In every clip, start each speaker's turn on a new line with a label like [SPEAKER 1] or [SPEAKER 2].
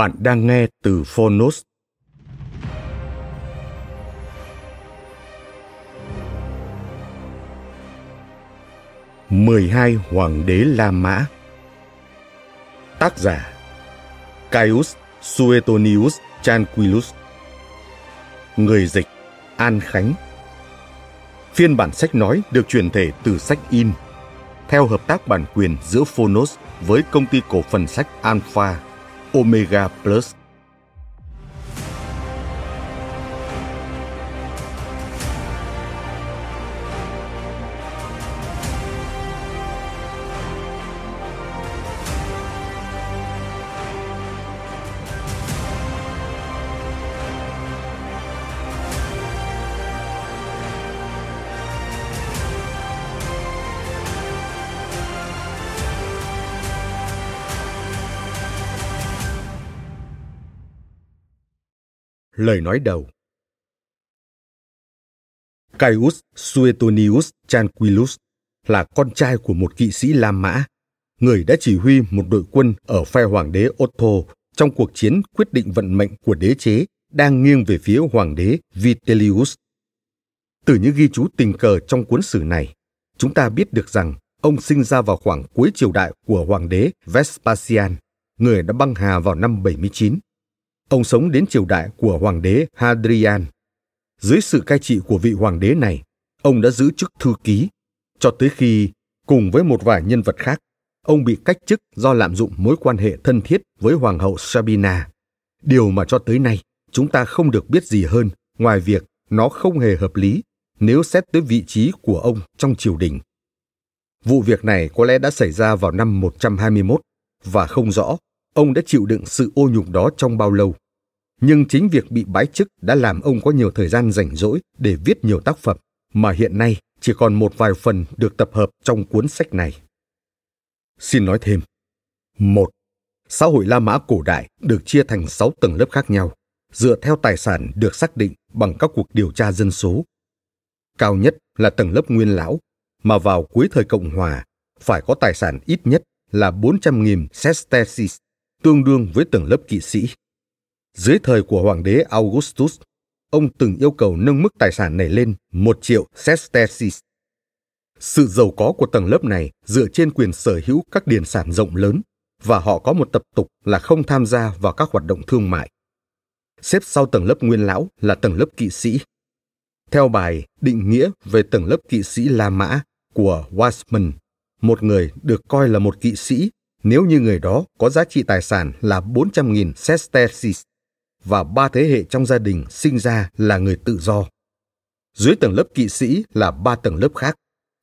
[SPEAKER 1] Bạn đang nghe từ Phonos. Mười hai Hoàng đế La Mã. Tác giả Caius Suetonius Tranquillus Người dịch An Khánh. Phiên bản sách nói được chuyển thể từ sách in, theo hợp tác bản quyền giữa Phonos với công ty cổ phần sách Alpha. Omega Plus. Lời nói đầu. Caius Suetonius Tranquillus là con trai của một kỵ sĩ La Mã, người đã chỉ huy một đội quân ở phe hoàng đế Otho trong cuộc chiến quyết định vận mệnh của đế chế đang nghiêng về phía hoàng đế Vitellius. Từ những ghi chú tình cờ trong cuốn sử này, chúng ta biết được rằng ông sinh ra vào khoảng cuối triều đại của hoàng đế Vespasian, người đã băng hà vào năm 79 Ông sống đến triều đại của hoàng đế Hadrian. Dưới sự cai trị của vị hoàng đế này, ông đã giữ chức thư ký, cho tới khi, cùng với một vài nhân vật khác, ông bị cách chức do lạm dụng mối quan hệ thân thiết với hoàng hậu Sabina. Điều mà cho tới nay chúng ta không được biết gì hơn ngoài việc nó không hề hợp lý nếu xét tới vị trí của ông trong triều đình. Vụ việc này có lẽ đã xảy ra vào năm 121 và không rõ ông đã chịu đựng sự ô nhục đó trong bao lâu. Nhưng chính việc bị bãi chức đã làm ông có nhiều thời gian rảnh rỗi để viết nhiều tác phẩm mà hiện nay chỉ còn một vài phần được tập hợp trong cuốn sách này. Xin nói thêm. một Xã hội La Mã cổ đại được chia thành 6 tầng lớp khác nhau, dựa theo tài sản được xác định bằng các cuộc điều tra dân số. Cao nhất là tầng lớp nguyên lão, mà vào cuối thời Cộng Hòa phải có tài sản ít nhất là 400.000 sesterces tương đương với tầng lớp kỵ sĩ. Dưới thời của Hoàng đế Augustus, ông từng yêu cầu nâng mức tài sản này lên một triệu sesterces. Sự giàu có của tầng lớp này dựa trên quyền sở hữu các điền sản rộng lớn và họ có một tập tục là không tham gia vào các hoạt động thương mại. Xếp sau tầng lớp nguyên lão là tầng lớp kỵ sĩ. Theo bài Định nghĩa về tầng lớp kỵ sĩ La Mã của Wasman, một người được coi là một kỵ sĩ nếu như người đó có giá trị tài sản là 400.000 sesterces và ba thế hệ trong gia đình sinh ra là người tự do. Dưới tầng lớp kỵ sĩ là ba tầng lớp khác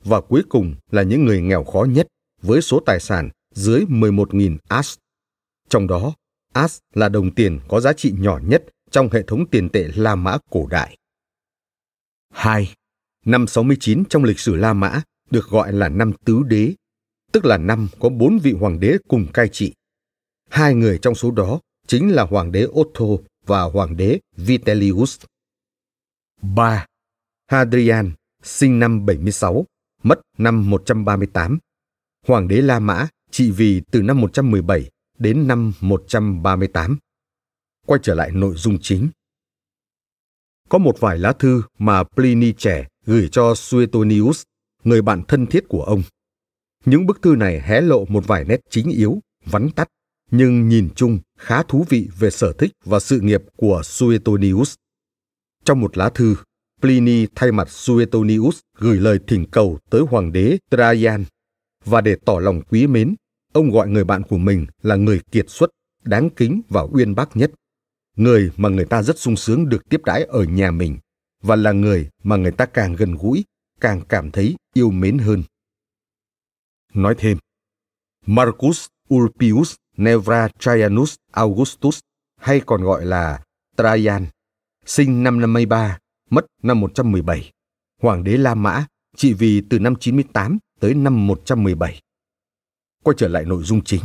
[SPEAKER 1] và cuối cùng là những người nghèo khó nhất với số tài sản dưới 11.000 as. Trong đó, as là đồng tiền có giá trị nhỏ nhất trong hệ thống tiền tệ La Mã cổ đại. 2. Năm 69 trong lịch sử La Mã được gọi là năm tứ đế tức là năm có bốn vị hoàng đế cùng cai trị. Hai người trong số đó chính là hoàng đế Otto và hoàng đế Vitellius. 3. Hadrian, sinh năm 76, mất năm 138. Hoàng đế La Mã trị vì từ năm 117 đến năm 138. Quay trở lại nội dung chính. Có một vài lá thư mà Pliny trẻ gửi cho Suetonius người bạn thân thiết của ông. Những bức thư này hé lộ một vài nét chính yếu, vắn tắt, nhưng nhìn chung khá thú vị về sở thích và sự nghiệp của Suetonius. Trong một lá thư, Pliny thay mặt Suetonius gửi lời thỉnh cầu tới hoàng đế Trajan và để tỏ lòng quý mến, ông gọi người bạn của mình là người kiệt xuất, đáng kính và uyên bác nhất, người mà người ta rất sung sướng được tiếp đãi ở nhà mình và là người mà người ta càng gần gũi, càng cảm thấy yêu mến hơn. Nói thêm, Marcus Ulpius Nevra Traianus Augustus hay còn gọi là Trajan, sinh năm 53, mất năm 117, hoàng đế La Mã, trị vì từ năm 98 tới năm 117. Quay trở lại nội dung chính.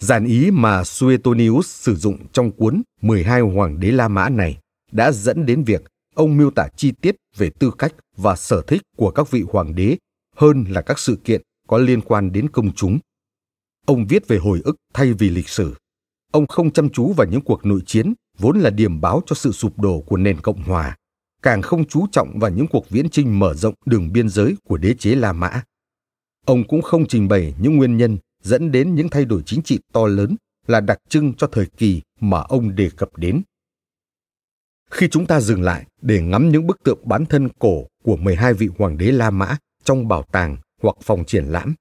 [SPEAKER 1] Giản ý mà Suetonius sử dụng trong cuốn 12 Hoàng đế La Mã này đã dẫn đến việc ông miêu tả chi tiết về tư cách và sở thích của các vị hoàng đế hơn là các sự kiện có liên quan đến công chúng. Ông viết về hồi ức thay vì lịch sử. Ông không chăm chú vào những cuộc nội chiến vốn là điểm báo cho sự sụp đổ của nền Cộng hòa, càng không chú trọng vào những cuộc viễn chinh mở rộng đường biên giới của đế chế La Mã. Ông cũng không trình bày những nguyên nhân dẫn đến những thay đổi chính trị to lớn là đặc trưng cho thời kỳ mà ông đề cập đến. Khi chúng ta dừng lại để ngắm những bức tượng bán thân cổ của 12 vị hoàng đế La Mã trong bảo tàng hoặc phòng triển lãm,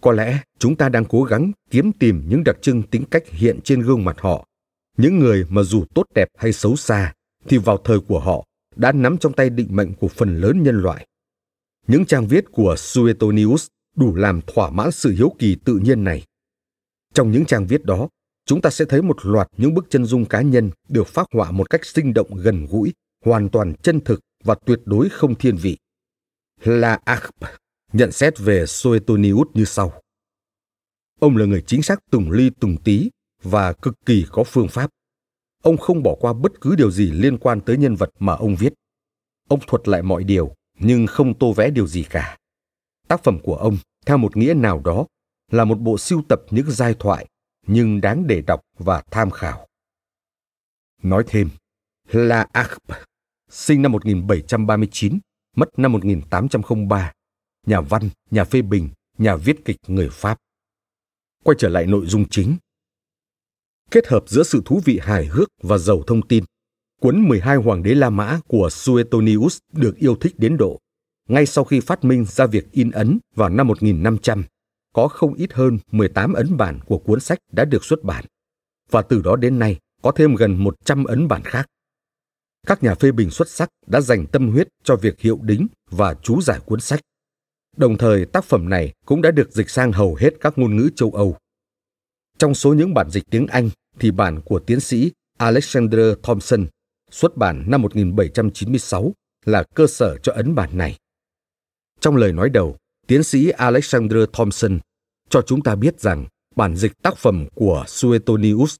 [SPEAKER 1] có lẽ chúng ta đang cố gắng kiếm tìm những đặc trưng tính cách hiện trên gương mặt họ. Những người mà dù tốt đẹp hay xấu xa, thì vào thời của họ đã nắm trong tay định mệnh của phần lớn nhân loại. Những trang viết của Suetonius đủ làm thỏa mãn sự hiếu kỳ tự nhiên này. Trong những trang viết đó, chúng ta sẽ thấy một loạt những bức chân dung cá nhân được phác họa một cách sinh động gần gũi, hoàn toàn chân thực và tuyệt đối không thiên vị. La Arp nhận xét về Suetonius như sau. Ông là người chính xác từng ly từng tí và cực kỳ có phương pháp. Ông không bỏ qua bất cứ điều gì liên quan tới nhân vật mà ông viết. Ông thuật lại mọi điều, nhưng không tô vẽ điều gì cả. Tác phẩm của ông, theo một nghĩa nào đó, là một bộ sưu tập những giai thoại, nhưng đáng để đọc và tham khảo. Nói thêm, La Arp, sinh năm 1739, mất năm 1803, nhà văn, nhà phê bình, nhà viết kịch người Pháp. Quay trở lại nội dung chính. Kết hợp giữa sự thú vị hài hước và giàu thông tin, cuốn 12 Hoàng đế La Mã của Suetonius được yêu thích đến độ ngay sau khi phát minh ra việc in ấn vào năm 1500, có không ít hơn 18 ấn bản của cuốn sách đã được xuất bản, và từ đó đến nay có thêm gần 100 ấn bản khác. Các nhà phê bình xuất sắc đã dành tâm huyết cho việc hiệu đính và chú giải cuốn sách. Đồng thời tác phẩm này cũng đã được dịch sang hầu hết các ngôn ngữ châu Âu. Trong số những bản dịch tiếng Anh thì bản của tiến sĩ Alexander Thompson xuất bản năm 1796 là cơ sở cho ấn bản này. Trong lời nói đầu, tiến sĩ Alexander Thompson cho chúng ta biết rằng bản dịch tác phẩm của Suetonius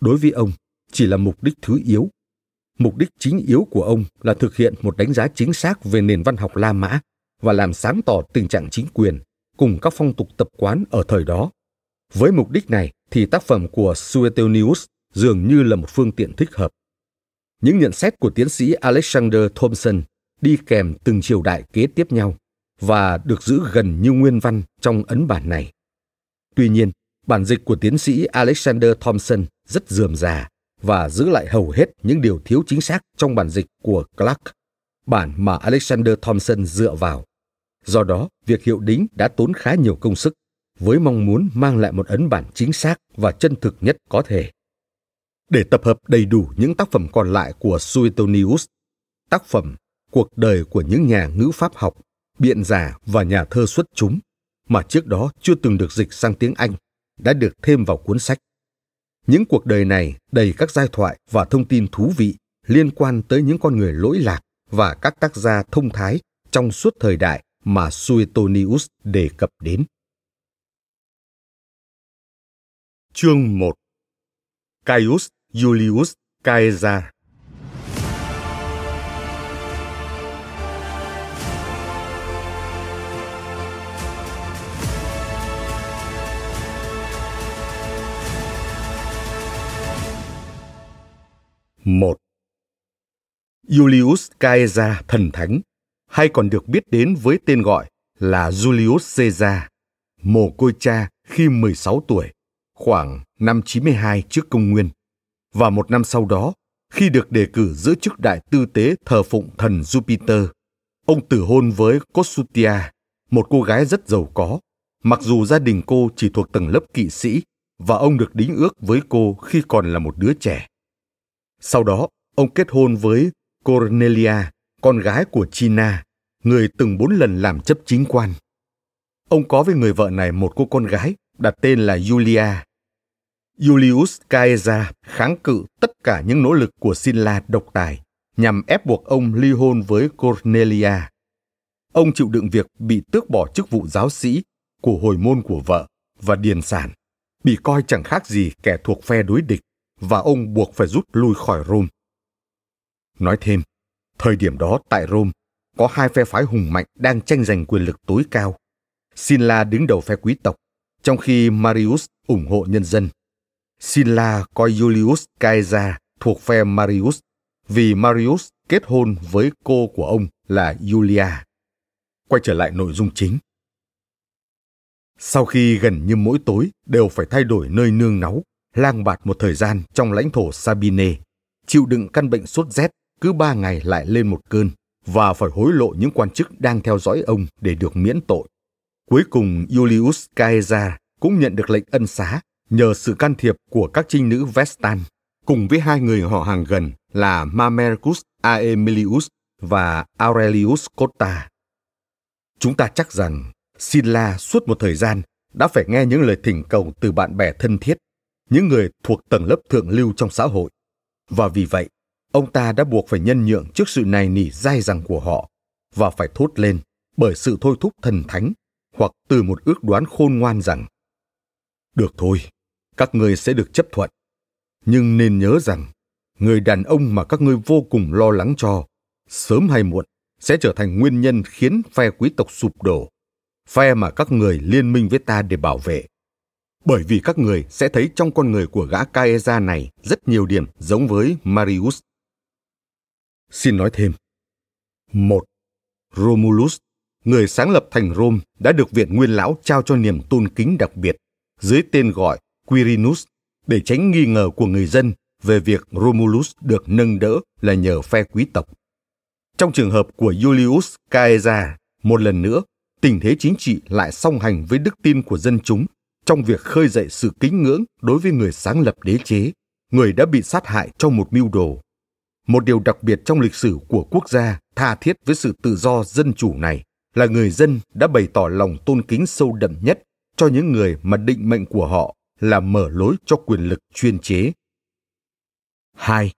[SPEAKER 1] đối với ông chỉ là mục đích thứ yếu. Mục đích chính yếu của ông là thực hiện một đánh giá chính xác về nền văn học La Mã và làm sáng tỏ tình trạng chính quyền cùng các phong tục tập quán ở thời đó. Với mục đích này thì tác phẩm của Suetonius dường như là một phương tiện thích hợp. Những nhận xét của tiến sĩ Alexander Thompson đi kèm từng triều đại kế tiếp nhau và được giữ gần như nguyên văn trong ấn bản này. Tuy nhiên, bản dịch của tiến sĩ Alexander Thompson rất dườm già và giữ lại hầu hết những điều thiếu chính xác trong bản dịch của Clark, bản mà Alexander Thompson dựa vào. Do đó, việc hiệu đính đã tốn khá nhiều công sức, với mong muốn mang lại một ấn bản chính xác và chân thực nhất có thể. Để tập hợp đầy đủ những tác phẩm còn lại của Suetonius, tác phẩm Cuộc đời của những nhà ngữ pháp học biện giả và nhà thơ xuất chúng mà trước đó chưa từng được dịch sang tiếng Anh đã được thêm vào cuốn sách. Những cuộc đời này đầy các giai thoại và thông tin thú vị liên quan tới những con người lỗi lạc và các tác gia thông thái trong suốt thời đại mà Suetonius đề cập đến. Chương 1 Caius Julius Caesar một Julius Caesar thần thánh, hay còn được biết đến với tên gọi là Julius Caesar, mồ côi cha khi 16 tuổi, khoảng năm 92 trước công nguyên. Và một năm sau đó, khi được đề cử giữ chức đại tư tế thờ phụng thần Jupiter, ông tử hôn với Kossutia, một cô gái rất giàu có, mặc dù gia đình cô chỉ thuộc tầng lớp kỵ sĩ và ông được đính ước với cô khi còn là một đứa trẻ. Sau đó, ông kết hôn với Cornelia, con gái của China, người từng bốn lần làm chấp chính quan. Ông có với người vợ này một cô con gái đặt tên là Julia. Julius Caesar kháng cự tất cả những nỗ lực của Silla độc tài nhằm ép buộc ông ly hôn với Cornelia. Ông chịu đựng việc bị tước bỏ chức vụ giáo sĩ của hồi môn của vợ và điền sản, bị coi chẳng khác gì kẻ thuộc phe đối địch và ông buộc phải rút lui khỏi Rome. Nói thêm, thời điểm đó tại Rome có hai phe phái hùng mạnh đang tranh giành quyền lực tối cao. Silla đứng đầu phe quý tộc, trong khi Marius ủng hộ nhân dân. Silla coi Julius Caesar thuộc phe Marius vì Marius kết hôn với cô của ông là Julia. Quay trở lại nội dung chính. Sau khi gần như mỗi tối đều phải thay đổi nơi nương náu, lang bạt một thời gian trong lãnh thổ Sabine, chịu đựng căn bệnh sốt rét cứ ba ngày lại lên một cơn và phải hối lộ những quan chức đang theo dõi ông để được miễn tội. Cuối cùng Julius Caesar cũng nhận được lệnh ân xá nhờ sự can thiệp của các trinh nữ Vestan cùng với hai người họ hàng gần là Mamercus Aemilius và Aurelius Cotta. Chúng ta chắc rằng Silla suốt một thời gian đã phải nghe những lời thỉnh cầu từ bạn bè thân thiết, những người thuộc tầng lớp thượng lưu trong xã hội. Và vì vậy, ông ta đã buộc phải nhân nhượng trước sự này nỉ dai dẳng của họ và phải thốt lên bởi sự thôi thúc thần thánh hoặc từ một ước đoán khôn ngoan rằng được thôi, các ngươi sẽ được chấp thuận. Nhưng nên nhớ rằng, người đàn ông mà các ngươi vô cùng lo lắng cho, sớm hay muộn sẽ trở thành nguyên nhân khiến phe quý tộc sụp đổ, phe mà các người liên minh với ta để bảo vệ. Bởi vì các người sẽ thấy trong con người của gã Caesar này rất nhiều điểm giống với Marius. Xin nói thêm. một Romulus, người sáng lập thành Rome, đã được Viện Nguyên Lão trao cho niềm tôn kính đặc biệt dưới tên gọi Quirinus để tránh nghi ngờ của người dân về việc Romulus được nâng đỡ là nhờ phe quý tộc. Trong trường hợp của Julius Caesar, một lần nữa, tình thế chính trị lại song hành với đức tin của dân chúng trong việc khơi dậy sự kính ngưỡng đối với người sáng lập đế chế, người đã bị sát hại trong một mưu đồ. Một điều đặc biệt trong lịch sử của quốc gia tha thiết với sự tự do dân chủ này là người dân đã bày tỏ lòng tôn kính sâu đậm nhất cho những người mà định mệnh của họ là mở lối cho quyền lực chuyên chế. 2.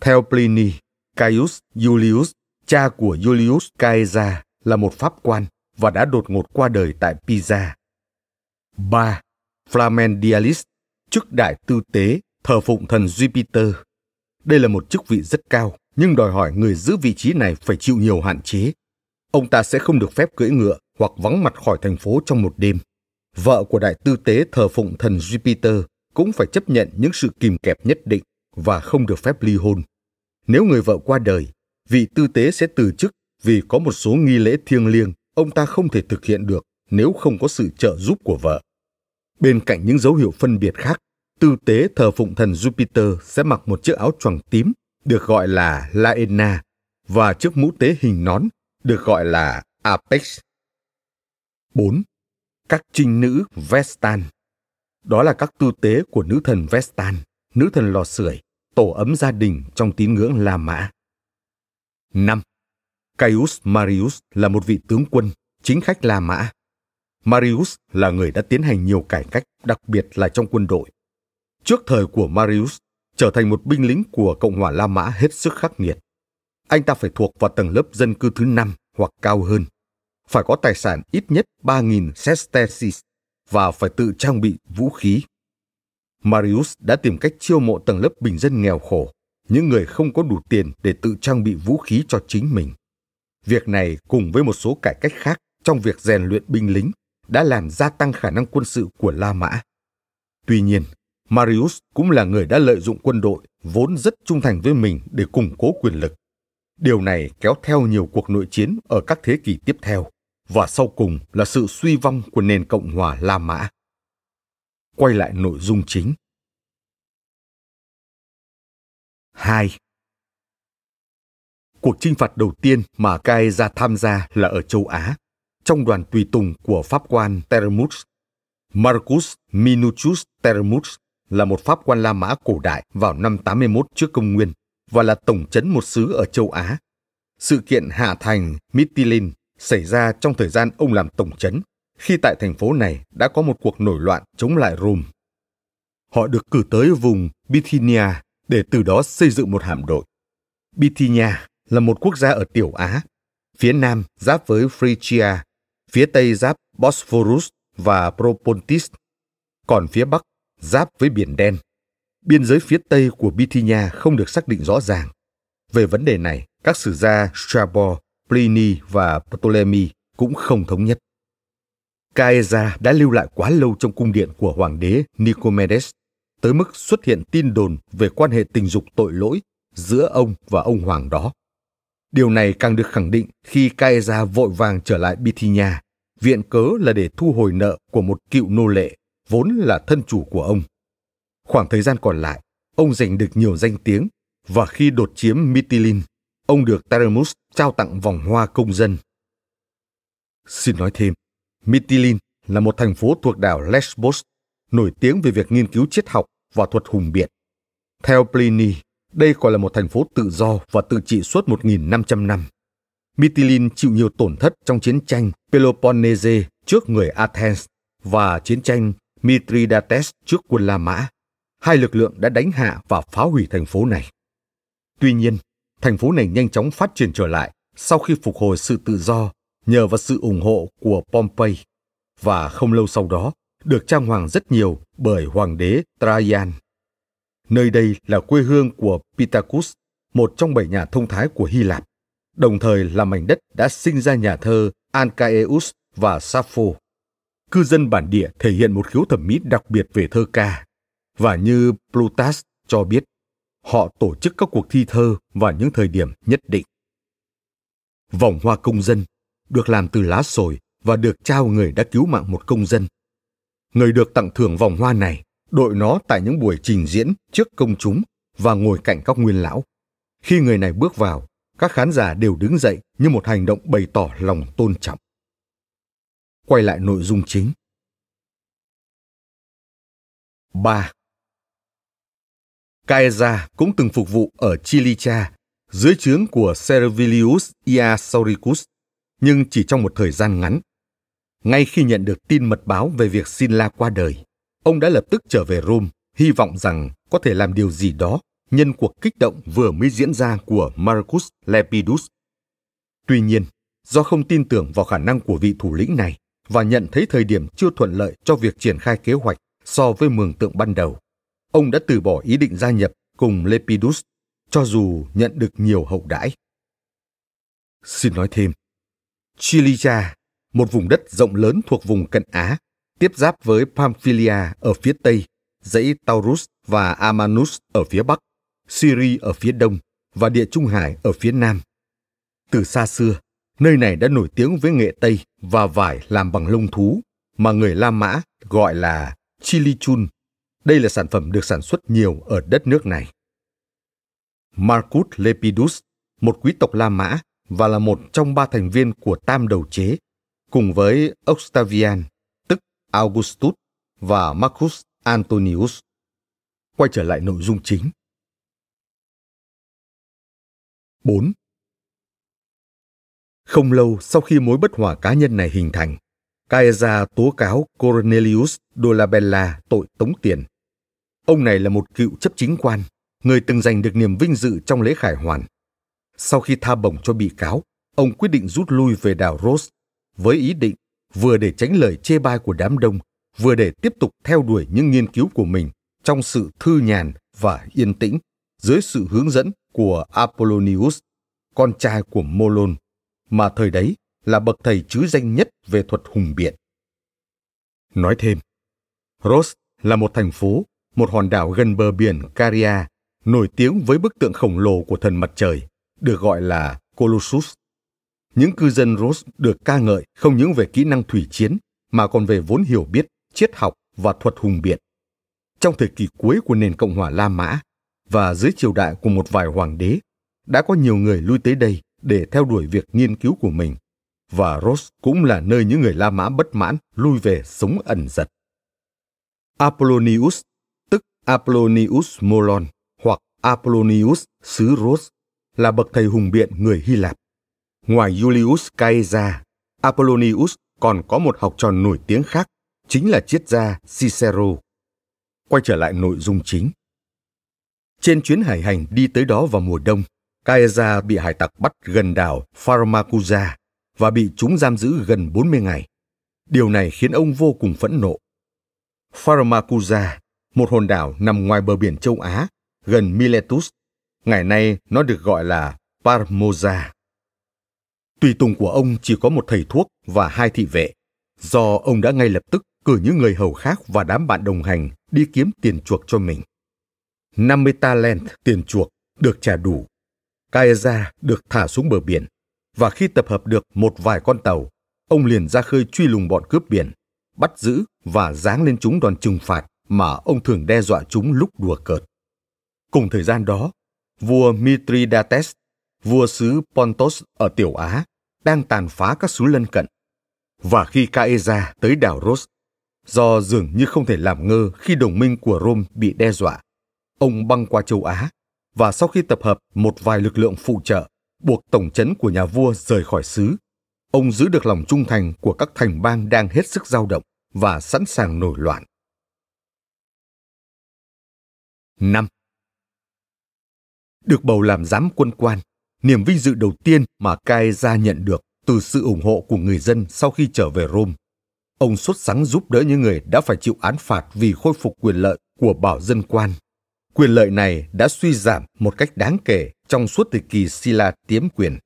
[SPEAKER 1] Theo Pliny, Caius Julius, cha của Julius Caesar, là một pháp quan và đã đột ngột qua đời tại Pisa. 3. Flamen Dialis, chức đại tư tế, thờ phụng thần Jupiter. Đây là một chức vị rất cao, nhưng đòi hỏi người giữ vị trí này phải chịu nhiều hạn chế. Ông ta sẽ không được phép cưỡi ngựa hoặc vắng mặt khỏi thành phố trong một đêm vợ của đại tư tế thờ phụng thần Jupiter cũng phải chấp nhận những sự kìm kẹp nhất định và không được phép ly hôn. Nếu người vợ qua đời, vị tư tế sẽ từ chức vì có một số nghi lễ thiêng liêng ông ta không thể thực hiện được nếu không có sự trợ giúp của vợ. Bên cạnh những dấu hiệu phân biệt khác, tư tế thờ phụng thần Jupiter sẽ mặc một chiếc áo choàng tím được gọi là Laena và chiếc mũ tế hình nón được gọi là Apex. 4 các trinh nữ Vestan. Đó là các tư tế của nữ thần Vestan, nữ thần lò sưởi, tổ ấm gia đình trong tín ngưỡng La Mã. 5. Caius Marius là một vị tướng quân, chính khách La Mã. Marius là người đã tiến hành nhiều cải cách, đặc biệt là trong quân đội. Trước thời của Marius, trở thành một binh lính của Cộng hòa La Mã hết sức khắc nghiệt. Anh ta phải thuộc vào tầng lớp dân cư thứ năm hoặc cao hơn phải có tài sản ít nhất 3.000 sesterces và phải tự trang bị vũ khí. Marius đã tìm cách chiêu mộ tầng lớp bình dân nghèo khổ, những người không có đủ tiền để tự trang bị vũ khí cho chính mình. Việc này cùng với một số cải cách khác trong việc rèn luyện binh lính đã làm gia tăng khả năng quân sự của La Mã. Tuy nhiên, Marius cũng là người đã lợi dụng quân đội vốn rất trung thành với mình để củng cố quyền lực. Điều này kéo theo nhiều cuộc nội chiến ở các thế kỷ tiếp theo, và sau cùng là sự suy vong của nền Cộng hòa La Mã. Quay lại nội dung chính. 2. Cuộc chinh phạt đầu tiên mà Caesar tham gia là ở châu Á, trong đoàn tùy tùng của pháp quan Termus. Marcus Minucius Termus là một pháp quan La Mã cổ đại vào năm 81 trước công nguyên và là tổng chấn một xứ ở châu Á. Sự kiện hạ thành Mytilene xảy ra trong thời gian ông làm tổng chấn khi tại thành phố này đã có một cuộc nổi loạn chống lại Rome. Họ được cử tới vùng Bithynia để từ đó xây dựng một hạm đội. Bithynia là một quốc gia ở Tiểu Á, phía nam giáp với Phrygia, phía tây giáp Bosphorus và Propontis, còn phía bắc giáp với Biển Đen. Biên giới phía tây của Bithynia không được xác định rõ ràng. Về vấn đề này, các sử gia Strabo, Pliny và Ptolemy cũng không thống nhất. Caesar đã lưu lại quá lâu trong cung điện của hoàng đế Nicomedes, tới mức xuất hiện tin đồn về quan hệ tình dục tội lỗi giữa ông và ông hoàng đó. Điều này càng được khẳng định khi Caesar vội vàng trở lại Bithynia, viện cớ là để thu hồi nợ của một cựu nô lệ, vốn là thân chủ của ông. Khoảng thời gian còn lại, ông giành được nhiều danh tiếng và khi đột chiếm Mytilene, ông được Taramus trao tặng vòng hoa công dân. Xin nói thêm, Mytilene là một thành phố thuộc đảo Lesbos, nổi tiếng về việc nghiên cứu triết học và thuật hùng biện. Theo Pliny, đây còn là một thành phố tự do và tự trị suốt 1.500 năm. Mytilene chịu nhiều tổn thất trong chiến tranh Peloponnese trước người Athens và chiến tranh Mithridates trước quân La Mã. Hai lực lượng đã đánh hạ và phá hủy thành phố này. Tuy nhiên, thành phố này nhanh chóng phát triển trở lại sau khi phục hồi sự tự do nhờ vào sự ủng hộ của Pompey và không lâu sau đó được trang hoàng rất nhiều bởi hoàng đế Trajan. Nơi đây là quê hương của Pittacus, một trong bảy nhà thông thái của Hy Lạp, đồng thời là mảnh đất đã sinh ra nhà thơ Ancaeus và Sappho. Cư dân bản địa thể hiện một khiếu thẩm mỹ đặc biệt về thơ ca, và như Plutarch cho biết, họ tổ chức các cuộc thi thơ vào những thời điểm nhất định. Vòng hoa công dân được làm từ lá sồi và được trao người đã cứu mạng một công dân. Người được tặng thưởng vòng hoa này đội nó tại những buổi trình diễn trước công chúng và ngồi cạnh các nguyên lão. Khi người này bước vào, các khán giả đều đứng dậy như một hành động bày tỏ lòng tôn trọng. Quay lại nội dung chính. 3. Caesar cũng từng phục vụ ở Chilicha dưới trướng của Servilius Iasauricus, nhưng chỉ trong một thời gian ngắn. Ngay khi nhận được tin mật báo về việc Sinla qua đời, ông đã lập tức trở về Rome, hy vọng rằng có thể làm điều gì đó nhân cuộc kích động vừa mới diễn ra của Marcus Lepidus. Tuy nhiên, do không tin tưởng vào khả năng của vị thủ lĩnh này và nhận thấy thời điểm chưa thuận lợi cho việc triển khai kế hoạch so với mường tượng ban đầu, ông đã từ bỏ ý định gia nhập cùng Lepidus, cho dù nhận được nhiều hậu đãi. Xin nói thêm, Chilicha, một vùng đất rộng lớn thuộc vùng cận Á, tiếp giáp với Pamphylia ở phía tây, dãy Taurus và Amanus ở phía bắc, Syria ở phía đông và Địa Trung Hải ở phía nam. Từ xa xưa, nơi này đã nổi tiếng với nghệ Tây và vải làm bằng lông thú mà người La Mã gọi là chilichun. Đây là sản phẩm được sản xuất nhiều ở đất nước này. Marcus Lepidus, một quý tộc La Mã và là một trong ba thành viên của Tam Đầu Chế, cùng với Octavian, Augustus và Marcus Antonius. Quay trở lại nội dung chính. 4. Không lâu sau khi mối bất hòa cá nhân này hình thành, Caesar tố cáo Cornelius Dolabella tội tống tiền. Ông này là một cựu chấp chính quan, người từng giành được niềm vinh dự trong lễ khải hoàn. Sau khi tha bổng cho bị cáo, ông quyết định rút lui về đảo Rhodes với ý định vừa để tránh lời chê bai của đám đông, vừa để tiếp tục theo đuổi những nghiên cứu của mình trong sự thư nhàn và yên tĩnh dưới sự hướng dẫn của Apollonius, con trai của Molon, mà thời đấy là bậc thầy chứ danh nhất về thuật hùng biện. Nói thêm, Rhodes là một thành phố, một hòn đảo gần bờ biển Caria, nổi tiếng với bức tượng khổng lồ của thần mặt trời, được gọi là Colossus. Những cư dân Rhodes được ca ngợi không những về kỹ năng thủy chiến mà còn về vốn hiểu biết, triết học và thuật hùng biện. Trong thời kỳ cuối của nền Cộng hòa La Mã và dưới triều đại của một vài hoàng đế, đã có nhiều người lui tới đây để theo đuổi việc nghiên cứu của mình. Và Rhodes cũng là nơi những người La Mã bất mãn lui về sống ẩn giật. Apollonius, tức Apollonius Molon hoặc Apollonius xứ Rhodes, là bậc thầy hùng biện người Hy Lạp. Ngoài Julius Caesar, Apollonius còn có một học trò nổi tiếng khác, chính là triết gia Cicero. Quay trở lại nội dung chính. Trên chuyến hải hành đi tới đó vào mùa đông, Caesar bị hải tặc bắt gần đảo Pharmacusa và bị chúng giam giữ gần 40 ngày. Điều này khiến ông vô cùng phẫn nộ. Pharmacusa, một hòn đảo nằm ngoài bờ biển châu Á, gần Miletus. Ngày nay nó được gọi là Parmosa. Tùy tùng của ông chỉ có một thầy thuốc và hai thị vệ, do ông đã ngay lập tức cử những người hầu khác và đám bạn đồng hành đi kiếm tiền chuộc cho mình. 50 talent tiền chuộc được trả đủ. Caesar được thả xuống bờ biển, và khi tập hợp được một vài con tàu, ông liền ra khơi truy lùng bọn cướp biển, bắt giữ và giáng lên chúng đòn trừng phạt mà ông thường đe dọa chúng lúc đùa cợt. Cùng thời gian đó, vua Mithridates, vua xứ Pontus ở Tiểu Á, đang tàn phá các xứ lân cận. Và khi Caesar tới đảo Rhodes, do dường như không thể làm ngơ khi đồng minh của Rome bị đe dọa, ông băng qua châu Á và sau khi tập hợp một vài lực lượng phụ trợ, buộc tổng trấn của nhà vua rời khỏi xứ, ông giữ được lòng trung thành của các thành bang đang hết sức dao động và sẵn sàng nổi loạn. 5. Được bầu làm giám quân quan, niềm vinh dự đầu tiên mà Caesar nhận được từ sự ủng hộ của người dân sau khi trở về Rome. Ông xuất sắng giúp đỡ những người đã phải chịu án phạt vì khôi phục quyền lợi của bảo dân quan. Quyền lợi này đã suy giảm một cách đáng kể trong suốt thời kỳ Silla tiếm quyền.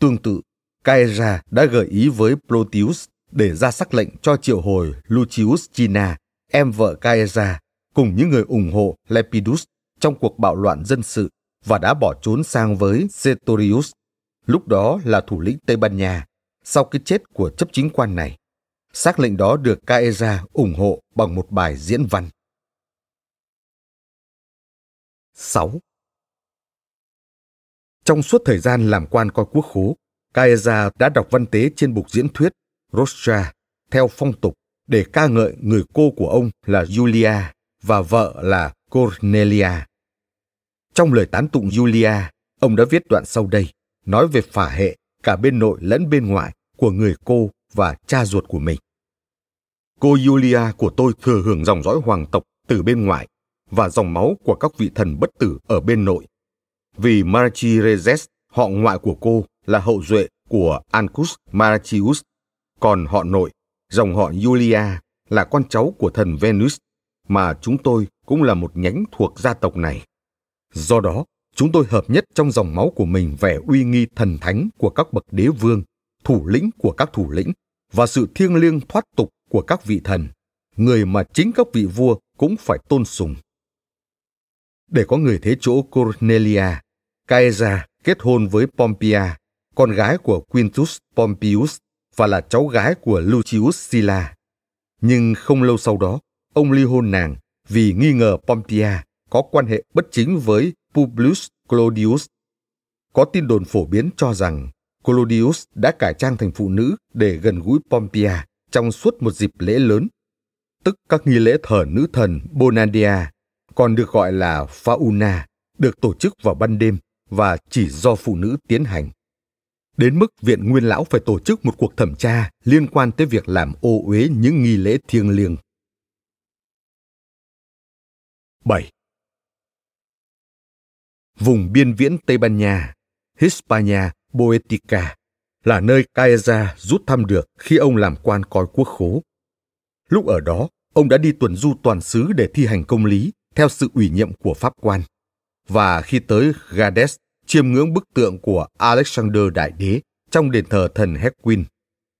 [SPEAKER 1] Tương tự, Caesar đã gợi ý với Plotius để ra sắc lệnh cho triệu hồi Lucius China, em vợ Caesar, cùng những người ủng hộ Lepidus trong cuộc bạo loạn dân sự và đã bỏ trốn sang với Sertorius, lúc đó là thủ lĩnh Tây Ban Nha, sau cái chết của chấp chính quan này. Xác lệnh đó được Caesar ủng hộ bằng một bài diễn văn. 6. Trong suốt thời gian làm quan coi quốc khố, Caesar đã đọc văn tế trên bục diễn thuyết Rostra theo phong tục để ca ngợi người cô của ông là Julia và vợ là Cornelia. Trong lời tán tụng Julia, ông đã viết đoạn sau đây, nói về phả hệ cả bên nội lẫn bên ngoại của người cô và cha ruột của mình. Cô Julia của tôi thừa hưởng dòng dõi hoàng tộc từ bên ngoài và dòng máu của các vị thần bất tử ở bên nội. Vì Marchirezes, họ ngoại của cô, là hậu duệ của Ancus Marchius, còn họ nội, dòng họ Julia, là con cháu của thần Venus, mà chúng tôi cũng là một nhánh thuộc gia tộc này. Do đó, chúng tôi hợp nhất trong dòng máu của mình vẻ uy nghi thần thánh của các bậc đế vương, thủ lĩnh của các thủ lĩnh và sự thiêng liêng thoát tục của các vị thần, người mà chính các vị vua cũng phải tôn sùng. Để có người thế chỗ Cornelia, Caesar kết hôn với Pompeia, con gái của Quintus Pompeius và là cháu gái của Lucius Sila Nhưng không lâu sau đó, ông ly hôn nàng vì nghi ngờ Pompeia có quan hệ bất chính với Publius Clodius. Có tin đồn phổ biến cho rằng Clodius đã cải trang thành phụ nữ để gần gũi Pompeia trong suốt một dịp lễ lớn, tức các nghi lễ thờ nữ thần Bonadia, còn được gọi là Fauna, được tổ chức vào ban đêm và chỉ do phụ nữ tiến hành. Đến mức Viện Nguyên Lão phải tổ chức một cuộc thẩm tra liên quan tới việc làm ô uế những nghi lễ thiêng liêng. 7. Vùng biên viễn Tây Ban Nha, Hispania Boetica, là nơi Caesar rút thăm được khi ông làm quan coi quốc khố. Lúc ở đó, ông đã đi tuần du toàn xứ để thi hành công lý theo sự ủy nhiệm của pháp quan. Và khi tới Gades, chiêm ngưỡng bức tượng của Alexander Đại Đế trong đền thờ thần Hequin,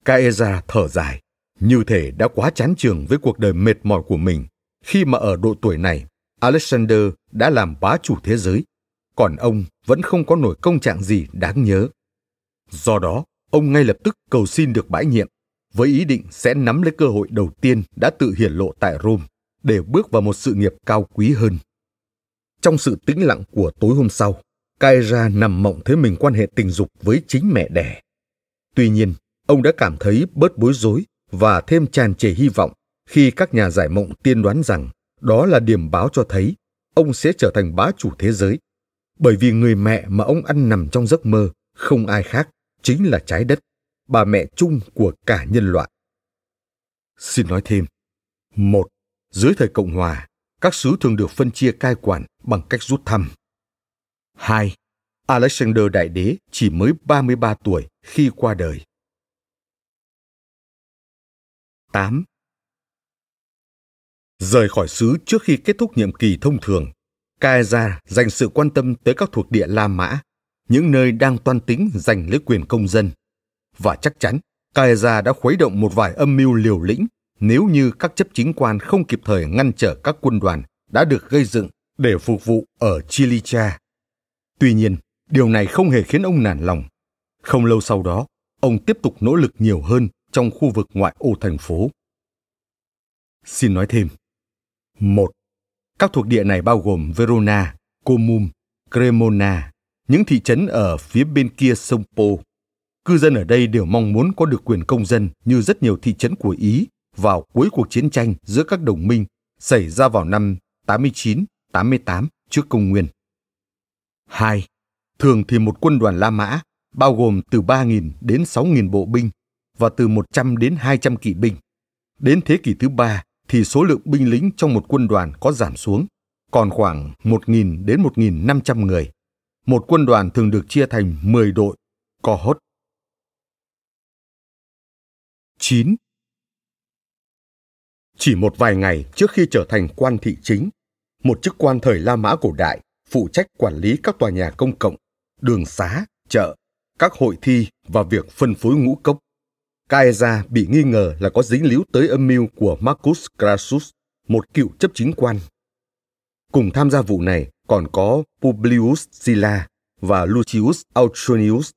[SPEAKER 1] Caesar thở dài, như thể đã quá chán trường với cuộc đời mệt mỏi của mình khi mà ở độ tuổi này Alexander đã làm bá chủ thế giới còn ông vẫn không có nổi công trạng gì đáng nhớ. Do đó, ông ngay lập tức cầu xin được bãi nhiệm, với ý định sẽ nắm lấy cơ hội đầu tiên đã tự hiển lộ tại Rome để bước vào một sự nghiệp cao quý hơn. Trong sự tĩnh lặng của tối hôm sau, Kaira nằm mộng thấy mình quan hệ tình dục với chính mẹ đẻ. Tuy nhiên, ông đã cảm thấy bớt bối rối và thêm tràn trề hy vọng khi các nhà giải mộng tiên đoán rằng đó là điểm báo cho thấy ông sẽ trở thành bá chủ thế giới. Bởi vì người mẹ mà ông ăn nằm trong giấc mơ không ai khác, chính là trái đất, bà mẹ chung của cả nhân loại. Xin nói thêm. Một, dưới thời Cộng Hòa, các xứ thường được phân chia cai quản bằng cách rút thăm. 2. Alexander Đại Đế chỉ mới 33 tuổi khi qua đời. 8. Rời khỏi xứ trước khi kết thúc nhiệm kỳ thông thường, Caesar dành sự quan tâm tới các thuộc địa La Mã, những nơi đang toan tính giành lấy quyền công dân. Và chắc chắn, Caesar đã khuấy động một vài âm mưu liều lĩnh nếu như các chấp chính quan không kịp thời ngăn trở các quân đoàn đã được gây dựng để phục vụ ở Chilicha. Tuy nhiên, điều này không hề khiến ông nản lòng. Không lâu sau đó, ông tiếp tục nỗ lực nhiều hơn trong khu vực ngoại ô thành phố. Xin nói thêm. một các thuộc địa này bao gồm Verona, Comum, Cremona, những thị trấn ở phía bên kia sông Po. Cư dân ở đây đều mong muốn có được quyền công dân như rất nhiều thị trấn của Ý vào cuối cuộc chiến tranh giữa các đồng minh xảy ra vào năm 89-88 trước công nguyên. 2. Thường thì một quân đoàn La Mã bao gồm từ 3.000 đến 6.000 bộ binh và từ 100 đến 200 kỵ binh. Đến thế kỷ thứ ba thì số lượng binh lính trong một quân đoàn có giảm xuống, còn khoảng 1.000 đến 1.500 người. Một quân đoàn thường được chia thành 10 đội, cohort. 9. Chỉ một vài ngày trước khi trở thành quan thị chính, một chức quan thời La Mã cổ đại phụ trách quản lý các tòa nhà công cộng, đường xá, chợ, các hội thi và việc phân phối ngũ cốc. Caesar bị nghi ngờ là có dính líu tới âm mưu của Marcus Crassus, một cựu chấp chính quan. Cùng tham gia vụ này còn có Publius Silla và Lucius Autronius,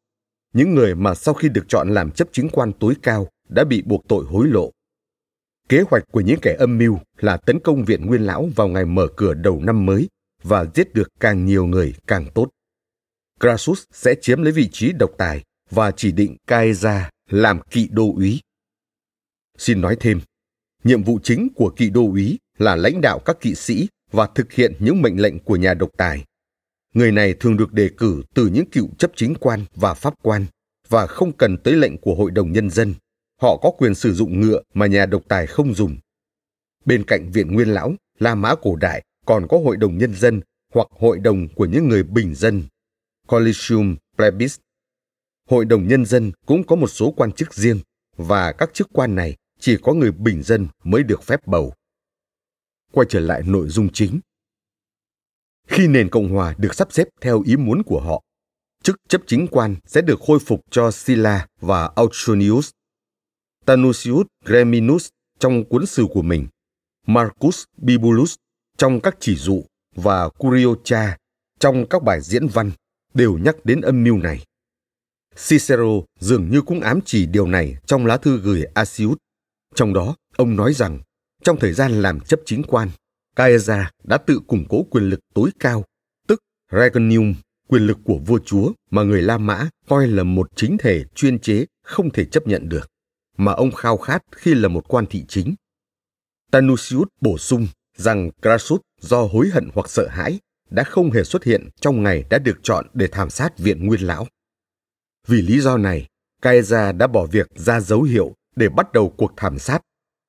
[SPEAKER 1] những người mà sau khi được chọn làm chấp chính quan tối cao đã bị buộc tội hối lộ. Kế hoạch của những kẻ âm mưu là tấn công viện Nguyên Lão vào ngày mở cửa đầu năm mới và giết được càng nhiều người càng tốt. Crassus sẽ chiếm lấy vị trí độc tài và chỉ định Caesar làm kỵ đô úy. Xin nói thêm, nhiệm vụ chính của kỵ đô úy là lãnh đạo các kỵ sĩ và thực hiện những mệnh lệnh của nhà độc tài. Người này thường được đề cử từ những cựu chấp chính quan và pháp quan và không cần tới lệnh của Hội đồng Nhân dân. Họ có quyền sử dụng ngựa mà nhà độc tài không dùng. Bên cạnh Viện Nguyên Lão, La Mã Cổ Đại còn có Hội đồng Nhân dân hoặc Hội đồng của những người bình dân, Collegium Plebis. Hội đồng Nhân dân cũng có một số quan chức riêng và các chức quan này chỉ có người bình dân mới được phép bầu. Quay trở lại nội dung chính. Khi nền Cộng hòa được sắp xếp theo ý muốn của họ, chức chấp chính quan sẽ được khôi phục cho Sila và Autronius. Tanusius Greminus trong cuốn sử của mình, Marcus Bibulus trong các chỉ dụ và Curiocha trong các bài diễn văn đều nhắc đến âm mưu này. Cicero dường như cũng ám chỉ điều này trong lá thư gửi Asius. Trong đó, ông nói rằng trong thời gian làm chấp chính quan, Caesar đã tự củng cố quyền lực tối cao, tức Regnum, quyền lực của vua chúa mà người La Mã coi là một chính thể chuyên chế không thể chấp nhận được, mà ông khao khát khi là một quan thị chính. Tanusius bổ sung rằng Crassus do hối hận hoặc sợ hãi đã không hề xuất hiện trong ngày đã được chọn để thảm sát viện nguyên lão. Vì lý do này, Caesar đã bỏ việc ra dấu hiệu để bắt đầu cuộc thảm sát,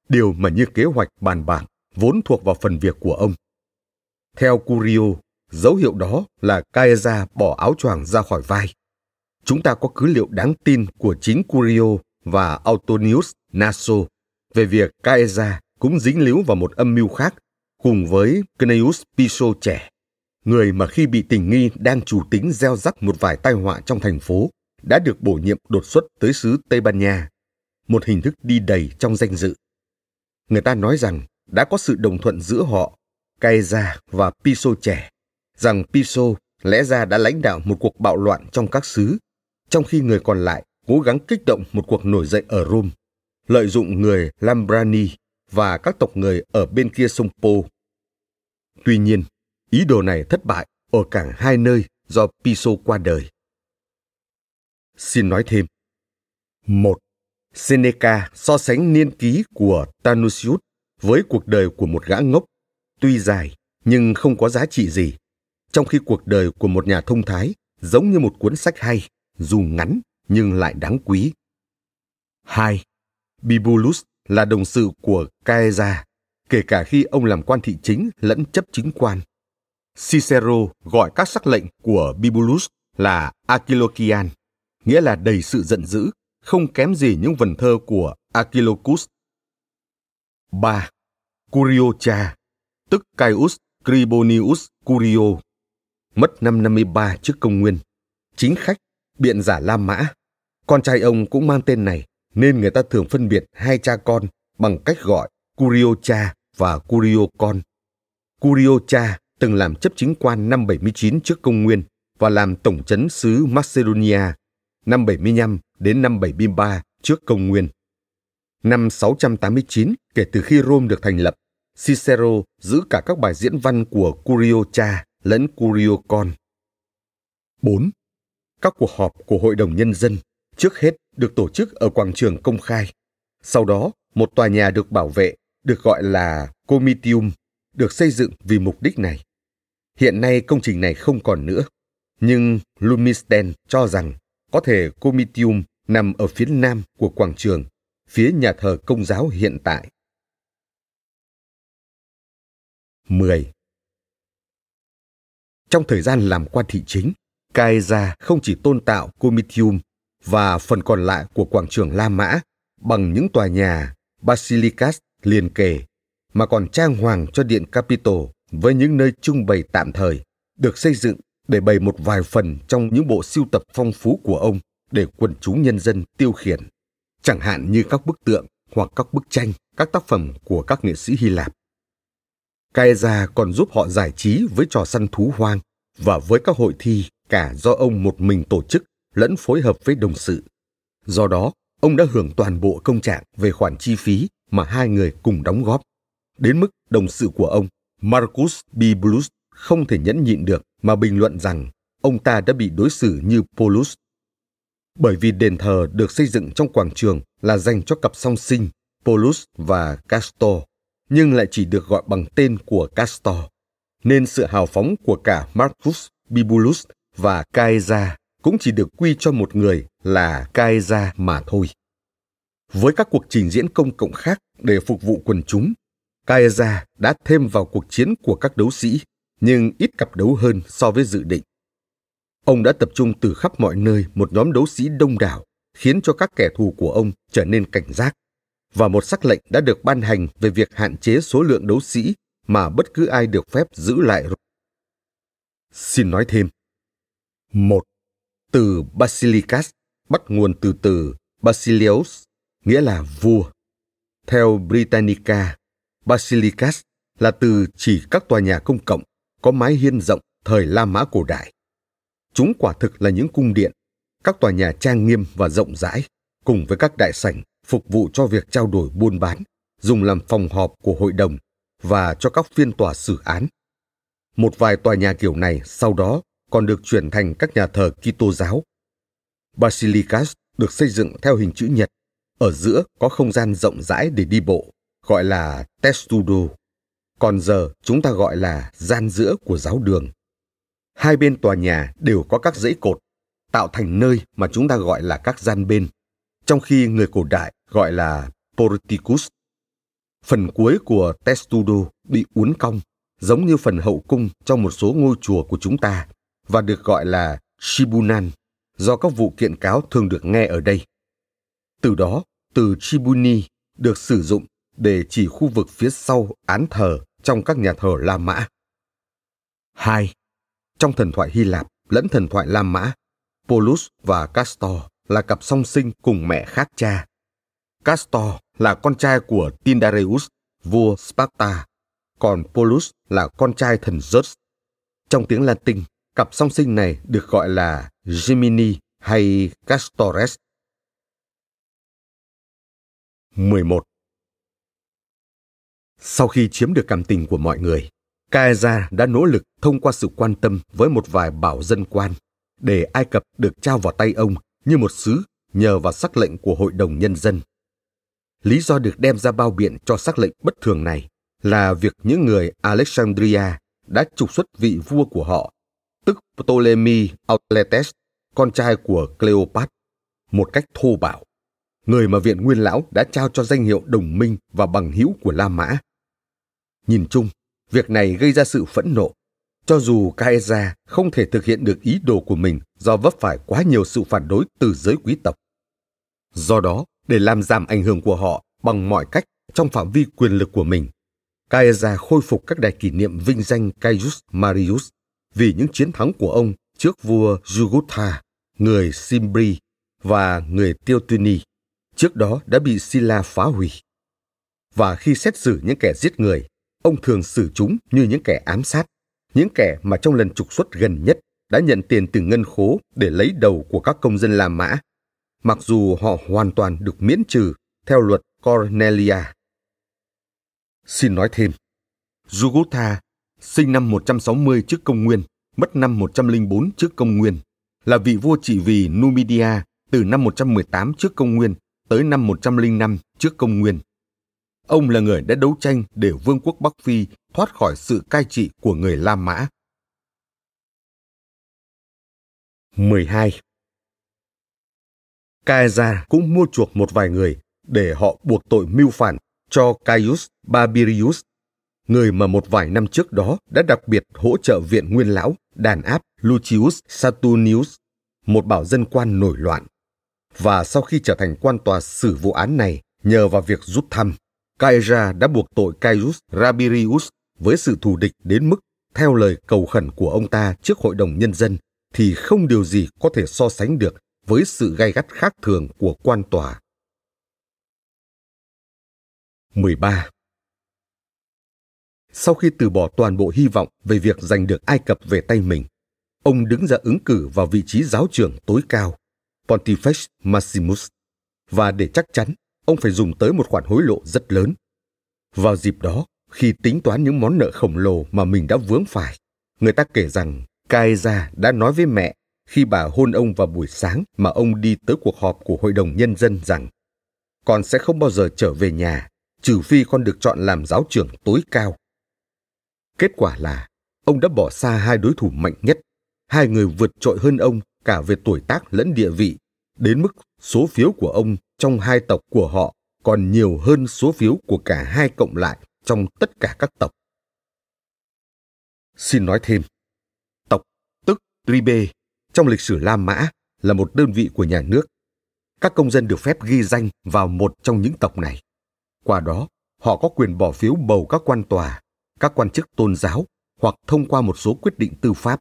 [SPEAKER 1] điều mà như kế hoạch bàn bạc vốn thuộc vào phần việc của ông. Theo Curio, dấu hiệu đó là Caesar bỏ áo choàng ra khỏi vai. Chúng ta có cứ liệu đáng tin của chính Curio và Autonius Naso về việc Caesar cũng dính líu vào một âm mưu khác cùng với Cneius Piso trẻ, người mà khi bị tình nghi đang chủ tính gieo rắc một vài tai họa trong thành phố, đã được bổ nhiệm đột xuất tới xứ Tây Ban Nha, một hình thức đi đầy trong danh dự. Người ta nói rằng đã có sự đồng thuận giữa họ, Caesar và Piso trẻ, rằng Piso lẽ ra đã lãnh đạo một cuộc bạo loạn trong các xứ, trong khi người còn lại cố gắng kích động một cuộc nổi dậy ở Rome, lợi dụng người Lambrani và các tộc người ở bên kia sông Po. Tuy nhiên, ý đồ này thất bại ở cả hai nơi do Piso qua đời. Xin nói thêm. một Seneca so sánh niên ký của Tanusius với cuộc đời của một gã ngốc, tuy dài nhưng không có giá trị gì, trong khi cuộc đời của một nhà thông thái giống như một cuốn sách hay, dù ngắn nhưng lại đáng quý. 2. Bibulus là đồng sự của Caesar, kể cả khi ông làm quan thị chính lẫn chấp chính quan. Cicero gọi các sắc lệnh của Bibulus là Achilochian, nghĩa là đầy sự giận dữ, không kém gì những vần thơ của Archilochus. 3. Curiocha, tức Caius Cribonius Curio, mất năm 53 trước công nguyên. Chính khách, biện giả La Mã. Con trai ông cũng mang tên này, nên người ta thường phân biệt hai cha con bằng cách gọi Curio cha và Curio con. Curio cha từng làm chấp chính quan năm 79 trước công nguyên và làm tổng chấn xứ Macedonia năm 75 đến năm 73 trước công nguyên. Năm 689 kể từ khi Rome được thành lập, Cicero giữ cả các bài diễn văn của Curio cha lẫn Curio con. 4. Các cuộc họp của Hội đồng Nhân dân trước hết được tổ chức ở quảng trường công khai. Sau đó, một tòa nhà được bảo vệ, được gọi là Comitium, được xây dựng vì mục đích này. Hiện nay công trình này không còn nữa, nhưng Lumisten cho rằng có thể Comitium nằm ở phía nam của quảng trường, phía nhà thờ công giáo hiện tại. 10. Trong thời gian làm quan thị chính, Caesar không chỉ tôn tạo Comitium và phần còn lại của quảng trường La Mã bằng những tòa nhà Basilicas liền kề, mà còn trang hoàng cho điện Capitol với những nơi trưng bày tạm thời, được xây dựng để bày một vài phần trong những bộ sưu tập phong phú của ông để quần chúng nhân dân tiêu khiển, chẳng hạn như các bức tượng hoặc các bức tranh, các tác phẩm của các nghệ sĩ Hy Lạp. Caesar còn giúp họ giải trí với trò săn thú hoang và với các hội thi cả do ông một mình tổ chức lẫn phối hợp với đồng sự. Do đó, ông đã hưởng toàn bộ công trạng về khoản chi phí mà hai người cùng đóng góp. Đến mức đồng sự của ông, Marcus Bibulus, không thể nhẫn nhịn được mà bình luận rằng ông ta đã bị đối xử như Polus. Bởi vì đền thờ được xây dựng trong quảng trường là dành cho cặp song sinh Polus và Castor, nhưng lại chỉ được gọi bằng tên của Castor, nên sự hào phóng của cả Marcus Bibulus và Caesar cũng chỉ được quy cho một người là Caesar mà thôi. Với các cuộc trình diễn công cộng khác để phục vụ quần chúng, Caesar đã thêm vào cuộc chiến của các đấu sĩ, nhưng ít cặp đấu hơn so với dự định. Ông đã tập trung từ khắp mọi nơi một nhóm đấu sĩ đông đảo, khiến cho các kẻ thù của ông trở nên cảnh giác. Và một sắc lệnh đã được ban hành về việc hạn chế số lượng đấu sĩ mà bất cứ ai được phép giữ lại. Xin nói thêm. một từ Basilicas bắt nguồn từ từ Basilius, nghĩa là vua. Theo Britannica, Basilicas là từ chỉ các tòa nhà công cộng có mái hiên rộng thời La Mã cổ đại. Chúng quả thực là những cung điện, các tòa nhà trang nghiêm và rộng rãi, cùng với các đại sảnh phục vụ cho việc trao đổi buôn bán, dùng làm phòng họp của hội đồng và cho các phiên tòa xử án. Một vài tòa nhà kiểu này sau đó còn được chuyển thành các nhà thờ Kitô giáo. Basilicas được xây dựng theo hình chữ nhật, ở giữa có không gian rộng rãi để đi bộ, gọi là testudo. Còn giờ chúng ta gọi là gian giữa của giáo đường. Hai bên tòa nhà đều có các dãy cột, tạo thành nơi mà chúng ta gọi là các gian bên, trong khi người cổ đại gọi là porticus. Phần cuối của testudo bị uốn cong, giống như phần hậu cung trong một số ngôi chùa của chúng ta và được gọi là Shibunan do các vụ kiện cáo thường được nghe ở đây. Từ đó, từ Shibuni được sử dụng để chỉ khu vực phía sau án thờ trong các nhà thờ La Mã. 2. Trong thần thoại Hy Lạp lẫn thần thoại La Mã, Polus và Castor là cặp song sinh cùng mẹ khác cha. Castor là con trai của Tyndareus, vua Sparta, còn Polus là con trai thần Zeus. Trong tiếng Latin, cặp song sinh này được gọi là Gemini hay Castores. 11. Sau khi chiếm được cảm tình của mọi người, Caesar đã nỗ lực thông qua sự quan tâm với một vài bảo dân quan để Ai Cập được trao vào tay ông như một sứ nhờ vào sắc lệnh của Hội đồng Nhân dân. Lý do được đem ra bao biện cho sắc lệnh bất thường này là việc những người Alexandria đã trục xuất vị vua của họ, tức Ptolemy Auletes, con trai của Cleopat, một cách thô bạo. Người mà Viện Nguyên Lão đã trao cho danh hiệu đồng minh và bằng hữu của La Mã. Nhìn chung, việc này gây ra sự phẫn nộ. Cho dù Caesar không thể thực hiện được ý đồ của mình do vấp phải quá nhiều sự phản đối từ giới quý tộc. Do đó, để làm giảm ảnh hưởng của họ bằng mọi cách trong phạm vi quyền lực của mình, Caesar khôi phục các đài kỷ niệm vinh danh Caius Marius vì những chiến thắng của ông trước vua Jugurtha, người Simbri và người Teotini, trước đó đã bị Silla phá hủy. Và khi xét xử những kẻ giết người, ông thường xử chúng như những kẻ ám sát, những kẻ mà trong lần trục xuất gần nhất đã nhận tiền từ ngân khố để lấy đầu của các công dân La Mã, mặc dù họ hoàn toàn được miễn trừ theo luật Cornelia. Xin nói thêm, Jugurtha sinh năm 160 trước công nguyên, mất năm 104 trước công nguyên, là vị vua trị vì Numidia từ năm 118 trước công nguyên tới năm 105 trước công nguyên. Ông là người đã đấu tranh để vương quốc Bắc Phi thoát khỏi sự cai trị của người La Mã. 12. Caesar cũng mua chuộc một vài người để họ buộc tội mưu phản cho Caius Babirius, người mà một vài năm trước đó đã đặc biệt hỗ trợ viện nguyên lão đàn áp Lucius Saturnius, một bảo dân quan nổi loạn. Và sau khi trở thành quan tòa xử vụ án này nhờ vào việc rút thăm, Caesar đã buộc tội Caius Rabirius với sự thù địch đến mức theo lời cầu khẩn của ông ta trước hội đồng nhân dân thì không điều gì có thể so sánh được với sự gay gắt khác thường của quan tòa. 13. Sau khi từ bỏ toàn bộ hy vọng về việc giành được Ai Cập về tay mình, ông đứng ra ứng cử vào vị trí giáo trưởng tối cao, Pontifex Maximus, và để chắc chắn, ông phải dùng tới một khoản hối lộ rất lớn. Vào dịp đó, khi tính toán những món nợ khổng lồ mà mình đã vướng phải, người ta kể rằng Caesar đã nói với mẹ khi bà hôn ông vào buổi sáng mà ông đi tới cuộc họp của Hội đồng Nhân dân rằng con sẽ không bao giờ trở về nhà trừ phi con được chọn làm giáo trưởng tối cao. Kết quả là ông đã bỏ xa hai đối thủ mạnh nhất, hai người vượt trội hơn ông cả về tuổi tác lẫn địa vị, đến mức số phiếu của ông trong hai tộc của họ còn nhiều hơn số phiếu của cả hai cộng lại trong tất cả các tộc. Xin nói thêm, tộc tức Tribe trong lịch sử La Mã là một đơn vị của nhà nước. Các công dân được phép ghi danh vào một trong những tộc này. Qua đó, họ có quyền bỏ phiếu bầu các quan tòa, các quan chức tôn giáo hoặc thông qua một số quyết định tư pháp.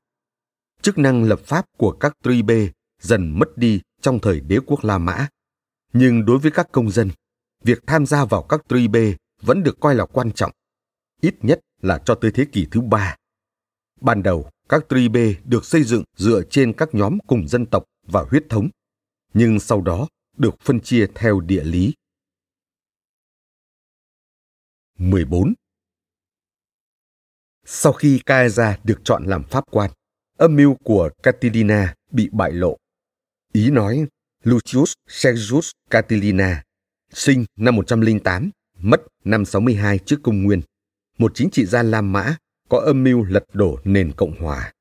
[SPEAKER 1] Chức năng lập pháp của các tribe dần mất đi trong thời đế quốc La Mã. Nhưng đối với các công dân, việc tham gia vào các tribe vẫn được coi là quan trọng, ít nhất là cho tới thế kỷ thứ ba. Ban đầu, các tribe được xây dựng dựa trên các nhóm cùng dân tộc và huyết thống, nhưng sau đó được phân chia theo địa lý. 14. Sau khi Caesar được chọn làm pháp quan, âm mưu của Catilina bị bại lộ. Ý nói Lucius Sergius Catilina, sinh năm 108, mất năm 62 trước công nguyên, một chính trị gia La Mã có âm mưu lật đổ nền Cộng hòa.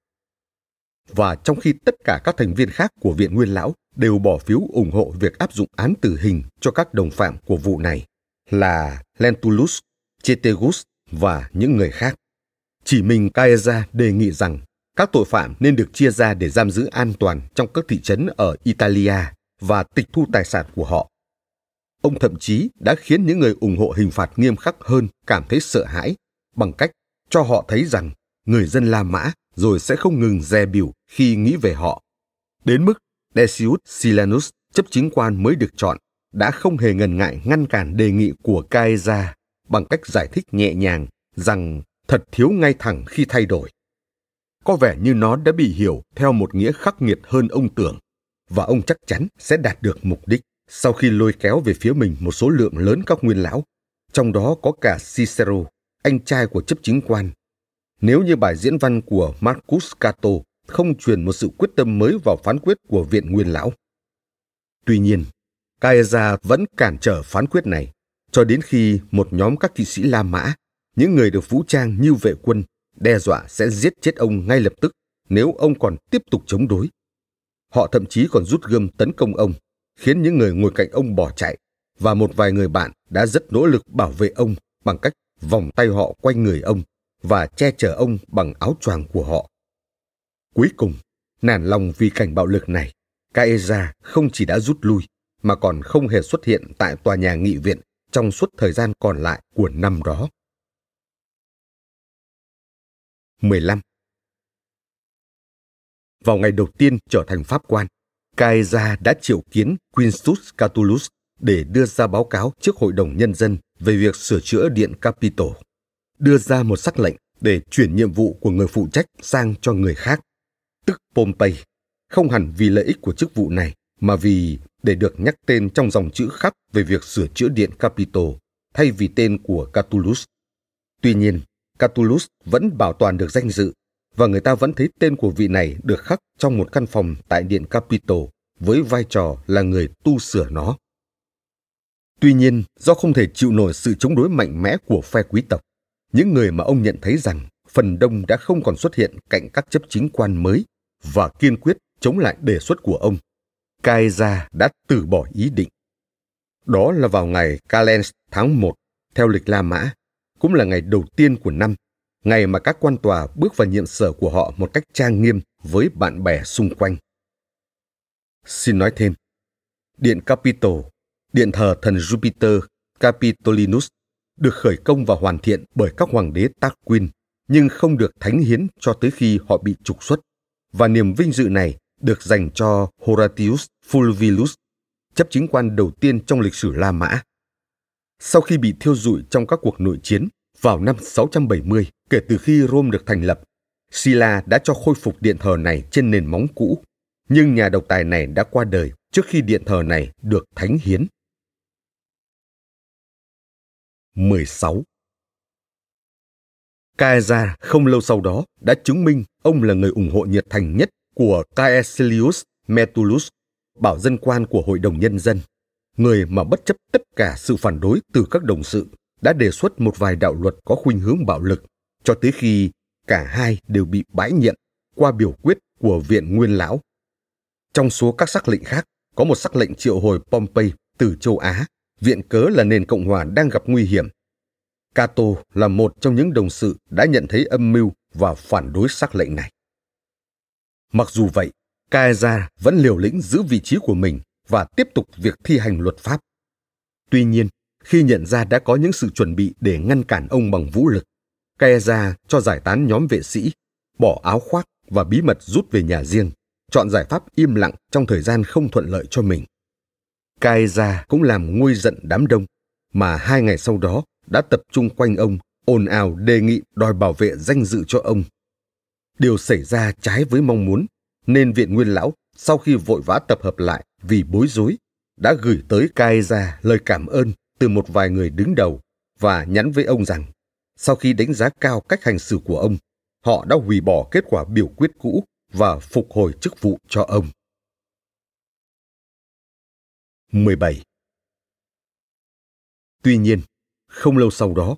[SPEAKER 1] Và trong khi tất cả các thành viên khác của Viện Nguyên Lão đều bỏ phiếu ủng hộ việc áp dụng án tử hình cho các đồng phạm của vụ này là Lentulus, Cetegus và những người khác. Chỉ mình Caesar đề nghị rằng các tội phạm nên được chia ra để giam giữ an toàn trong các thị trấn ở Italia và tịch thu tài sản của họ. Ông thậm chí đã khiến những người ủng hộ hình phạt nghiêm khắc hơn cảm thấy sợ hãi bằng cách cho họ thấy rằng người dân La Mã rồi sẽ không ngừng dè biểu khi nghĩ về họ. Đến mức Decius Silanus, chấp chính quan mới được chọn, đã không hề ngần ngại ngăn cản đề nghị của Caesar bằng cách giải thích nhẹ nhàng rằng thật thiếu ngay thẳng khi thay đổi. có vẻ như nó đã bị hiểu theo một nghĩa khắc nghiệt hơn ông tưởng, và ông chắc chắn sẽ đạt được mục đích sau khi lôi kéo về phía mình một số lượng lớn các nguyên lão, trong đó có cả Cicero, anh trai của chấp chính quan. Nếu như bài diễn văn của Marcus Cato không truyền một sự quyết tâm mới vào phán quyết của viện nguyên lão. Tuy nhiên, Caesar vẫn cản trở phán quyết này cho đến khi một nhóm các kỵ sĩ La Mã, những người được vũ trang như vệ quân, đe dọa sẽ giết chết ông ngay lập tức nếu ông còn tiếp tục chống đối. Họ thậm chí còn rút gươm tấn công ông, khiến những người ngồi cạnh ông bỏ chạy, và một vài người bạn đã rất nỗ lực bảo vệ ông bằng cách vòng tay họ quanh người ông và che chở ông bằng áo choàng của họ. Cuối cùng, nản lòng vì cảnh bạo lực này, Caesar không chỉ đã rút lui, mà còn không hề xuất hiện tại tòa nhà nghị viện trong suốt thời gian còn lại của năm đó. 15. Vào ngày đầu tiên trở thành pháp quan, Caesar đã triệu kiến Quintus Catulus để đưa ra báo cáo trước Hội đồng Nhân dân về việc sửa chữa Điện Capitol, đưa ra một sắc lệnh để chuyển nhiệm vụ của người phụ trách sang cho người khác, tức Pompey, không hẳn vì lợi ích của chức vụ này, mà vì để được nhắc tên trong dòng chữ khắc về việc sửa chữa Điện Capitol thay vì tên của Catulus. Tuy nhiên, Catulus vẫn bảo toàn được danh dự và người ta vẫn thấy tên của vị này được khắc trong một căn phòng tại Điện Capitol với vai trò là người tu sửa nó. Tuy nhiên, do không thể chịu nổi sự chống đối mạnh mẽ của phe quý tộc, những người mà ông nhận thấy rằng phần đông đã không còn xuất hiện cạnh các chấp chính quan mới và kiên quyết chống lại đề xuất của ông. Caesar đã từ bỏ ý định. Đó là vào ngày Calens tháng 1 theo lịch La Mã, cũng là ngày đầu tiên của năm, ngày mà các quan tòa bước vào nhiệm sở của họ một cách trang nghiêm với bạn bè xung quanh. Xin nói thêm, Điện Capitol, điện thờ thần Jupiter Capitolinus, được khởi công và hoàn thiện bởi các hoàng đế Tarquin, nhưng không được thánh hiến cho tới khi họ bị trục xuất. Và niềm vinh dự này được dành cho Horatius Fulvius, chấp chính quan đầu tiên trong lịch sử La Mã. Sau khi bị thiêu rụi trong các cuộc nội chiến vào năm 670, kể từ khi Rome được thành lập, Sila đã cho khôi phục điện thờ này trên nền móng cũ, nhưng nhà độc tài này đã qua đời trước khi điện thờ này được thánh hiến. 16. Caesar không lâu sau đó đã chứng minh ông là người ủng hộ nhiệt thành nhất của Caecilius Metellus, bảo dân quan của Hội đồng Nhân dân, người mà bất chấp tất cả sự phản đối từ các đồng sự đã đề xuất một vài đạo luật có khuynh hướng bạo lực cho tới khi cả hai đều bị bãi nhiệm qua biểu quyết của Viện Nguyên Lão. Trong số các sắc lệnh khác, có một sắc lệnh triệu hồi Pompey từ châu Á, viện cớ là nền Cộng hòa đang gặp nguy hiểm. Cato là một trong những đồng sự đã nhận thấy âm mưu và phản đối sắc lệnh này. Mặc dù vậy, Caesar vẫn liều lĩnh giữ vị trí của mình và tiếp tục việc thi hành luật pháp. Tuy nhiên, khi nhận ra đã có những sự chuẩn bị để ngăn cản ông bằng vũ lực, Caesar cho giải tán nhóm vệ sĩ, bỏ áo khoác và bí mật rút về nhà riêng, chọn giải pháp im lặng trong thời gian không thuận lợi cho mình. Caesar cũng làm nguôi giận đám đông, mà hai ngày sau đó đã tập trung quanh ông, ồn ào đề nghị đòi bảo vệ danh dự cho ông Điều xảy ra trái với mong muốn, nên viện nguyên lão sau khi vội vã tập hợp lại vì bối rối, đã gửi tới Caesar lời cảm ơn từ một vài người đứng đầu và nhắn với ông rằng sau khi đánh giá cao cách hành xử của ông, họ đã hủy bỏ kết quả biểu quyết cũ và phục hồi chức vụ cho ông. 17. Tuy nhiên, không lâu sau đó,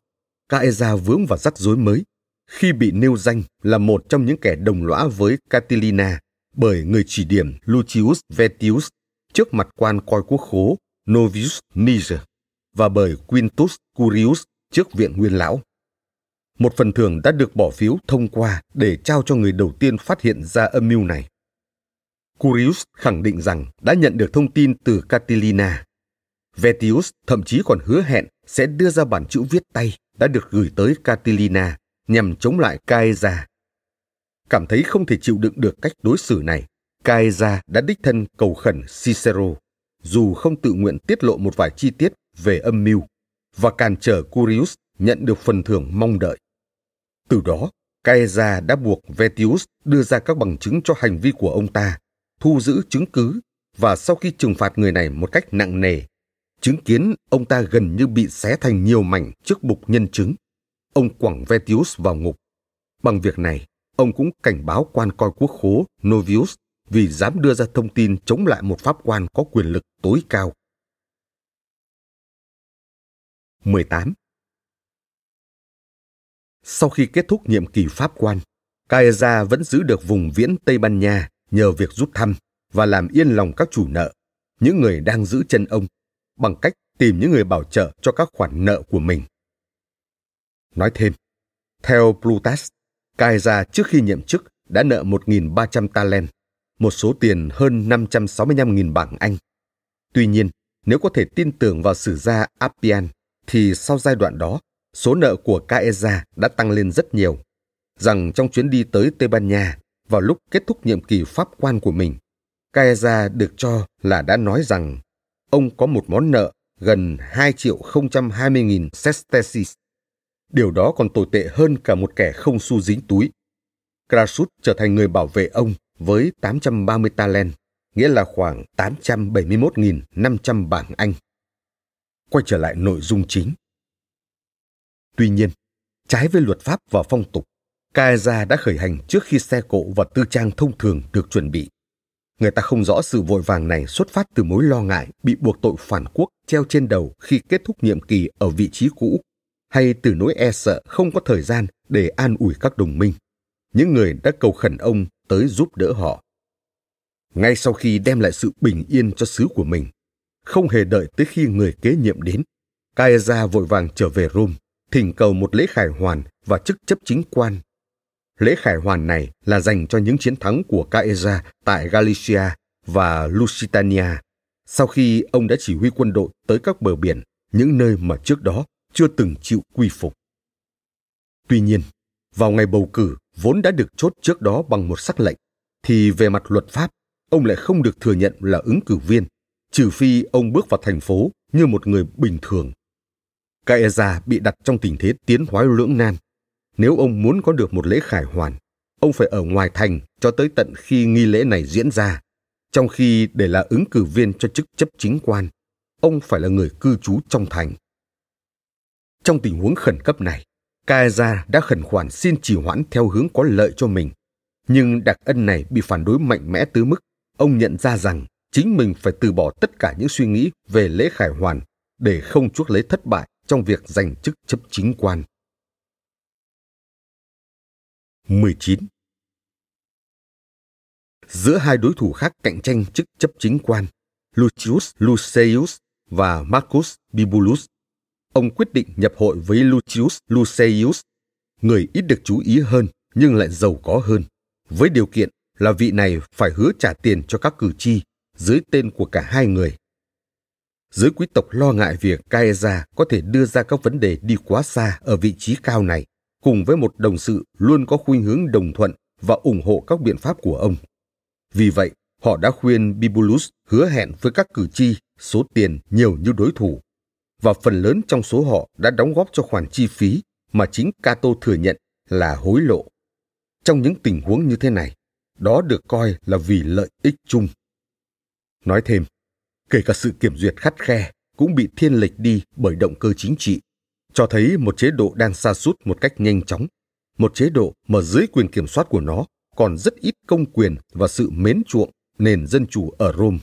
[SPEAKER 1] Caesar vướng vào rắc rối mới khi bị nêu danh là một trong những kẻ đồng lõa với Catilina bởi người chỉ điểm Lucius Vetius trước mặt quan coi quốc khố Novius Niger và bởi Quintus Curius trước viện nguyên lão. Một phần thưởng đã được bỏ phiếu thông qua để trao cho người đầu tiên phát hiện ra âm mưu này. Curius khẳng định rằng đã nhận được thông tin từ Catilina. Vetius thậm chí còn hứa hẹn sẽ đưa ra bản chữ viết tay đã được gửi tới Catilina nhằm chống lại Caesar. Cảm thấy không thể chịu đựng được cách đối xử này, Caesar đã đích thân cầu khẩn Cicero, dù không tự nguyện tiết lộ một vài chi tiết về âm mưu, và cản trở Curius nhận được phần thưởng mong đợi. Từ đó, Caesar đã buộc Vetius đưa ra các bằng chứng cho hành vi của ông ta, thu giữ chứng cứ và sau khi trừng phạt người này một cách nặng nề, chứng kiến ông ta gần như bị xé thành nhiều mảnh trước bục nhân chứng. Ông quẳng Vetius vào ngục. Bằng việc này, ông cũng cảnh báo quan coi quốc khố Novius vì dám đưa ra thông tin chống lại một pháp quan có quyền lực tối cao. 18. Sau khi kết thúc nhiệm kỳ pháp quan, Caesar vẫn giữ được vùng viễn Tây Ban Nha nhờ việc rút thăm và làm yên lòng các chủ nợ, những người đang giữ chân ông, bằng cách tìm những người bảo trợ cho các khoản nợ của mình. Nói thêm, theo Plutarch, Caesar trước khi nhậm chức đã nợ 1.300 talent, một số tiền hơn 565.000 bảng Anh. Tuy nhiên, nếu có thể tin tưởng vào sử gia Appian, thì sau giai đoạn đó, số nợ của Caesar đã tăng lên rất nhiều. Rằng trong chuyến đi tới Tây Ban Nha, vào lúc kết thúc nhiệm kỳ pháp quan của mình, Caesar được cho là đã nói rằng ông có một món nợ gần 2 triệu 020 nghìn sestesis. Điều đó còn tồi tệ hơn cả một kẻ không xu dính túi. Crassus trở thành người bảo vệ ông với 830 talent, nghĩa là khoảng 871.500 bảng Anh. Quay trở lại nội dung chính. Tuy nhiên, trái với luật pháp và phong tục, Kaeza đã khởi hành trước khi xe cộ và tư trang thông thường được chuẩn bị. Người ta không rõ sự vội vàng này xuất phát từ mối lo ngại bị buộc tội phản quốc treo trên đầu khi kết thúc nhiệm kỳ ở vị trí cũ, hay từ nỗi e sợ không có thời gian để an ủi các đồng minh, những người đã cầu khẩn ông tới giúp đỡ họ. Ngay sau khi đem lại sự bình yên cho xứ của mình, không hề đợi tới khi người kế nhiệm đến, Caesar vội vàng trở về Rome, thỉnh cầu một lễ khải hoàn và chức chấp chính quan Lễ khải hoàn này là dành cho những chiến thắng của Caesar tại Galicia và Lusitania sau khi ông đã chỉ huy quân đội tới các bờ biển, những nơi mà trước đó chưa từng chịu quy phục. Tuy nhiên, vào ngày bầu cử vốn đã được chốt trước đó bằng một sắc lệnh, thì về mặt luật pháp, ông lại không được thừa nhận là ứng cử viên, trừ phi ông bước vào thành phố như một người bình thường. Caesar bị đặt trong tình thế tiến thoái lưỡng nan nếu ông muốn có được một lễ khải hoàn, ông phải ở ngoài thành cho tới tận khi nghi lễ này diễn ra. Trong khi để là ứng cử viên cho chức chấp chính quan, ông phải là người cư trú trong thành. Trong tình huống khẩn cấp này, Caesar đã khẩn khoản xin trì hoãn theo hướng có lợi cho mình. Nhưng đặc ân này bị phản đối mạnh mẽ tới mức ông nhận ra rằng chính mình phải từ bỏ tất cả những suy nghĩ về lễ khải hoàn để không chuốc lấy thất bại trong việc giành chức chấp chính quan. 19. Giữa hai đối thủ khác cạnh tranh chức chấp chính quan, Lucius Luceius và Marcus Bibulus, ông quyết định nhập hội với Lucius Luceius, người ít được chú ý hơn nhưng lại giàu có hơn, với điều kiện là vị này phải hứa trả tiền cho các cử tri dưới tên của cả hai người. Giới quý tộc lo ngại việc Caesar có thể đưa ra các vấn đề đi quá xa ở vị trí cao này cùng với một đồng sự luôn có khuynh hướng đồng thuận và ủng hộ các biện pháp của ông. Vì vậy, họ đã khuyên Bibulus hứa hẹn với các cử tri số tiền nhiều như đối thủ, và phần lớn trong số họ đã đóng góp cho khoản chi phí mà chính Cato thừa nhận là hối lộ. Trong những tình huống như thế này, đó được coi là vì lợi ích chung. Nói thêm, kể cả sự kiểm duyệt khắt khe cũng bị thiên lệch đi bởi động cơ chính trị cho thấy một chế độ đang sa sút một cách nhanh chóng, một chế độ mà dưới quyền kiểm soát của nó còn rất ít công quyền và sự mến chuộng nền dân chủ ở Rome.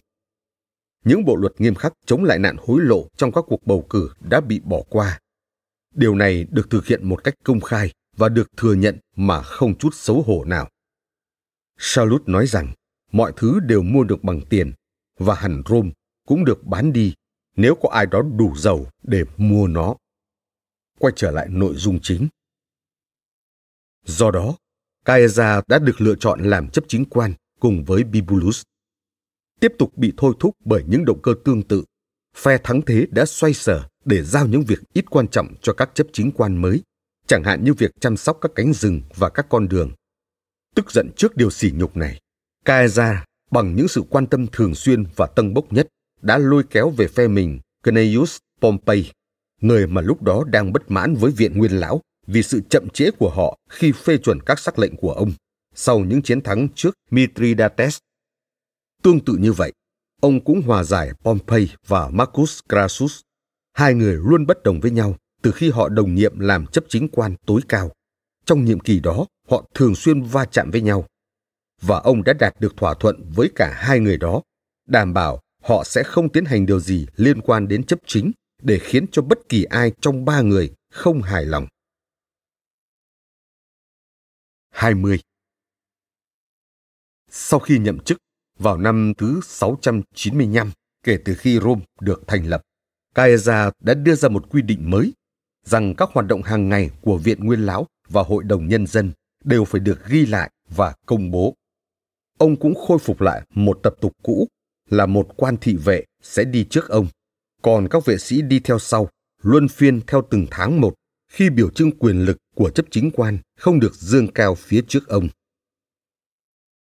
[SPEAKER 1] Những bộ luật nghiêm khắc chống lại nạn hối lộ trong các cuộc bầu cử đã bị bỏ qua. Điều này được thực hiện một cách công khai và được thừa nhận mà không chút xấu hổ nào. Charlotte nói rằng mọi thứ đều mua được bằng tiền và hẳn Rome cũng được bán đi nếu có ai đó đủ giàu để mua nó quay trở lại nội dung chính. Do đó, Caesar đã được lựa chọn làm chấp chính quan cùng với Bibulus. Tiếp tục bị thôi thúc bởi những động cơ tương tự, phe thắng thế đã xoay sở để giao những việc ít quan trọng cho các chấp chính quan mới, chẳng hạn như việc chăm sóc các cánh rừng và các con đường. Tức giận trước điều sỉ nhục này, Caesar bằng những sự quan tâm thường xuyên và tân bốc nhất đã lôi kéo về phe mình Cneius Pompey người mà lúc đó đang bất mãn với viện nguyên lão vì sự chậm trễ của họ khi phê chuẩn các sắc lệnh của ông sau những chiến thắng trước Mithridates. Tương tự như vậy, ông cũng hòa giải Pompey và Marcus Crassus. Hai người luôn bất đồng với nhau từ khi họ đồng nhiệm làm chấp chính quan tối cao. Trong nhiệm kỳ đó, họ thường xuyên va chạm với nhau. Và ông đã đạt được thỏa thuận với cả hai người đó, đảm bảo họ sẽ không tiến hành điều gì liên quan đến chấp chính để khiến cho bất kỳ ai trong ba người không hài lòng. 20. Sau khi nhậm chức, vào năm thứ 695 kể từ khi Rome được thành lập, Caesar đã đưa ra một quy định mới rằng các hoạt động hàng ngày của Viện Nguyên Lão và Hội đồng Nhân dân đều phải được ghi lại và công bố. Ông cũng khôi phục lại một tập tục cũ là một quan thị vệ sẽ đi trước ông, còn các vệ sĩ đi theo sau, luân phiên theo từng tháng một khi biểu trưng quyền lực của chấp chính quan không được dương cao phía trước ông.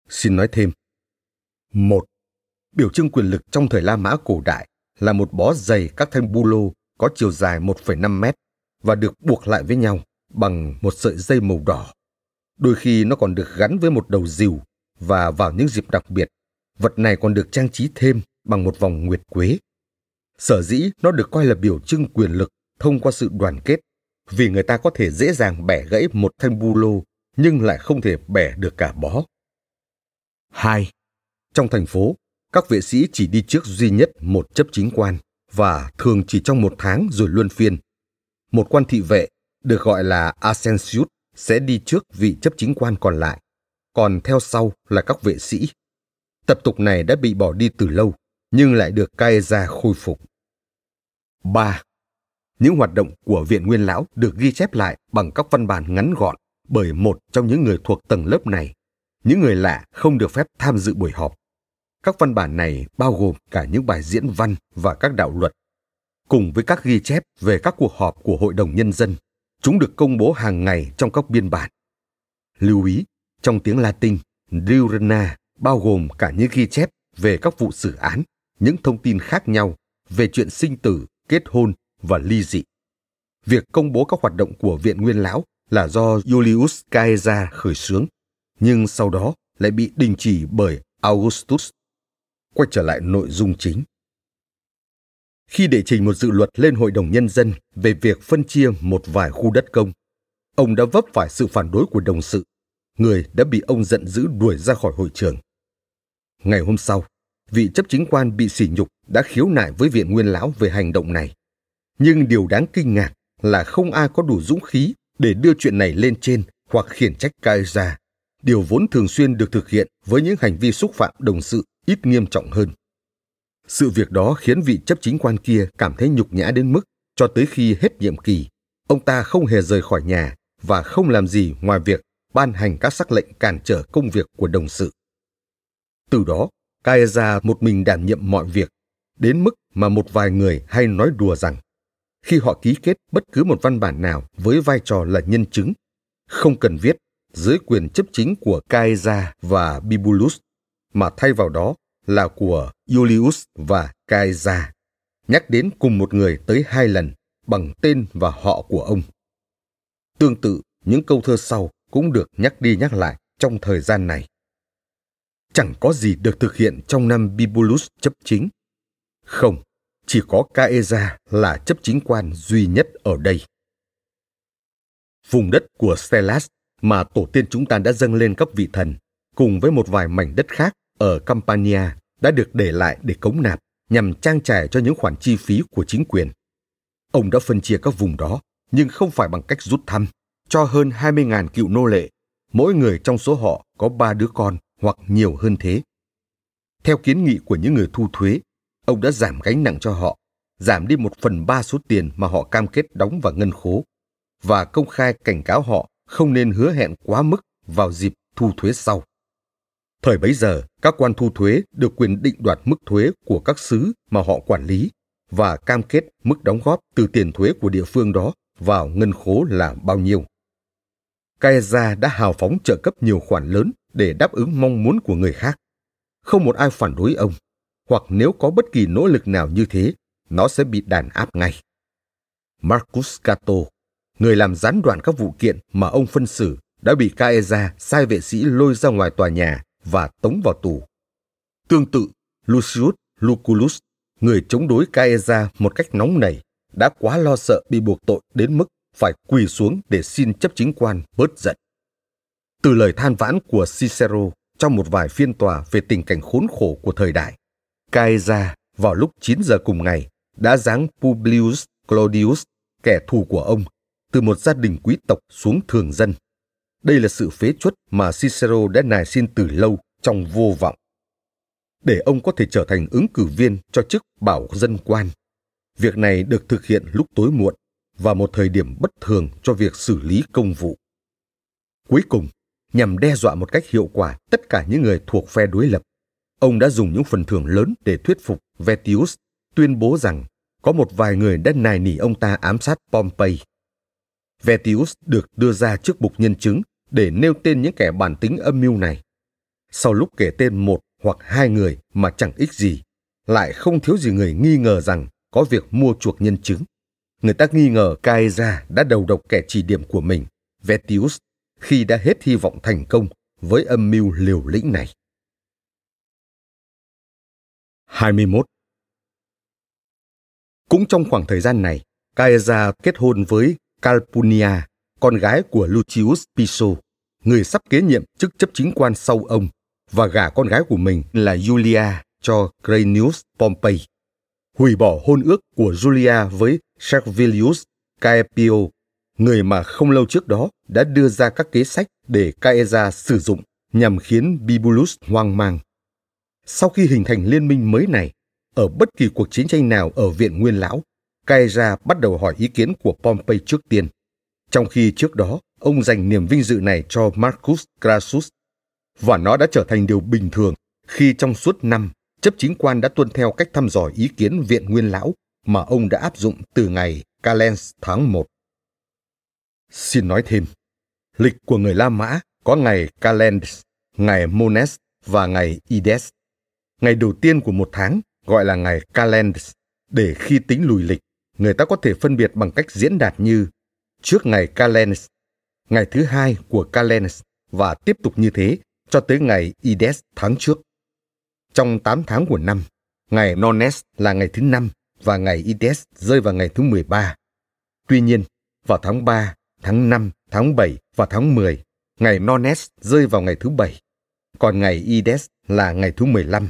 [SPEAKER 1] Xin nói thêm. Một, biểu trưng quyền lực trong thời La Mã cổ đại là một bó dày các thanh bu lô có chiều dài 1,5 mét và được buộc lại với nhau bằng một sợi dây màu đỏ. Đôi khi nó còn được gắn với một đầu rìu và vào những dịp đặc biệt, vật này còn được trang trí thêm bằng một vòng nguyệt quế. Sở dĩ nó được coi là biểu trưng quyền lực thông qua sự đoàn kết vì người ta có thể dễ dàng bẻ gãy một thanh bu lô nhưng lại không thể bẻ được cả bó. 2. Trong thành phố, các vệ sĩ chỉ đi trước duy nhất một chấp chính quan và thường chỉ trong một tháng rồi luân phiên. Một quan thị vệ, được gọi là Asensius sẽ đi trước vị chấp chính quan còn lại, còn theo sau là các vệ sĩ. Tập tục này đã bị bỏ đi từ lâu, nhưng lại được Kaeza khôi phục. 3. Những hoạt động của Viện Nguyên Lão được ghi chép lại bằng các văn bản ngắn gọn bởi một trong những người thuộc tầng lớp này. Những người lạ không được phép tham dự buổi họp. Các văn bản này bao gồm cả những bài diễn văn và các đạo luật. Cùng với các ghi chép về các cuộc họp của Hội đồng Nhân dân, chúng được công bố hàng ngày trong các biên bản. Lưu ý, trong tiếng Latin, Diurna bao gồm cả những ghi chép về các vụ xử án, những thông tin khác nhau về chuyện sinh tử, kết hôn và ly dị. Việc công bố các hoạt động của Viện Nguyên Lão là do Julius Caesar khởi xướng, nhưng sau đó lại bị đình chỉ bởi Augustus. Quay trở lại nội dung chính. Khi đệ trình một dự luật lên Hội đồng Nhân dân về việc phân chia một vài khu đất công, ông đã vấp phải sự phản đối của đồng sự, người đã bị ông giận dữ đuổi ra khỏi hội trường. Ngày hôm sau, vị chấp chính quan bị sỉ nhục đã khiếu nại với Viện Nguyên Lão về hành động này. Nhưng điều đáng kinh ngạc là không ai có đủ dũng khí để đưa chuyện này lên trên hoặc khiển trách Caesar, điều vốn thường xuyên được thực hiện với những hành vi xúc phạm đồng sự ít nghiêm trọng hơn. Sự việc đó khiến vị chấp chính quan kia cảm thấy nhục nhã đến mức cho tới khi hết nhiệm kỳ, ông ta không hề rời khỏi nhà và không làm gì ngoài việc ban hành các sắc lệnh cản trở công việc của đồng sự. Từ đó, Caesar một mình đảm nhiệm mọi việc, đến mức mà một vài người hay nói đùa rằng khi họ ký kết bất cứ một văn bản nào với vai trò là nhân chứng, không cần viết dưới quyền chấp chính của Caesar và Bibulus, mà thay vào đó là của Julius và Caesar, nhắc đến cùng một người tới hai lần bằng tên và họ của ông. Tương tự, những câu thơ sau cũng được nhắc đi nhắc lại trong thời gian này. Chẳng có gì được thực hiện trong năm Bibulus chấp chính. Không, chỉ có Caesar là chấp chính quan duy nhất ở đây. Vùng đất của Stelas mà tổ tiên chúng ta đã dâng lên các vị thần, cùng với một vài mảnh đất khác ở Campania đã được để lại để cống nạp nhằm trang trải cho những khoản chi phí của chính quyền. Ông đã phân chia các vùng đó, nhưng không phải bằng cách rút thăm, cho hơn 20.000 cựu nô lệ, mỗi người trong số họ có ba đứa con hoặc nhiều hơn thế. Theo kiến nghị của những người thu thuế, ông đã giảm gánh nặng cho họ, giảm đi một phần ba số tiền mà họ cam kết đóng vào ngân khố, và công khai cảnh cáo họ không nên hứa hẹn quá mức vào dịp thu thuế sau. Thời bấy giờ, các quan thu thuế được quyền định đoạt mức thuế của các xứ mà họ quản lý và cam kết mức đóng góp từ tiền thuế của địa phương đó vào ngân khố là bao nhiêu. Caesar đã hào phóng trợ cấp nhiều khoản lớn để đáp ứng mong muốn của người khác. Không một ai phản đối ông, hoặc nếu có bất kỳ nỗ lực nào như thế, nó sẽ bị đàn áp ngay. Marcus Cato, người làm gián đoạn các vụ kiện mà ông phân xử đã bị Caesar sai vệ sĩ lôi ra ngoài tòa nhà và tống vào tù. Tương tự, Lucius Lucullus, người chống đối Caesar một cách nóng nảy, đã quá lo sợ bị buộc tội đến mức phải quỳ xuống để xin chấp chính quan bớt giận. Từ lời than vãn của Cicero trong một vài phiên tòa về tình cảnh khốn khổ của thời đại, Caesar vào lúc 9 giờ cùng ngày đã giáng Publius Claudius, kẻ thù của ông, từ một gia đình quý tộc xuống thường dân. Đây là sự phế chuất mà Cicero đã nài xin từ lâu trong vô vọng. Để ông có thể trở thành ứng cử viên cho chức bảo dân quan. Việc này được thực hiện lúc tối muộn và một thời điểm bất thường cho việc xử lý công vụ. Cuối cùng, nhằm đe dọa một cách hiệu quả tất cả những người thuộc phe đối lập, ông đã dùng những phần thưởng lớn để thuyết phục Vetius tuyên bố rằng có một vài người đã nài nỉ ông ta ám sát Pompey. Vetius được đưa ra trước bục nhân chứng để nêu tên những kẻ bản tính âm mưu này. Sau lúc kể tên một hoặc hai người mà chẳng ích gì, lại không thiếu gì người nghi ngờ rằng có việc mua chuộc nhân chứng. Người ta nghi ngờ Caesar đã đầu độc kẻ chỉ điểm của mình, Vetius, khi đã hết hy vọng thành công với âm mưu liều lĩnh này. 21. Cũng trong khoảng thời gian này, Caesar kết hôn với Calpurnia, con gái của Lucius Piso, người sắp kế nhiệm chức chấp chính quan sau ông, và gả con gái của mình là Julia cho Cranius Pompey. Hủy bỏ hôn ước của Julia với Servilius Caepio, người mà không lâu trước đó đã đưa ra các kế sách để Caesar sử dụng nhằm khiến Bibulus hoang mang. Sau khi hình thành liên minh mới này, ở bất kỳ cuộc chiến tranh nào ở Viện Nguyên Lão, Caesar bắt đầu hỏi ý kiến của Pompey trước tiên, trong khi trước đó ông dành niềm vinh dự này cho Marcus Crassus. Và nó đã trở thành điều bình thường khi trong suốt năm, chấp chính quan đã tuân theo cách thăm dò ý kiến Viện Nguyên Lão mà ông đã áp dụng từ ngày Calens tháng 1. Xin nói thêm, lịch của người La Mã có ngày Calends, ngày Mones và ngày Ides. Ngày đầu tiên của một tháng gọi là ngày Calends, để khi tính lùi lịch, người ta có thể phân biệt bằng cách diễn đạt như trước ngày Calends, ngày thứ hai của Calends và tiếp tục như thế cho tới ngày Ides tháng trước. Trong 8 tháng của năm, ngày Nones là ngày thứ năm và ngày Ides rơi vào ngày thứ 13. Tuy nhiên, vào tháng 3, tháng 5, tháng 7 và tháng 10, ngày Nones rơi vào ngày thứ bảy, còn ngày Ides là ngày thứ 15.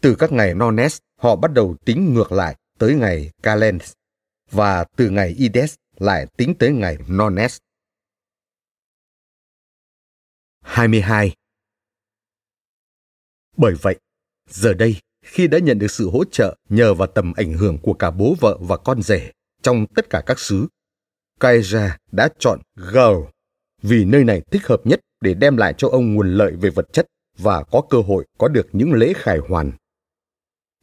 [SPEAKER 1] Từ các ngày Nones, họ bắt đầu tính ngược lại tới ngày Calends, và từ ngày Ides lại tính tới ngày Nones. 22. Bởi vậy, giờ đây, khi đã nhận được sự hỗ trợ nhờ vào tầm ảnh hưởng của cả bố vợ và con rể trong tất cả các xứ, Kaija đã chọn Gaul vì nơi này thích hợp nhất để đem lại cho ông nguồn lợi về vật chất và có cơ hội có được những lễ khải hoàn.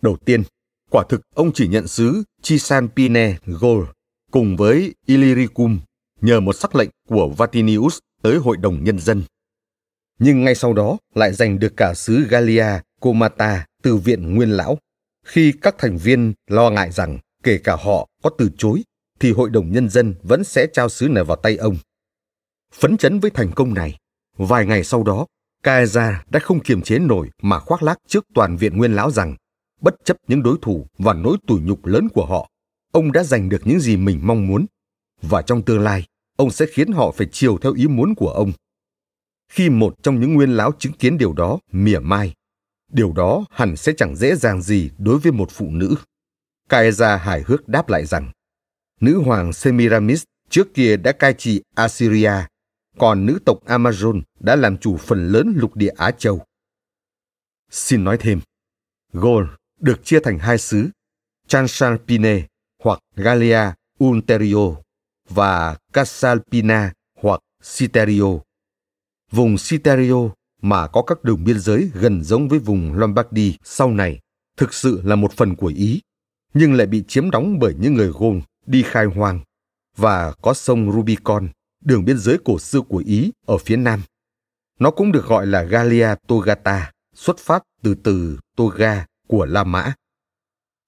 [SPEAKER 1] Đầu tiên, quả thực ông chỉ nhận sứ Chisampine Gaul cùng với Illyricum nhờ một sắc lệnh của Vatinius tới Hội đồng Nhân dân. Nhưng ngay sau đó lại giành được cả sứ Gallia, Comata từ Viện Nguyên Lão, khi các thành viên lo ngại rằng kể cả họ có từ chối, thì Hội đồng Nhân dân vẫn sẽ trao sứ này vào tay ông. Phấn chấn với thành công này, vài ngày sau đó, Caesar đã không kiềm chế nổi mà khoác lác trước toàn viện Nguyên Lão rằng, bất chấp những đối thủ và nỗi tủi nhục lớn của họ, ông đã giành được những gì mình mong muốn. Và trong tương lai ông sẽ khiến họ phải chiều theo ý muốn của ông. Khi một trong những nguyên lão chứng kiến điều đó mỉa mai điều đó hẳn sẽ chẳng dễ dàng gì đối với một phụ nữ. Caesar hài hước đáp lại rằng nữ hoàng Semiramis trước kia đã cai trị Assyria còn nữ tộc Amazon đã làm chủ phần lớn lục địa Á Châu. Xin nói thêm, Gaul được chia thành hai xứ, Transalpine hoặc Gallia Ulterio và Casalpina hoặc Citerio. Vùng Citerio mà có các đường biên giới gần giống với vùng Lombardy sau này thực sự là một phần của Ý, nhưng lại bị chiếm đóng bởi những người Gaul đi khai hoang và có sông Rubicon, đường biên giới cổ xưa của Ý ở phía nam. Nó cũng được gọi là Gallia Togata, xuất phát từ từ Toga của La Mã.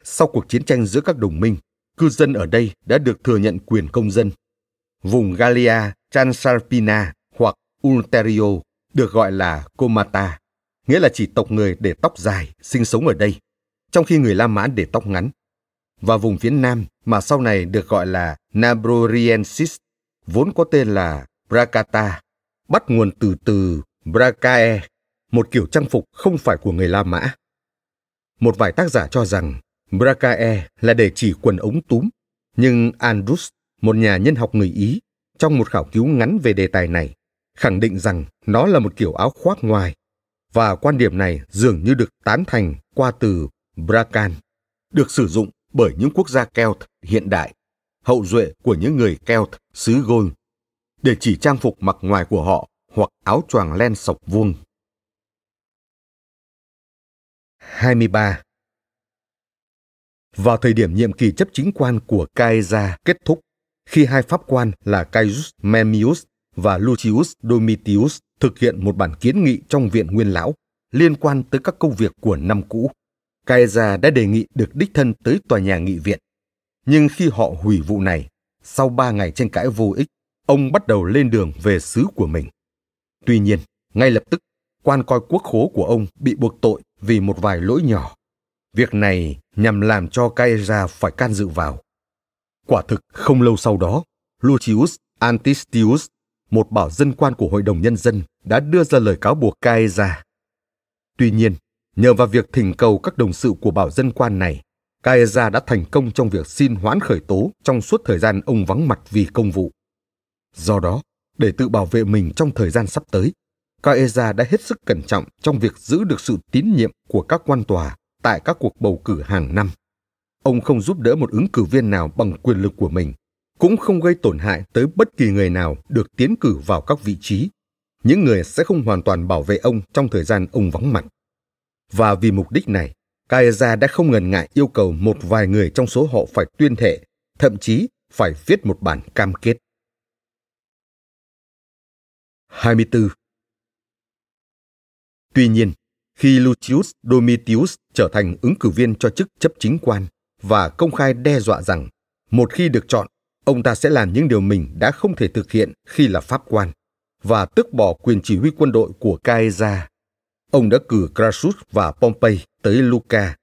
[SPEAKER 1] Sau cuộc chiến tranh giữa các đồng minh, cư dân ở đây đã được thừa nhận quyền công dân. vùng Gallia Transalpina hoặc Ulterio được gọi là Comata, nghĩa là chỉ tộc người để tóc dài sinh sống ở đây, trong khi người La Mã để tóc ngắn. Và vùng phía Nam mà sau này được gọi là Nabroriensis, vốn có tên là Bracata, bắt nguồn từ từ Bracae, một kiểu trang phục không phải của người La Mã. Một vài tác giả cho rằng Bracae là để chỉ quần ống túm, nhưng Andrus, một nhà nhân học người Ý, trong một khảo cứu ngắn về đề tài này, khẳng định rằng nó là một kiểu áo khoác ngoài, và quan điểm này dường như được tán thành qua từ Bracan, được sử dụng bởi những quốc gia Celt hiện đại, hậu duệ của những người Celt xứ Gôn, để chỉ trang phục mặc ngoài của họ hoặc áo choàng len sọc vuông. 23. Vào thời điểm nhiệm kỳ chấp chính quan của Caesar kết thúc, khi hai pháp quan là Caius Memmius và Lucius Domitius thực hiện một bản kiến nghị trong viện nguyên lão liên quan tới các công việc của năm cũ. Caesar đã đề nghị được đích thân tới tòa nhà nghị viện. Nhưng khi họ hủy vụ này, sau ba ngày tranh cãi vô ích, ông bắt đầu lên đường về xứ của mình. Tuy nhiên, ngay lập tức, quan coi quốc khố của ông bị buộc tội vì một vài lỗi nhỏ. Việc này nhằm làm cho Caesar phải can dự vào. Quả thực, không lâu sau đó, Lucius Antistius, một bảo dân quan của Hội đồng Nhân dân, đã đưa ra lời cáo buộc Caesar. Tuy nhiên, nhờ vào việc thỉnh cầu các đồng sự của bảo dân quan này, Caesar đã thành công trong việc xin hoãn khởi tố trong suốt thời gian ông vắng mặt vì công vụ. Do đó, để tự bảo vệ mình trong thời gian sắp tới, Caesar đã hết sức cẩn trọng trong việc giữ được sự tín nhiệm của các quan tòa tại các cuộc bầu cử hàng năm. Ông không giúp đỡ một ứng cử viên nào bằng quyền lực của mình, cũng không gây tổn hại tới bất kỳ người nào được tiến cử vào các vị trí. Những người sẽ không hoàn toàn bảo vệ ông trong thời gian ông vắng mặt. Và vì mục đích này, Caesar đã không ngần ngại yêu cầu một vài người trong số họ phải tuyên thệ, thậm chí phải viết một bản cam kết. 24. Tuy nhiên, khi Lucius Domitius trở thành ứng cử viên cho chức chấp chính quan và công khai đe dọa rằng một khi được chọn, ông ta sẽ làm những điều mình đã không thể thực hiện khi là pháp quan và tước bỏ quyền chỉ huy quân đội của Caesar. Ông đã cử Crassus và Pompey tới Luca,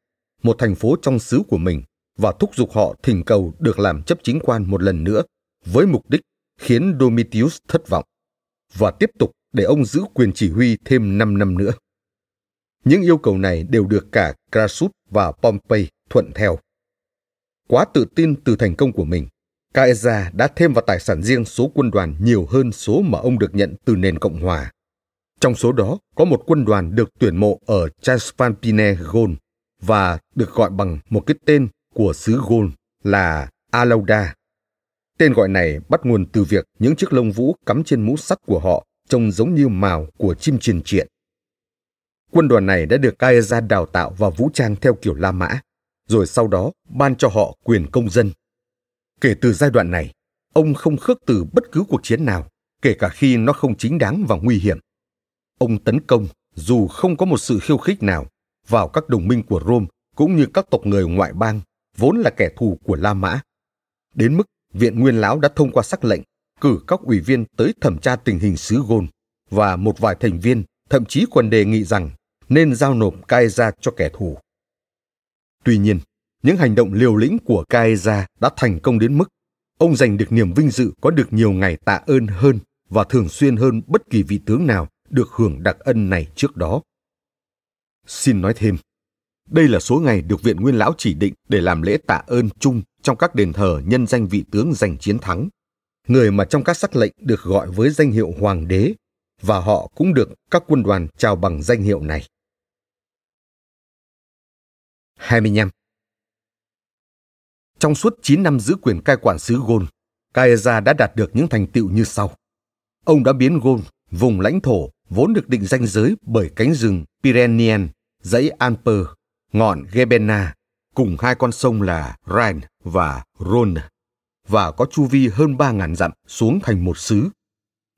[SPEAKER 1] một thành phố trong xứ của mình, và thúc giục họ thỉnh cầu được làm chấp chính quan một lần nữa với mục đích khiến Domitius thất vọng và tiếp tục để ông giữ quyền chỉ huy thêm 5 năm nữa. Những yêu cầu này đều được cả Crassus và Pompey thuận theo. Quá tự tin từ thành công của mình, Caesar đã thêm vào tài sản riêng số quân đoàn nhiều hơn số mà ông được nhận từ nền Cộng hòa. Trong số đó có một quân đoàn được tuyển mộ ở Transpalpine Gaul và được gọi bằng một cái tên của xứ Gol là Alauda. Tên gọi này bắt nguồn từ việc những chiếc lông vũ cắm trên mũ sắt của họ trông giống như mào của chim triền triện. Quân đoàn này đã được Caesar đào tạo và vũ trang theo kiểu La Mã, rồi sau đó ban cho họ quyền công dân. Kể từ giai đoạn này, ông không khước từ bất cứ cuộc chiến nào, kể cả khi nó không chính đáng và nguy hiểm. Ông tấn công dù không có một sự khiêu khích nào vào các đồng minh của Rome cũng như các tộc người ngoại bang vốn là kẻ thù của La Mã. Đến mức Viện Nguyên Lão đã thông qua sắc lệnh cử các ủy viên tới thẩm tra tình hình xứ Gôn và một vài thành viên thậm chí còn đề nghị rằng nên giao nộp Caesar cho kẻ thù. Tuy nhiên, những hành động liều lĩnh của Caesar đã thành công đến mức ông giành được niềm vinh dự có được nhiều ngày tạ ơn hơn và thường xuyên hơn bất kỳ vị tướng nào được hưởng đặc ân này trước đó. Xin nói thêm, đây là số ngày được Viện Nguyên Lão chỉ định để làm lễ tạ ơn chung trong các đền thờ nhân danh vị tướng giành chiến thắng, người mà trong các sắc lệnh được gọi với danh hiệu Hoàng đế, và họ cũng được các quân đoàn chào bằng danh hiệu này. 25. Trong suốt 9 năm giữ quyền cai quản xứ Gôn, Caesar đã đạt được những thành tựu như sau. Ông đã biến Gôn, vùng lãnh thổ vốn được định danh giới bởi cánh rừng Pyrenean, dãy Alper, ngọn Gebena, cùng hai con sông là Rhine và Rhône, và có chu vi hơn 3.000 dặm xuống thành một xứ,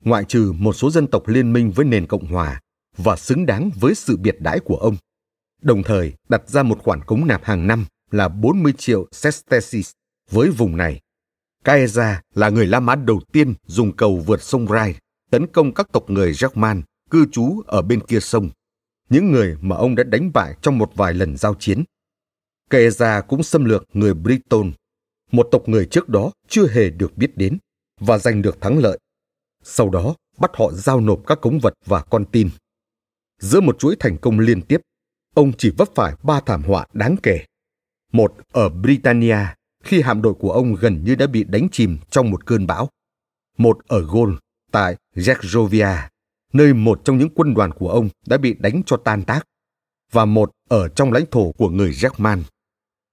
[SPEAKER 1] ngoại trừ một số dân tộc liên minh với nền Cộng Hòa và xứng đáng với sự biệt đãi của ông đồng thời đặt ra một khoản cống nạp hàng năm là 40 triệu sesterces với vùng này. Caesar là người La Mã đầu tiên dùng cầu vượt sông Rai tấn công các tộc người German cư trú ở bên kia sông, những người mà ông đã đánh bại trong một vài lần giao chiến. Caesar cũng xâm lược người Briton, một tộc người trước đó chưa hề được biết đến, và giành được thắng lợi. Sau đó bắt họ giao nộp các cống vật và con tin. Giữa một chuỗi thành công liên tiếp, ông chỉ vấp phải ba thảm họa đáng kể. Một ở Britannia, khi hạm đội của ông gần như đã bị đánh chìm trong một cơn bão. Một ở Gaul, tại Gergovia, nơi một trong những quân đoàn của ông đã bị đánh cho tan tác, và một ở trong lãnh thổ của người German.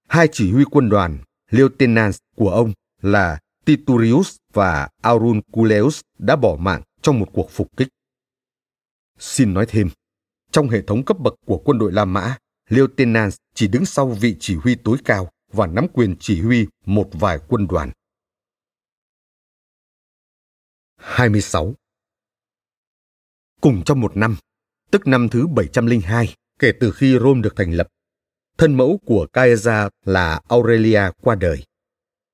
[SPEAKER 1] Hai chỉ huy quân đoàn, lieutenants của ông là Titurius và Aurunculeus đã bỏ mạng trong một cuộc phục kích. Xin nói thêm, trong hệ thống cấp bậc của quân đội La Mã, Lieutenant chỉ đứng sau vị chỉ huy tối cao và nắm quyền chỉ huy một vài quân đoàn. 26. Cùng trong một năm, tức năm thứ 702 kể từ khi Rome được thành lập, thân mẫu của Caesar là Aurelia qua đời.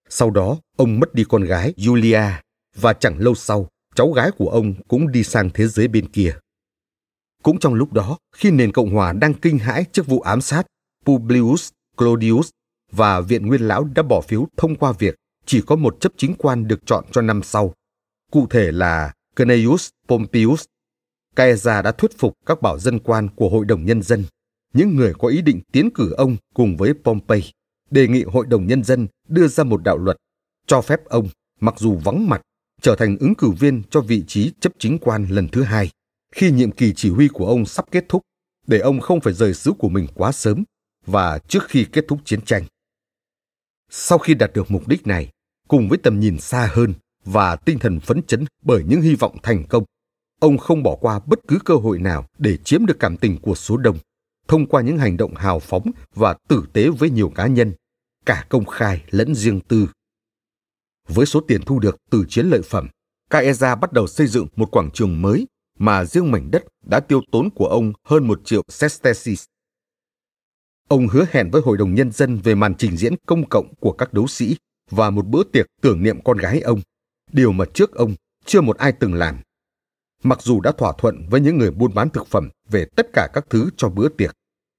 [SPEAKER 1] Sau đó, ông mất đi con gái Julia và chẳng lâu sau, cháu gái của ông cũng đi sang thế giới bên kia. Cũng trong lúc đó, khi nền Cộng hòa đang kinh hãi trước vụ ám sát, Publius Clodius và Viện Nguyên Lão đã bỏ phiếu thông qua việc chỉ có một chấp chính quan được chọn cho năm sau, cụ thể là Cneius Pompeius. Caesar đã thuyết phục các bảo dân quan của Hội đồng Nhân dân, những người có ý định tiến cử ông cùng với Pompey, đề nghị Hội đồng Nhân dân đưa ra một đạo luật cho phép ông, mặc dù vắng mặt, trở thành ứng cử viên cho vị trí chấp chính quan lần thứ hai khi nhiệm kỳ chỉ huy của ông sắp kết thúc để ông không phải rời xứ của mình quá sớm và trước khi kết thúc chiến tranh. Sau khi đạt được mục đích này, cùng với tầm nhìn xa hơn và tinh thần phấn chấn bởi những hy vọng thành công, ông không bỏ qua bất cứ cơ hội nào để chiếm được cảm tình của số đông thông qua những hành động hào phóng và tử tế với nhiều cá nhân, cả công khai lẫn riêng tư. Với số tiền thu được từ chiến lợi phẩm, Caesar bắt đầu xây dựng một quảng trường mới mà riêng mảnh đất đã tiêu tốn của ông hơn một triệu sesterces. Ông hứa hẹn với Hội đồng Nhân dân về màn trình diễn công cộng của các đấu sĩ và một bữa tiệc tưởng niệm con gái ông, điều mà trước ông chưa một ai từng làm. Mặc dù đã thỏa thuận với những người buôn bán thực phẩm về tất cả các thứ cho bữa tiệc,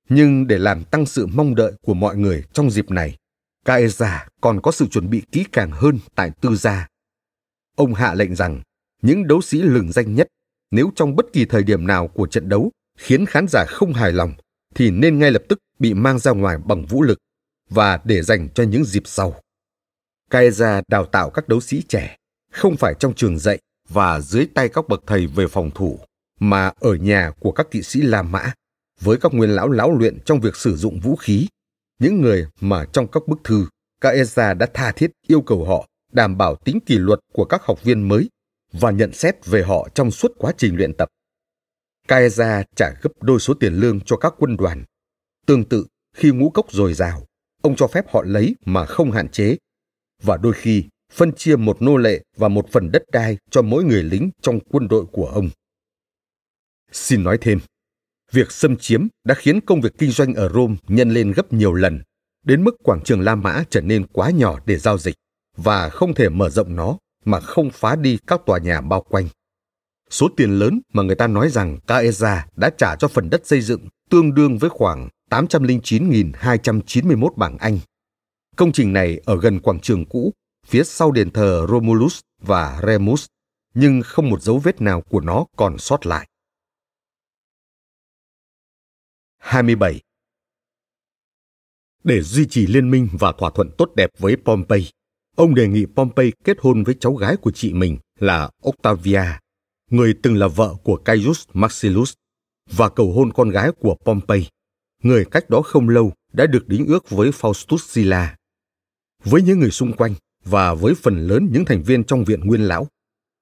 [SPEAKER 1] nhưng để làm tăng sự mong đợi của mọi người trong dịp này, Caesar còn có sự chuẩn bị kỹ càng hơn tại tư gia. Ông hạ lệnh rằng những đấu sĩ lừng danh nhất nếu trong bất kỳ thời điểm nào của trận đấu khiến khán giả không hài lòng thì nên ngay lập tức bị mang ra ngoài bằng vũ lực và để dành cho những dịp sau. Caesar đào tạo các đấu sĩ trẻ, không phải trong trường dạy và dưới tay các bậc thầy về phòng thủ, mà ở nhà của các kỵ sĩ La Mã, với các nguyên lão lão luyện trong việc sử dụng vũ khí, những người mà trong các bức thư, Caesar e đã tha thiết yêu cầu họ đảm bảo tính kỷ luật của các học viên mới và nhận xét về họ trong suốt quá trình luyện tập. Caesar e trả gấp đôi số tiền lương cho các quân đoàn. Tương tự, khi ngũ cốc dồi dào, ông cho phép họ lấy mà không hạn chế. Và đôi khi phân chia một nô lệ và một phần đất đai cho mỗi người lính trong quân đội của ông. Xin nói thêm, việc xâm chiếm đã khiến công việc kinh doanh ở Rome nhân lên gấp nhiều lần, đến mức quảng trường La Mã trở nên quá nhỏ để giao dịch và không thể mở rộng nó mà không phá đi các tòa nhà bao quanh. Số tiền lớn mà người ta nói rằng Caesar đã trả cho phần đất xây dựng tương đương với khoảng 809.291 bảng Anh. Công trình này ở gần quảng trường cũ, phía sau đền thờ Romulus và Remus, nhưng không một dấu vết nào của nó còn sót lại. 27. Để duy trì liên minh và thỏa thuận tốt đẹp với Pompey, ông đề nghị Pompey kết hôn với cháu gái của chị mình là Octavia, người từng là vợ của Caius Marcellus, và cầu hôn con gái của Pompey, người cách đó không lâu đã được đính ước với Faustus Sila. Với những người xung quanh và với phần lớn những thành viên trong viện nguyên lão,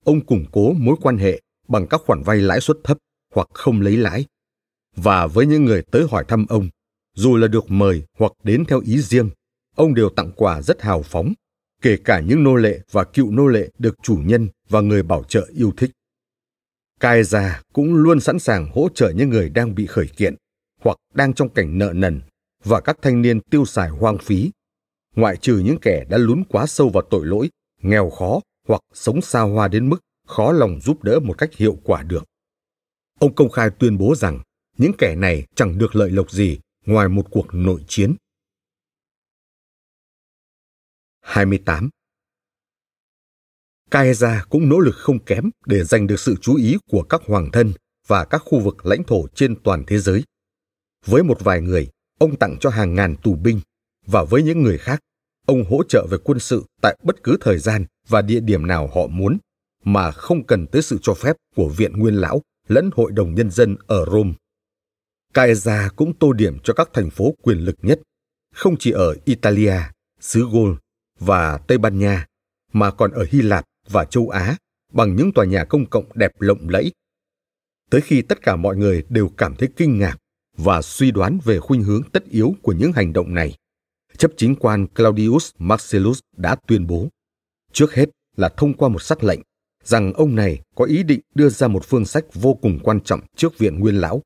[SPEAKER 1] ông củng cố mối quan hệ bằng các khoản vay lãi suất thấp hoặc không lấy lãi. Và với những người tới hỏi thăm ông, dù là được mời hoặc đến theo ý riêng, ông đều tặng quà rất hào phóng kể cả những nô lệ và cựu nô lệ được chủ nhân và người bảo trợ yêu thích. Cai già cũng luôn sẵn sàng hỗ trợ những người đang bị khởi kiện hoặc đang trong cảnh nợ nần và các thanh niên tiêu xài hoang phí, ngoại trừ những kẻ đã lún quá sâu vào tội lỗi nghèo khó hoặc sống xa hoa đến mức khó lòng giúp đỡ một cách hiệu quả được. Ông công khai tuyên bố rằng những kẻ này chẳng được lợi lộc gì ngoài một cuộc nội chiến. 28. Caesar cũng nỗ lực không kém để giành được sự chú ý của các hoàng thân và các khu vực lãnh thổ trên toàn thế giới. Với một vài người, ông tặng cho hàng ngàn tù binh, và với những người khác, ông hỗ trợ về quân sự tại bất cứ thời gian và địa điểm nào họ muốn, mà không cần tới sự cho phép của Viện Nguyên Lão lẫn Hội đồng Nhân dân ở Rome. Caesar cũng tô điểm cho các thành phố quyền lực nhất, không chỉ ở Italia, xứ Gaul và Tây Ban Nha, mà còn ở Hy Lạp và châu Á bằng những tòa nhà công cộng đẹp lộng lẫy. Tới khi tất cả mọi người đều cảm thấy kinh ngạc và suy đoán về khuynh hướng tất yếu của những hành động này, chấp chính quan Claudius Marcellus đã tuyên bố, trước hết là thông qua một sắc lệnh, rằng ông này có ý định đưa ra một phương sách vô cùng quan trọng trước viện nguyên lão,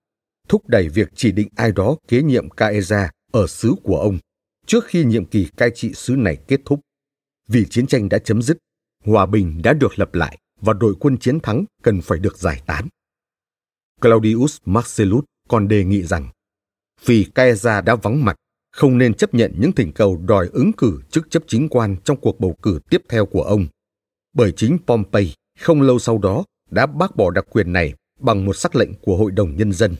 [SPEAKER 1] thúc đẩy việc chỉ định ai đó kế nhiệm Caesar ở xứ của ông trước khi nhiệm kỳ cai trị xứ này kết thúc. Vì chiến tranh đã chấm dứt, hòa bình đã được lập lại và đội quân chiến thắng cần phải được giải tán. Claudius Marcellus còn đề nghị rằng vì Caesar đã vắng mặt, không nên chấp nhận những thỉnh cầu đòi ứng cử chức chấp chính quan trong cuộc bầu cử tiếp theo của ông. Bởi chính Pompey không lâu sau đó đã bác bỏ đặc quyền này bằng một sắc lệnh của Hội đồng Nhân dân.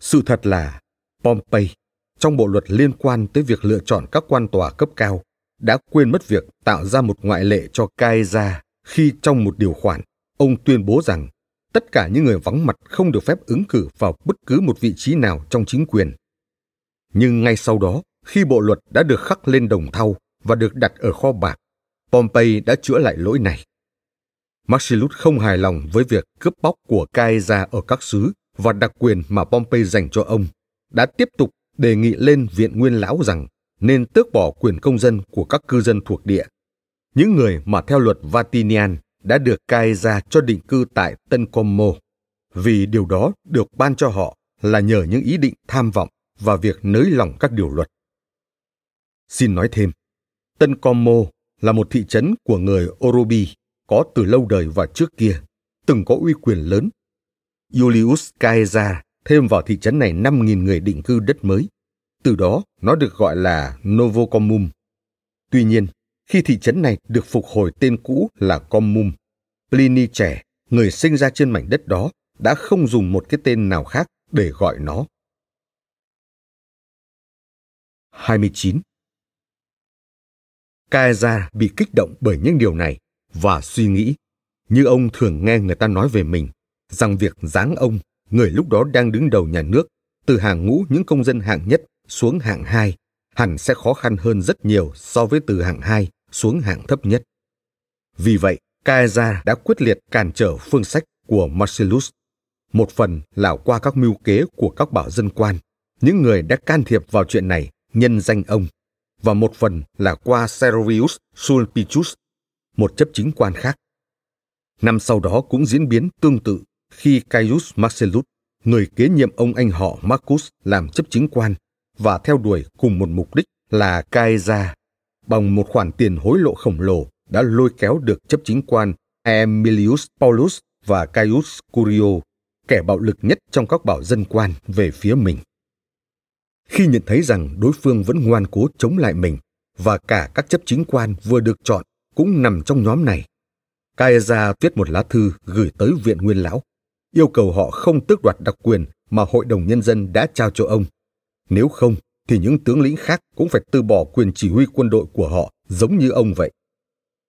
[SPEAKER 1] Sự thật là Pompey, trong bộ luật liên quan tới việc lựa chọn các quan tòa cấp cao, đã quên mất việc tạo ra một ngoại lệ cho Caesar khi trong một điều khoản, ông tuyên bố rằng tất cả những người vắng mặt không được phép ứng cử vào bất cứ một vị trí nào trong chính quyền. Nhưng ngay sau đó, khi bộ luật đã được khắc lên đồng thau và được đặt ở kho bạc, Pompey đã chữa lại lỗi này. Marcellus không hài lòng với việc cướp bóc của Caesar ở các xứ và đặc quyền mà Pompey dành cho ông, đã tiếp tục đề nghị lên viện nguyên lão rằng nên tước bỏ quyền công dân của các cư dân thuộc địa. Những người mà theo luật Vatinian đã được Caesar cho định cư tại Tân Como, vì điều đó được ban cho họ là nhờ những ý định tham vọng và việc nới lỏng các điều luật. Xin nói thêm, Tân Como là một thị trấn của người Orobi có từ lâu đời và trước kia, từng có uy quyền lớn. Julius Caesar thêm vào thị trấn này 5.000 người định cư đất mới. Từ đó, nó được gọi là Novocomum. Tuy nhiên, khi thị trấn này được phục hồi tên cũ là Comum, Pliny trẻ, người sinh ra trên mảnh đất đó, đã không dùng một cái tên nào khác để gọi nó. 29. Caesar bị kích động bởi những điều này và suy nghĩ, như ông thường nghe người ta nói về mình, rằng việc giáng ông, người lúc đó đang đứng đầu nhà nước, từ hàng ngũ những công dân hạng nhất xuống hạng hai, hẳn sẽ khó khăn hơn rất nhiều so với từ hạng hai xuống hạng thấp nhất. Vì vậy, Caesar đã quyết liệt cản trở phương sách của Marcellus, một phần là qua các mưu kế của các bảo dân quan, những người đã can thiệp vào chuyện này nhân danh ông, và một phần là qua Servius Sulpicius, một chấp chính quan khác. Năm sau đó cũng diễn biến tương tự khi Caius Marcellus, người kế nhiệm ông anh họ Marcus làm chấp chính quan và theo đuổi cùng một mục đích là Caesar bằng một khoản tiền hối lộ khổng lồ đã lôi kéo được chấp chính quan Emilius Paulus và Caius Curio, kẻ bạo lực nhất trong các bảo dân quan về phía mình. Khi nhận thấy rằng đối phương vẫn ngoan cố chống lại mình và cả các chấp chính quan vừa được chọn cũng nằm trong nhóm này, Caesar viết một lá thư gửi tới viện nguyên lão, yêu cầu họ không tước đoạt đặc quyền mà Hội đồng Nhân dân đã trao cho ông. Nếu không, thì những tướng lĩnh khác cũng phải từ bỏ quyền chỉ huy quân đội của họ giống như ông vậy.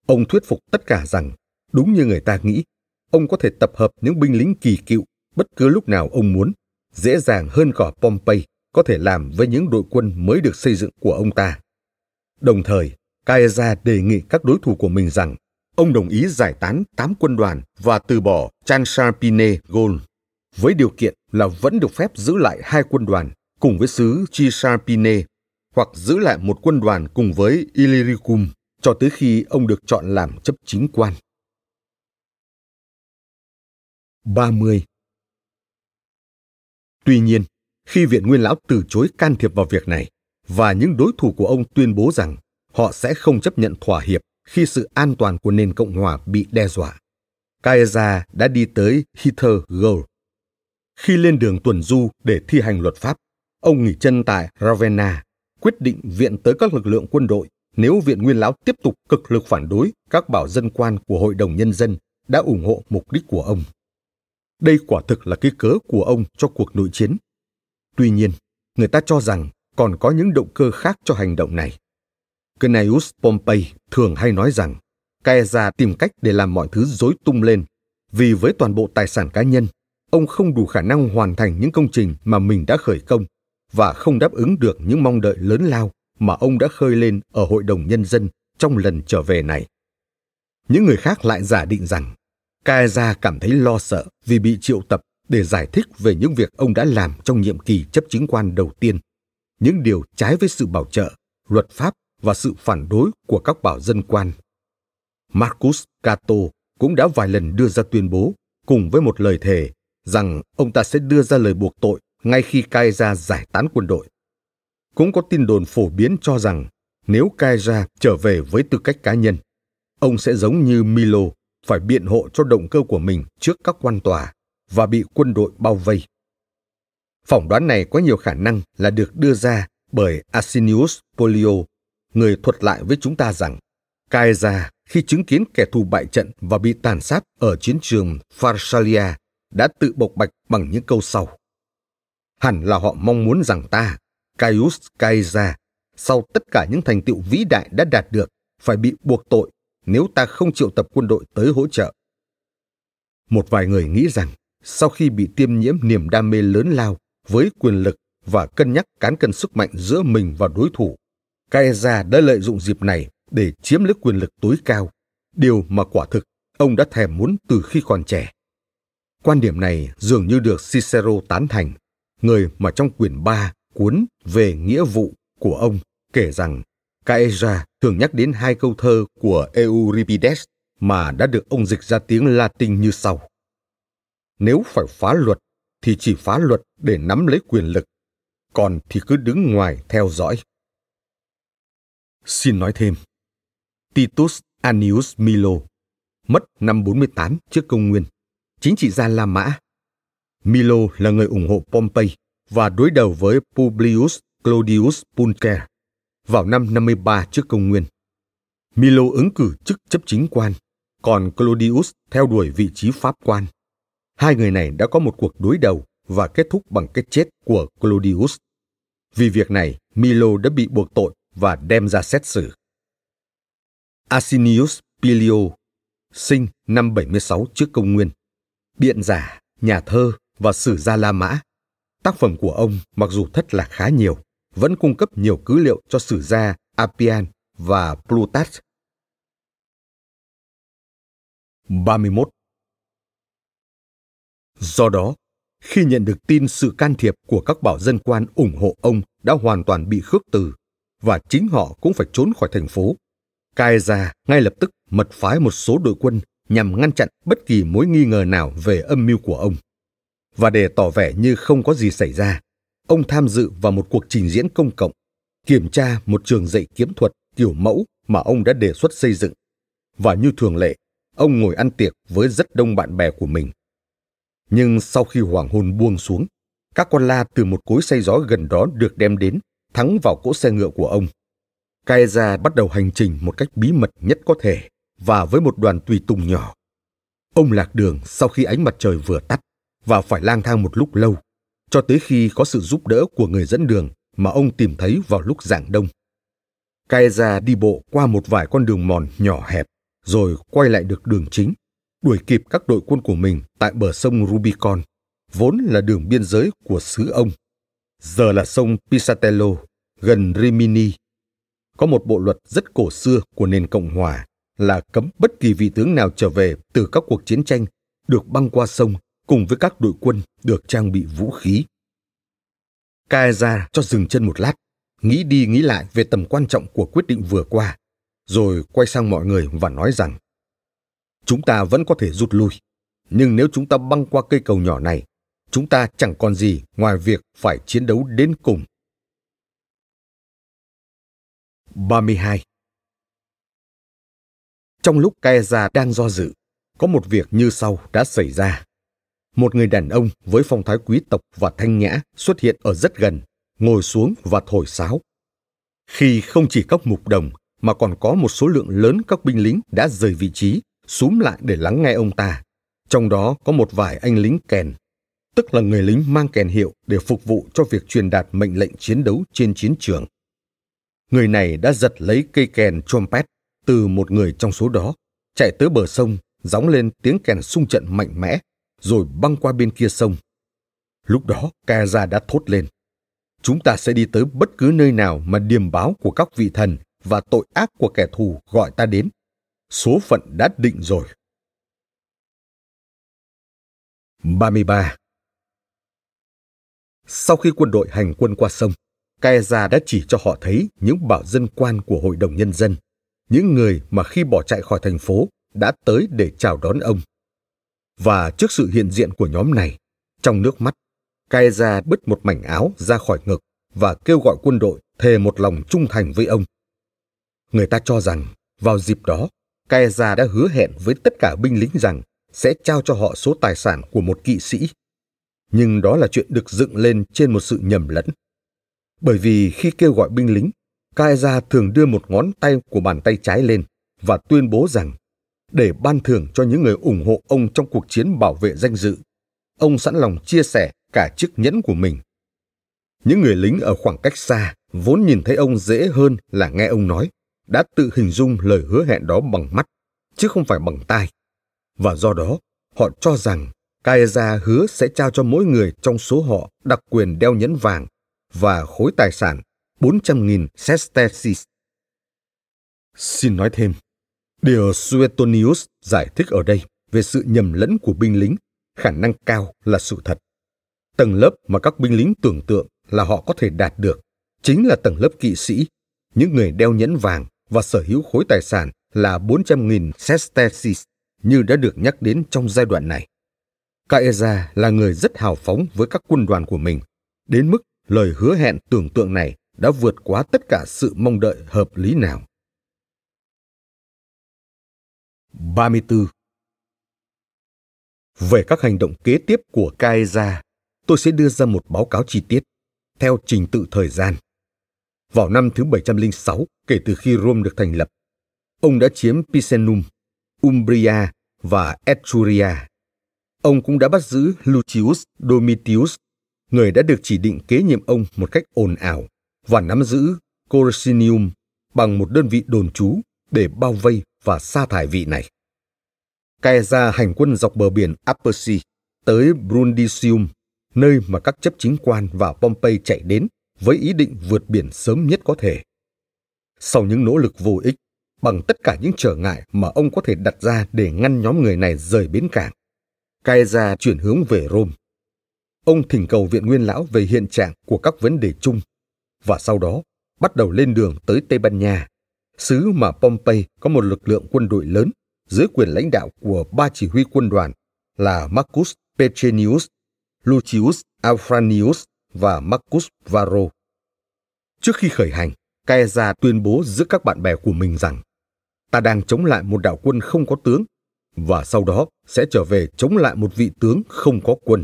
[SPEAKER 1] Ông thuyết phục tất cả rằng, đúng như người ta nghĩ, ông có thể tập hợp những binh lính kỳ cựu bất cứ lúc nào ông muốn, dễ dàng hơn cả Pompey có thể làm với những đội quân mới được xây dựng của ông ta. Đồng thời, Caesar đề nghị các đối thủ của mình rằng ông đồng ý giải tán 8 quân đoàn và từ bỏ Chancharpine Gaul, với điều kiện là vẫn được phép giữ lại hai quân đoàn cùng với xứ Cisalpine hoặc giữ lại một quân đoàn cùng với Illyricum cho tới khi ông được chọn làm chấp chính quan. 30. Tuy nhiên, khi Viện Nguyên Lão từ chối can thiệp vào việc này và những đối thủ của ông tuyên bố rằng họ sẽ không chấp nhận thỏa hiệp khi sự an toàn của nền Cộng hòa bị đe dọa. Caesar đã đi tới Hither Gold. Khi lên đường tuần du để thi hành luật pháp, ông nghỉ chân tại Ravenna, quyết định viện tới các lực lượng quân đội nếu viện nguyên lão tiếp tục cực lực phản đối các bảo dân quan của Hội đồng Nhân dân đã ủng hộ mục đích của ông. Đây quả thực là cái cớ của ông cho cuộc nội chiến. Tuy nhiên, người ta cho rằng còn có những động cơ khác cho hành động này. Gnaeus Pompey thường hay nói rằng Caesar tìm cách để làm mọi thứ rối tung lên vì với toàn bộ tài sản cá nhân, ông không đủ khả năng hoàn thành những công trình mà mình đã khởi công và không đáp ứng được những mong đợi lớn lao mà ông đã khơi lên ở Hội đồng Nhân dân trong lần trở về này. Những người khác lại giả định rằng Caesar cảm thấy lo sợ vì bị triệu tập để giải thích về những việc ông đã làm trong nhiệm kỳ chấp chính quan đầu tiên, những điều trái với sự bảo trợ, luật pháp và sự phản đối của các bảo dân quan. Marcus Cato cũng đã vài lần đưa ra tuyên bố cùng với một lời thề rằng ông ta sẽ đưa ra lời buộc tội ngay khi Caesar giải tán quân đội. Cũng có tin đồn phổ biến cho rằng nếu Caesar trở về với tư cách cá nhân, ông sẽ giống như Milo phải biện hộ cho động cơ của mình trước các quan tòa và bị quân đội bao vây. Phỏng đoán này có nhiều khả năng là được đưa ra bởi Asinius Polio, người thuật lại với chúng ta rằng Caesar khi chứng kiến kẻ thù bại trận và bị tàn sát ở chiến trường Pharsalia đã tự bộc bạch bằng những câu sau. Hẳn là họ mong muốn rằng ta, Caius Caesar, sau tất cả những thành tựu vĩ đại đã đạt được, phải bị buộc tội nếu ta không triệu tập quân đội tới hỗ trợ. Một vài người nghĩ rằng sau khi bị tiêm nhiễm niềm đam mê lớn lao với quyền lực và cân nhắc cán cân sức mạnh giữa mình và đối thủ, Caesar đã lợi dụng dịp này để chiếm lấy quyền lực tối cao, điều mà quả thực ông đã thèm muốn từ khi còn trẻ. Quan điểm này dường như được Cicero tán thành, người mà trong quyển 3 cuốn về nghĩa vụ của ông kể rằng Caesar thường nhắc đến hai câu thơ của Euripides mà đã được ông dịch ra tiếng Latin như sau. Nếu phải phá luật, thì chỉ phá luật để nắm lấy quyền lực, còn thì cứ đứng ngoài theo dõi. Xin nói thêm, Titus Annius Milo, mất năm 48 trước công nguyên, chính trị gia La Mã. Milo là người ủng hộ Pompey và đối đầu với Publius Clodius Pulcher vào năm 53 trước công nguyên. Milo ứng cử chức chấp chính quan, còn Clodius theo đuổi vị trí pháp quan. Hai người này đã có một cuộc đối đầu và kết thúc bằng cái chết của Clodius. Vì việc này, Milo đã bị buộc tội và đem ra xét xử. Asinius Pilio, sinh năm 76 trước công nguyên, biện giả, nhà thơ và sử gia La Mã. Tác phẩm của ông mặc dù thất lạc khá nhiều, vẫn cung cấp nhiều cứ liệu cho sử gia Appian và Plutarch. 31. Do đó, khi nhận được tin sự can thiệp của các bảo dân quan ủng hộ ông đã hoàn toàn bị khước từ, và chính họ cũng phải trốn khỏi thành phố, Caesar ngay lập tức mật phái một số đội quân nhằm ngăn chặn bất kỳ mối nghi ngờ nào về âm mưu của ông. Và để tỏ vẻ như không có gì xảy ra, ông tham dự vào một cuộc trình diễn công cộng, kiểm tra một trường dạy kiếm thuật kiểu mẫu mà ông đã đề xuất xây dựng. Và như thường lệ, ông ngồi ăn tiệc với rất đông bạn bè của mình. Nhưng sau khi hoàng hôn buông xuống, các con la từ một cối xay gió gần đó được đem đến, thắng vào cỗ xe ngựa của ông. Kaeza bắt đầu hành trình một cách bí mật nhất có thể và với một đoàn tùy tùng nhỏ. Ông lạc đường sau khi ánh mặt trời vừa tắt và phải lang thang một lúc lâu cho tới khi có sự giúp đỡ của người dẫn đường mà ông tìm thấy vào lúc rạng đông. Kaeza đi bộ qua một vài con đường mòn nhỏ hẹp, rồi quay lại được đường chính, đuổi kịp các đội quân của mình tại bờ sông Rubicon, vốn là đường biên giới của xứ ông. Giờ là sông Pisatello, gần Rimini. Có một bộ luật rất cổ xưa của nền Cộng Hòa là cấm bất kỳ vị tướng nào trở về từ các cuộc chiến tranh được băng qua sông cùng với các đội quân được trang bị vũ khí. Caesar cho dừng chân một lát, nghĩ đi nghĩ lại về tầm quan trọng của quyết định vừa qua, rồi quay sang mọi người và nói rằng chúng ta vẫn có thể rút lui, nhưng nếu chúng ta băng qua cây cầu nhỏ này, chúng ta chẳng còn gì ngoài việc phải chiến đấu đến cùng. 32. Trong lúc Kaeza đang do dự, có một việc như sau đã xảy ra. Một người đàn ông với phong thái quý tộc và thanh nhã xuất hiện ở rất gần, ngồi xuống và thổi sáo. Khi không chỉ các mục đồng mà còn có một số lượng lớn các binh lính đã rời vị trí, súm lại để lắng nghe ông ta. Trong đó có một vài anh lính kèn, tức là người lính mang kèn hiệu để phục vụ cho việc truyền đạt mệnh lệnh chiến đấu trên chiến trường. Người này đã giật lấy cây kèn trumpet từ một người trong số đó, chạy tới bờ sông, gióng lên tiếng kèn sung trận mạnh mẽ, rồi băng qua bên kia sông. Lúc đó, Kaza đã thốt lên. Chúng ta sẽ đi tới bất cứ nơi nào mà điềm báo của các vị thần và tội ác của kẻ thù gọi ta đến. Số phận đã định rồi. 33. Sau khi quân đội hành quân qua sông, Caesar đã chỉ cho họ thấy những bảo dân quan của Hội đồng Nhân dân, những người mà khi bỏ chạy khỏi thành phố đã tới để chào đón ông. Và trước sự hiện diện của nhóm này, trong nước mắt, Caesar bứt một mảnh áo ra khỏi ngực và kêu gọi quân đội thề một lòng trung thành với ông. Người ta cho rằng vào dịp đó, Caesar đã hứa hẹn với tất cả binh lính rằng sẽ trao cho họ số tài sản của một kỵ sĩ. Nhưng đó là chuyện được dựng lên trên một sự nhầm lẫn. Bởi vì khi kêu gọi binh lính, Caesar thường đưa một ngón tay của bàn tay trái lên và tuyên bố rằng để ban thưởng cho những người ủng hộ ông trong cuộc chiến bảo vệ danh dự, ông sẵn lòng chia sẻ cả chiếc nhẫn của mình. Những người lính ở khoảng cách xa vốn nhìn thấy ông dễ hơn là nghe ông nói, đã tự hình dung lời hứa hẹn đó bằng mắt, chứ không phải bằng tai. Và do đó, họ cho rằng Caesar hứa sẽ trao cho mỗi người trong số họ đặc quyền đeo nhẫn vàng và khối tài sản 400.000 sesterces. Xin nói thêm, điều Suetonius giải thích ở đây về sự nhầm lẫn của binh lính khả năng cao là sự thật. Tầng lớp mà các binh lính tưởng tượng là họ có thể đạt được chính là tầng lớp kỵ sĩ, những người đeo nhẫn vàng và sở hữu khối tài sản là 400.000 sesterces như đã được nhắc đến trong giai đoạn này. Caesar là người rất hào phóng với các quân đoàn của mình, đến mức lời hứa hẹn tưởng tượng này đã vượt quá tất cả sự mong đợi hợp lý nào. 34. Về các hành động kế tiếp của Caesar, tôi sẽ đưa ra một báo cáo chi tiết, theo trình tự thời gian. Vào năm thứ 706 kể từ khi Rome được thành lập, ông đã chiếm Picenum, Umbria và Etruria. Ông cũng đã bắt giữ Lucius Domitius, người đã được chỉ định kế nhiệm ông một cách ồn ào và nắm giữ Corsinium bằng một đơn vị đồn trú để bao vây và sa thải vị này. Caesar hành quân dọc bờ biển Appersi tới Brundisium, nơi mà các chấp chính quan và Pompey chạy đến với ý định vượt biển sớm nhất có thể. Sau những nỗ lực vô ích, bằng tất cả những trở ngại mà ông có thể đặt ra để ngăn nhóm người này rời bến cảng, Caesar chuyển hướng về Rome. Ông thỉnh cầu viện nguyên lão về hiện trạng của các vấn đề chung và sau đó bắt đầu lên đường tới Tây Ban Nha, xứ mà Pompey có một lực lượng quân đội lớn dưới quyền lãnh đạo của ba chỉ huy quân đoàn là Marcus Petrenius, Lucius Afranius và Marcus Varro. Trước khi khởi hành, Caesar tuyên bố giữa các bạn bè của mình rằng ta đang chống lại một đạo quân không có tướng và sau đó sẽ trở về chống lại một vị tướng không có quân.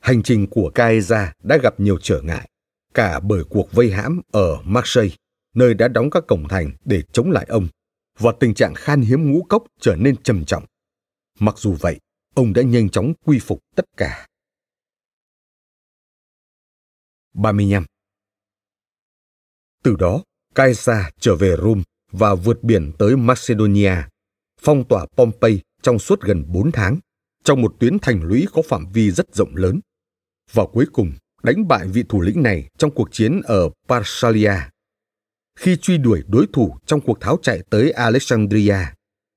[SPEAKER 1] Hành trình của Caesar đã gặp nhiều trở ngại, cả bởi cuộc vây hãm ở Marseille, nơi đã đóng các cổng thành để chống lại ông, và tình trạng khan hiếm ngũ cốc trở nên trầm trọng. Mặc dù vậy, ông đã nhanh chóng quy phục tất cả. 35. Từ đó, Caesar trở về Rome và vượt biển tới Macedonia, phong tỏa Pompey trong suốt gần 4 tháng, trong một tuyến thành lũy có phạm vi rất rộng lớn. Và cuối cùng, đánh bại vị thủ lĩnh này trong cuộc chiến ở Parsalia. Khi truy đuổi đối thủ trong cuộc tháo chạy tới Alexandria,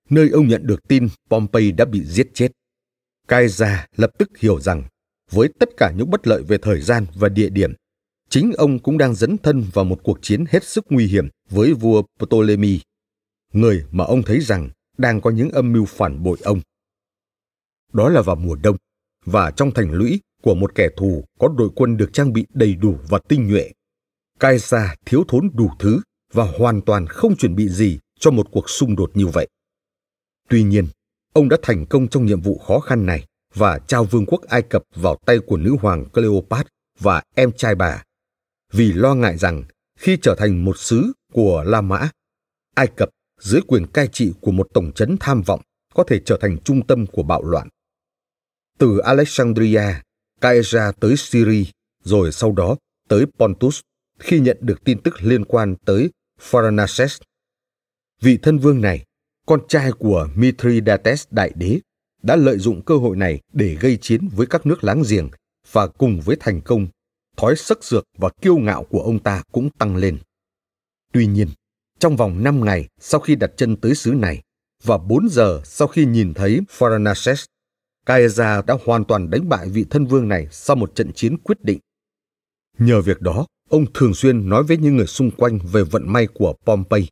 [SPEAKER 1] nơi ông nhận được tin Pompey đã bị giết chết. Caesar lập tức hiểu rằng, với tất cả những bất lợi về thời gian và địa điểm, chính ông cũng đang dấn thân vào một cuộc chiến hết sức nguy hiểm với vua Ptolemy, người mà ông thấy rằng đang có những âm mưu phản bội ông. Đó là vào mùa đông, và trong thành lũy của một kẻ thù có đội quân được trang bị đầy đủ và tinh nhuệ. Caesar thiếu thốn đủ thứ và hoàn toàn không chuẩn bị gì cho một cuộc xung đột như vậy. Tuy nhiên, ông đã thành công trong nhiệm vụ khó khăn này và trao vương quốc Ai Cập vào tay của nữ hoàng Cleopatra và em trai bà, vì lo ngại rằng khi trở thành một sứ của La Mã, Ai Cập dưới quyền cai trị của một tổng chấn tham vọng có thể trở thành trung tâm của bạo loạn. Từ Alexandria, Caesarea tới Syria, rồi sau đó tới Pontus khi nhận được tin tức liên quan tới Pharnaces. Vị thân vương này, con trai của Mithridates đại đế, đã lợi dụng cơ hội này để gây chiến với các nước láng giềng và cùng với thành công, thói sắc dược và kiêu ngạo của ông ta cũng tăng lên. Tuy nhiên, trong vòng 5 ngày sau khi đặt chân tới xứ này và 4 giờ sau khi nhìn thấy Pharnaces, Caesar đã hoàn toàn đánh bại vị thân vương này sau một trận chiến quyết định. Nhờ việc đó, ông thường xuyên nói với những người xung quanh về vận may của Pompey,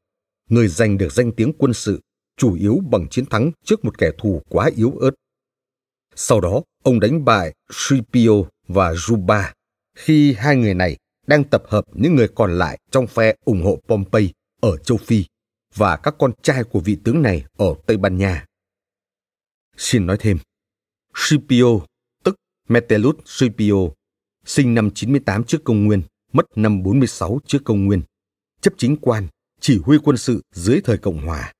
[SPEAKER 1] người giành được danh tiếng quân sự, chủ yếu bằng chiến thắng trước một kẻ thù quá yếu ớt. Sau đó, ông đánh bại Scipio và Juba khi hai người này đang tập hợp những người còn lại trong phe ủng hộ Pompey ở châu Phi và các con trai của vị tướng này ở Tây Ban Nha. Xin nói thêm, Scipio, tức Metellus Scipio, sinh năm 98 trước công nguyên, mất năm 46 trước công nguyên, chấp chính quan, chỉ huy quân sự dưới thời Cộng hòa.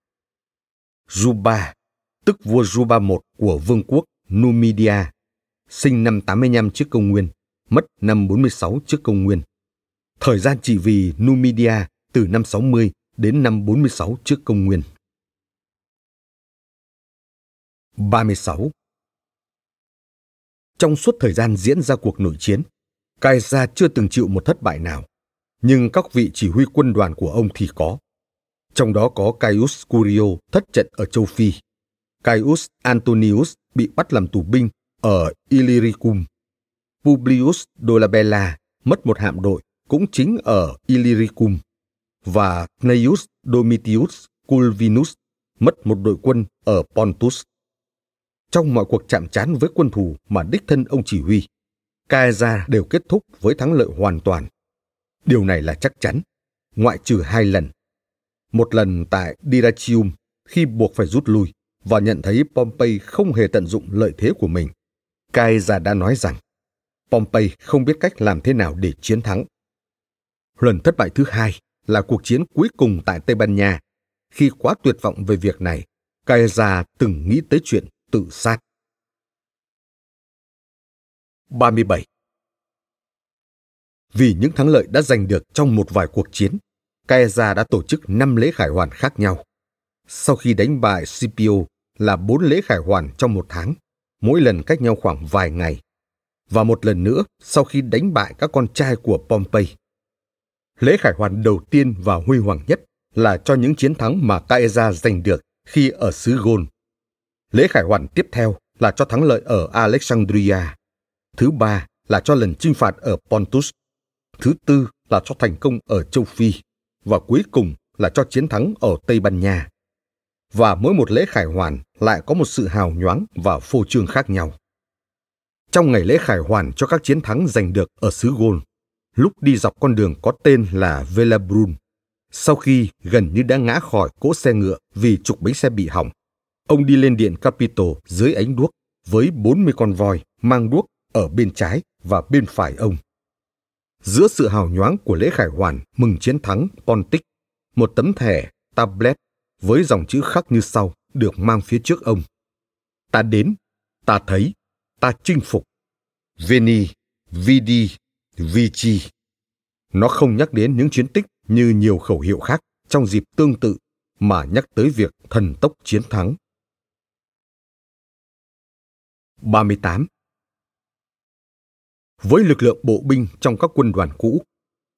[SPEAKER 1] Juba, tức vua Juba I của vương quốc Numidia, sinh năm 85 trước công nguyên, mất năm 46 trước công nguyên. Thời gian trị vì Numidia từ năm 60 đến năm 46 trước công nguyên. 36. Trong suốt thời gian diễn ra cuộc nội chiến, Caesar chưa từng chịu một thất bại nào, nhưng các vị chỉ huy quân đoàn của ông thì có. Trong đó có Caius Curio thất trận ở châu Phi, Caius Antonius bị bắt làm tù binh ở Illyricum, Publius Dolabella mất một hạm đội cũng chính ở Illyricum và Cneius Domitius Culvinus mất một đội quân ở Pontus. Trong mọi cuộc chạm trán với quân thù mà đích thân ông chỉ huy, Caesar đều kết thúc với thắng lợi hoàn toàn. Điều này là chắc chắn, ngoại trừ hai lần. Một lần tại Dyrrhachium khi buộc phải rút lui và nhận thấy Pompey không hề tận dụng lợi thế của mình. Caesar đã nói rằng Pompey không biết cách làm thế nào để chiến thắng. Lần thất bại thứ hai là cuộc chiến cuối cùng tại Tây Ban Nha. Khi quá tuyệt vọng về việc này, Caesar từng nghĩ tới chuyện tự sát. 37. Vì những thắng lợi đã giành được trong một vài cuộc chiến, Caesar đã tổ chức 5 lễ khải hoàn khác nhau. Sau khi đánh bại Scipio là 4 lễ khải hoàn trong một tháng, mỗi lần cách nhau khoảng vài ngày. Và một lần nữa, sau khi đánh bại các con trai của Pompey. Lễ khải hoàn đầu tiên và huy hoàng nhất là cho những chiến thắng mà Caesar giành được khi ở xứ Gôn. Lễ khải hoàn tiếp theo là cho thắng lợi ở Alexandria. Thứ ba là cho lần chinh phạt ở Pontus. Thứ tư là cho thành công ở châu Phi. Và cuối cùng là cho chiến thắng ở Tây Ban Nha. Và mỗi một lễ khải hoàn lại có một sự hào nhoáng và phô trương khác nhau. Trong ngày lễ khải hoàn cho các chiến thắng giành được ở xứ Gaul, lúc đi dọc con đường có tên là Velabrun. Sau khi gần như đã ngã khỏi cỗ xe ngựa vì trục bánh xe bị hỏng, ông đi lên điện Capitol dưới ánh đuốc với 40 con voi mang đuốc ở bên trái và bên phải ông. Giữa sự hào nhoáng của lễ khải hoàn mừng chiến thắng Pontic, một tấm thẻ tablet với dòng chữ khắc như sau được mang phía trước ông. Ta đến, ta thấy, ta chinh phục. Veni, Vidi, Vici. Nó không nhắc đến những chiến tích như nhiều khẩu hiệu khác trong dịp tương tự mà nhắc tới việc thần tốc chiến thắng. 38. Với lực lượng bộ binh trong các quân đoàn cũ,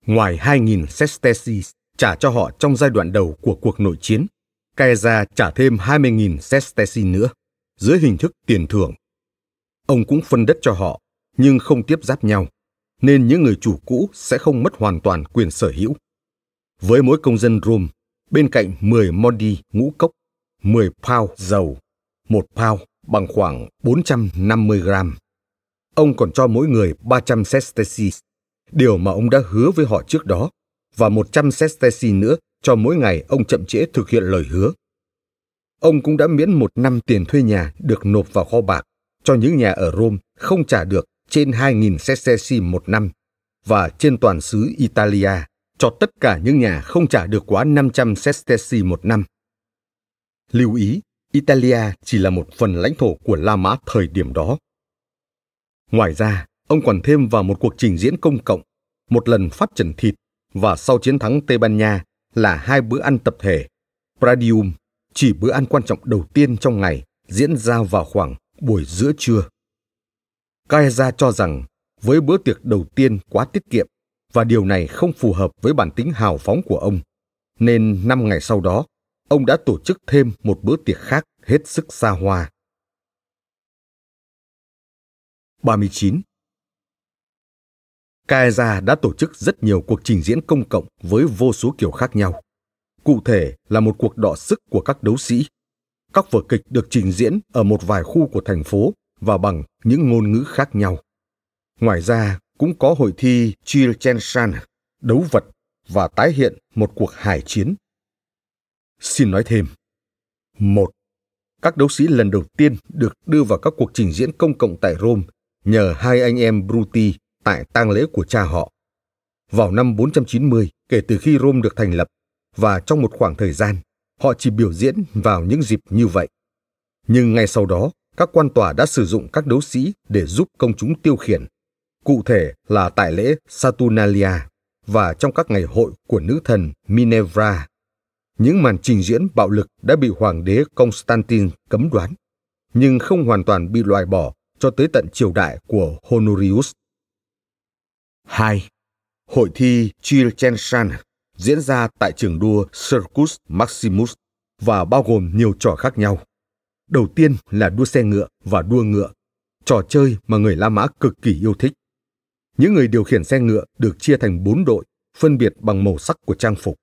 [SPEAKER 1] ngoài 2.000 sestesis trả cho họ trong giai đoạn đầu của cuộc nội chiến, Caesar trả thêm 20.000 sestesis nữa, dưới hình thức tiền thưởng. Ông cũng phân đất cho họ, nhưng không tiếp giáp nhau, nên những người chủ cũ sẽ không mất hoàn toàn quyền sở hữu. Với mỗi công dân Rome, bên cạnh 10 modi ngũ cốc, 10 pound dầu, một pound bằng khoảng 450 gram. Ông còn cho mỗi người 300 sesterces, điều mà ông đã hứa với họ trước đó, và 100 sesterces nữa cho mỗi ngày ông chậm trễ thực hiện lời hứa. Ông cũng đã miễn một năm tiền thuê nhà được nộp vào kho bạc cho những nhà ở Rome không trả được trên 2.000 sesterci một năm và trên toàn xứ Italia cho tất cả những nhà không trả được quá 500 sesterci một năm. Lưu ý, Italia chỉ là một phần lãnh thổ của La Mã thời điểm đó. Ngoài ra, ông còn thêm vào một cuộc trình diễn công cộng, một lần phát trần thịt và sau chiến thắng Tây Ban Nha là hai bữa ăn tập thể, Pradium, chỉ bữa ăn quan trọng đầu tiên trong ngày diễn ra vào khoảng buổi giữa trưa. Kaeza cho rằng với bữa tiệc đầu tiên quá tiết kiệm và điều này không phù hợp với bản tính hào phóng của ông, nên năm ngày sau đó, ông đã tổ chức thêm một bữa tiệc khác hết sức xa hoa. 39. Kaeza đã tổ chức rất nhiều cuộc trình diễn công cộng với vô số kiểu khác nhau. Cụ thể là một cuộc đọ sức của các đấu sĩ. Các vở kịch được trình diễn ở một vài khu của thành phố và bằng những ngôn ngữ khác nhau. Ngoài ra, cũng có hội thi Chilchenshan, đấu vật và tái hiện một cuộc hải chiến. Xin nói thêm. một Các đấu sĩ lần đầu tiên được đưa vào các cuộc trình diễn công cộng tại Rome nhờ hai anh em Bruti tại tang lễ của cha họ. Vào năm 490, kể từ khi Rome được thành lập, và trong một khoảng thời gian, họ chỉ biểu diễn vào những dịp như vậy. Nhưng ngay sau đó, các quan tòa đã sử dụng các đấu sĩ để giúp công chúng tiêu khiển, cụ thể là tại lễ Saturnalia và trong các ngày hội của nữ thần Minerva. Những màn trình diễn bạo lực đã bị hoàng đế Constantine cấm đoán, nhưng không hoàn toàn bị loại bỏ cho tới tận triều đại của Honorius. 2. Hội thi Chilchensan diễn ra tại trường đua Circus Maximus và bao gồm nhiều trò khác nhau. Đầu tiên là đua xe ngựa và đua ngựa, trò chơi mà người La Mã cực kỳ yêu thích. Những người điều khiển xe ngựa được chia thành bốn đội, phân biệt bằng màu sắc của trang phục.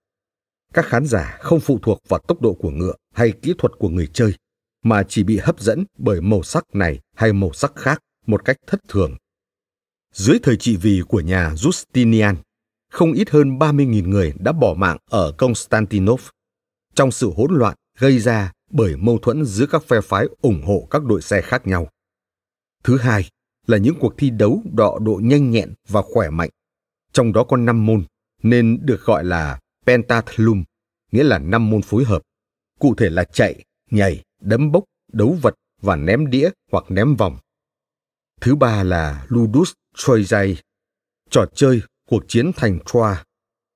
[SPEAKER 1] Các khán giả không phụ thuộc vào tốc độ của ngựa hay kỹ thuật của người chơi, mà chỉ bị hấp dẫn bởi màu sắc này hay màu sắc khác một cách thất thường. Dưới thời trị vì của nhà Justinian, không ít hơn 30.000 người đã bỏ mạng ở Constantinople trong sự hỗn loạn gây ra bởi mâu thuẫn giữa các phe phái ủng hộ các đội xe khác nhau. Thứ hai là những cuộc thi đấu đọ độ nhanh nhẹn và khỏe mạnh. Trong đó có 5 môn, nên được gọi là pentathlum, nghĩa là 5 môn phối hợp. Cụ thể là chạy, nhảy, đấm bốc, đấu vật và ném đĩa hoặc ném vòng. Thứ ba là ludus troyzai, trò chơi cuộc chiến thành Troa,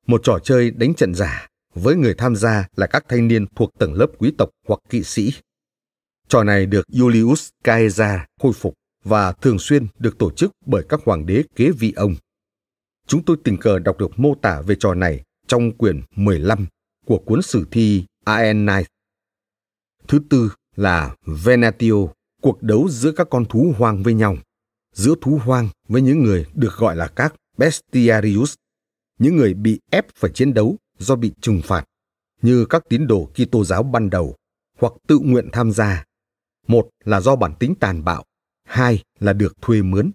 [SPEAKER 1] một trò chơi đánh trận giả với người tham gia là các thanh niên thuộc tầng lớp quý tộc hoặc kỵ sĩ. Trò này được Julius Caesar khôi phục và thường xuyên được tổ chức bởi các hoàng đế kế vị ông. Chúng tôi tình cờ đọc được mô tả về trò này trong quyển 15 của cuốn sử thi Aeneid. Thứ tư là Venatio, cuộc đấu giữa các con thú hoang với nhau, giữa thú hoang với những người được gọi là các bestiarius, những người bị ép phải chiến đấu do bị trừng phạt, như các tín đồ Kitô giáo ban đầu, hoặc tự nguyện tham gia. Một là do bản tính tàn bạo, hai là được thuê mướn.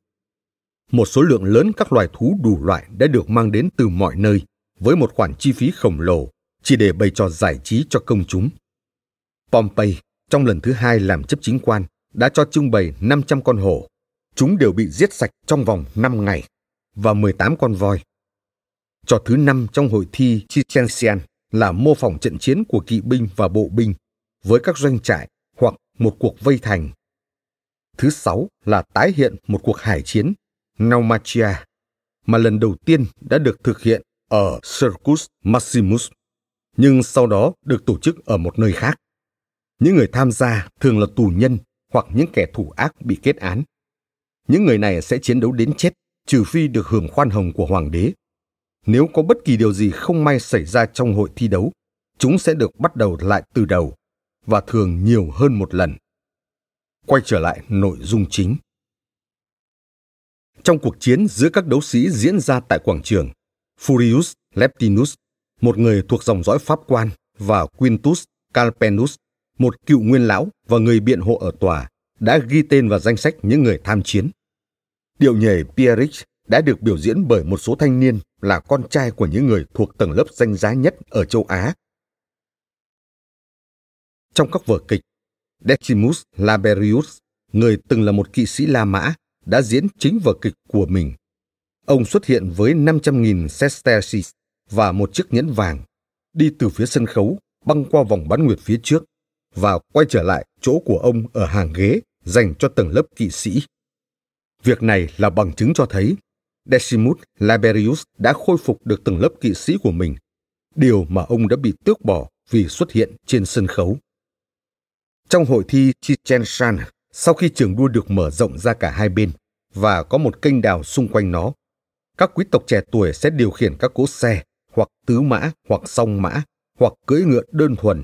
[SPEAKER 1] Một số lượng lớn các loài thú đủ loại đã được mang đến từ mọi nơi, với một khoản chi phí khổng lồ, chỉ để bày trò giải trí cho công chúng. Pompey, trong lần thứ hai làm chấp chính quan, đã cho trưng bày 500 con hổ. Chúng đều bị giết sạch trong vòng 5 ngày và 18 con voi. Trò thứ năm trong hội thi Chichensian là mô phỏng trận chiến của kỵ binh và bộ binh với các doanh trại hoặc một cuộc vây thành. Thứ sáu là tái hiện một cuộc hải chiến Naumachia mà lần đầu tiên đã được thực hiện ở Circus Maximus, nhưng sau đó được tổ chức ở một nơi khác. Những người tham gia thường là tù nhân hoặc những kẻ thủ ác bị kết án. Những người này sẽ chiến đấu đến chết trừ phi được hưởng khoan hồng của hoàng đế. Nếu có bất kỳ điều gì không may xảy ra trong hội thi đấu, chúng sẽ được bắt đầu lại từ đầu và thường nhiều hơn một lần. Quay trở lại nội dung chính. Trong cuộc chiến giữa các đấu sĩ diễn ra tại quảng trường, Furius Leptinus, một người thuộc dòng dõi pháp quan, và Quintus Calpenus, một cựu nguyên lão và người biện hộ ở tòa, đã ghi tên vào danh sách những người tham chiến. Điệu nhảy Pierrich đã được biểu diễn bởi một số thanh niên là con trai của những người thuộc tầng lớp danh giá nhất ở châu Á. Trong các vở kịch, Decimus Laberius, người từng là một kỵ sĩ La Mã, đã diễn chính vở kịch của mình. Ông xuất hiện với 500.000 sesterces và một chiếc nhẫn vàng, đi từ phía sân khấu băng qua vòng bán nguyệt phía trước và quay trở lại chỗ của ông ở hàng ghế dành cho tầng lớp kỵ sĩ. Việc này là bằng chứng cho thấy Decimus Laberius đã khôi phục được tầng lớp kỵ sĩ của mình, điều mà ông đã bị tước bỏ vì xuất hiện trên sân khấu. Trong hội thi Chichen Shan, sau khi trường đua được mở rộng ra cả hai bên và có một kênh đào xung quanh nó, các quý tộc trẻ tuổi sẽ điều khiển các cỗ xe hoặc tứ mã hoặc song mã hoặc cưỡi ngựa đơn thuần.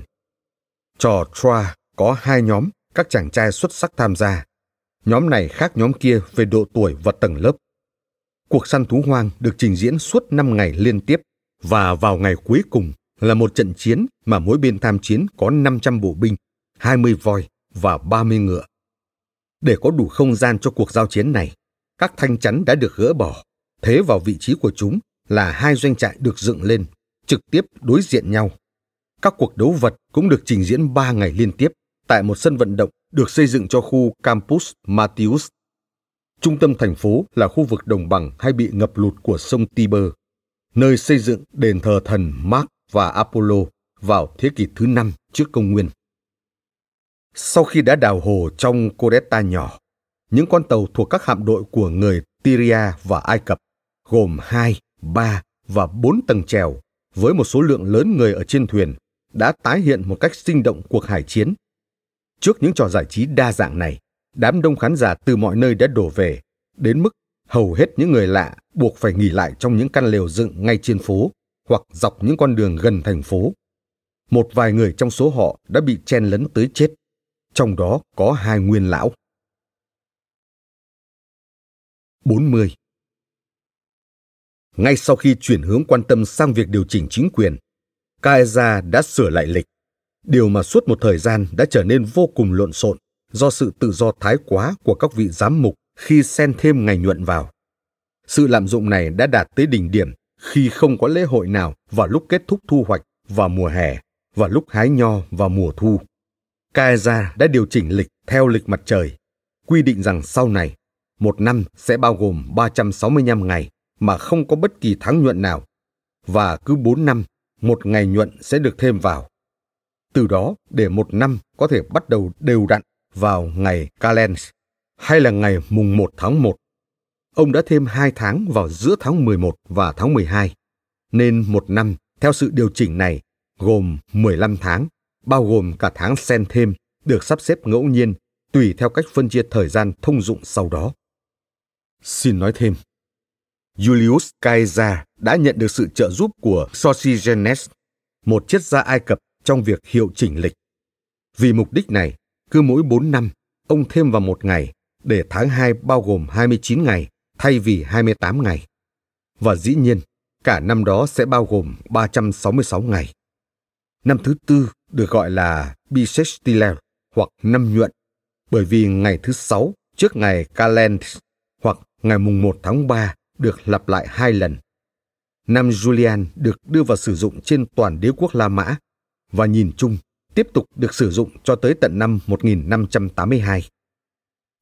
[SPEAKER 1] Trò Troa có hai nhóm các chàng trai xuất sắc tham gia. Nhóm này khác nhóm kia về độ tuổi và tầng lớp. Cuộc săn thú hoang được trình diễn suốt 5 ngày liên tiếp và vào ngày cuối cùng là một trận chiến mà mỗi bên tham chiến có 500 bộ binh, 20 voi và 30 ngựa. Để có đủ không gian cho cuộc giao chiến này, các thanh chắn đã được gỡ bỏ, thế vào vị trí của chúng là hai doanh trại được dựng lên, trực tiếp đối diện nhau. Các cuộc đấu vật cũng được trình diễn 3 ngày liên tiếp tại một sân vận động được xây dựng cho khu Campus Martius. Trung tâm thành phố là khu vực đồng bằng hay bị ngập lụt của sông Tiber, nơi xây dựng đền thờ thần Mark và Apollo vào thế kỷ thứ năm trước công nguyên. Sau khi đã đào hồ trong Codetta nhỏ, những con tàu thuộc các hạm đội của người Tyria và Ai Cập gồm 2, 3 và 4 tầng trèo với một số lượng lớn người ở trên thuyền đã tái hiện một cách sinh động cuộc hải chiến. Trước những trò giải trí đa dạng này, đám đông khán giả từ mọi nơi đã đổ về, đến mức hầu hết những người lạ buộc phải nghỉ lại trong những căn lều dựng ngay trên phố hoặc dọc những con đường gần thành phố. Một vài người trong số họ đã bị chen lấn tới chết, trong đó có hai nguyên lão. 40. Ngay sau khi chuyển hướng quan tâm sang việc điều chỉnh chính quyền, Caesar đã sửa lại lịch, điều mà suốt một thời gian đã trở nên vô cùng lộn xộn do sự tự do thái quá của các vị giám mục khi xen thêm ngày nhuận vào. Sự lạm dụng này đã đạt tới đỉnh điểm khi không có lễ hội nào vào lúc kết thúc thu hoạch vào mùa hè và lúc hái nho vào mùa thu. Caesar đã điều chỉnh lịch theo lịch mặt trời, quy định rằng sau này, một năm sẽ bao gồm 365 ngày mà không có bất kỳ tháng nhuận nào, và cứ 4 năm một ngày nhuận sẽ được thêm vào. Từ đó để một năm có thể bắt đầu đều đặn vào ngày Calends hay là ngày mùng 1 tháng 1. Ông đã thêm 2 tháng vào giữa tháng 11 và tháng 12, nên một năm theo sự điều chỉnh này gồm 15 tháng, bao gồm cả tháng sen thêm, được sắp xếp ngẫu nhiên tùy theo cách phân chia thời gian thông dụng sau đó. Xin nói thêm, Julius Caesar đã nhận được sự trợ giúp của Sosigenes, một triết gia Ai Cập trong việc hiệu chỉnh lịch. Vì mục đích này, cứ mỗi 4 năm, ông thêm vào một ngày để tháng 2 bao gồm 29 ngày thay vì 28 ngày. Và dĩ nhiên, cả năm đó sẽ bao gồm 366 ngày. Năm thứ tư được gọi là Bisextiler hoặc năm nhuận, bởi vì ngày thứ sáu trước ngày Calends hoặc ngày mùng 1 tháng 3 được lặp lại hai lần. Năm Julian được đưa vào sử dụng trên toàn đế quốc La Mã và nhìn chung tiếp tục được sử dụng cho tới tận năm 1582.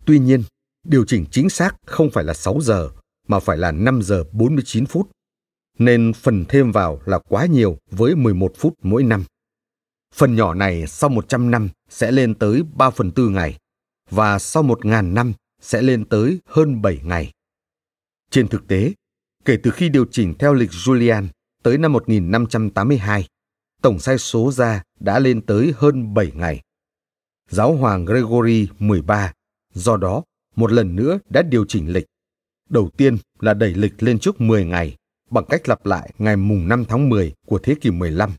[SPEAKER 1] Tuy nhiên, điều chỉnh chính xác không phải là 6 giờ mà phải là 5 giờ 49 phút, nên phần thêm vào là quá nhiều với 11 phút mỗi năm. Phần nhỏ này sau 100 năm sẽ lên tới 3 phần tư ngày và sau 1.000 năm sẽ lên tới hơn 7 ngày. Trên thực tế, kể từ khi điều chỉnh theo lịch Julian tới năm 1582, tổng sai số ra đã lên tới hơn 7 ngày. Giáo hoàng Gregory 13 do đó một lần nữa đã điều chỉnh lịch. Đầu tiên là đẩy lịch lên trước 10 ngày bằng cách lặp lại ngày mùng 5 tháng 10 của thế kỷ 15.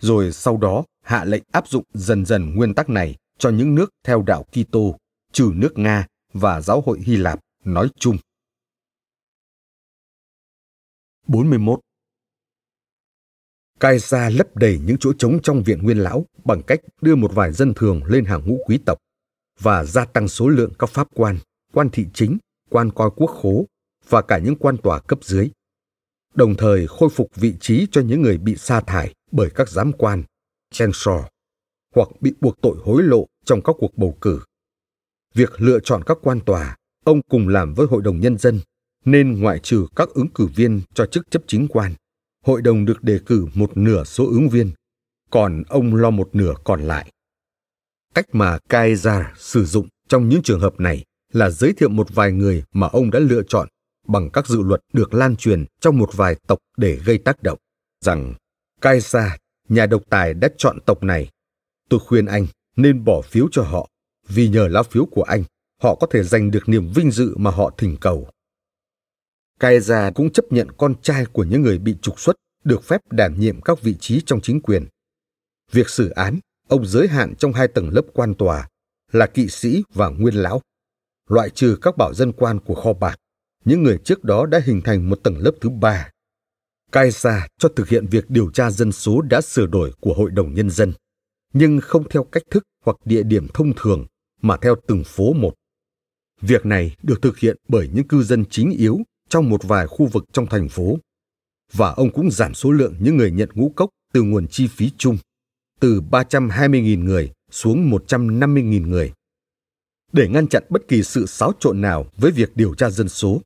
[SPEAKER 1] Rồi sau đó hạ lệnh áp dụng dần dần nguyên tắc này cho những nước theo đạo Kitô, trừ nước Nga và giáo hội Hy Lạp nói chung. 41. Caesar lấp đầy những chỗ trống trong viện nguyên lão bằng cách đưa một vài dân thường lên hàng ngũ quý tộc và gia tăng số lượng các pháp quan, quan thị chính, quan coi quốc khố và cả những quan tòa cấp dưới. Đồng thời khôi phục vị trí cho những người bị sa thải bởi các giám quan, censor, hoặc bị buộc tội hối lộ trong các cuộc bầu cử. Việc lựa chọn các quan tòa, ông cùng làm với Hội đồng Nhân dân, nên ngoại trừ các ứng cử viên cho chức chấp chính quan, hội đồng được đề cử một nửa số ứng viên, còn ông lo một nửa còn lại. Cách mà Caesar sử dụng trong những trường hợp này là giới thiệu một vài người mà ông đã lựa chọn bằng các dự luật được lan truyền trong một vài tộc để gây tác động, rằng Caesar, nhà độc tài đã chọn tộc này. Tôi khuyên anh nên bỏ phiếu cho họ, vì nhờ lá phiếu của anh, họ có thể giành được niềm vinh dự mà họ thỉnh cầu. Caesar cũng chấp nhận con trai của những người bị trục xuất được phép đảm nhiệm các vị trí trong chính quyền. Việc xử án, ông giới hạn trong hai tầng lớp quan tòa là kỵ sĩ và nguyên lão, loại trừ các bảo dân quan của kho bạc, những người trước đó đã hình thành một tầng lớp thứ ba. Caesar cho thực hiện việc điều tra dân số đã sửa đổi của Hội đồng Nhân dân, nhưng không theo cách thức hoặc địa điểm thông thường mà theo từng phố một. Việc này được thực hiện bởi những cư dân chính yếu trong một vài khu vực trong thành phố. Và ông cũng giảm số lượng những người nhận ngũ cốc từ nguồn chi phí chung, từ 320.000 người xuống 150.000 người. Để ngăn chặn bất kỳ sự xáo trộn nào với việc điều tra dân số,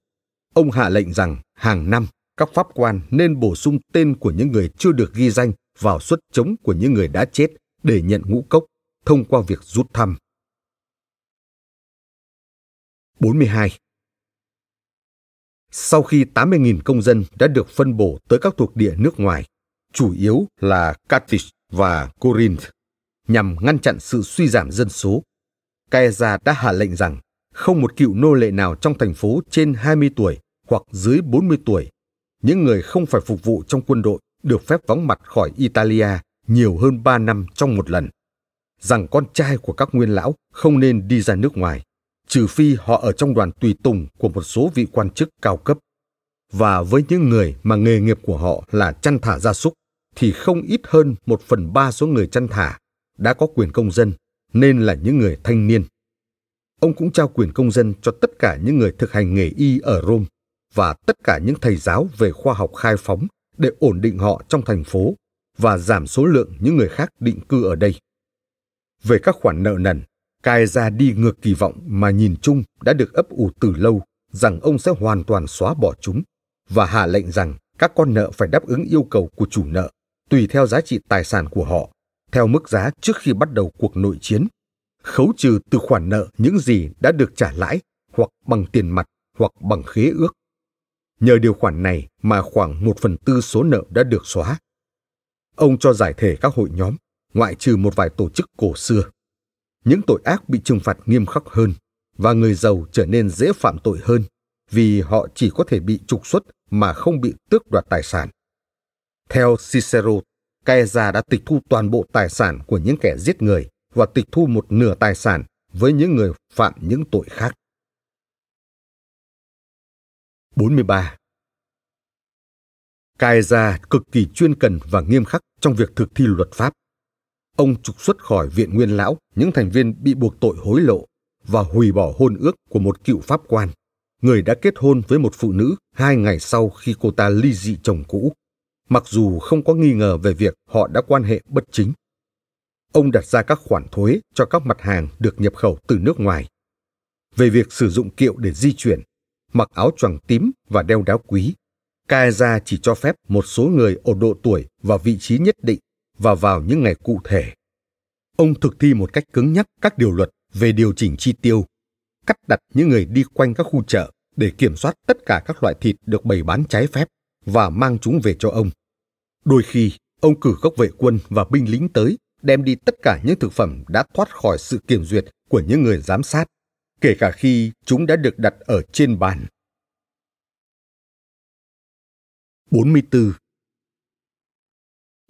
[SPEAKER 1] ông hạ lệnh rằng hàng năm các pháp quan nên bổ sung tên của những người chưa được ghi danh vào suất chống của những người đã chết để nhận ngũ cốc thông qua việc rút thăm. 42. Sau khi 80.000 công dân đã được phân bổ tới các thuộc địa nước ngoài, chủ yếu là Carthage và Corinth, nhằm ngăn chặn sự suy giảm dân số, Caesar đã hạ lệnh rằng không một cựu nô lệ nào trong thành phố trên 20 tuổi hoặc dưới 40 tuổi, những người không phải phục vụ trong quân đội được phép vắng mặt khỏi Italia nhiều hơn 3 năm trong một lần, rằng con trai của các nguyên lão không nên đi ra nước ngoài, trừ phi họ ở trong đoàn tùy tùng của một số vị quan chức cao cấp. Và với những người mà nghề nghiệp của họ là chăn thả gia súc, thì không ít hơn một phần ba số người chăn thả đã có quyền công dân, nên là những người thanh niên. Ông cũng trao quyền công dân cho tất cả những người thực hành nghề y ở Rome và tất cả những thầy giáo về khoa học khai phóng để ổn định họ trong thành phố và giảm số lượng những người khác định cư ở đây. Về các khoản nợ nần, Cai ra đi ngược kỳ vọng mà nhìn chung đã được ấp ủ từ lâu rằng ông sẽ hoàn toàn xóa bỏ chúng và hạ lệnh rằng các con nợ phải đáp ứng yêu cầu của chủ nợ tùy theo giá trị tài sản của họ, theo mức giá trước khi bắt đầu cuộc nội chiến, khấu trừ từ khoản nợ những gì đã được trả lãi hoặc bằng tiền mặt hoặc bằng khế ước. Nhờ điều khoản này mà khoảng một phần tư số nợ đã được xóa. Ông cho giải thể các hội nhóm, ngoại trừ một vài tổ chức cổ xưa. Những tội ác bị trừng phạt nghiêm khắc hơn và người giàu trở nên dễ phạm tội hơn vì họ chỉ có thể bị trục xuất mà không bị tước đoạt tài sản. Theo Cicero, Caesar đã tịch thu toàn bộ tài sản của những kẻ giết người và tịch thu một nửa tài sản với những người phạm những tội khác. 43. Caesar cực kỳ chuyên cần và nghiêm khắc trong việc thực thi luật pháp. Ông trục xuất khỏi viện nguyên lão những thành viên bị buộc tội hối lộ và hủy bỏ hôn ước của một cựu pháp quan, người đã kết hôn với một phụ nữ hai ngày sau khi cô ta ly dị chồng cũ mặc dù không có nghi ngờ về việc họ đã quan hệ bất chính. Ông đặt ra các khoản thuế cho các mặt hàng được nhập khẩu từ nước ngoài. Về việc sử dụng kiệu để di chuyển, mặc áo choàng tím và đeo đá quý, Kaeza chỉ cho phép một số người ở độ tuổi và vị trí nhất định và vào những ngày cụ thể. Ông thực thi một cách cứng nhắc các điều luật về điều chỉnh chi tiêu, cắt đặt những người đi quanh các khu chợ để kiểm soát tất cả các loại thịt được bày bán trái phép và mang chúng về cho ông. Đôi khi, ông cử các vệ quân và binh lính tới, đem đi tất cả những thực phẩm đã thoát khỏi sự kiểm duyệt của những người giám sát, kể cả khi chúng đã được đặt ở trên bàn. 44.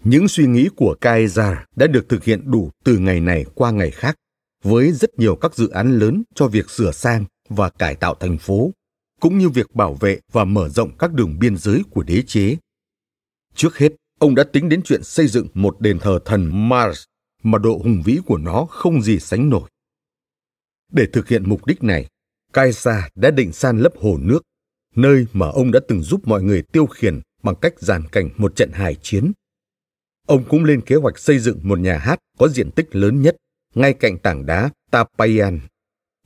[SPEAKER 1] Những suy nghĩ của Kaiser đã được thực hiện đủ từ ngày này qua ngày khác, với rất nhiều các dự án lớn cho việc sửa sang và cải tạo thành phố, cũng như việc bảo vệ và mở rộng các đường biên giới của đế chế. Trước hết, ông đã tính đến chuyện xây dựng một đền thờ thần Mars mà độ hùng vĩ của nó không gì sánh nổi. Để thực hiện mục đích này, Kaiser đã định san lấp hồ nước, nơi mà ông đã từng giúp mọi người tiêu khiển bằng cách giàn cảnh một trận hải chiến. Ông cũng lên kế hoạch xây dựng một nhà hát có diện tích lớn nhất ngay cạnh tảng đá Tapayan,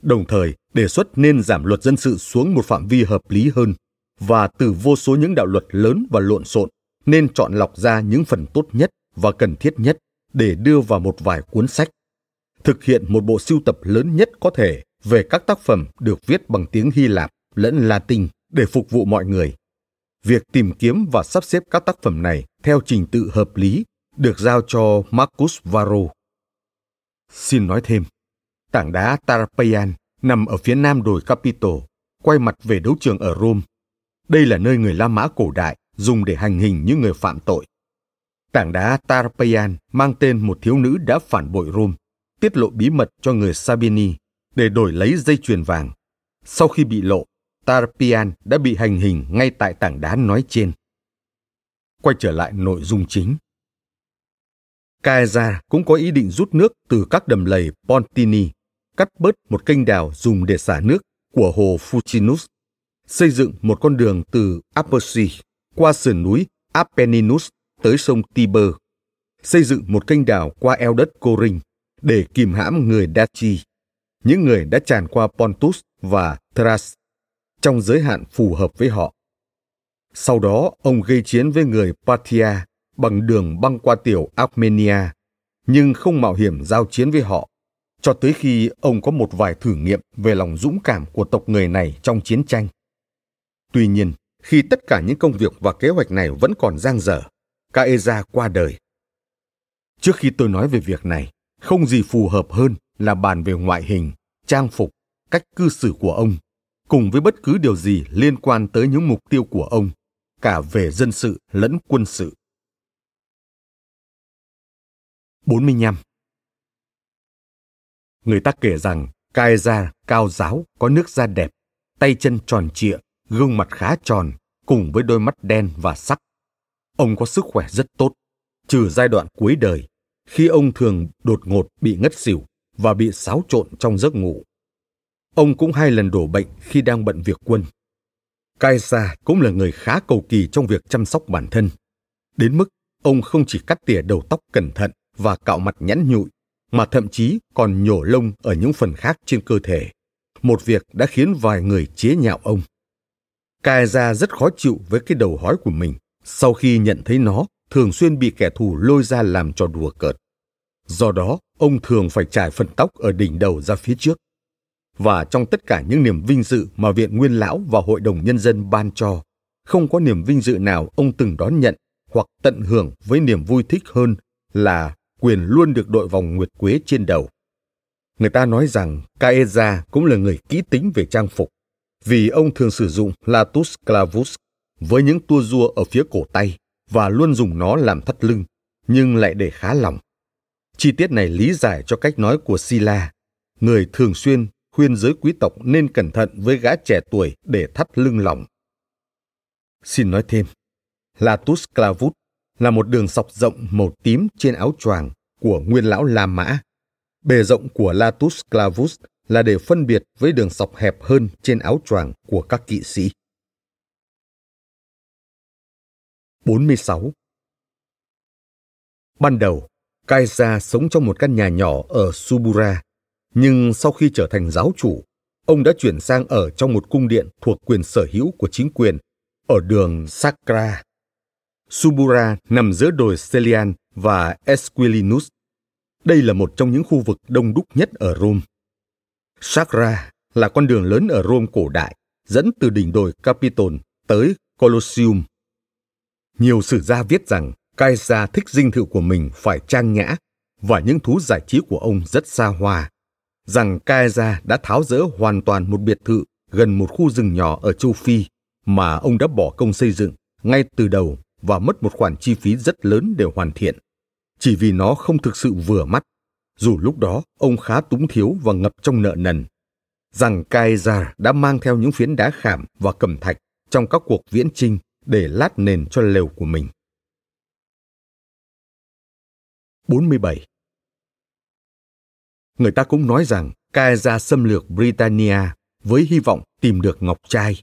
[SPEAKER 1] đồng thời đề xuất nên giảm luật dân sự xuống một phạm vi hợp lý hơn và từ vô số những đạo luật lớn và lộn xộn nên chọn lọc ra những phần tốt nhất và cần thiết nhất để đưa vào một vài cuốn sách. Thực hiện một bộ sưu tập lớn nhất có thể về các tác phẩm được viết bằng tiếng Hy Lạp lẫn Latin để phục vụ mọi người. Việc tìm kiếm và sắp xếp các tác phẩm này theo trình tự hợp lý được giao cho Marcus Varro. Xin nói thêm, tảng đá Tarpeian nằm ở phía nam đồi Capitol, quay mặt về đấu trường ở Rome. Đây là nơi người La Mã cổ đại dùng để hành hình những người phạm tội. Tảng đá Tarpeian mang tên một thiếu nữ đã phản bội Rome, tiết lộ bí mật cho người Sabini để đổi lấy dây chuyền vàng. Sau khi bị lộ, Tarpeian đã bị hành hình ngay tại tảng đá nói trên. Quay trở lại nội dung chính. Caesar cũng có ý định rút nước từ các đầm lầy Pontini, cắt bớt một kênh đào dùng để xả nước của hồ Fucinus, xây dựng một con đường từ Apersi qua sườn núi Apenninus tới sông Tiber, xây dựng một kênh đào qua eo đất Corinth để kìm hãm người Daci, những người đã tràn qua Pontus và Thrace trong giới hạn phù hợp với họ. Sau đó, ông gây chiến với người Parthia bằng đường băng qua tiểu Armenia, nhưng không mạo hiểm giao chiến với họ, cho tới khi ông có một vài thử nghiệm về lòng dũng cảm của tộc người này trong chiến tranh. Tuy nhiên, khi tất cả những công việc và kế hoạch này vẫn còn dang dở, Caesar qua đời. Trước khi tôi nói về việc này, không gì phù hợp hơn là bàn về ngoại hình, trang phục, cách cư xử của ông, cùng với bất cứ điều gì liên quan tới những mục tiêu của ông, cả về dân sự lẫn quân sự. 45. Người ta kể rằng Caesar cao giáo, có nước da đẹp, tay chân tròn trịa, gương mặt khá tròn, cùng với đôi mắt đen và sắc. Ông có sức khỏe rất tốt, trừ giai đoạn cuối đời, khi ông thường đột ngột bị ngất xỉu và bị xáo trộn trong giấc ngủ. Ông cũng hai lần đổ bệnh khi đang bận việc quân. Caesar cũng là người khá cầu kỳ trong việc chăm sóc bản thân. Đến mức ông không chỉ cắt tỉa đầu tóc cẩn thận và cạo mặt nhẵn nhụi, mà thậm chí còn nhổ lông ở những phần khác trên cơ thể. Một việc đã khiến vài người chế nhạo ông. Caesar rất khó chịu với cái đầu hói của mình sau khi nhận thấy nó thường xuyên bị kẻ thù lôi ra làm trò đùa cợt. Do đó, ông thường phải trải phần tóc ở đỉnh đầu ra phía trước. Và trong tất cả những niềm vinh dự mà Viện Nguyên Lão và Hội đồng Nhân dân ban cho, không có niềm vinh dự nào ông từng đón nhận hoặc tận hưởng với niềm vui thích hơn là quyền luôn được đội vòng nguyệt quế trên đầu. Người ta nói rằng Caesar cũng là người kỹ tính về trang phục, vì ông thường sử dụng latus clavus với những tua rua ở phía cổ tay và luôn dùng nó làm thắt lưng, nhưng lại để khá lỏng. Chi tiết này lý giải cho cách nói của Sila, người thường xuyên khuyên giới quý tộc nên cẩn thận với gã trẻ tuổi để thắt lưng lỏng. Xin nói thêm, Latus clavus là một đường sọc rộng màu tím trên áo choàng của nguyên lão La Mã. Bề rộng của Latus clavus là để phân biệt với đường sọc hẹp hơn trên áo choàng của các kỵ sĩ. 46. Ban đầu, Caesar sống trong một căn nhà nhỏ ở Subura, nhưng sau khi trở thành giáo chủ, ông đã chuyển sang ở trong một cung điện thuộc quyền sở hữu của chính quyền ở đường Sacra. Subura nằm giữa đồi Celian và Esquilinus. Đây là một trong những khu vực đông đúc nhất ở Rome. Sacra là con đường lớn ở Rome cổ đại, dẫn từ đỉnh đồi Capitol tới Colosseum. Nhiều sử gia viết rằng Caesar thích dinh thự của mình phải trang nhã và những thú giải trí của ông rất xa hoa. Rằng Caesar đã tháo rỡ hoàn toàn một biệt thự gần một khu rừng nhỏ ở châu Phi mà ông đã bỏ công xây dựng ngay từ đầu và mất một khoản chi phí rất lớn để hoàn thiện. Chỉ vì nó không thực sự vừa mắt, dù lúc đó ông khá túng thiếu và ngập trong nợ nần. Rằng Caesar đã mang theo những phiến đá khảm và cẩm thạch trong các cuộc viễn trinh để lát nền cho lều của mình. 47. Người ta cũng nói rằng Caesar xâm lược Britannia với hy vọng tìm được ngọc trai,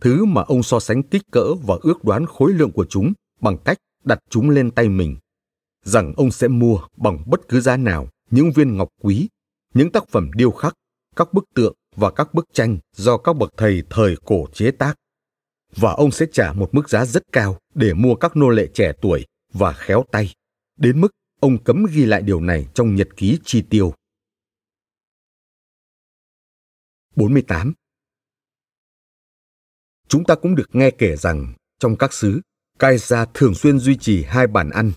[SPEAKER 1] thứ mà ông so sánh kích cỡ và ước đoán khối lượng của chúng bằng cách đặt chúng lên tay mình. Rằng ông sẽ mua bằng bất cứ giá nào những viên ngọc quý, những tác phẩm điêu khắc, các bức tượng và các bức tranh do các bậc thầy thời cổ chế tác. Và ông sẽ trả một mức giá rất cao để mua các nô lệ trẻ tuổi và khéo tay, đến mức ông cấm ghi lại điều này trong nhật ký chi tiêu. 48. Chúng ta cũng được nghe kể rằng trong các xứ, Caesar thường xuyên duy trì hai bàn ăn,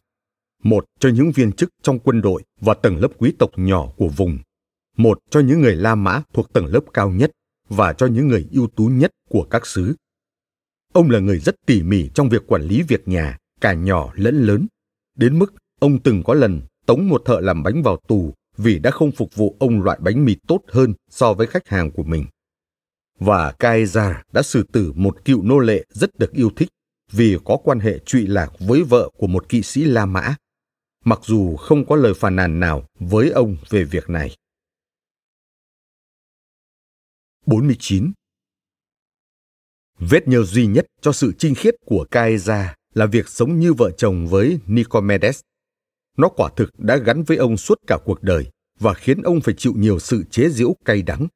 [SPEAKER 1] một cho những viên chức trong quân đội và tầng lớp quý tộc nhỏ của vùng, một cho những người La Mã thuộc tầng lớp cao nhất và cho những người ưu tú nhất của các xứ. Ông là người rất tỉ mỉ trong việc quản lý việc nhà, cả nhỏ lẫn lớn, đến mức ông từng có lần tống một thợ làm bánh vào tù vì đã không phục vụ ông loại bánh mì tốt hơn so với khách hàng của mình. Và Caesar đã xử tử một cựu nô lệ rất được yêu thích vì có quan hệ trụy lạc với vợ của một kỵ sĩ La Mã, mặc dù không có lời phàn nàn nào với ông về việc này. 49. Vết nhơ duy nhất cho sự trinh khiết của Caesar là việc sống như vợ chồng với Nicomedes. Nó quả thực đã gắn với ông suốt cả cuộc đời và khiến ông phải chịu nhiều sự chế giễu cay đắng.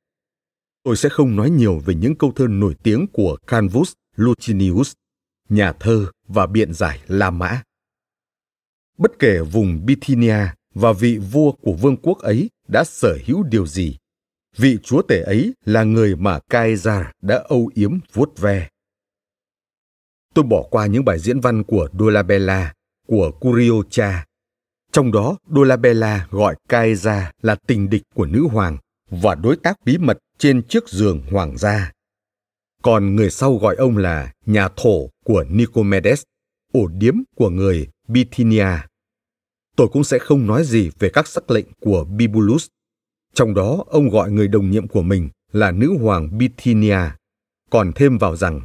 [SPEAKER 1] Tôi sẽ không nói nhiều về những câu thơ nổi tiếng của Canvus Lucinius, nhà thơ và biện giải La Mã. Bất kể vùng Bithynia và vị vua của vương quốc ấy đã sở hữu điều gì, vị chúa tể ấy là người mà Caesar đã âu yếm vuốt ve. Tôi bỏ qua những bài diễn văn của Dolabella, của Curiocha. Trong đó, Dolabella gọi Caesar là tình địch của nữ hoàng và đối tác bí mật trên chiếc giường hoàng gia. Còn người sau gọi ông là nhà thổ của Nicomedes, ổ điếm của người Bithynia. Tôi cũng sẽ không nói gì về các sắc lệnh của Bibulus. Trong đó, ông gọi người đồng nhiệm của mình là nữ hoàng Bithynia, còn thêm vào rằng,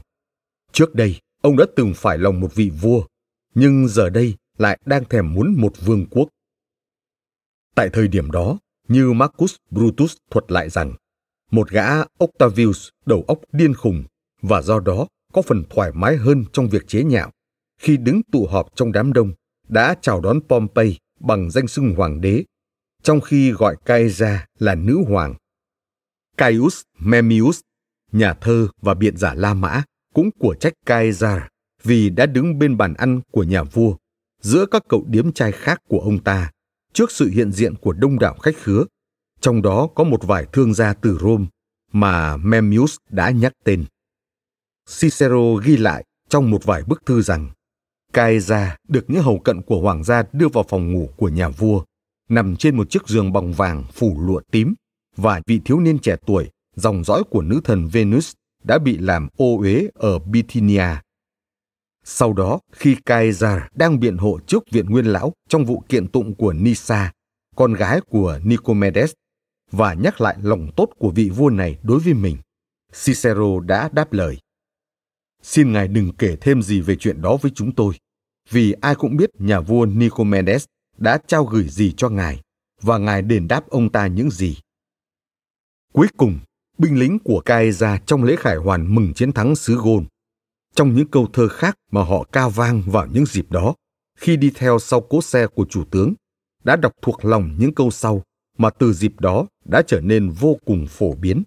[SPEAKER 1] trước đây, ông đã từng phải lòng một vị vua, nhưng giờ đây lại đang thèm muốn một vương quốc. Tại thời điểm đó, như Marcus Brutus thuật lại rằng, một gã Octavius đầu óc điên khùng và do đó có phần thoải mái hơn trong việc chế nhạo khi đứng tụ họp trong đám đông đã chào đón Pompey bằng danh xưng hoàng đế, trong khi gọi Caesar là nữ hoàng. Caius Memmius, nhà thơ và biện giả La Mã, cũng của trách Caesar vì đã đứng bên bàn ăn của nhà vua giữa các cậu điếm trai khác của ông ta trước sự hiện diện của đông đảo khách khứa, trong đó có một vài thương gia từ Rome mà Memmius đã nhắc tên. Cicero ghi lại trong một vài bức thư rằng Caesar được những hầu cận của hoàng gia đưa vào phòng ngủ của nhà vua, nằm trên một chiếc giường bằng vàng phủ lụa tím, và vị thiếu niên trẻ tuổi, dòng dõi của nữ thần Venus, đã bị làm ô uế ở Bithynia. Sau đó, khi Caesar đang biện hộ trước viện nguyên lão trong vụ kiện tụng của Nisa, con gái của Nicomedes, và nhắc lại lòng tốt của vị vua này đối với mình, Cicero đã đáp lời. Xin ngài đừng kể thêm gì về chuyện đó với chúng tôi, vì ai cũng biết nhà vua Nicomedes đã trao gửi gì cho ngài và ngài đền đáp ông ta những gì. Cuối cùng, binh lính của Caesar trong lễ khải hoàn mừng chiến thắng xứ Gôn. Trong những câu thơ khác mà họ ca vang vào những dịp đó, khi đi theo sau cố xe của chủ tướng, đã đọc thuộc lòng những câu sau mà từ dịp đó đã trở nên vô cùng phổ biến.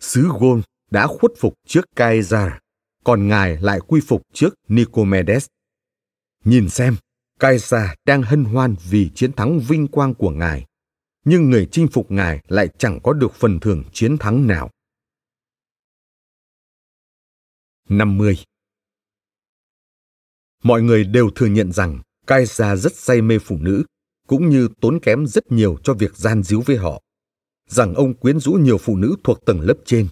[SPEAKER 1] Sứ Gôn đã khuất phục trước Caesar, còn ngài lại quy phục trước Nicomedes. Nhìn xem, Caesar đang hân hoan vì chiến thắng vinh quang của ngài nhưng người chinh phục ngài lại chẳng có được phần thưởng chiến thắng nào. 50. Mọi người đều thừa nhận rằng Caesar rất say mê phụ nữ, cũng như tốn kém rất nhiều cho việc gian díu với họ. Rằng ông quyến rũ nhiều phụ nữ thuộc tầng lớp trên,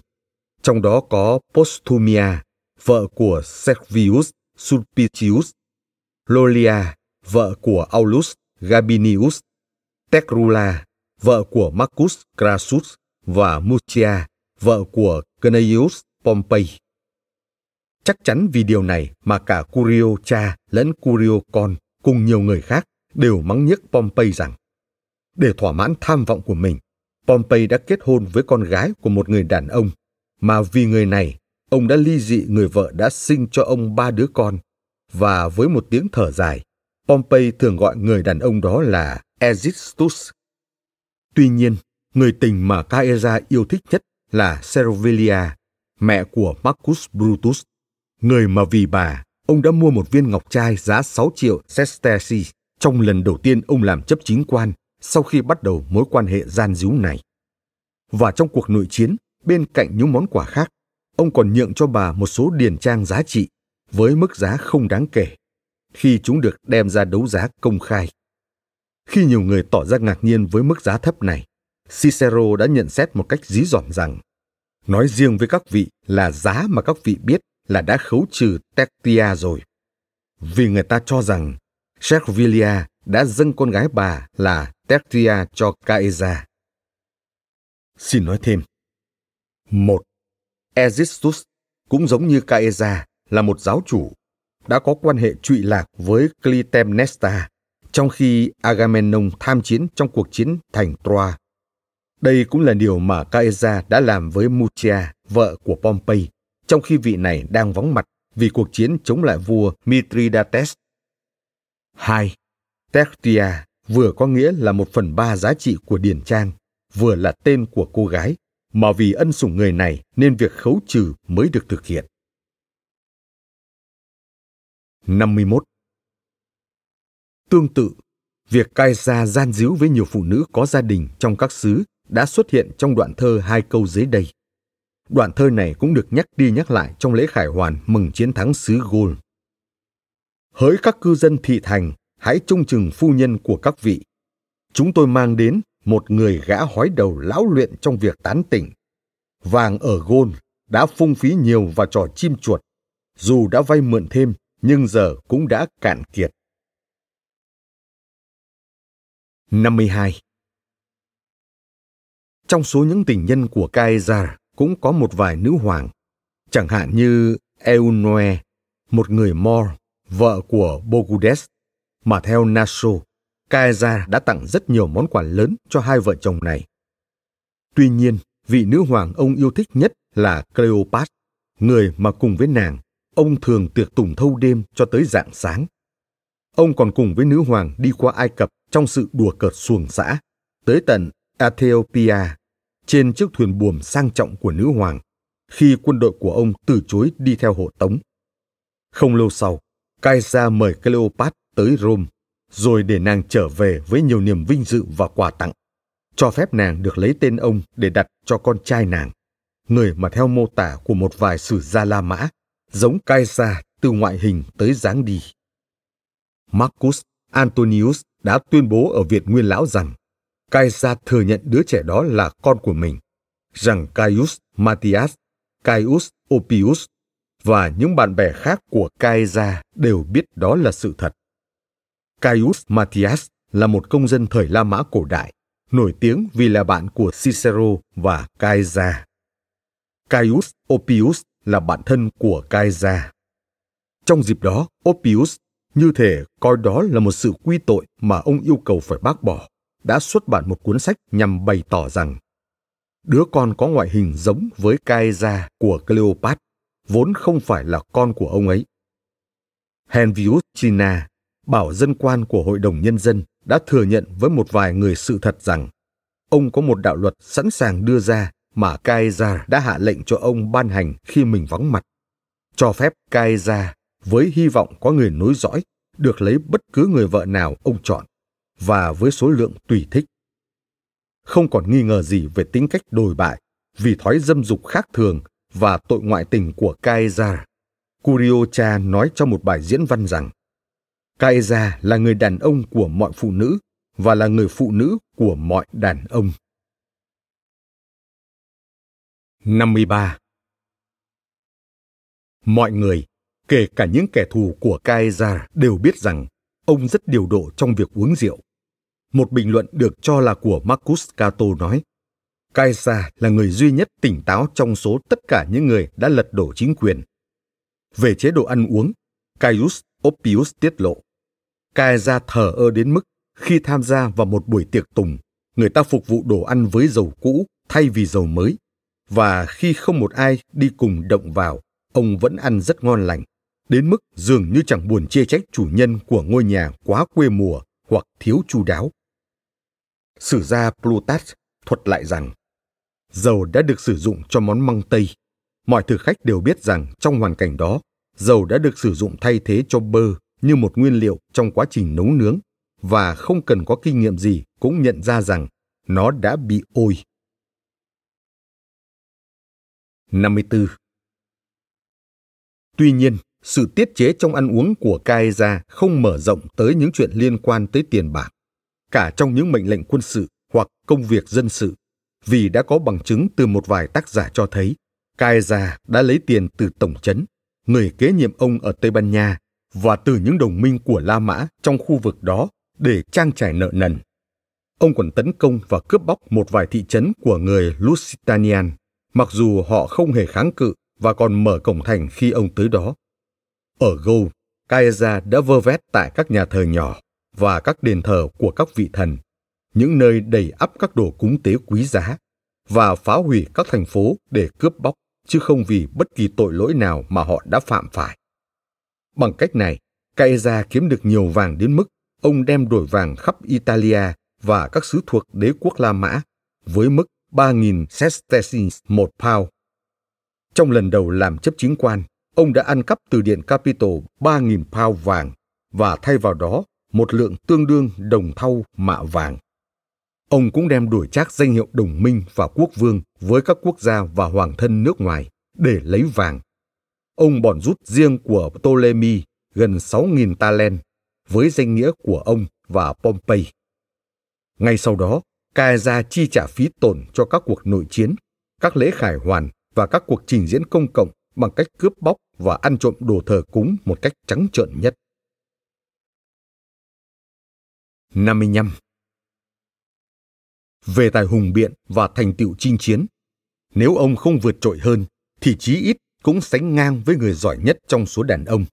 [SPEAKER 1] trong đó có Postumia, vợ của Servius Sulpicius, Lolia, vợ của Aulus Gabinius, Tecrula, vợ của Marcus Crassus và Mucia, vợ của Cneius Pompey. Chắc chắn vì điều này mà cả Curio cha lẫn Curio con cùng nhiều người khác đều mắng nhiếc Pompey rằng để thỏa mãn tham vọng của mình, Pompey đã kết hôn với con gái của một người đàn ông mà vì người này, ông đã ly dị người vợ đã sinh cho ông ba đứa con, và với một tiếng thở dài, Pompey thường gọi người đàn ông đó là Aegistus. Tuy nhiên, người tình mà Caesar yêu thích nhất là Servilia, mẹ của Marcus Brutus, người mà vì bà, ông đã mua một viên ngọc trai giá 6 triệu sesterces trong lần đầu tiên ông làm chấp chính quan sau khi bắt đầu mối quan hệ gian díu này. Và trong cuộc nội chiến, bên cạnh những món quà khác, ông còn nhượng cho bà một số điền trang giá trị với mức giá không đáng kể khi chúng được đem ra đấu giá công khai. Khi nhiều người tỏ ra ngạc nhiên với mức giá thấp này, Cicero đã nhận xét một cách dí dỏm rằng nói riêng với các vị là giá mà các vị biết là đã khấu trừ tectia rồi. Vì người ta cho rằng Servilia đã dâng con gái bà là Tertia cho Caesar. Xin nói thêm. Một, Existus cũng giống như Caesar là một giáo chủ, đã có quan hệ trụy lạc với Clytemnestra trong khi Agamemnon tham chiến trong cuộc chiến thành Troa. Đây cũng là điều mà Caesar đã làm với Mutia, vợ của Pompey, trong khi vị này đang vắng mặt vì cuộc chiến chống lại vua Mithridates. 2. Tertia vừa có nghĩa là một phần ba giá trị của điển trang, vừa là tên của cô gái, mà vì ân sủng người này nên việc khấu trừ mới được thực hiện. 51. Tương tự, việc cai gia gian díu với nhiều phụ nữ có gia đình trong các xứ đã xuất hiện trong đoạn thơ hai câu dưới đây. Đoạn thơ này cũng được nhắc đi nhắc lại trong lễ khải hoàn mừng chiến thắng xứ Gol. Hỡi các cư dân thị thành, hãy trông chừng phu nhân của các vị. Chúng tôi mang đến một người gã hói đầu lão luyện trong việc tán tỉnh. Vàng ở gôn đã phung phí nhiều vào trò chim chuột. Dù đã vay mượn thêm, nhưng giờ cũng đã cạn kiệt. 52. Trong số những tình nhân của Caesar cũng có một vài nữ hoàng, chẳng hạn như Eunoe, một người Moor, vợ của Bogudes, mà theo Naso, Caesar đã tặng rất nhiều món quà lớn cho hai vợ chồng này. Tuy nhiên, vị nữ hoàng ông yêu thích nhất là Cleopat, người mà cùng với nàng, ông thường tiệc tùng thâu đêm cho tới rạng sáng. Ông còn cùng với nữ hoàng đi qua Ai Cập trong sự đùa cợt xuồng xã, tới tận Ethiopia trên chiếc thuyền buồm sang trọng của nữ hoàng, khi quân đội của ông từ chối đi theo hộ tống. Không lâu sau, Caesar mời Cleopat tới Rome, rồi để nàng trở về với nhiều niềm vinh dự và quà tặng, cho phép nàng được lấy tên ông để đặt cho con trai nàng, người mà theo mô tả của một vài sử gia La Mã, giống Caesar từ ngoại hình tới dáng đi. Marcus Antonius đã tuyên bố ở Việt Nguyên Lão rằng Caesar thừa nhận đứa trẻ đó là con của mình, rằng Caius Matias Caius Opius và những bạn bè khác của Caesar đều biết đó là sự thật. Caius Matias là một công dân thời La Mã cổ đại, nổi tiếng vì là bạn của Cicero và Caesar. Caius Oppius là bạn thân của Caesar. Trong dịp đó, Oppius như thể coi đó là một sự quy tội mà ông yêu cầu phải bác bỏ, đã xuất bản một cuốn sách nhằm bày tỏ rằng đứa con có ngoại hình giống với Caesar của Cleopat vốn không phải là con của ông ấy. Henvius China, bảo dân quan của Hội đồng Nhân dân, đã thừa nhận với một vài người sự thật rằng ông có một đạo luật sẵn sàng đưa ra mà Caesar đã hạ lệnh cho ông ban hành khi mình vắng mặt, cho phép Caesar với hy vọng có người nối dõi được lấy bất cứ người vợ nào ông chọn và với số lượng tùy thích. Không còn nghi ngờ gì về tính cách đồi bại vì thói dâm dục khác thường và tội ngoại tình của Caesar. Curiocha nói trong một bài diễn văn rằng Caesar là người đàn ông của mọi phụ nữ và là người phụ nữ của mọi đàn ông. 53. Mọi người, kể cả những kẻ thù của Caesar đều biết rằng ông rất điều độ trong việc uống rượu. Một bình luận được cho là của Marcus Cato nói, Caesar là người duy nhất tỉnh táo trong số tất cả những người đã lật đổ chính quyền. Về chế độ ăn uống, Caius Oppius tiết lộ, Caesar thờ ơ đến mức khi tham gia vào một buổi tiệc tùng, người ta phục vụ đồ ăn với dầu cũ thay vì dầu mới và khi không một ai đi cùng động vào, ông vẫn ăn rất ngon lành, đến mức dường như chẳng buồn chê trách chủ nhân của ngôi nhà quá quê mùa hoặc thiếu chu đáo. Sử gia Plutarch thuật lại rằng, dầu đã được sử dụng cho món măng tây. Mọi thực khách đều biết rằng trong hoàn cảnh đó, dầu đã được sử dụng thay thế cho bơ như một nguyên liệu trong quá trình nấu nướng và không cần có kinh nghiệm gì cũng nhận ra rằng nó đã bị ôi. 54. Tuy nhiên, sự tiết chế trong ăn uống của Kaeza không mở rộng tới những chuyện liên quan tới tiền bạc, cả trong những mệnh lệnh quân sự hoặc công việc dân sự, vì đã có bằng chứng từ một vài tác giả cho thấy Caesar đã lấy tiền từ tổng chấn người kế nhiệm ông ở Tây Ban Nha và từ những đồng minh của La Mã trong khu vực đó để trang trải nợ nần. Ông còn tấn công và cướp bóc một vài thị trấn của người Lusitanian, mặc dù họ không hề kháng cự và còn mở cổng thành khi ông tới đó. Ở Gâu, Caesar đã vơ vét tại các nhà thờ nhỏ và các đền thờ của các vị thần, những nơi đầy ắp các đồ cúng tế quý giá, và phá hủy các thành phố để cướp bóc, chứ không vì bất kỳ tội lỗi nào mà họ đã phạm phải. Bằng cách này, Caesar kiếm được nhiều vàng đến mức ông đem đổi vàng khắp Italia và các xứ thuộc đế quốc La Mã với mức 3.000 sesterces một pound. Trong lần đầu làm chấp chính quan, ông đã ăn cắp từ điện Capitol 3.000 pound vàng và thay vào đó một lượng tương đương đồng thau mạ vàng. Ông cũng đem đổi trác danh hiệu đồng minh và quốc vương với các quốc gia và hoàng thân nước ngoài để lấy vàng. Ông bòn rút riêng của Ptolemy gần 6.000 talent với danh nghĩa của ông và Pompey. Ngay sau đó, Caesar chi trả phí tổn cho các cuộc nội chiến, các lễ khải hoàn và các cuộc trình diễn công cộng bằng cách cướp bóc và ăn trộm đồ thờ cúng một cách trắng trợn nhất. 55. Về tài hùng biện và thành tựu chinh chiến, nếu ông không vượt trội hơn, thì chí ít cũng sánh ngang với người giỏi nhất trong số đàn ông.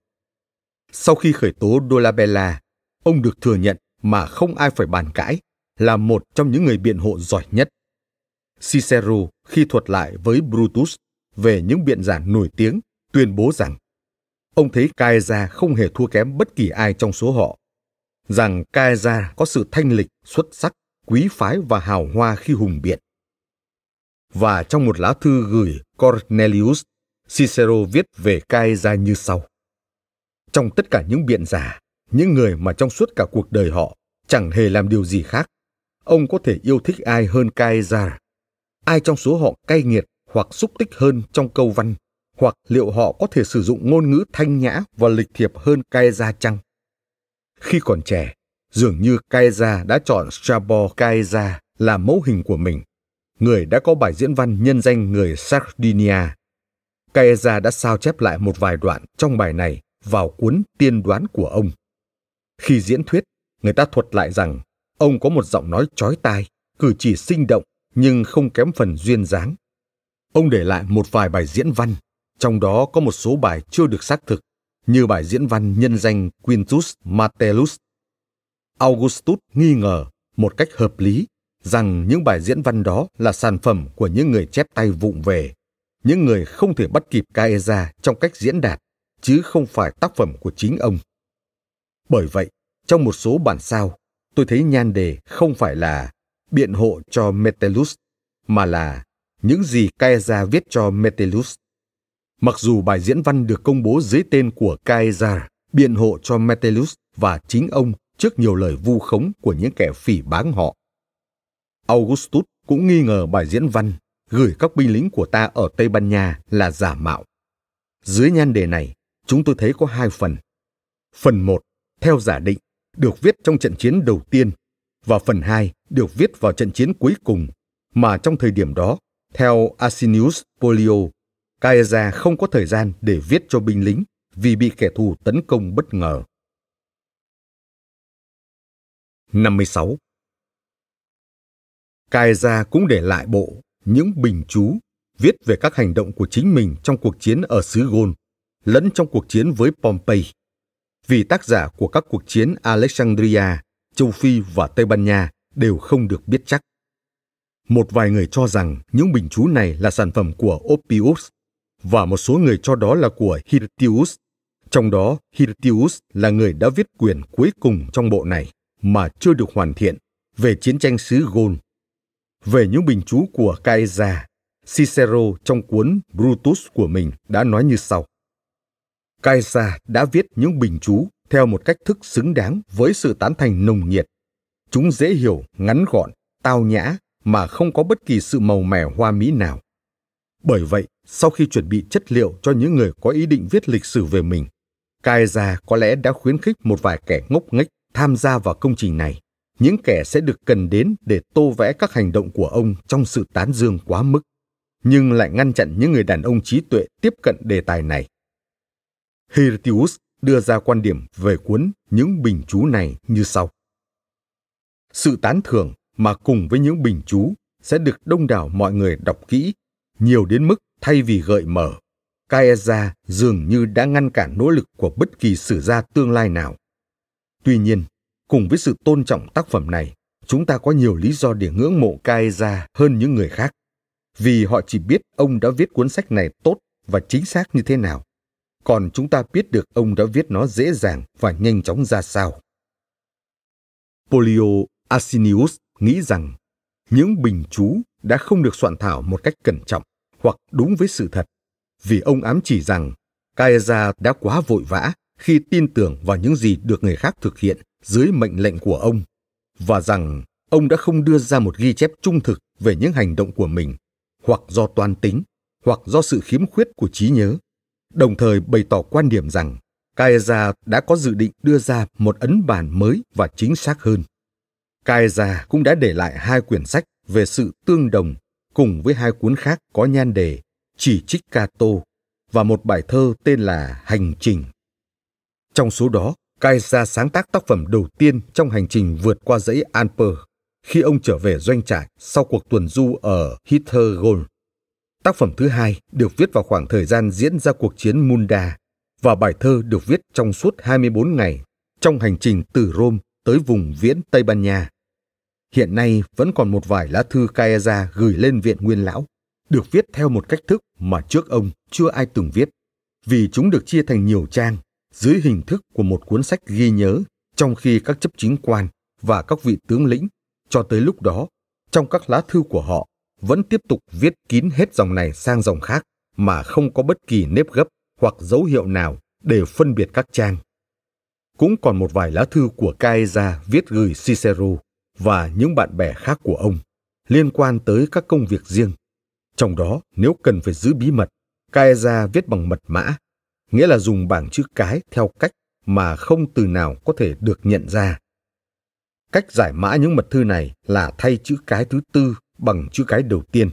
[SPEAKER 1] Sau khi khởi tố Dolabella, ông được thừa nhận mà không ai phải bàn cãi là một trong những người biện hộ giỏi nhất. Cicero khi thuật lại với Brutus về những biện giảng nổi tiếng tuyên bố rằng ông thấy Caesar không hề thua kém bất kỳ ai trong số họ, rằng Caesar có sự thanh lịch, xuất sắc, quý phái và hào hoa khi hùng biện. Và trong một lá thư gửi Cornelius, Cicero viết về Cai ra như sau. Trong tất cả những biện giả, những người mà trong suốt cả cuộc đời họ chẳng hề làm điều gì khác, ông có thể yêu thích ai hơn Cai ra? Ai trong số họ cay nghiệt hoặc xúc tích hơn trong câu văn, hoặc liệu họ có thể sử dụng ngôn ngữ thanh nhã và lịch thiệp hơn Caesar chăng? Khi còn trẻ, dường như Caesar đã chọn Strabo Caesar làm mẫu hình của mình, người đã có bài diễn văn nhân danh người Sardinia. Caesar đã sao chép lại một vài đoạn trong bài này vào cuốn tiên đoán của ông. Khi diễn thuyết, người ta thuật lại rằng ông có một giọng nói chói tai, cử chỉ sinh động nhưng không kém phần duyên dáng. Ông để lại một vài bài diễn văn, trong đó có một số bài chưa được xác thực, như bài diễn văn nhân danh Quintus Martellus. Augustus nghi ngờ một cách hợp lý rằng những bài diễn văn đó là sản phẩm của những người chép tay vụng về, những người không thể bắt kịp Caesar trong cách diễn đạt chứ không phải tác phẩm của chính ông. Bởi vậy, trong một số bản sao, tôi thấy nhan đề không phải là biện hộ cho Metellus, mà là những gì Caesar viết cho Metellus. Mặc dù bài diễn văn được công bố dưới tên của Caesar, biện hộ cho Metellus và chính ông trước nhiều lời vu khống của những kẻ phỉ báng họ. Augustus cũng nghi ngờ bài diễn văn gửi các binh lính của ta ở Tây Ban Nha là giả mạo. Dưới nhan đề này, chúng tôi thấy có hai phần. Phần một, theo giả định, được viết trong trận chiến đầu tiên, và phần hai được viết vào trận chiến cuối cùng, mà trong thời điểm đó, theo Asinius Polio, Caesar không có thời gian để viết cho binh lính vì bị kẻ thù tấn công bất ngờ. 56. Caesar cũng để lại bộ những bình chú viết về các hành động của chính mình trong cuộc chiến ở xứ Gôn lẫn trong cuộc chiến với Pompey. Vì tác giả của các cuộc chiến Alexandria, châu Phi và Tây Ban Nha đều không được biết chắc. Một vài người cho rằng những bình chú này là sản phẩm của Oppius và một số người cho đó là của Hirtius. Trong đó, Hirtius là người đã viết quyển cuối cùng trong bộ này mà chưa được hoàn thiện về chiến tranh xứ Gôn, Về những bình chú của Caesar, Cicero trong cuốn Brutus của mình đã nói như sau. Caesar đã viết những bình chú theo một cách thức xứng đáng với sự tán thành nồng nhiệt. Chúng dễ hiểu, ngắn gọn, tao nhã mà không có bất kỳ sự màu mè hoa mỹ nào. Bởi vậy, sau khi chuẩn bị chất liệu cho những người có ý định viết lịch sử về mình, Caesar có lẽ đã khuyến khích một vài kẻ ngốc nghếch tham gia vào công trình này. Những kẻ sẽ được cần đến để tô vẽ các hành động của ông trong sự tán dương quá mức, nhưng lại ngăn chặn những người đàn ông trí tuệ tiếp cận đề tài này. Hirtius đưa ra quan điểm về cuốn Những bình chú này như sau. Sự tán thưởng mà cùng với những bình chú sẽ được đông đảo mọi người đọc kỹ, nhiều đến mức thay vì gợi mở, Caesar dường như đã ngăn cản nỗ lực của bất kỳ sử gia tương lai nào. Tuy nhiên, cùng với sự tôn trọng tác phẩm này, chúng ta có nhiều lý do để ngưỡng mộ Caesar hơn những người khác, vì họ chỉ biết ông đã viết cuốn sách này tốt và chính xác như thế nào. Còn chúng ta biết được ông đã viết nó dễ dàng và nhanh chóng ra sao. Polio Asinius nghĩ rằng những bình chú đã không được soạn thảo một cách cẩn trọng hoặc đúng với sự thật, vì ông ám chỉ rằng Caesar đã quá vội vã khi tin tưởng vào những gì được người khác thực hiện dưới mệnh lệnh của ông, và rằng ông đã không đưa ra một ghi chép trung thực về những hành động của mình, hoặc do toan tính, hoặc do sự khiếm khuyết của trí nhớ đồng thời bày tỏ quan điểm rằng Kaeza đã có dự định đưa ra một ấn bản mới và chính xác hơn. Kaeza cũng đã để lại hai quyển sách về sự tương đồng cùng với hai cuốn khác có nhan đề Chỉ trích Cato và một bài thơ tên là Hành trình. Trong số đó, Caesar sáng tác tác phẩm đầu tiên trong hành trình vượt qua dãy Alper khi ông trở về doanh trại sau cuộc tuần du ở Hittergold. Tác phẩm thứ hai được viết vào khoảng thời gian diễn ra cuộc chiến Munda và bài thơ được viết trong suốt 24 ngày trong hành trình từ Rome tới vùng viễn Tây Ban Nha. Hiện nay vẫn còn một vài lá thư Caesar gửi lên viện nguyên lão, được viết theo một cách thức mà trước ông chưa ai từng viết, vì chúng được chia thành nhiều trang dưới hình thức của một cuốn sách ghi nhớ trong khi các chấp chính quan và các vị tướng lĩnh cho tới lúc đó trong các lá thư của họ vẫn tiếp tục viết kín hết dòng này sang dòng khác mà không có bất kỳ nếp gấp hoặc dấu hiệu nào để phân biệt các trang. Cũng còn một vài lá thư của Caesar viết gửi Cicero và những bạn bè khác của ông liên quan tới các công việc riêng. Trong đó, nếu cần phải giữ bí mật, Caesar viết bằng mật mã, nghĩa là dùng bảng chữ cái theo cách mà không từ nào có thể được nhận ra. Cách giải mã những mật thư này là thay chữ cái thứ tư bằng chữ cái đầu tiên.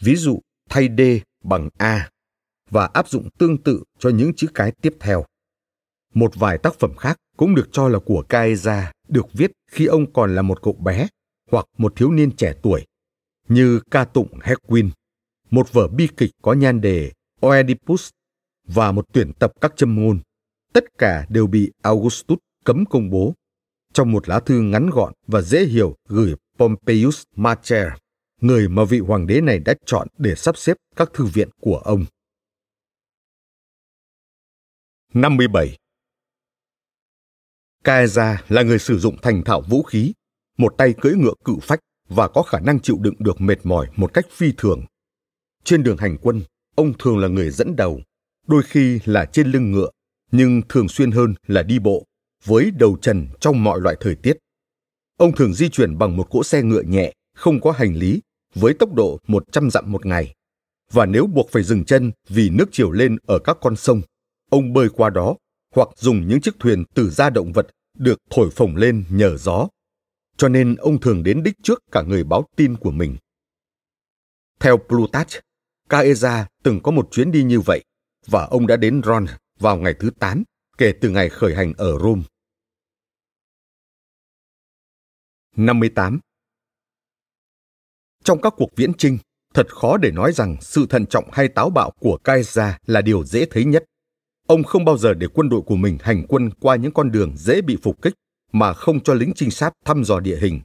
[SPEAKER 1] Ví dụ thay D bằng A và áp dụng tương tự cho những chữ cái tiếp theo. Một vài tác phẩm khác cũng được cho là của Kaeza được viết khi ông còn là một cậu bé hoặc một thiếu niên trẻ tuổi, như ca tụng Hequin, một vở bi kịch có nhan đề Oedipus và một tuyển tập các châm ngôn. Tất cả đều bị Augustus cấm công bố trong một lá thư ngắn gọn và dễ hiểu gửi Pompeius Macer người mà vị hoàng đế này đã chọn để sắp xếp các thư viện của ông. 57. Caesar là người sử dụng thành thạo vũ khí, một tay cưỡi ngựa cự phách và có khả năng chịu đựng được mệt mỏi một cách phi thường. Trên đường hành quân, ông thường là người dẫn đầu, đôi khi là trên lưng ngựa, nhưng thường xuyên hơn là đi bộ, với đầu trần trong mọi loại thời tiết. Ông thường di chuyển bằng một cỗ xe ngựa nhẹ, không có hành lý với tốc độ 100 dặm một ngày. Và nếu buộc phải dừng chân vì nước chiều lên ở các con sông, ông bơi qua đó hoặc dùng những chiếc thuyền từ da động vật được thổi phồng lên nhờ gió. Cho nên ông thường đến đích trước cả người báo tin của mình. Theo Plutarch, Caesar từng có một chuyến đi như vậy và ông đã đến Ron vào ngày thứ 8 kể từ ngày khởi hành ở Rome. 58. Trong các cuộc viễn trinh, thật khó để nói rằng sự thận trọng hay táo bạo của Caesar là điều dễ thấy nhất. Ông không bao giờ để quân đội của mình hành quân qua những con đường dễ bị phục kích mà không cho lính trinh sát thăm dò địa hình.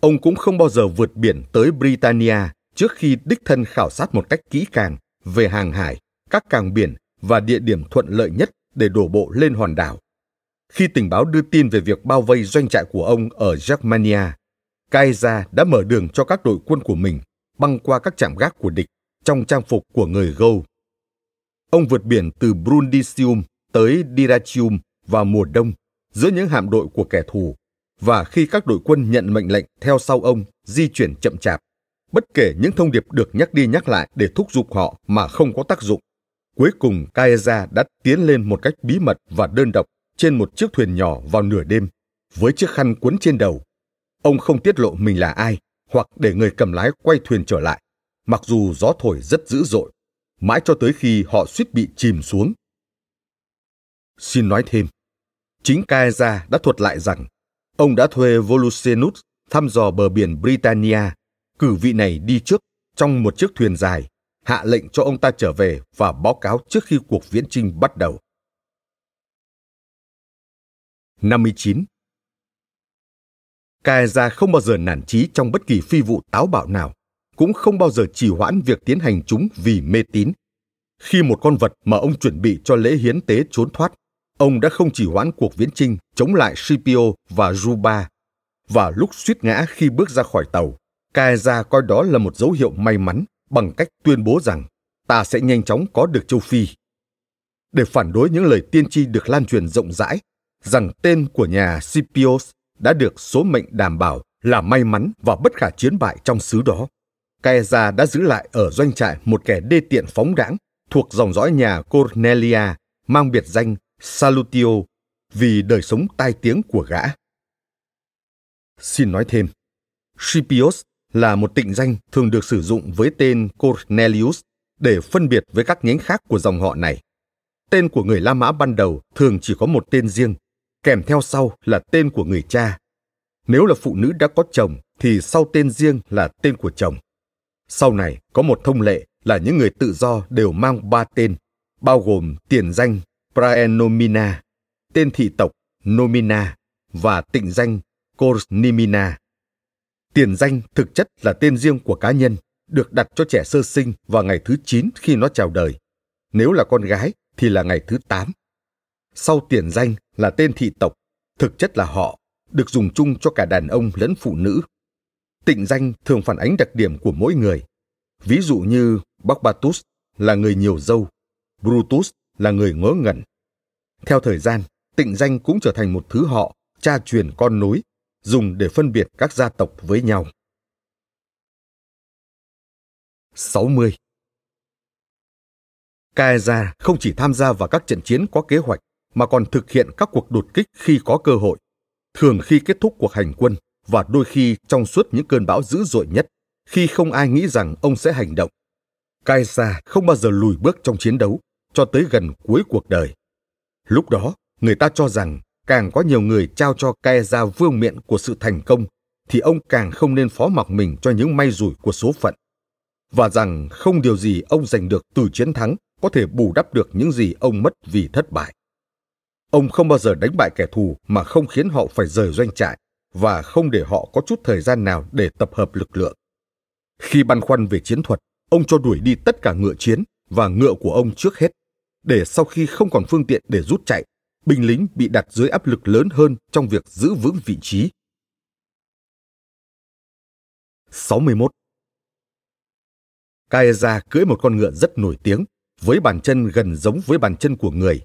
[SPEAKER 1] Ông cũng không bao giờ vượt biển tới Britannia trước khi đích thân khảo sát một cách kỹ càng về hàng hải, các cảng biển và địa điểm thuận lợi nhất để đổ bộ lên hòn đảo. Khi tình báo đưa tin về việc bao vây doanh trại của ông ở Germania, Kaiser đã mở đường cho các đội quân của mình băng qua các trạm gác của địch trong trang phục của người Gâu. Ông vượt biển từ Brundisium tới Dyrrhachium vào mùa đông giữa những hạm đội của kẻ thù và khi các đội quân nhận mệnh lệnh theo sau ông di chuyển chậm chạp, bất kể những thông điệp được nhắc đi nhắc lại để thúc giục họ mà không có tác dụng. Cuối cùng Caesar đã tiến lên một cách bí mật và đơn độc trên một chiếc thuyền nhỏ vào nửa đêm, với chiếc khăn cuốn trên đầu. Ông không tiết lộ mình là ai, hoặc để người cầm lái quay thuyền trở lại, mặc dù gió thổi rất dữ dội, mãi cho tới khi họ suýt bị chìm xuống. Xin nói thêm, chính Caesar đã thuật lại rằng ông đã thuê Volusenus thăm dò bờ biển Britannia, cử vị này đi trước trong một chiếc thuyền dài, hạ lệnh cho ông ta trở về và báo cáo trước khi cuộc viễn trinh bắt đầu. 59. Caesar không bao giờ nản chí trong bất kỳ phi vụ táo bạo nào, cũng không bao giờ trì hoãn việc tiến hành chúng vì mê tín. Khi một con vật mà ông chuẩn bị cho lễ hiến tế trốn thoát, ông đã không trì hoãn cuộc viễn trinh chống lại Scipio và Juba. Và lúc suýt ngã khi bước ra khỏi tàu, Caesar coi đó là một dấu hiệu may mắn bằng cách tuyên bố rằng ta sẽ nhanh chóng có được châu Phi. Để phản đối những lời tiên tri được lan truyền rộng rãi rằng tên của nhà Scipios đã được số mệnh đảm bảo là may mắn và bất khả chiến bại trong xứ đó. Caesar đã giữ lại ở doanh trại một kẻ đê tiện phóng đãng thuộc dòng dõi nhà Cornelia mang biệt danh Salutio vì đời sống tai tiếng của gã. Xin nói thêm, Scipios là một tịnh danh thường được sử dụng với tên Cornelius để phân biệt với các nhánh khác của dòng họ này. Tên của người La Mã ban đầu thường chỉ có một tên riêng, kèm theo sau là tên của người cha. Nếu là phụ nữ đã có chồng thì sau tên riêng là tên của chồng. Sau này có một thông lệ là những người tự do đều mang ba tên, bao gồm tiền danh Praenomina, tên thị tộc Nomina và tịnh danh Cornimina. Tiền danh thực chất là tên riêng của cá nhân, được đặt cho trẻ sơ sinh vào ngày thứ 9 khi nó chào đời. Nếu là con gái thì là ngày thứ 8. Sau tiền danh là tên thị tộc, thực chất là họ, được dùng chung cho cả đàn ông lẫn phụ nữ. Tịnh danh thường phản ánh đặc điểm của mỗi người. Ví dụ như Barbatus là người nhiều dâu, Brutus là người ngớ ngẩn. Theo thời gian, tịnh danh cũng trở thành một thứ họ, cha truyền con nối, dùng để phân biệt các gia tộc với nhau. 60. Caesar không chỉ tham gia vào các trận chiến có kế hoạch mà còn thực hiện các cuộc đột kích khi có cơ hội, thường khi kết thúc cuộc hành quân và đôi khi trong suốt những cơn bão dữ dội nhất, khi không ai nghĩ rằng ông sẽ hành động. Caesar không bao giờ lùi bước trong chiến đấu cho tới gần cuối cuộc đời. Lúc đó, người ta cho rằng càng có nhiều người trao cho Caesar vương miện của sự thành công, thì ông càng không nên phó mặc mình cho những may rủi của số phận. Và rằng không điều gì ông giành được từ chiến thắng có thể bù đắp được những gì ông mất vì thất bại. Ông không bao giờ đánh bại kẻ thù mà không khiến họ phải rời doanh trại và không để họ có chút thời gian nào để tập hợp lực lượng. Khi băn khoăn về chiến thuật, ông cho đuổi đi tất cả ngựa chiến và ngựa của ông trước hết, để sau khi không còn phương tiện để rút chạy, binh lính bị đặt dưới áp lực lớn hơn trong việc giữ vững vị trí. 61. Caesar cưỡi một con ngựa rất nổi tiếng, với bàn chân gần giống với bàn chân của người.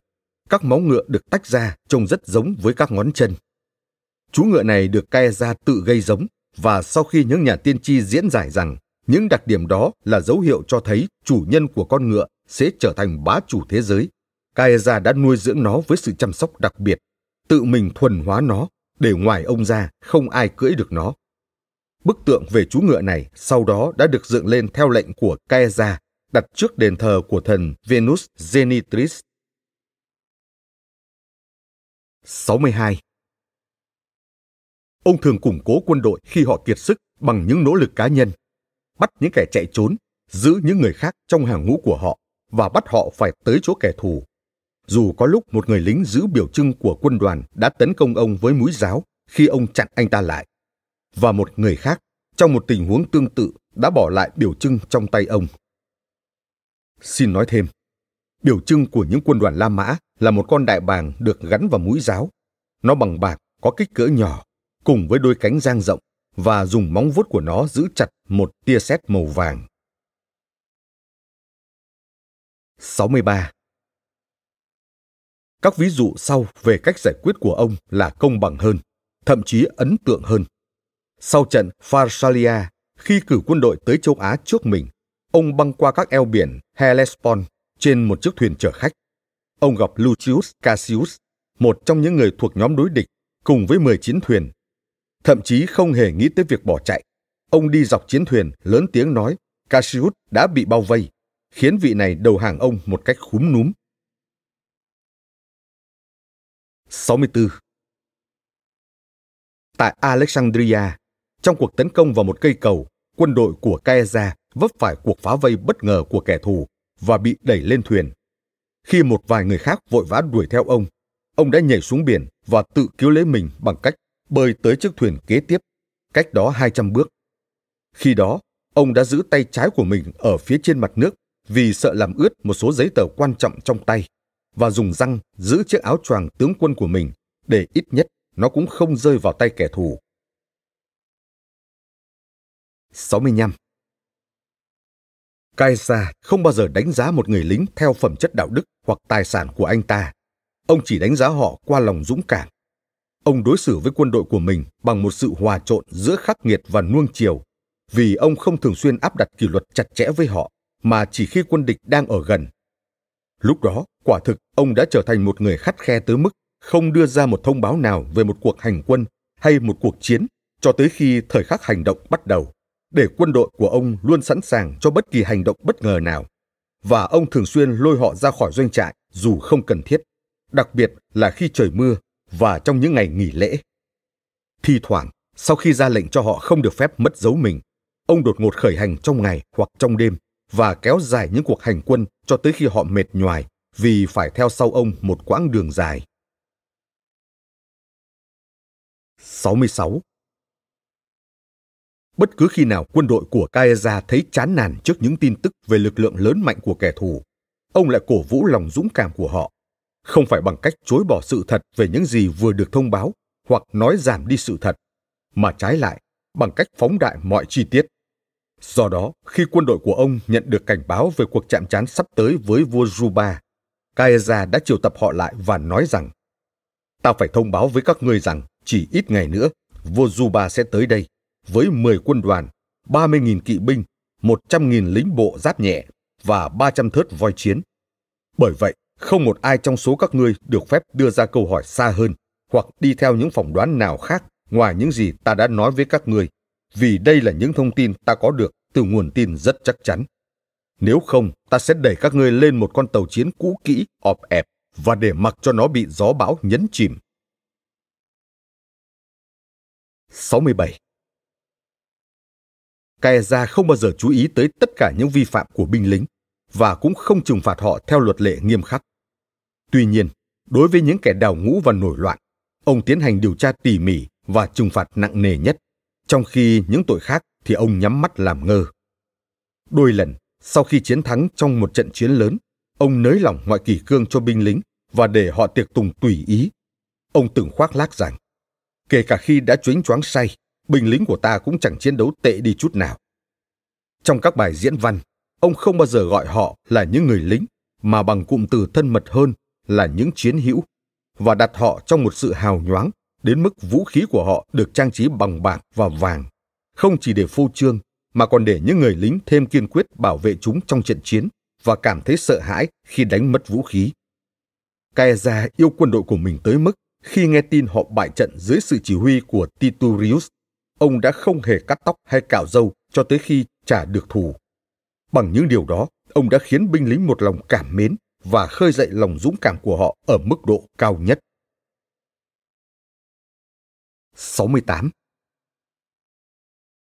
[SPEAKER 1] Các móng ngựa được tách ra trông rất giống với các ngón chân. Chú ngựa này được Caesar tự gây giống và sau khi những nhà tiên tri diễn giải rằng những đặc điểm đó là dấu hiệu cho thấy chủ nhân của con ngựa sẽ trở thành bá chủ thế giới, Caesar đã nuôi dưỡng nó với sự chăm sóc đặc biệt, tự mình thuần hóa nó để ngoài ông ra không ai cưỡi được nó. Bức tượng về chú ngựa này sau đó đã được dựng lên theo lệnh của Caesar đặt trước đền thờ của thần Venus Genitris. 62. Ông thường củng cố quân đội khi họ kiệt sức bằng những nỗ lực cá nhân, bắt những kẻ chạy trốn, giữ những người khác trong hàng ngũ của họ và bắt họ phải tới chỗ kẻ thù. Dù có lúc một người lính giữ biểu trưng của quân đoàn đã tấn công ông với mũi giáo khi ông chặn anh ta lại. và một người khác trong một tình huống tương tự đã bỏ lại biểu trưng trong tay ông. Xin nói thêm, biểu trưng của những quân đoàn La Mã là một con đại bàng được gắn vào mũi giáo. Nó bằng bạc, có kích cỡ nhỏ, cùng với đôi cánh dang rộng và dùng móng vuốt của nó giữ chặt một tia sét màu vàng. 63. Các ví dụ sau về cách giải quyết của ông là công bằng hơn, thậm chí ấn tượng hơn. Sau trận Pharsalia, khi cử quân đội tới châu Á trước mình, ông băng qua các eo biển Hellespont trên một chiếc thuyền chở khách. Ông gặp Lucius Cassius, một trong những người thuộc nhóm đối địch, cùng với 19 thuyền. Thậm chí không hề nghĩ tới việc bỏ chạy. Ông đi dọc chiến thuyền lớn tiếng nói Cassius đã bị bao vây, khiến vị này đầu hàng ông một cách khúm núm. 64. Tại Alexandria, trong cuộc tấn công vào một cây cầu, quân đội của Caesar vấp phải cuộc phá vây bất ngờ của kẻ thù và bị đẩy lên thuyền. Khi một vài người khác vội vã đuổi theo ông, ông đã nhảy xuống biển và tự cứu lấy mình bằng cách bơi tới chiếc thuyền kế tiếp, cách đó 200 bước. Khi đó, ông đã giữ tay trái của mình ở phía trên mặt nước vì sợ làm ướt một số giấy tờ quan trọng trong tay và dùng răng giữ chiếc áo choàng tướng quân của mình để ít nhất nó cũng không rơi vào tay kẻ thù. 65. Caesar không bao giờ đánh giá một người lính theo phẩm chất đạo đức hoặc tài sản của anh ta. Ông chỉ đánh giá họ qua lòng dũng cảm. Ông đối xử với quân đội của mình bằng một sự hòa trộn giữa khắc nghiệt và nuông chiều, vì ông không thường xuyên áp đặt kỷ luật chặt chẽ với họ, mà chỉ khi quân địch đang ở gần. Lúc đó, quả thực ông đã trở thành một người khắt khe tới mức không đưa ra một thông báo nào về một cuộc hành quân hay một cuộc chiến cho tới khi thời khắc hành động bắt đầu để quân đội của ông luôn sẵn sàng cho bất kỳ hành động bất ngờ nào. Và ông thường xuyên lôi họ ra khỏi doanh trại dù không cần thiết, đặc biệt là khi trời mưa và trong những ngày nghỉ lễ. Thi thoảng, sau khi ra lệnh cho họ không được phép mất dấu mình, ông đột ngột khởi hành trong ngày hoặc trong đêm và kéo dài những cuộc hành quân cho tới khi họ mệt nhoài vì phải theo sau ông một quãng đường dài. 66. Bất cứ khi nào quân đội của Caesar thấy chán nản trước những tin tức về lực lượng lớn mạnh của kẻ thù, ông lại cổ vũ lòng dũng cảm của họ, không phải bằng cách chối bỏ sự thật về những gì vừa được thông báo hoặc nói giảm đi sự thật, mà trái lại bằng cách phóng đại mọi chi tiết. Do đó, khi quân đội của ông nhận được cảnh báo về cuộc chạm trán sắp tới với vua Juba, Caesar đã triệu tập họ lại và nói rằng Ta phải thông báo với các ngươi rằng chỉ ít ngày nữa, vua Juba sẽ tới đây với 10 quân đoàn, 30.000 kỵ binh, 100.000 lính bộ giáp nhẹ và 300 thớt voi chiến. Bởi vậy, không một ai trong số các ngươi được phép đưa ra câu hỏi xa hơn hoặc đi theo những phỏng đoán nào khác ngoài những gì ta đã nói với các ngươi, vì đây là những thông tin ta có được từ nguồn tin rất chắc chắn. Nếu không, ta sẽ đẩy các ngươi lên một con tàu chiến cũ kỹ, ọp ẹp và để mặc cho nó bị gió bão nhấn chìm. 67. Caesar không bao giờ chú ý tới tất cả những vi phạm của binh lính và cũng không trừng phạt họ theo luật lệ nghiêm khắc. Tuy nhiên, đối với những kẻ đào ngũ và nổi loạn, ông tiến hành điều tra tỉ mỉ và trừng phạt nặng nề nhất, trong khi những tội khác thì ông nhắm mắt làm ngơ. Đôi lần, sau khi chiến thắng trong một trận chiến lớn, ông nới lỏng mọi kỷ cương cho binh lính và để họ tiệc tùng tùy ý. Ông từng khoác lác rằng, kể cả khi đã chuyến choáng say, binh lính của ta cũng chẳng chiến đấu tệ đi chút nào. Trong các bài diễn văn, ông không bao giờ gọi họ là những người lính, mà bằng cụm từ thân mật hơn là những chiến hữu, và đặt họ trong một sự hào nhoáng đến mức vũ khí của họ được trang trí bằng bạc và vàng, không chỉ để phô trương, mà còn để những người lính thêm kiên quyết bảo vệ chúng trong trận chiến và cảm thấy sợ hãi khi đánh mất vũ khí. Caesar yêu quân đội của mình tới mức khi nghe tin họ bại trận dưới sự chỉ huy của Titurius ông đã không hề cắt tóc hay cạo râu cho tới khi trả được thù. Bằng những điều đó, ông đã khiến binh lính một lòng cảm mến và khơi dậy lòng dũng cảm của họ ở mức độ cao nhất. 68.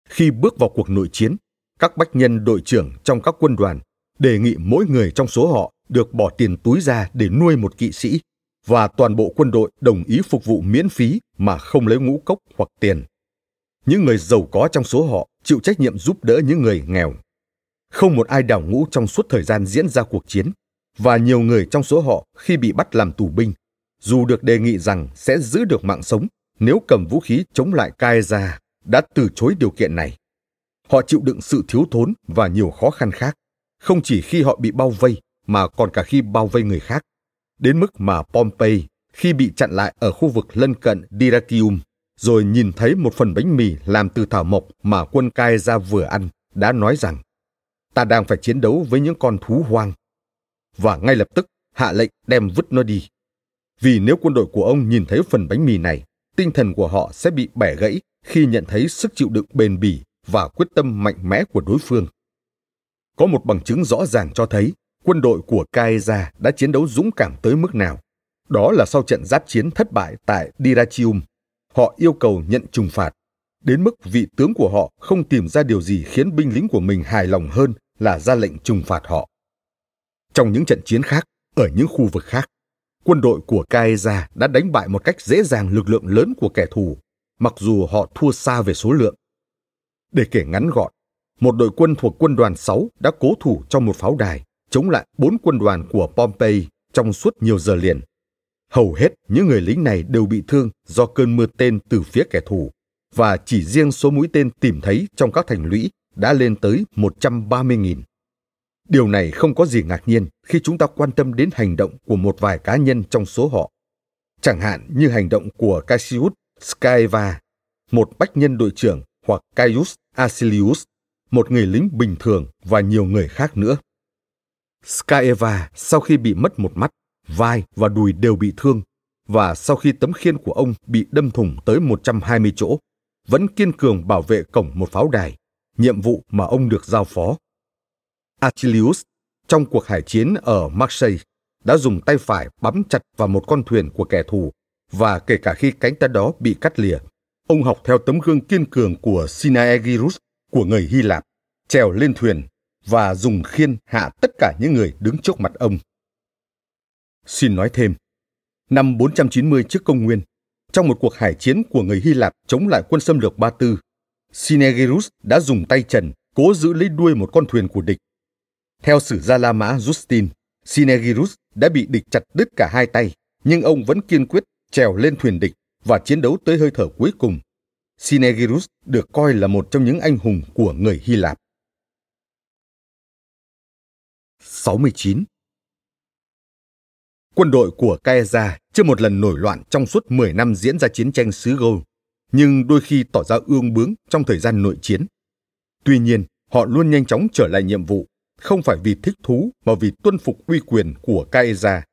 [SPEAKER 1] Khi bước vào cuộc nội chiến, các bách nhân đội trưởng trong các quân đoàn đề nghị mỗi người trong số họ được bỏ tiền túi ra để nuôi một kỵ sĩ và toàn bộ quân đội đồng ý phục vụ miễn phí mà không lấy ngũ cốc hoặc tiền những người giàu có trong số họ chịu trách nhiệm giúp đỡ những người nghèo. Không một ai đào ngũ trong suốt thời gian diễn ra cuộc chiến, và nhiều người trong số họ khi bị bắt làm tù binh, dù được đề nghị rằng sẽ giữ được mạng sống nếu cầm vũ khí chống lại Caesar, đã từ chối điều kiện này. Họ chịu đựng sự thiếu thốn và nhiều khó khăn khác, không chỉ khi họ bị bao vây mà còn cả khi bao vây người khác, đến mức mà Pompey khi bị chặn lại ở khu vực lân cận Dyrrhachium, rồi nhìn thấy một phần bánh mì làm từ thảo mộc mà quân Caesar vừa ăn, đã nói rằng ta đang phải chiến đấu với những con thú hoang. Và ngay lập tức hạ lệnh đem vứt nó đi. Vì nếu quân đội của ông nhìn thấy phần bánh mì này, tinh thần của họ sẽ bị bẻ gãy khi nhận thấy sức chịu đựng bền bỉ và quyết tâm mạnh mẽ của đối phương. Có một bằng chứng rõ ràng cho thấy quân đội của Caesar đã chiến đấu dũng cảm tới mức nào. Đó là sau trận giáp chiến thất bại tại Dyrrhachium, họ yêu cầu nhận trừng phạt, đến mức vị tướng của họ không tìm ra điều gì khiến binh lính của mình hài lòng hơn là ra lệnh trừng phạt họ. Trong những trận chiến khác, ở những khu vực khác, quân đội của Caesar đã đánh bại một cách dễ dàng lực lượng lớn của kẻ thù, mặc dù họ thua xa về số lượng. Để kể ngắn gọn, một đội quân thuộc quân đoàn 6 đã cố thủ trong một pháo đài, chống lại bốn quân đoàn của Pompey trong suốt nhiều giờ liền. Hầu hết những người lính này đều bị thương do cơn mưa tên từ phía kẻ thù, và chỉ riêng số mũi tên tìm thấy trong các thành lũy đã lên tới 130.000. Điều này không có gì ngạc nhiên khi chúng ta quan tâm đến hành động của một vài cá nhân trong số họ. Chẳng hạn như hành động của Cassius Scaeva, một bách nhân đội trưởng hoặc Caius Acilius, một người lính bình thường và nhiều người khác nữa. Scaeva sau khi bị mất một mắt, vai và đùi đều bị thương và sau khi tấm khiên của ông bị đâm thủng tới 120 chỗ, vẫn kiên cường bảo vệ cổng một pháo đài, nhiệm vụ mà ông được giao phó. Achilles, trong cuộc hải chiến ở Marseille, đã dùng tay phải bấm chặt vào một con thuyền của kẻ thù và kể cả khi cánh tay đó bị cắt lìa, ông học theo tấm gương kiên cường của Sinaegirus của người Hy Lạp, trèo lên thuyền và dùng khiên hạ tất cả những người đứng trước mặt ông. Xin nói thêm, năm 490 trước công nguyên, trong một cuộc hải chiến của người Hy Lạp chống lại quân xâm lược Ba Tư, Sinaegirus đã dùng tay trần cố giữ lấy đuôi một con thuyền của địch. Theo sử gia La Mã Justin, Sinegirus đã bị địch chặt đứt cả hai tay, nhưng ông vẫn kiên quyết trèo lên thuyền địch và chiến đấu tới hơi thở cuối cùng. Sinegirus được coi là một trong những anh hùng của người Hy Lạp. 69. Quân đội của Caesar chưa một lần nổi loạn trong suốt 10 năm diễn ra chiến tranh xứ Gaul, nhưng đôi khi tỏ ra ương bướng trong thời gian nội chiến. Tuy nhiên, họ luôn nhanh chóng trở lại nhiệm vụ, không phải vì thích thú mà vì tuân phục uy quyền của Caesar.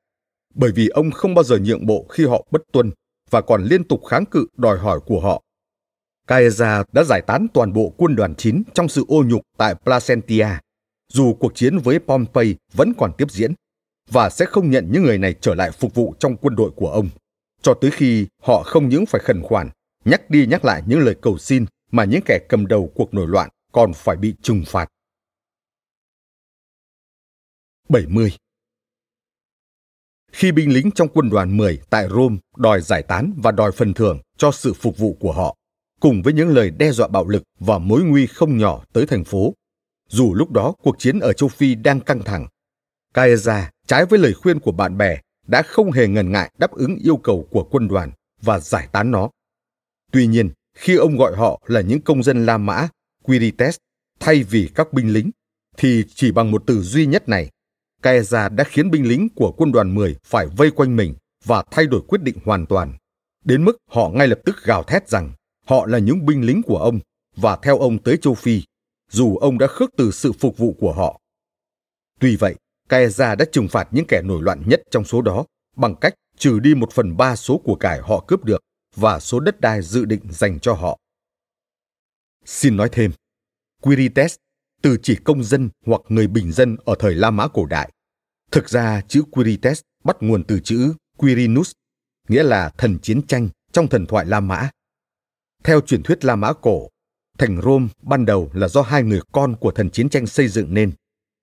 [SPEAKER 1] Bởi vì ông không bao giờ nhượng bộ khi họ bất tuân và còn liên tục kháng cự đòi hỏi của họ. Caesar đã giải tán toàn bộ quân đoàn 9 trong sự ô nhục tại Placentia, dù cuộc chiến với Pompey vẫn còn tiếp diễn, và sẽ không nhận những người này trở lại phục vụ trong quân đội của ông, cho tới khi họ không những phải khẩn khoản, nhắc đi nhắc lại những lời cầu xin mà những kẻ cầm đầu cuộc nổi loạn còn phải bị trừng phạt. 70. Khi binh lính trong quân đoàn 10 tại Rome đòi giải tán và đòi phần thưởng cho sự phục vụ của họ, cùng với những lời đe dọa bạo lực và mối nguy không nhỏ tới thành phố, dù lúc đó cuộc chiến ở châu Phi đang căng thẳng. Caesar, trái với lời khuyên của bạn bè, đã không hề ngần ngại đáp ứng yêu cầu của quân đoàn và giải tán nó. Tuy nhiên, khi ông gọi họ là những công dân La Mã, Quirites, thay vì các binh lính, thì chỉ bằng một từ duy nhất này, Caesar đã khiến binh lính của quân đoàn 10 phải vây quanh mình và thay đổi quyết định hoàn toàn. Đến mức họ ngay lập tức gào thét rằng họ là những binh lính của ông và theo ông tới châu Phi, dù ông đã khước từ sự phục vụ của họ. Tuy vậy, Caesar đã trừng phạt những kẻ nổi loạn nhất trong số đó bằng cách trừ đi một phần ba số của cải họ cướp được và số đất đai dự định dành cho họ. Xin nói thêm, Quirites từ chỉ công dân hoặc người bình dân ở thời La Mã cổ đại. Thực ra chữ Quirites bắt nguồn từ chữ Quirinus, nghĩa là thần chiến tranh trong thần thoại La Mã. Theo truyền thuyết La Mã cổ, thành Rome ban đầu là do hai người con của thần chiến tranh xây dựng nên.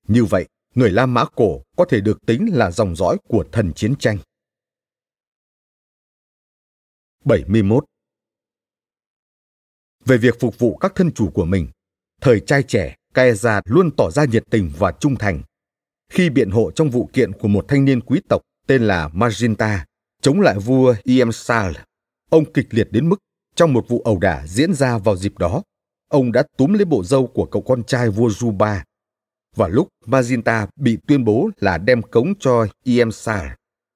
[SPEAKER 1] Như vậy, người La Mã cổ có thể được tính là dòng dõi của thần chiến tranh. 71. về việc phục vụ các thân chủ của mình. Thời trai trẻ, Caesar luôn tỏ ra nhiệt tình và trung thành. Khi biện hộ trong vụ kiện của một thanh niên quý tộc tên là Maginta chống lại vua Iemsal, ông kịch liệt đến mức trong một vụ ẩu đả diễn ra vào dịp đó, ông đã túm lấy bộ dâu của cậu con trai vua Juba. Và lúc Maginta bị tuyên bố là đem cống cho Iemsal,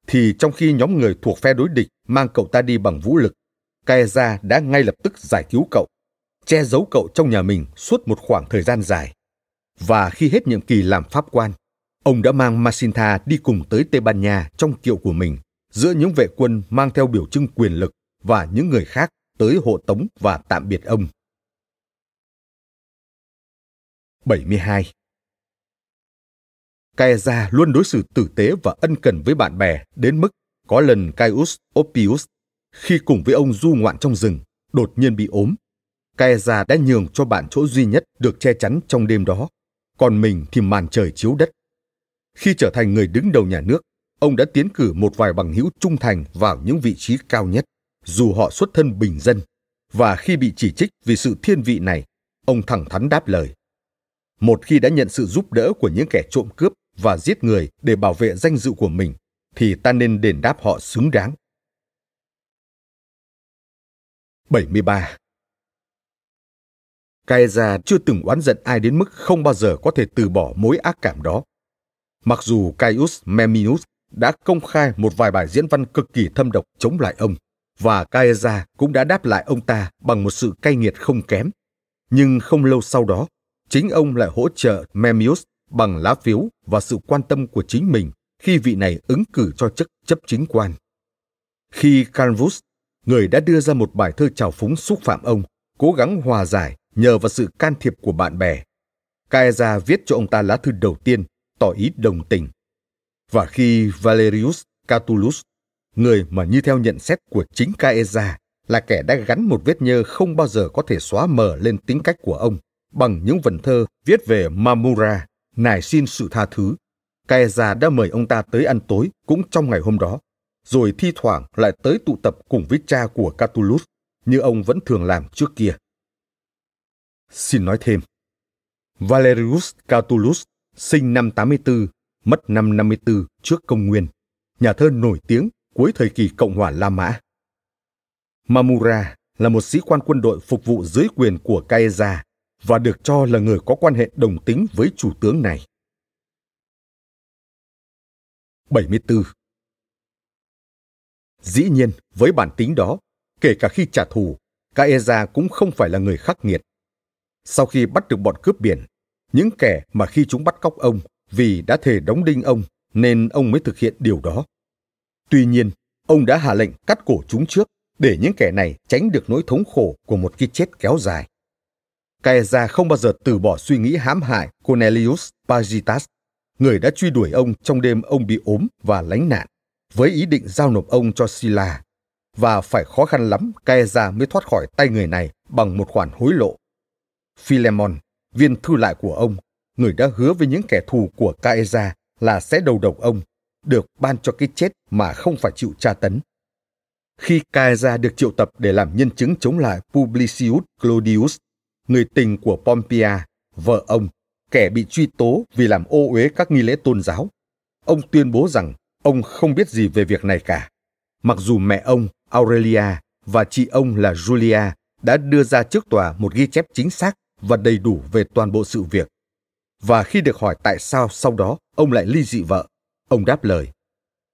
[SPEAKER 1] thì trong khi nhóm người thuộc phe đối địch mang cậu ta đi bằng vũ lực, Caesar đã ngay lập tức giải cứu cậu, che giấu cậu trong nhà mình suốt một khoảng thời gian dài. Và khi hết nhiệm kỳ làm pháp quan, ông đã mang Masinta đi cùng tới Tây Ban Nha trong kiệu của mình, giữa những vệ quân mang theo biểu trưng quyền lực và những người khác tới hộ tống và tạm biệt ông. 72. Caesar luôn đối xử tử tế và ân cần với bạn bè đến mức có lần Caius Oppius khi cùng với ông du ngoạn trong rừng đột nhiên bị ốm. Caesar đã nhường cho bạn chỗ duy nhất được che chắn trong đêm đó, còn mình thì màn trời chiếu đất. Khi trở thành người đứng đầu nhà nước, ông đã tiến cử một vài bằng hữu trung thành vào những vị trí cao nhất, dù họ xuất thân bình dân. Và khi bị chỉ trích vì sự thiên vị này, ông thẳng thắn đáp lời. Một khi đã nhận sự giúp đỡ của những kẻ trộm cướp và giết người để bảo vệ danh dự của mình, thì ta nên đền đáp họ xứng đáng. 73. Caesar chưa từng oán giận ai đến mức không bao giờ có thể từ bỏ mối ác cảm đó. Mặc dù Caius Memmius đã công khai một vài bài diễn văn cực kỳ thâm độc chống lại ông, và Caesar cũng đã đáp lại ông ta bằng một sự cay nghiệt không kém. Nhưng không lâu sau đó, chính ông lại hỗ trợ Memmius bằng lá phiếu và sự quan tâm của chính mình khi vị này ứng cử cho chức chấp chính quan. Khi Canvus, người đã đưa ra một bài thơ trào phúng xúc phạm ông, cố gắng hòa giải nhờ vào sự can thiệp của bạn bè. Caesar viết cho ông ta lá thư đầu tiên, tỏ ý đồng tình. Và khi Valerius Catulus, người mà như theo nhận xét của chính Caesar là kẻ đã gắn một vết nhơ không bao giờ có thể xóa mờ lên tính cách của ông bằng những vần thơ viết về Mamura, nài xin sự tha thứ. Caesar đã mời ông ta tới ăn tối cũng trong ngày hôm đó, rồi thi thoảng lại tới tụ tập cùng với cha của Catulus, như ông vẫn thường làm trước kia. Xin nói thêm, Valerius Catulus sinh năm 84, mất năm 54 trước công nguyên, nhà thơ nổi tiếng cuối thời kỳ Cộng hòa La Mã. Mamura là một sĩ quan quân đội phục vụ dưới quyền của Caesar và được cho là người có quan hệ đồng tính với chủ tướng này. 74. Dĩ nhiên, với bản tính đó, kể cả khi trả thù, Caesar cũng không phải là người khắc nghiệt. Sau khi bắt được bọn cướp biển, những kẻ mà khi chúng bắt cóc ông vì đã thề đóng đinh ông nên ông mới thực hiện điều đó. Tuy nhiên, ông đã hạ lệnh cắt cổ chúng trước để những kẻ này tránh được nỗi thống khổ của một cái chết kéo dài. Caesar không bao giờ từ bỏ suy nghĩ hãm hại Cornelius Pagitas, người đã truy đuổi ông trong đêm ông bị ốm và lánh nạn, với ý định giao nộp ông cho Sila. Và phải khó khăn lắm Caesar mới thoát khỏi tay người này bằng một khoản hối lộ. Philemon, viên thư lại của ông, người đã hứa với những kẻ thù của Caesar là sẽ đầu độc ông, được ban cho cái chết mà không phải chịu tra tấn. Khi Caesar được triệu tập để làm nhân chứng chống lại Publicius Clodius, người tình của Pompeia, vợ ông, kẻ bị truy tố vì làm ô uế các nghi lễ tôn giáo. Ông tuyên bố rằng ông không biết gì về việc này cả. Mặc dù mẹ ông, Aurelia, và chị ông là Julia đã đưa ra trước tòa một ghi chép chính xác và đầy đủ về toàn bộ sự việc. Và khi được hỏi tại sao sau đó ông lại ly dị vợ, ông đáp lời.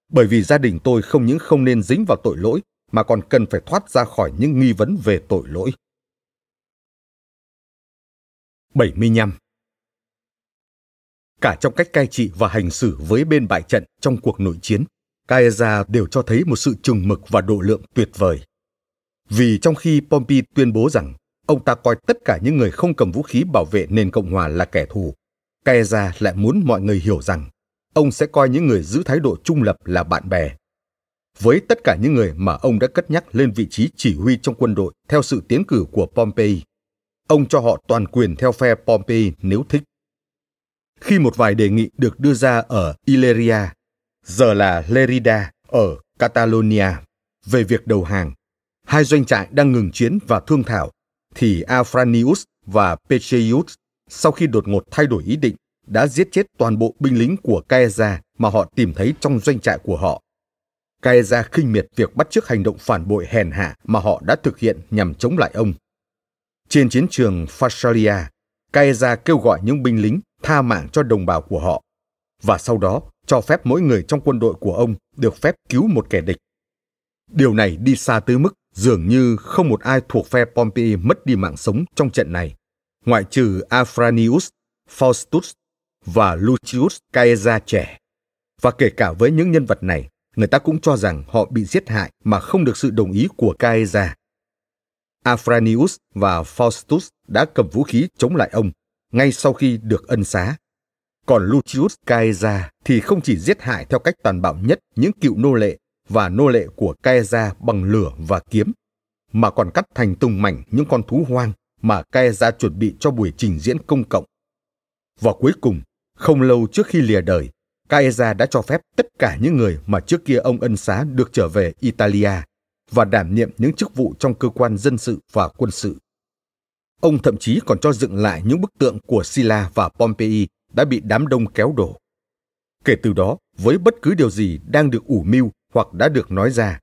[SPEAKER 1] Bởi vì gia đình tôi không những không nên dính vào tội lỗi, mà còn cần phải thoát ra khỏi những nghi vấn về tội lỗi. 75. Cả trong cách cai trị và hành xử với bên bại trận trong cuộc nội chiến, Caesar đều cho thấy một sự trừng mực và độ lượng tuyệt vời. Vì trong khi Pompey tuyên bố rằng ông ta coi tất cả những người không cầm vũ khí bảo vệ nền Cộng hòa là kẻ thù, Kaeza lại muốn mọi người hiểu rằng ông sẽ coi những người giữ thái độ trung lập là bạn bè. Với tất cả những người mà ông đã cất nhắc lên vị trí chỉ huy trong quân đội theo sự tiến cử của Pompey, ông cho họ toàn quyền theo phe Pompey nếu thích. Khi một vài đề nghị được đưa ra ở Ileria, giờ là Lerida ở Catalonia, về việc đầu hàng, hai doanh trại đang ngừng chiến và thương thảo, thì Afranius và Petreius sau khi đột ngột thay đổi ý định đã giết chết toàn bộ binh lính của Caesar mà họ tìm thấy trong doanh trại của họ. Caesar khinh miệt việc bắt chước hành động phản bội hèn hạ mà họ đã thực hiện nhằm chống lại ông. Trên chiến trường Pharsalia, Caesar kêu gọi những binh lính tha mạng cho đồng bào của họ và sau đó cho phép mỗi người trong quân đội của ông được phép cứu một kẻ địch. Điều này đi xa tới mức dường như không một ai thuộc phe Pompey mất đi mạng sống trong trận này, ngoại trừ Afranius, Faustus và Lucius Caesar trẻ. Và kể cả với những nhân vật này, người ta cũng cho rằng họ bị giết hại mà không được sự đồng ý của Caesar. Afranius và Faustus đã cầm vũ khí chống lại ông ngay sau khi được ân xá. Còn Lucius Caesar thì không chỉ giết hại theo cách tàn bạo nhất những cựu nô lệ và nô lệ của Caesar bằng lửa và kiếm, mà còn cắt thành từng mảnh những con thú hoang mà Caesar chuẩn bị cho buổi trình diễn công cộng. Và cuối cùng, không lâu trước khi lìa đời, Caesar đã cho phép tất cả những người mà trước kia ông ân xá được trở về Italia và đảm nhiệm những chức vụ trong cơ quan dân sự và quân sự. Ông thậm chí còn cho dựng lại những bức tượng của Silla và Pompey đã bị đám đông kéo đổ. Kể từ đó, với bất cứ điều gì đang được ủ mưu hoặc đã được nói ra,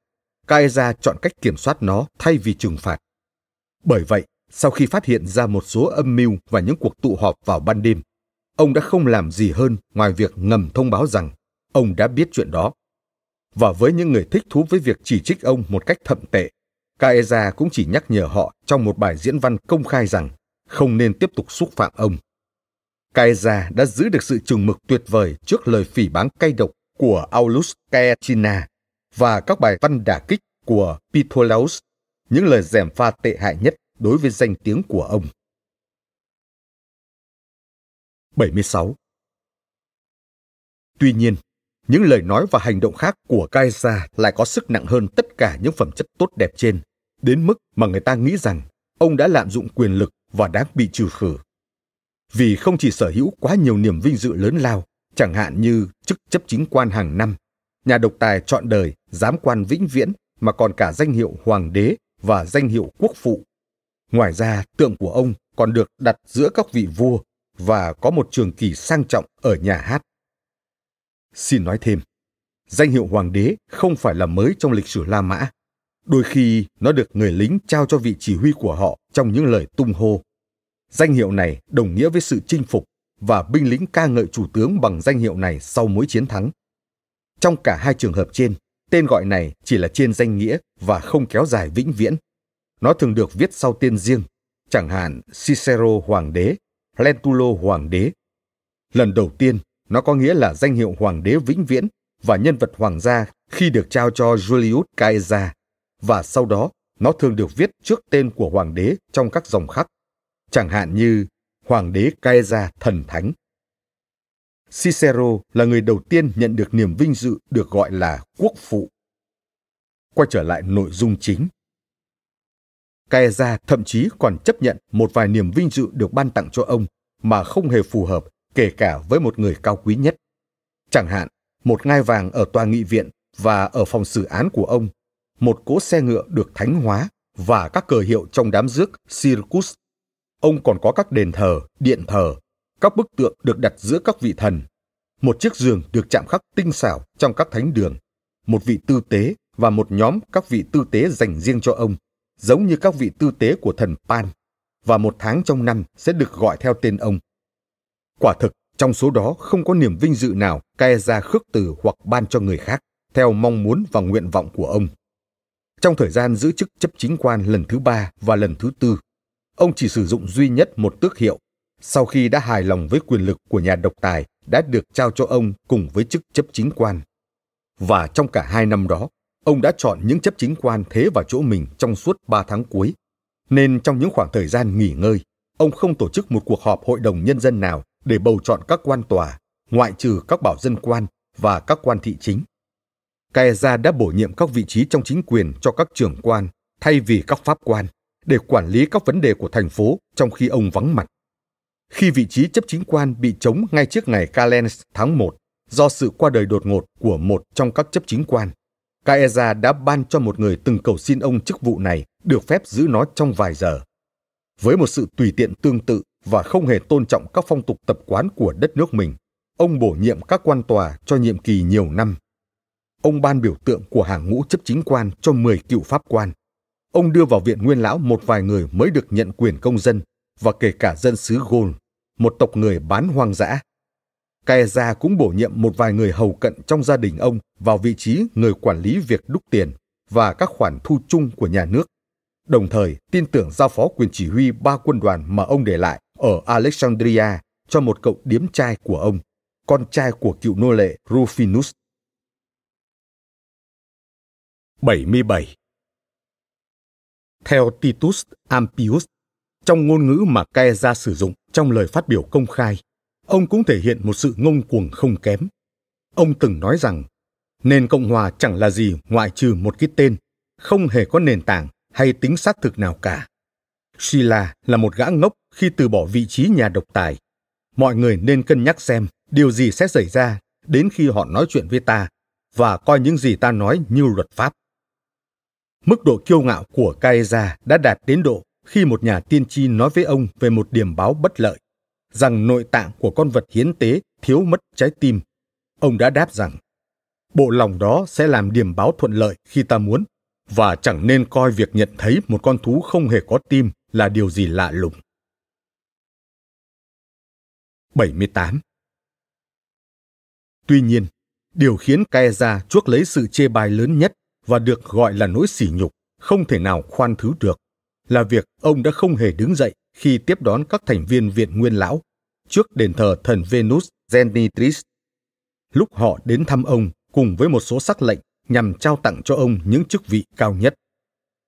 [SPEAKER 1] Kaeza chọn cách kiểm soát nó thay vì trừng phạt. Bởi vậy, sau khi phát hiện ra một số âm mưu và những cuộc tụ họp vào ban đêm, ông đã không làm gì hơn ngoài việc ngầm thông báo rằng ông đã biết chuyện đó. Và với những người thích thú với việc chỉ trích ông một cách thậm tệ, Kaeza cũng chỉ nhắc nhở họ trong một bài diễn văn công khai rằng không nên tiếp tục xúc phạm ông. Kaeza đã giữ được sự trừng mực tuyệt vời trước lời phỉ báng cay độc của Aulus Caetina và các bài văn đả kích của Pitholaus, những lời dèm pha tệ hại nhất đối với danh tiếng của ông. 76. Tuy nhiên, những lời nói và hành động khác của Caesar lại có sức nặng hơn tất cả những phẩm chất tốt đẹp trên, đến mức mà người ta nghĩ rằng ông đã lạm dụng quyền lực và đáng bị trừ khử. Vì không chỉ sở hữu quá nhiều niềm vinh dự lớn lao, chẳng hạn như chức chấp chính quan hàng năm, nhà độc tài chọn đời, giám quan vĩnh viễn mà còn cả danh hiệu hoàng đế và danh hiệu quốc phụ. Ngoài ra, tượng của ông còn được đặt giữa các vị vua và có một trường kỳ sang trọng ở nhà hát. Xin nói thêm, danh hiệu hoàng đế không phải là mới trong lịch sử La Mã. Đôi khi nó được người lính trao cho vị chỉ huy của họ trong những lời tung hô. Danh hiệu này đồng nghĩa với sự chinh phục và binh lính ca ngợi chủ tướng bằng danh hiệu này sau mỗi chiến thắng. Trong cả hai trường hợp trên, tên gọi này chỉ là trên danh nghĩa và không kéo dài vĩnh viễn. Nó thường được viết sau tên riêng, chẳng hạn Cicero Hoàng đế Lentulo Hoàng đế. Lần đầu tiên, nó có nghĩa là danh hiệu Hoàng đế vĩnh viễn và nhân vật hoàng gia khi được trao cho Julius Caesar, và sau đó nó thường được viết trước tên của hoàng đế trong các dòng khắc, chẳng hạn như Hoàng đế Caesar thần thánh. Cicero là người đầu tiên nhận được niềm vinh dự được gọi là quốc phụ. Quay trở lại nội dung chính. Caesar thậm chí còn chấp nhận một vài niềm vinh dự được ban tặng cho ông mà không hề phù hợp kể cả với một người cao quý nhất. Chẳng hạn, một ngai vàng ở tòa nghị viện và ở phòng xử án của ông, một cỗ xe ngựa được thánh hóa và các cờ hiệu trong đám rước Circus. Ông còn có các đền thờ, điện thờ, các bức tượng được đặt giữa các vị thần, một chiếc giường được chạm khắc tinh xảo trong các thánh đường, một vị tư tế và một nhóm các vị tư tế dành riêng cho ông giống như các vị tư tế của thần Pan, và một tháng trong năm sẽ được gọi theo tên ông. Quả thực, trong số đó không có niềm vinh dự nào Caesar khước từ hoặc ban cho người khác, theo mong muốn và nguyện vọng của ông. Trong thời gian giữ chức chấp chính quan lần thứ ba và lần thứ tư, ông chỉ sử dụng duy nhất một tước hiệu, sau khi đã hài lòng với quyền lực của nhà độc tài đã được trao cho ông cùng với chức chấp chính quan. Và trong cả hai năm đó, ông đã chọn những chấp chính quan thế vào chỗ mình trong suốt ba tháng cuối. Nên trong những khoảng thời gian nghỉ ngơi, ông không tổ chức một cuộc họp hội đồng nhân dân nào để bầu chọn các quan tòa, ngoại trừ các bảo dân quan và các quan thị chính. Caesar đã bổ nhiệm các vị trí trong chính quyền cho các trưởng quan thay vì các pháp quan để quản lý các vấn đề của thành phố trong khi ông vắng mặt. Khi vị trí chấp chính quan bị chống ngay trước ngày Calends tháng 1 do sự qua đời đột ngột của một trong các chấp chính quan, Caesar đã ban cho một người từng cầu xin ông chức vụ này được phép giữ nó trong vài giờ. Với một sự tùy tiện tương tự và không hề tôn trọng các phong tục tập quán của đất nước mình, ông bổ nhiệm các quan tòa cho nhiệm kỳ nhiều năm. Ông ban biểu tượng của hàng ngũ chấp chính quan cho 10 cựu pháp quan. Ông đưa vào viện nguyên lão một vài người mới được nhận quyền công dân và kể cả dân xứ Gôn, một tộc người bán hoang dã. Caesar cũng bổ nhiệm một vài người hầu cận trong gia đình ông vào vị trí người quản lý việc đúc tiền và các khoản thu chung của nhà nước, đồng thời tin tưởng giao phó quyền chỉ huy ba quân đoàn mà ông để lại ở Alexandria cho một cậu điếm trai của ông, con trai của cựu nô lệ Rufinus. 77. Theo Titus Ampius, trong ngôn ngữ mà Caesar sử dụng trong lời phát biểu công khai, ông cũng thể hiện một sự ngông cuồng không kém. Ông từng nói rằng, nền Cộng hòa chẳng là gì ngoại trừ một cái tên, không hề có nền tảng hay tính xác thực nào cả. Sheila là một gã ngốc khi từ bỏ vị trí nhà độc tài. Mọi người nên cân nhắc xem điều gì sẽ xảy ra đến khi họ nói chuyện với ta và coi những gì ta nói như luật pháp. Mức độ kiêu ngạo của Caesar đã đạt đến độ khi một nhà tiên tri nói với ông về một điểm báo bất lợi, rằng nội tạng của con vật hiến tế thiếu mất trái tim. Ông đã đáp rằng, bộ lòng đó sẽ làm điểm báo thuận lợi khi ta muốn, và chẳng nên coi việc nhận thấy một con thú không hề có tim là điều gì lạ lùng. 78. Tuy nhiên, điều khiến Caesar chuốc lấy sự chê bai lớn nhất và được gọi là nỗi sỉ nhục không thể nào khoan thứ được là việc ông đã không hề đứng dậy khi tiếp đón các thành viên viện nguyên lão trước đền thờ thần Venus Genitris. Lúc họ đến thăm ông cùng với một số sắc lệnh nhằm trao tặng cho ông những chức vị cao nhất.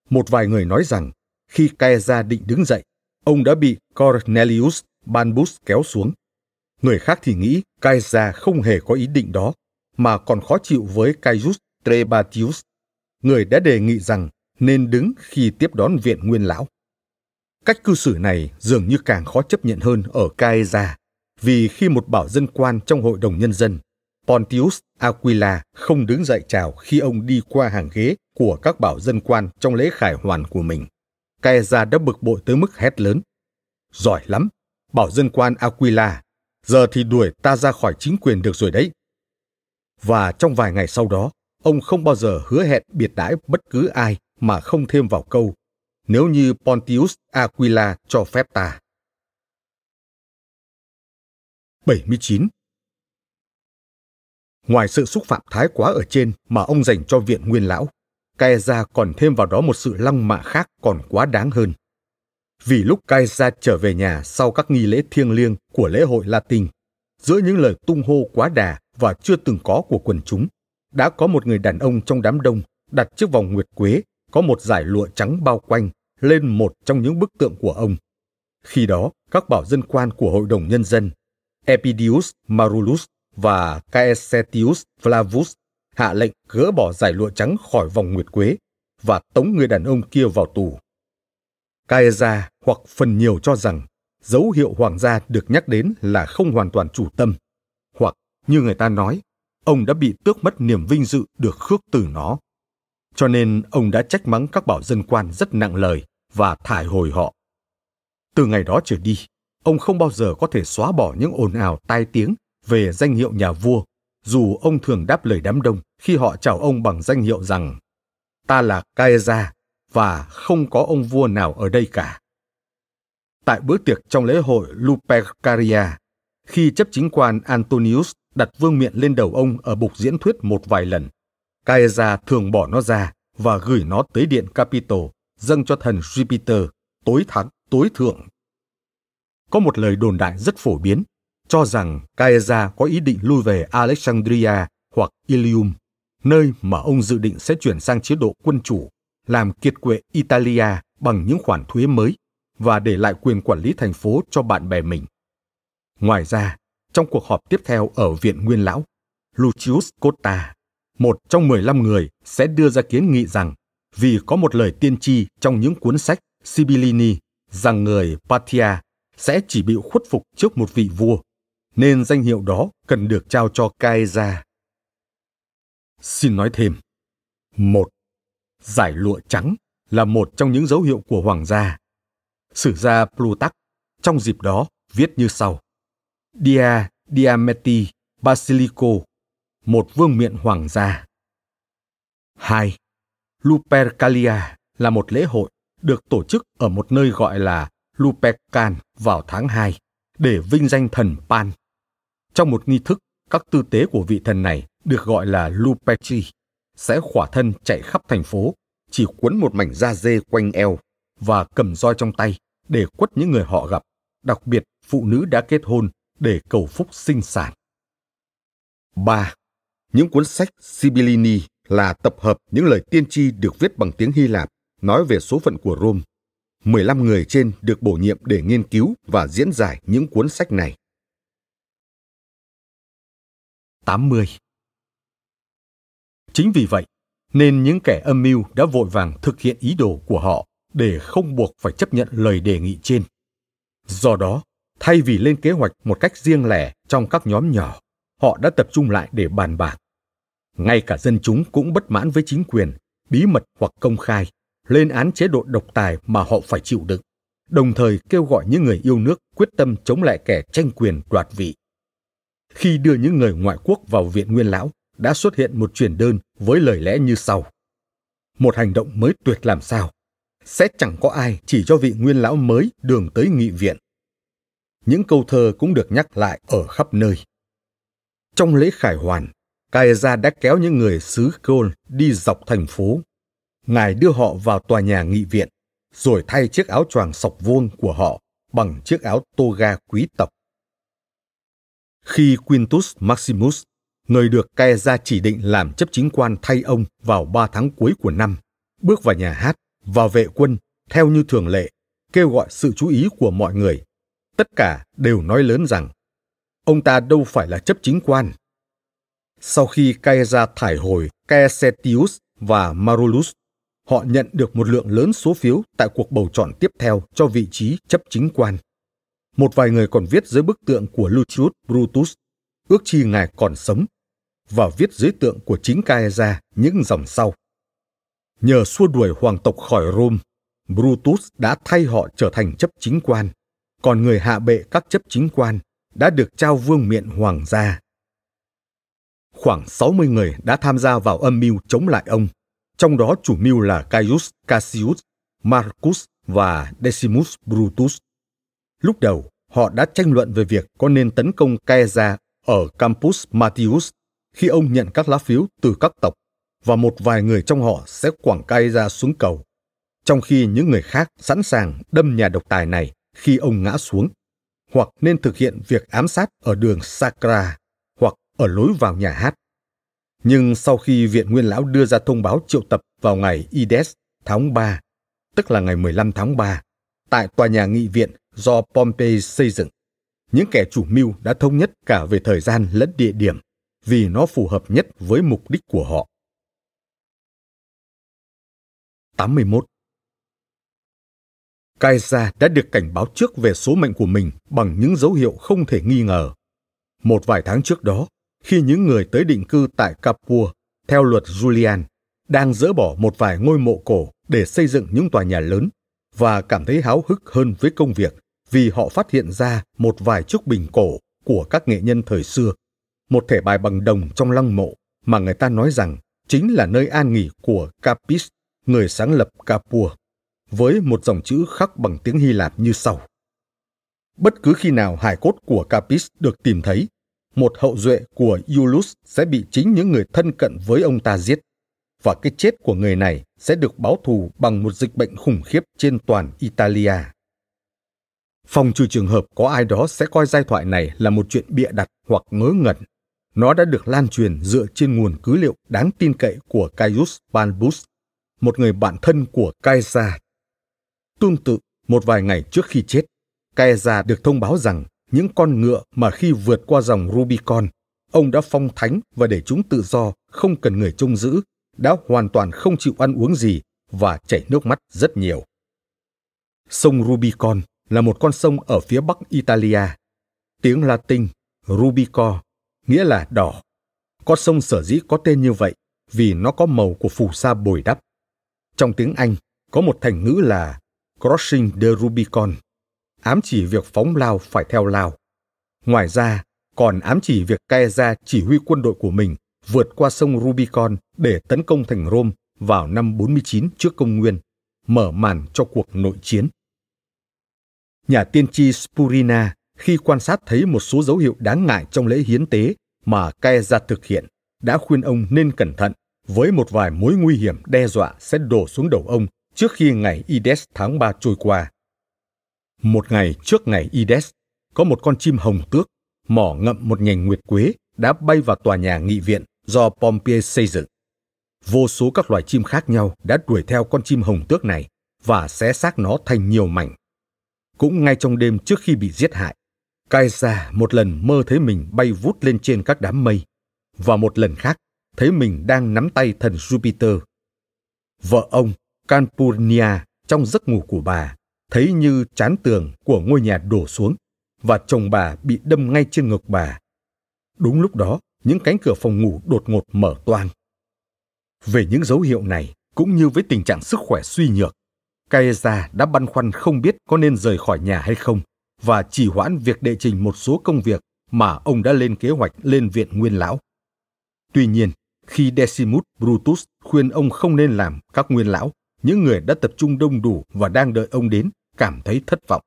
[SPEAKER 1] Một vài người nói rằng khi Caesar định đứng dậy, ông đã bị Cornelius Banbus kéo xuống. Người khác thì nghĩ Caesar không hề có ý định đó, mà còn khó chịu với Caius Trebatius, người đã đề nghị rằng nên đứng khi tiếp đón viện nguyên lão. Cách cư xử này dường như càng khó chấp nhận hơn ở Caesar, vì khi một bảo dân quan trong hội đồng nhân dân, Pontius Aquila không đứng dậy chào khi ông đi qua hàng ghế của các bảo dân quan trong lễ khải hoàn của mình. Caesar đã bực bội tới mức hét lớn. Giỏi lắm, bảo dân quan Aquila, giờ thì đuổi ta ra khỏi chính quyền được rồi đấy. Và trong vài ngày sau đó, ông không bao giờ hứa hẹn biệt đãi bất cứ ai mà không thêm vào câu nếu như Pontius Aquila cho phép ta. 79. Ngoài sự xúc phạm thái quá ở trên mà ông dành cho viện nguyên lão, Caesar còn thêm vào đó một sự lăng mạ khác còn quá đáng hơn. Vì lúc Caesar trở về nhà sau các nghi lễ thiêng liêng của lễ hội Latin, giữa những lời tung hô quá đà và chưa từng có của quần chúng, đã có một người đàn ông trong đám đông đặt chiếc vòng nguyệt quế có một dải lụa trắng bao quanh lên một trong những bức tượng của ông. Khi đó, các bảo dân quan của Hội đồng Nhân dân, Epidius Marulus và Caesetius Flavus hạ lệnh gỡ bỏ giải lụa trắng khỏi vòng nguyệt quế và tống người đàn ông kia vào tù. Caesar hoặc phần nhiều cho rằng dấu hiệu hoàng gia được nhắc đến là không hoàn toàn chủ tâm, hoặc như người ta nói, ông đã bị tước mất niềm vinh dự được khước từ nó. Cho nên ông đã trách mắng các bảo dân quan rất nặng lời và thải hồi họ. Từ ngày đó trở đi, ông không bao giờ có thể xóa bỏ những ồn ào tai tiếng về danh hiệu nhà vua, dù ông thường đáp lời đám đông khi họ chào ông bằng danh hiệu rằng ta là Caesar và không có ông vua nào ở đây cả. Tại bữa tiệc trong lễ hội Lupercalia, khi chấp chính quan Antonius đặt vương miện lên đầu ông ở bục diễn thuyết một vài lần, Caesar thường bỏ nó ra và gửi nó tới điện Capitol dâng cho thần Jupiter, tối thắng, tối thượng. Có một lời đồn đại rất phổ biến cho rằng Caesar có ý định lui về Alexandria hoặc Ilium, nơi mà ông dự định sẽ chuyển sang chế độ quân chủ, làm kiệt quệ Italia bằng những khoản thuế mới và để lại quyền quản lý thành phố cho bạn bè mình. Ngoài ra, trong cuộc họp tiếp theo ở Viện Nguyên Lão, Lucius Cotta, một trong 15 người sẽ đưa ra kiến nghị rằng vì có một lời tiên tri trong những cuốn sách Sibillini rằng người Patia sẽ chỉ bị khuất phục trước một vị vua nên danh hiệu đó cần được trao cho Caesar. Xin nói thêm. Một, giải lụa trắng là một trong những dấu hiệu của hoàng gia. Sử gia Plutarch trong dịp đó viết như sau. Dia Diameti Basilico, một vương miện hoàng gia. 2. Lupercalia là một lễ hội được tổ chức ở một nơi gọi là Lupercan vào tháng 2 để vinh danh thần Pan. Trong một nghi thức, các tư tế của vị thần này được gọi là Luperci sẽ khỏa thân chạy khắp thành phố, chỉ quấn một mảnh da dê quanh eo và cầm roi trong tay để quất những người họ gặp, đặc biệt phụ nữ đã kết hôn để cầu phúc sinh sản. 3. Những cuốn sách Sibillini là tập hợp những lời tiên tri được viết bằng tiếng Hy Lạp nói về số phận của Rome. 15 người trên được bổ nhiệm để nghiên cứu và diễn giải những cuốn sách này. 80. Chính vì vậy, nên những kẻ âm mưu đã vội vàng thực hiện ý đồ của họ để không buộc phải chấp nhận lời đề nghị trên. Do đó, thay vì lên kế hoạch một cách riêng lẻ trong các nhóm nhỏ, họ đã tập trung lại để bàn bạc. Ngay cả dân chúng cũng bất mãn với chính quyền, bí mật hoặc công khai, lên án chế độ độc tài mà họ phải chịu đựng, đồng thời kêu gọi những người yêu nước quyết tâm chống lại kẻ tranh quyền đoạt vị. Khi đưa những người ngoại quốc vào viện nguyên lão, đã xuất hiện một truyền đơn với lời lẽ như sau. Một hành động mới tuyệt làm sao. Sẽ chẳng có ai chỉ cho vị nguyên lão mới đường tới nghị viện. Những câu thơ cũng được nhắc lại ở khắp nơi. Trong lễ khải hoàn, Caesar đã kéo những người xứ Gaul đi dọc thành phố. Ngài đưa họ vào tòa nhà nghị viện, rồi thay chiếc áo choàng sọc vuông của họ bằng chiếc áo toga quý tộc. Khi Quintus Maximus, người được Caesar chỉ định làm chấp chính quan thay ông vào ba tháng cuối của năm, bước vào nhà hát, và vệ quân, theo như thường lệ, kêu gọi sự chú ý của mọi người. Tất cả đều nói lớn rằng, ông ta đâu phải là chấp chính quan. Sau khi Caesar thải hồi Caesetius và Marulus, họ nhận được một lượng lớn số phiếu tại cuộc bầu chọn tiếp theo cho vị trí chấp chính quan. Một vài người còn viết dưới bức tượng của Lucius Brutus, ước chi ngài còn sống, và viết dưới tượng của chính Caesar những dòng sau. Nhờ xua đuổi hoàng tộc khỏi Rome, Brutus đã thay họ trở thành chấp chính quan, còn người hạ bệ các chấp chính quan đã được trao vương miện hoàng gia. Khoảng 60 người đã tham gia vào âm mưu chống lại ông, trong đó chủ mưu là Caius Cassius, Marcus và Decimus Brutus. Lúc đầu, họ đã tranh luận về việc có nên tấn công Caesar ở Campus Martius khi ông nhận các lá phiếu từ các tộc và một vài người trong họ sẽ quẳng Caesar xuống cầu, trong khi những người khác sẵn sàng đâm nhà độc tài này khi ông ngã xuống, hoặc nên thực hiện việc ám sát ở đường Sacra hoặc ở lối vào nhà hát. Nhưng sau khi Viện Nguyên Lão đưa ra thông báo triệu tập vào ngày Ides tháng 3, tức là ngày 15 tháng 3, tại tòa nhà nghị viện do Pompey xây dựng. Những kẻ chủ mưu đã thống nhất cả về thời gian lẫn địa điểm vì nó phù hợp nhất với mục đích của họ. 81. Caesar đã được cảnh báo trước về số mệnh của mình bằng những dấu hiệu không thể nghi ngờ. Một vài tháng trước đó, khi những người tới định cư tại Capua, theo luật Julian, đang dỡ bỏ một vài ngôi mộ cổ để xây dựng những tòa nhà lớn và cảm thấy háo hức hơn với công việc vì họ phát hiện ra một vài chiếc bình cổ của các nghệ nhân thời xưa, một thể bài bằng đồng trong lăng mộ mà người ta nói rằng chính là nơi an nghỉ của Capis, người sáng lập Capua, với một dòng chữ khắc bằng tiếng Hy Lạp như sau. Bất cứ khi nào hài cốt của Capis được tìm thấy, một hậu duệ của Iulus sẽ bị chính những người thân cận với ông ta giết, và cái chết của người này sẽ được báo thù bằng một dịch bệnh khủng khiếp trên toàn Italia. Phòng trừ trường hợp có ai đó sẽ coi giai thoại này là một chuyện bịa đặt hoặc ngớ ngẩn. Nó đã được lan truyền dựa trên nguồn cứ liệu đáng tin cậy của Caius Balbus, một người bạn thân của Caesar. Tương tự, một vài ngày trước khi chết, Caesar được thông báo rằng những con ngựa mà khi vượt qua dòng Rubicon, ông đã phong thánh và để chúng tự do, không cần người trông giữ, đã hoàn toàn không chịu ăn uống gì và chảy nước mắt rất nhiều. Sông Rubicon là một con sông ở phía bắc Italia. Tiếng Latin Rubico nghĩa là đỏ. Con sông sở dĩ có tên như vậy vì nó có màu của phù sa bồi đắp. Trong tiếng Anh có một thành ngữ là Crossing the Rubicon, ám chỉ việc phóng lao phải theo lao. Ngoài ra, còn ám chỉ việc Caesar chỉ huy quân đội của mình vượt qua sông Rubicon để tấn công thành Rome vào năm 49 trước công nguyên, mở màn cho cuộc nội chiến. Nhà tiên tri Spurina khi quan sát thấy một số dấu hiệu đáng ngại trong lễ hiến tế mà Caesar thực hiện, đã khuyên ông nên cẩn thận với một vài mối nguy hiểm đe dọa sẽ đổ xuống đầu ông trước khi ngày Ides tháng 3 trôi qua. Một ngày trước ngày Ides, có một con chim hồng tước mỏ ngậm một nhành nguyệt quế đã bay vào tòa nhà nghị viện do Pompey xây dựng. Vô số các loài chim khác nhau đã đuổi theo con chim hồng tước này và xé xác nó thành nhiều mảnh. Cũng ngay trong đêm trước khi bị giết hại, Caesar một lần mơ thấy mình bay vút lên trên các đám mây, và một lần khác thấy mình đang nắm tay thần Jupiter. Vợ ông, Kanpurnia trong giấc ngủ của bà, thấy như chán tường của ngôi nhà đổ xuống và chồng bà bị đâm ngay trên ngực bà. Đúng lúc đó, những cánh cửa phòng ngủ đột ngột mở toang. Về những dấu hiệu này, cũng như với tình trạng sức khỏe suy nhược, Caesar đã băn khoăn không biết có nên rời khỏi nhà hay không và chỉ hoãn việc đệ trình một số công việc mà ông đã lên kế hoạch lên viện nguyên lão. Tuy nhiên, khi Decimus Brutus khuyên ông không nên làm các nguyên lão, những người đã tập trung đông đủ và đang đợi ông đến cảm thấy thất vọng.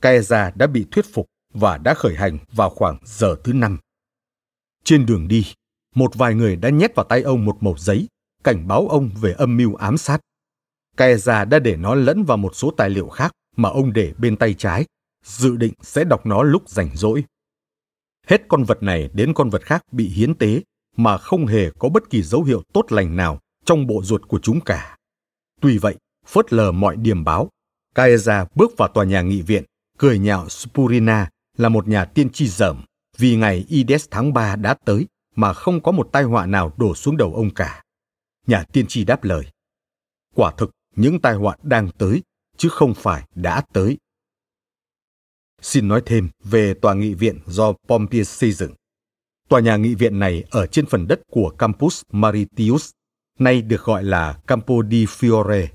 [SPEAKER 1] Caesar đã bị thuyết phục và đã khởi hành vào khoảng giờ thứ năm. Trên đường đi, một vài người đã nhét vào tay ông một mẩu giấy, cảnh báo ông về âm mưu ám sát. Caesar đã để nó lẫn vào một số tài liệu khác mà ông để bên tay trái, dự định sẽ đọc nó lúc rảnh rỗi. Hết con vật này đến con vật khác bị hiến tế mà không hề có bất kỳ dấu hiệu tốt lành nào trong bộ ruột của chúng cả. Tuy vậy, phớt lờ mọi điểm báo, Caesar bước vào tòa nhà nghị viện, cười nhạo Spurina là một nhà tiên tri dởm vì ngày Ides tháng 3 đã tới mà không có một tai họa nào đổ xuống đầu ông cả. Nhà tiên tri đáp lời. Quả thực, những tai họa đang tới, chứ không phải đã tới. Xin nói thêm về tòa nghị viện do Pompey xây dựng. Tòa nhà nghị viện này ở trên phần đất của Campus Maritius, nay được gọi là Campo di Fiore,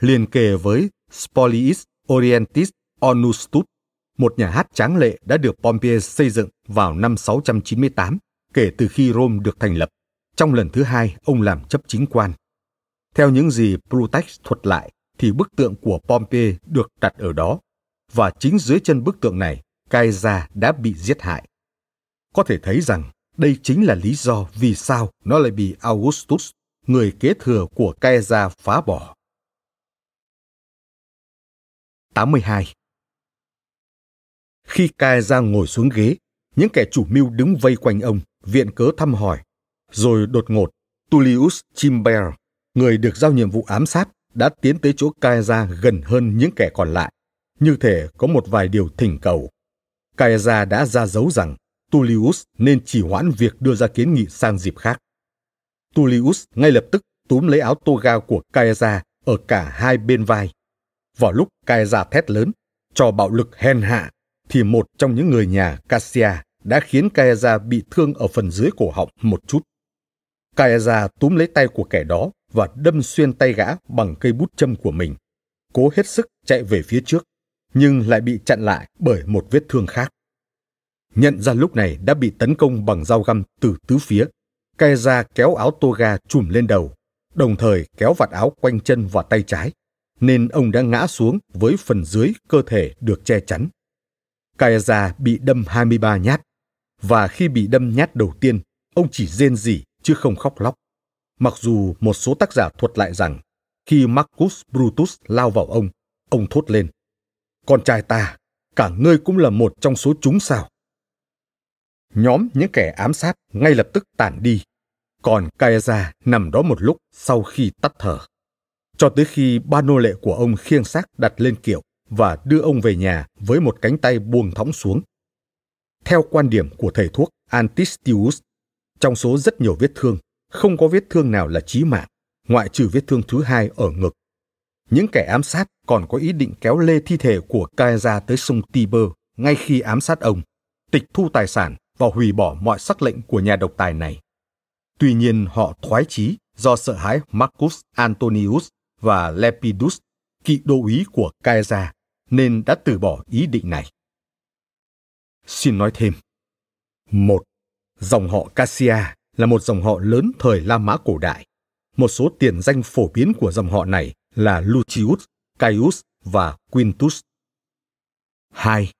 [SPEAKER 1] liền kề với Spoliis Orientis Onustus, một nhà hát tráng lệ đã được Pompey xây dựng vào năm 698, kể từ khi Rome được thành lập. Trong lần thứ hai, ông làm chấp chính quan. Theo những gì Plutarch thuật lại, thì bức tượng của Pompey được đặt ở đó, và chính dưới chân bức tượng này, Caesar đã bị giết hại. Có thể thấy rằng đây chính là lý do vì sao nó lại bị Augustus, người kế thừa của Caesar phá bỏ. 82. Khi Caesar ngồi xuống ghế, những kẻ chủ mưu đứng vây quanh ông, viện cớ thăm hỏi. Rồi đột ngột, Tullius Chimber, người được giao nhiệm vụ ám sát, đã tiến tới chỗ Caesar gần hơn những kẻ còn lại, như thể có một vài điều thỉnh cầu. Caesar đã ra dấu rằng Tullius nên chỉ hoãn việc đưa ra kiến nghị sang dịp khác. Tullius ngay lập tức túm lấy áo toga của Caesar ở cả hai bên vai. Vào lúc Caesar thét lớn, cho bạo lực hèn hạ, thì một trong những người nhà Cassia đã khiến Caesar bị thương ở phần dưới cổ họng một chút. Caesar túm lấy tay của kẻ đó và đâm xuyên tay gã bằng cây bút châm của mình, cố hết sức chạy về phía trước, nhưng lại bị chặn lại bởi một vết thương khác. Nhận ra lúc này đã bị tấn công bằng dao găm từ tứ phía, Caesar kéo áo toga trùm lên đầu, đồng thời kéo vạt áo quanh chân và tay trái, nên ông đã ngã xuống với phần dưới cơ thể được che chắn. Caesar bị đâm 23 nhát, và khi bị đâm nhát đầu tiên, ông chỉ rên rỉ chứ không khóc lóc. Mặc dù một số tác giả thuật lại rằng, khi Marcus Brutus lao vào ông, ông thốt lên, Con trai ta, cả ngươi cũng là một trong số chúng sao? Nhóm những kẻ ám sát ngay lập tức tản đi, còn Caesar nằm đó một lúc sau khi tắt thở. Cho tới khi ba nô lệ của ông khiêng xác đặt lên kiệu và đưa ông về nhà với một cánh tay buông thõng xuống. Theo quan điểm của thầy thuốc Antistius, trong số rất nhiều vết thương, không có vết thương nào là chí mạng, ngoại trừ vết thương thứ hai ở ngực. Những kẻ ám sát còn có ý định kéo lê thi thể của Caesar tới sông Tiber ngay khi ám sát ông, tịch thu tài sản và hủy bỏ mọi sắc lệnh của nhà độc tài này. Tuy nhiên họ thoái chí do sợ hãi Marcus Antonius và Lepidus kỵ đô úy của Caesar, nên đã từ bỏ ý định này. Xin nói thêm. Một, dòng họ Cassia là một dòng họ lớn thời La Mã cổ đại. Một số tiền danh phổ biến của dòng họ này là Lucius, Caius và Quintus. 2.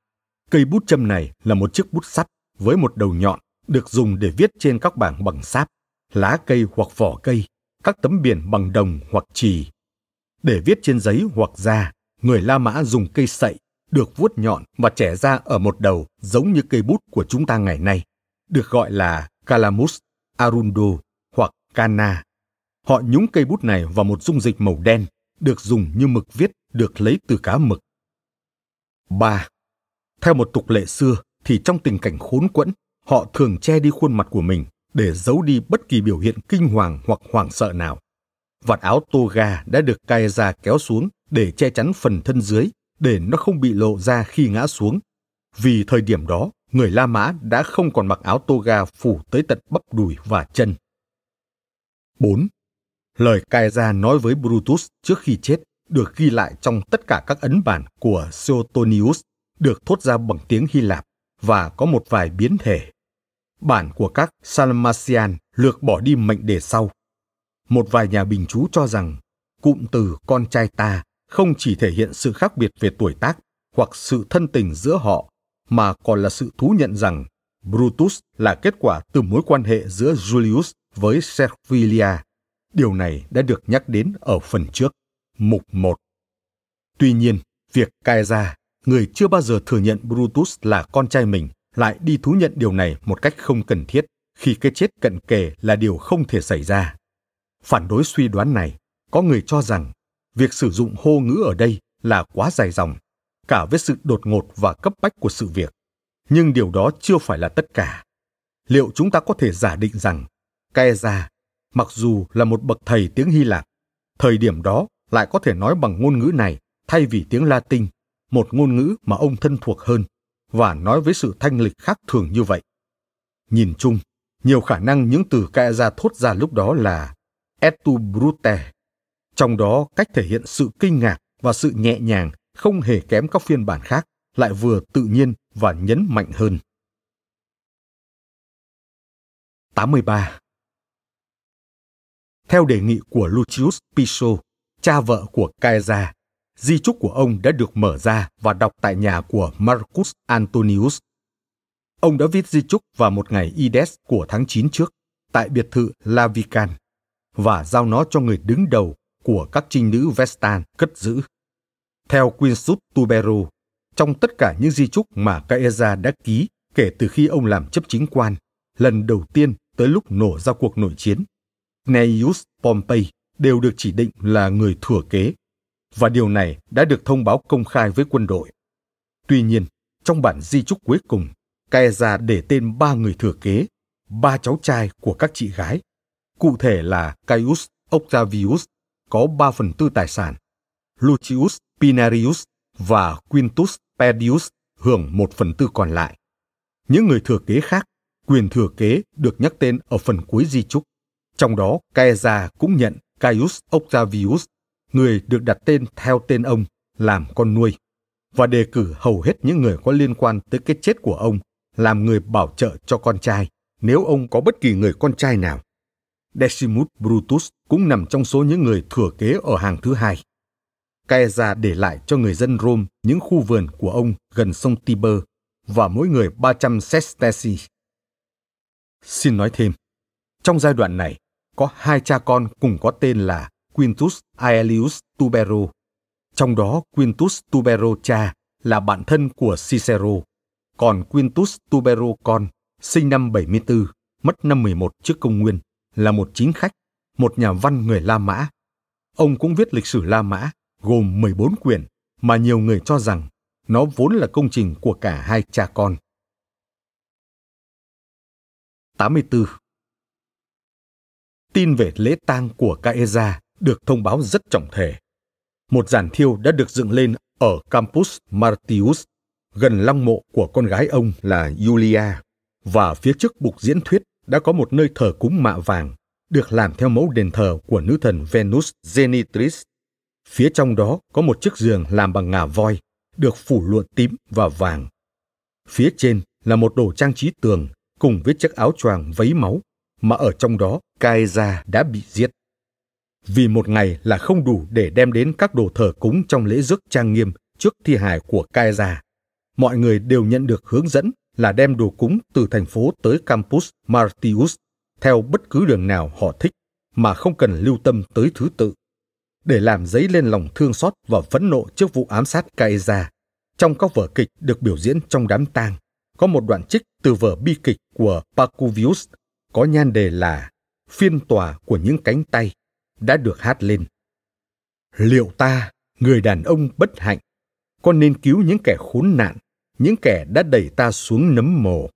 [SPEAKER 1] Cây bút châm này là một chiếc bút sắt với một đầu nhọn được dùng để viết trên các bảng bằng sáp, lá cây hoặc vỏ cây, các tấm biển bằng đồng hoặc chì. Để viết trên giấy hoặc da, người La Mã dùng cây sậy được vuốt nhọn và trẻ ra ở một đầu giống như cây bút của chúng ta ngày nay, được gọi là calamus, arundo hoặc cana. Họ nhúng cây bút này vào một dung dịch màu đen, được dùng như mực viết được lấy từ cá mực. 3. Theo một tục lệ xưa thì trong tình cảnh khốn quẫn, họ thường che đi khuôn mặt của mình để giấu đi bất kỳ biểu hiện kinh hoàng hoặc hoảng sợ nào. Vạt áo toga đã được Caesar kéo xuống để che chắn phần thân dưới để nó không bị lộ ra khi ngã xuống. Vì thời điểm đó, người La Mã đã không còn mặc áo toga phủ tới tận bắp đùi và chân. 4. Lời Caesar nói với Brutus trước khi chết được ghi lại trong tất cả các ấn bản của Suetonius, được thốt ra bằng tiếng Hy Lạp và có một vài biến thể. Bản của các Salmasian lược bỏ đi mệnh đề sau. Một vài nhà bình chú cho rằng cụm từ con trai ta không chỉ thể hiện sự khác biệt về tuổi tác hoặc sự thân tình giữa họ, mà còn là sự thú nhận rằng Brutus là kết quả từ mối quan hệ giữa Julius với Servilia. Điều này đã được nhắc đến ở phần trước, mục 1. Tuy nhiên, việc Caesar, người chưa bao giờ thừa nhận Brutus là con trai mình, lại đi thú nhận điều này một cách không cần thiết khi cái chết cận kề là điều không thể xảy ra. Phản đối suy đoán này, có người cho rằng việc sử dụng hô ngữ ở đây là quá dài dòng, cả với sự đột ngột và cấp bách của sự việc. Nhưng điều đó chưa phải là tất cả. Liệu chúng ta có thể giả định rằng Caesar, mặc dù là một bậc thầy tiếng Hy Lạp, thời điểm đó lại có thể nói bằng ngôn ngữ này thay vì tiếng Latin, một ngôn ngữ mà ông thân thuộc hơn, và nói với sự thanh lịch khác thường như vậy. Nhìn chung, nhiều khả năng những từ Caesar thốt ra lúc đó là etu brute, trong đó cách thể hiện sự kinh ngạc và sự nhẹ nhàng không hề kém các phiên bản khác, lại vừa tự nhiên và nhấn mạnh hơn. 83. Theo đề nghị của Lucius Piso, cha vợ của Caesar, di chúc của ông đã được mở ra và đọc tại nhà của Marcus Antonius. Ông đã viết di chúc vào một ngày Ides của tháng 9 trước, tại biệt thự Lavican, và giao nó cho người đứng đầu của các trinh nữ Vestan cất giữ. Theo Quintus Tubero, trong tất cả những di chúc mà Caesar đã ký kể từ khi ông làm chấp chính quan, lần đầu tiên tới lúc nổ ra cuộc nội chiến, Gnaeus Pompey đều được chỉ định là người thừa kế, và điều này đã được thông báo công khai với quân đội. Tuy nhiên, trong bản di chúc cuối cùng, Caesar để tên ba người thừa kế, ba cháu trai của các chị gái, cụ thể là Caius Octavius có 3 phần tư tài sản, Lucius Pinarius và Quintus Pedius hưởng 1 phần tư còn lại. Những người thừa kế khác, quyền thừa kế được nhắc tên ở phần cuối di chúc. Trong đó, Caesar cũng nhận Caius Octavius, người được đặt tên theo tên ông, làm con nuôi, và đề cử hầu hết những người có liên quan tới cái chết của ông làm người bảo trợ cho con trai nếu ông có bất kỳ người con trai nào. Decimus Brutus cũng nằm trong số những người thừa kế ở hàng thứ hai. Caesar để lại cho người dân Rome những khu vườn của ông gần sông Tiber và mỗi người 300 sestesi. Xin nói thêm, trong giai đoạn này, có hai cha con cùng có tên là Quintus Aelius Tubero. Trong đó Quintus Tubero cha là bạn thân của Cicero, còn Quintus Tubero con sinh năm 74, mất năm 11 trước công nguyên, là một chính khách, một nhà văn người La Mã. Ông cũng viết lịch sử La Mã, gồm 14 quyển, mà nhiều người cho rằng nó vốn là công trình của cả hai cha con. 84. Tin về lễ tang của Caesar được thông báo rất trọng thể. Một giàn thiêu đã được dựng lên ở Campus Martius, gần lăng mộ của con gái ông là Julia, và phía trước bục diễn thuyết đã có một nơi thờ cúng mạ vàng, được làm theo mẫu đền thờ của nữ thần Venus Genitris. Phía trong đó có một chiếc giường làm bằng ngà voi, được phủ lụa tím và vàng. Phía trên là một đồ trang trí tường cùng với chiếc áo choàng vấy máu mà ở trong đó Caesar đã bị giết. Vì một ngày là không đủ để đem đến các đồ thờ cúng trong lễ rước trang nghiêm trước thi hài của Caesar. Mọi người đều nhận được hướng dẫn là đem đồ cúng từ thành phố tới campus Martius theo bất cứ đường nào họ thích mà không cần lưu tâm tới thứ tự. Để làm dấy lên lòng thương xót và phẫn nộ trước vụ ám sát Caesar, trong các vở kịch được biểu diễn trong đám tang, có một đoạn trích từ vở bi kịch của Pacuvius có nhan đề là Phiên tòa của những cánh tay đã được hát lên. Liệu ta, người đàn ông bất hạnh, có nên cứu những kẻ khốn nạn, những kẻ đã đẩy ta xuống nấm mồ?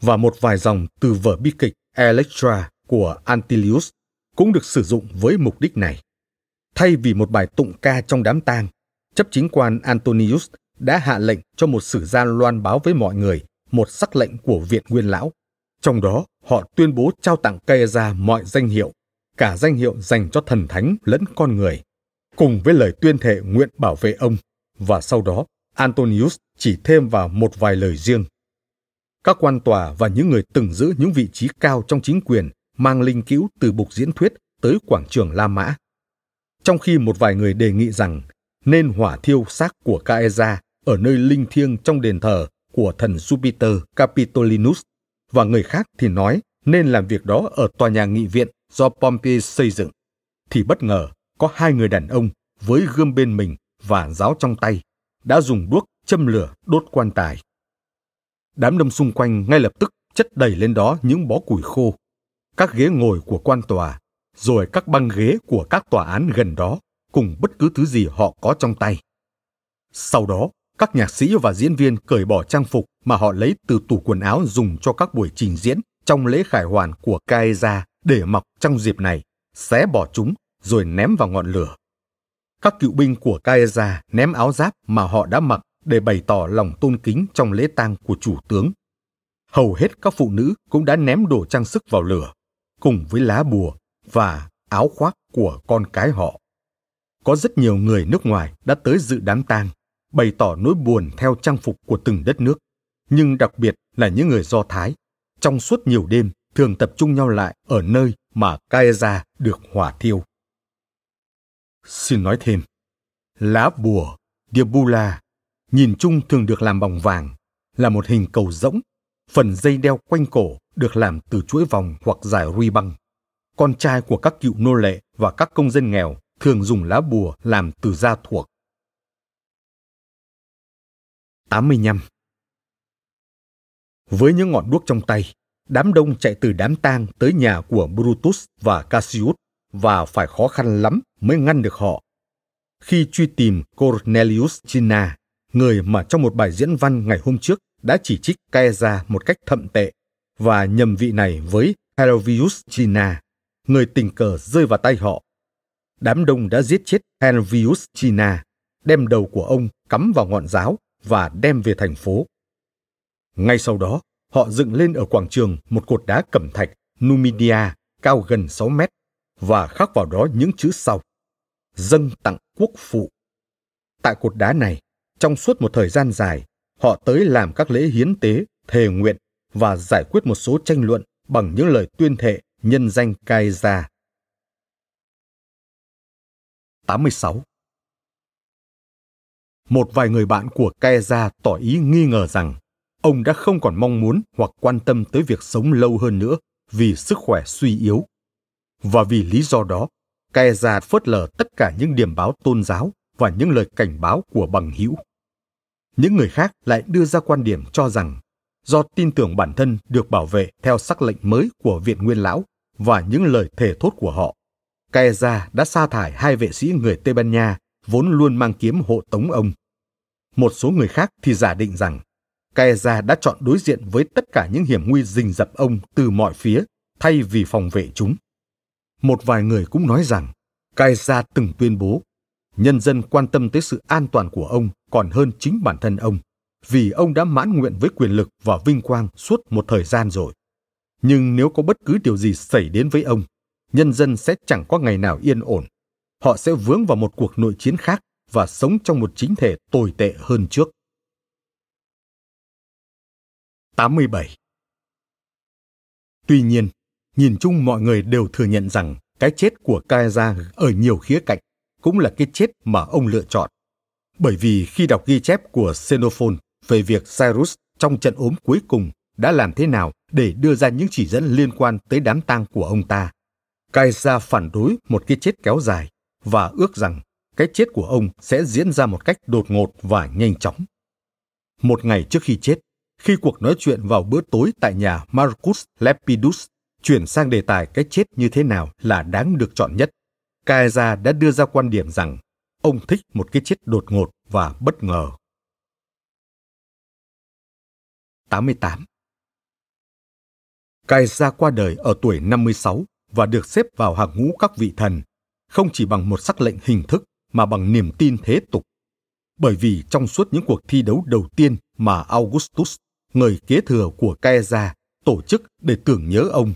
[SPEAKER 1] Và một vài dòng từ vở bi kịch Electra của Antilius cũng được sử dụng với mục đích này. Thay vì một bài tụng ca trong đám tang, chấp chính quan Antonius đã hạ lệnh cho một sử gia loan báo với mọi người một sắc lệnh của Viện Nguyên Lão. Trong đó, họ tuyên bố trao tặng Caesar mọi danh hiệu, cả danh hiệu dành cho thần thánh lẫn con người, cùng với lời tuyên thệ nguyện bảo vệ ông. Và sau đó, Antonius chỉ thêm vào một vài lời riêng. Các quan tòa và những người từng giữ những vị trí cao trong chính quyền mang linh cữu từ bục diễn thuyết tới quảng trường La Mã. Trong khi một vài người đề nghị rằng nên hỏa thiêu xác của Caesar ở nơi linh thiêng trong đền thờ của thần Jupiter Capitolinus và người khác thì nói nên làm việc đó ở tòa nhà nghị viện do Pompey xây dựng, thì bất ngờ có hai người đàn ông với gươm bên mình và giáo trong tay đã dùng đuốc châm lửa đốt quan tài. Đám đông xung quanh ngay lập tức chất đầy lên đó những bó củi khô, các ghế ngồi của quan tòa, rồi các băng ghế của các tòa án gần đó, cùng bất cứ thứ gì họ có trong tay. Sau đó, các nhạc sĩ và diễn viên cởi bỏ trang phục mà họ lấy từ tủ quần áo dùng cho các buổi trình diễn trong lễ khải hoàn của Caesar để mặc trong dịp này, xé bỏ chúng rồi ném vào ngọn lửa. Các cựu binh của Caesar ném áo giáp mà họ đã mặc để bày tỏ lòng tôn kính trong lễ tang của chủ tướng. Hầu hết các phụ nữ cũng đã ném đồ trang sức vào lửa, cùng với lá bùa và áo khoác của con cái họ. Có rất nhiều người nước ngoài đã tới dự đám tang, bày tỏ nỗi buồn theo trang phục của từng đất nước, nhưng đặc biệt là những người Do Thái. Trong suốt nhiều đêm, thường tập trung nhau lại ở nơi mà Caesar được hỏa thiêu. Xin nói thêm, lá bùa, Diabula, nhìn chung thường được làm bằng vàng, là một hình cầu rỗng. Phần dây đeo quanh cổ được làm từ chuỗi vòng hoặc giải ruy băng. Con trai của các cựu nô lệ và các công dân nghèo thường dùng lá bùa làm từ da thuộc. 85. Với những ngọn đuốc trong tay, đám đông chạy từ đám tang tới nhà của Brutus và Cassius và phải khó khăn lắm mới ngăn được họ. Khi truy tìm Cornelius Cinna, người mà trong một bài diễn văn ngày hôm trước đã chỉ trích Caesar một cách thậm tệ và nhầm vị này với Helvius Cinna, người tình cờ rơi vào tay họ. Đám đông đã giết chết Helvius Cinna, đem đầu của ông cắm vào ngọn giáo và đem về thành phố. Ngay sau đó, họ dựng lên ở quảng trường một cột đá cẩm thạch Numidia cao gần 6 mét và khắc vào đó những chữ sau. Dâng tặng quốc phụ. Tại cột đá này, trong suốt một thời gian dài, họ tới làm các lễ hiến tế, thề nguyện và giải quyết một số tranh luận bằng những lời tuyên thệ nhân danh Caesar. 86. Một vài người bạn của Caesar tỏ ý nghi ngờ rằng ông đã không còn mong muốn hoặc quan tâm tới việc sống lâu hơn nữa vì sức khỏe suy yếu. Và vì lý do đó, Caesar phớt lờ tất cả những điểm báo tôn giáo và những lời cảnh báo của bằng hữu. Những người khác lại đưa ra quan điểm cho rằng do tin tưởng bản thân được bảo vệ theo sắc lệnh mới của Viện Nguyên Lão và những lời thề thốt của họ, Caesar đã sa thải hai vệ sĩ người Tây Ban Nha vốn luôn mang kiếm hộ tống ông. Một số người khác thì giả định rằng Kaeza đã chọn đối diện với tất cả những hiểm nguy rình rập ông từ mọi phía thay vì phòng vệ chúng. Một vài người cũng nói rằng Kaeza từng tuyên bố nhân dân quan tâm tới sự an toàn của ông còn hơn chính bản thân ông, vì ông đã mãn nguyện với quyền lực và vinh quang suốt một thời gian rồi. Nhưng nếu có bất cứ điều gì xảy đến với ông, nhân dân sẽ chẳng có ngày nào yên ổn. họ sẽ vướng vào một cuộc nội chiến khác và sống trong một chính thể tồi tệ hơn trước. 87. Tuy nhiên, nhìn chung mọi người đều thừa nhận rằng cái chết của Caesar ở nhiều khía cạnh cũng là cái chết mà ông lựa chọn. Bởi vì khi đọc ghi chép của Xenophon về việc Cyrus trong trận ốm cuối cùng đã làm thế nào để đưa ra những chỉ dẫn liên quan tới đám tang của ông ta, Caesar phản đối một cái chết kéo dài và ước rằng cái chết của ông sẽ diễn ra một cách đột ngột và nhanh chóng. Một ngày trước khi chết, khi cuộc nói chuyện vào bữa tối tại nhà Marcus Lepidus chuyển sang đề tài cái chết như thế nào là đáng được chọn nhất, Caesar đã đưa ra quan điểm rằng ông thích một cái chết đột ngột và bất ngờ. 88. Caesar qua đời ở tuổi 56 và được xếp vào hàng ngũ các vị thần, không chỉ bằng một sắc lệnh hình thức mà bằng niềm tin thế tục. Bởi vì trong suốt những cuộc thi đấu đầu tiên mà Augustus, người kế thừa của Caesar, tổ chức để tưởng nhớ ông,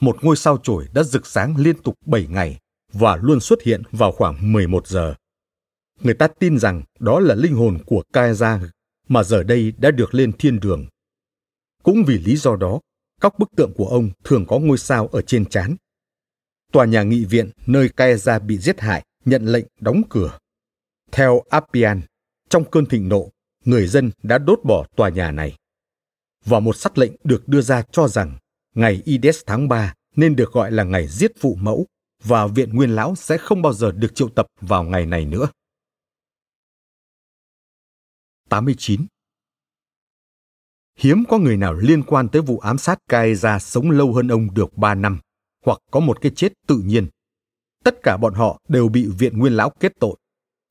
[SPEAKER 1] một ngôi sao chổi đã rực sáng liên tục 7 ngày và luôn xuất hiện vào khoảng 11 giờ. Người ta tin rằng đó là linh hồn của Caesar mà giờ đây đã được lên thiên đường. Cũng vì lý do đó, các bức tượng của ông thường có ngôi sao ở trên trán. Tòa nhà nghị viện nơi Caesar bị giết hại nhận lệnh đóng cửa. Theo Appian, trong cơn thịnh nộ, người dân đã đốt bỏ tòa nhà này. Và một sắc lệnh được đưa ra cho rằng ngày Ides tháng 3 nên được gọi là ngày giết phụ mẫu và viện nguyên lão sẽ không bao giờ được triệu tập vào ngày này nữa. 89. Hiếm có người nào liên quan tới vụ ám sát Caesar sống lâu hơn ông được 3 năm, hoặc có một cái chết tự nhiên. Tất cả bọn họ đều bị viện nguyên lão kết tội.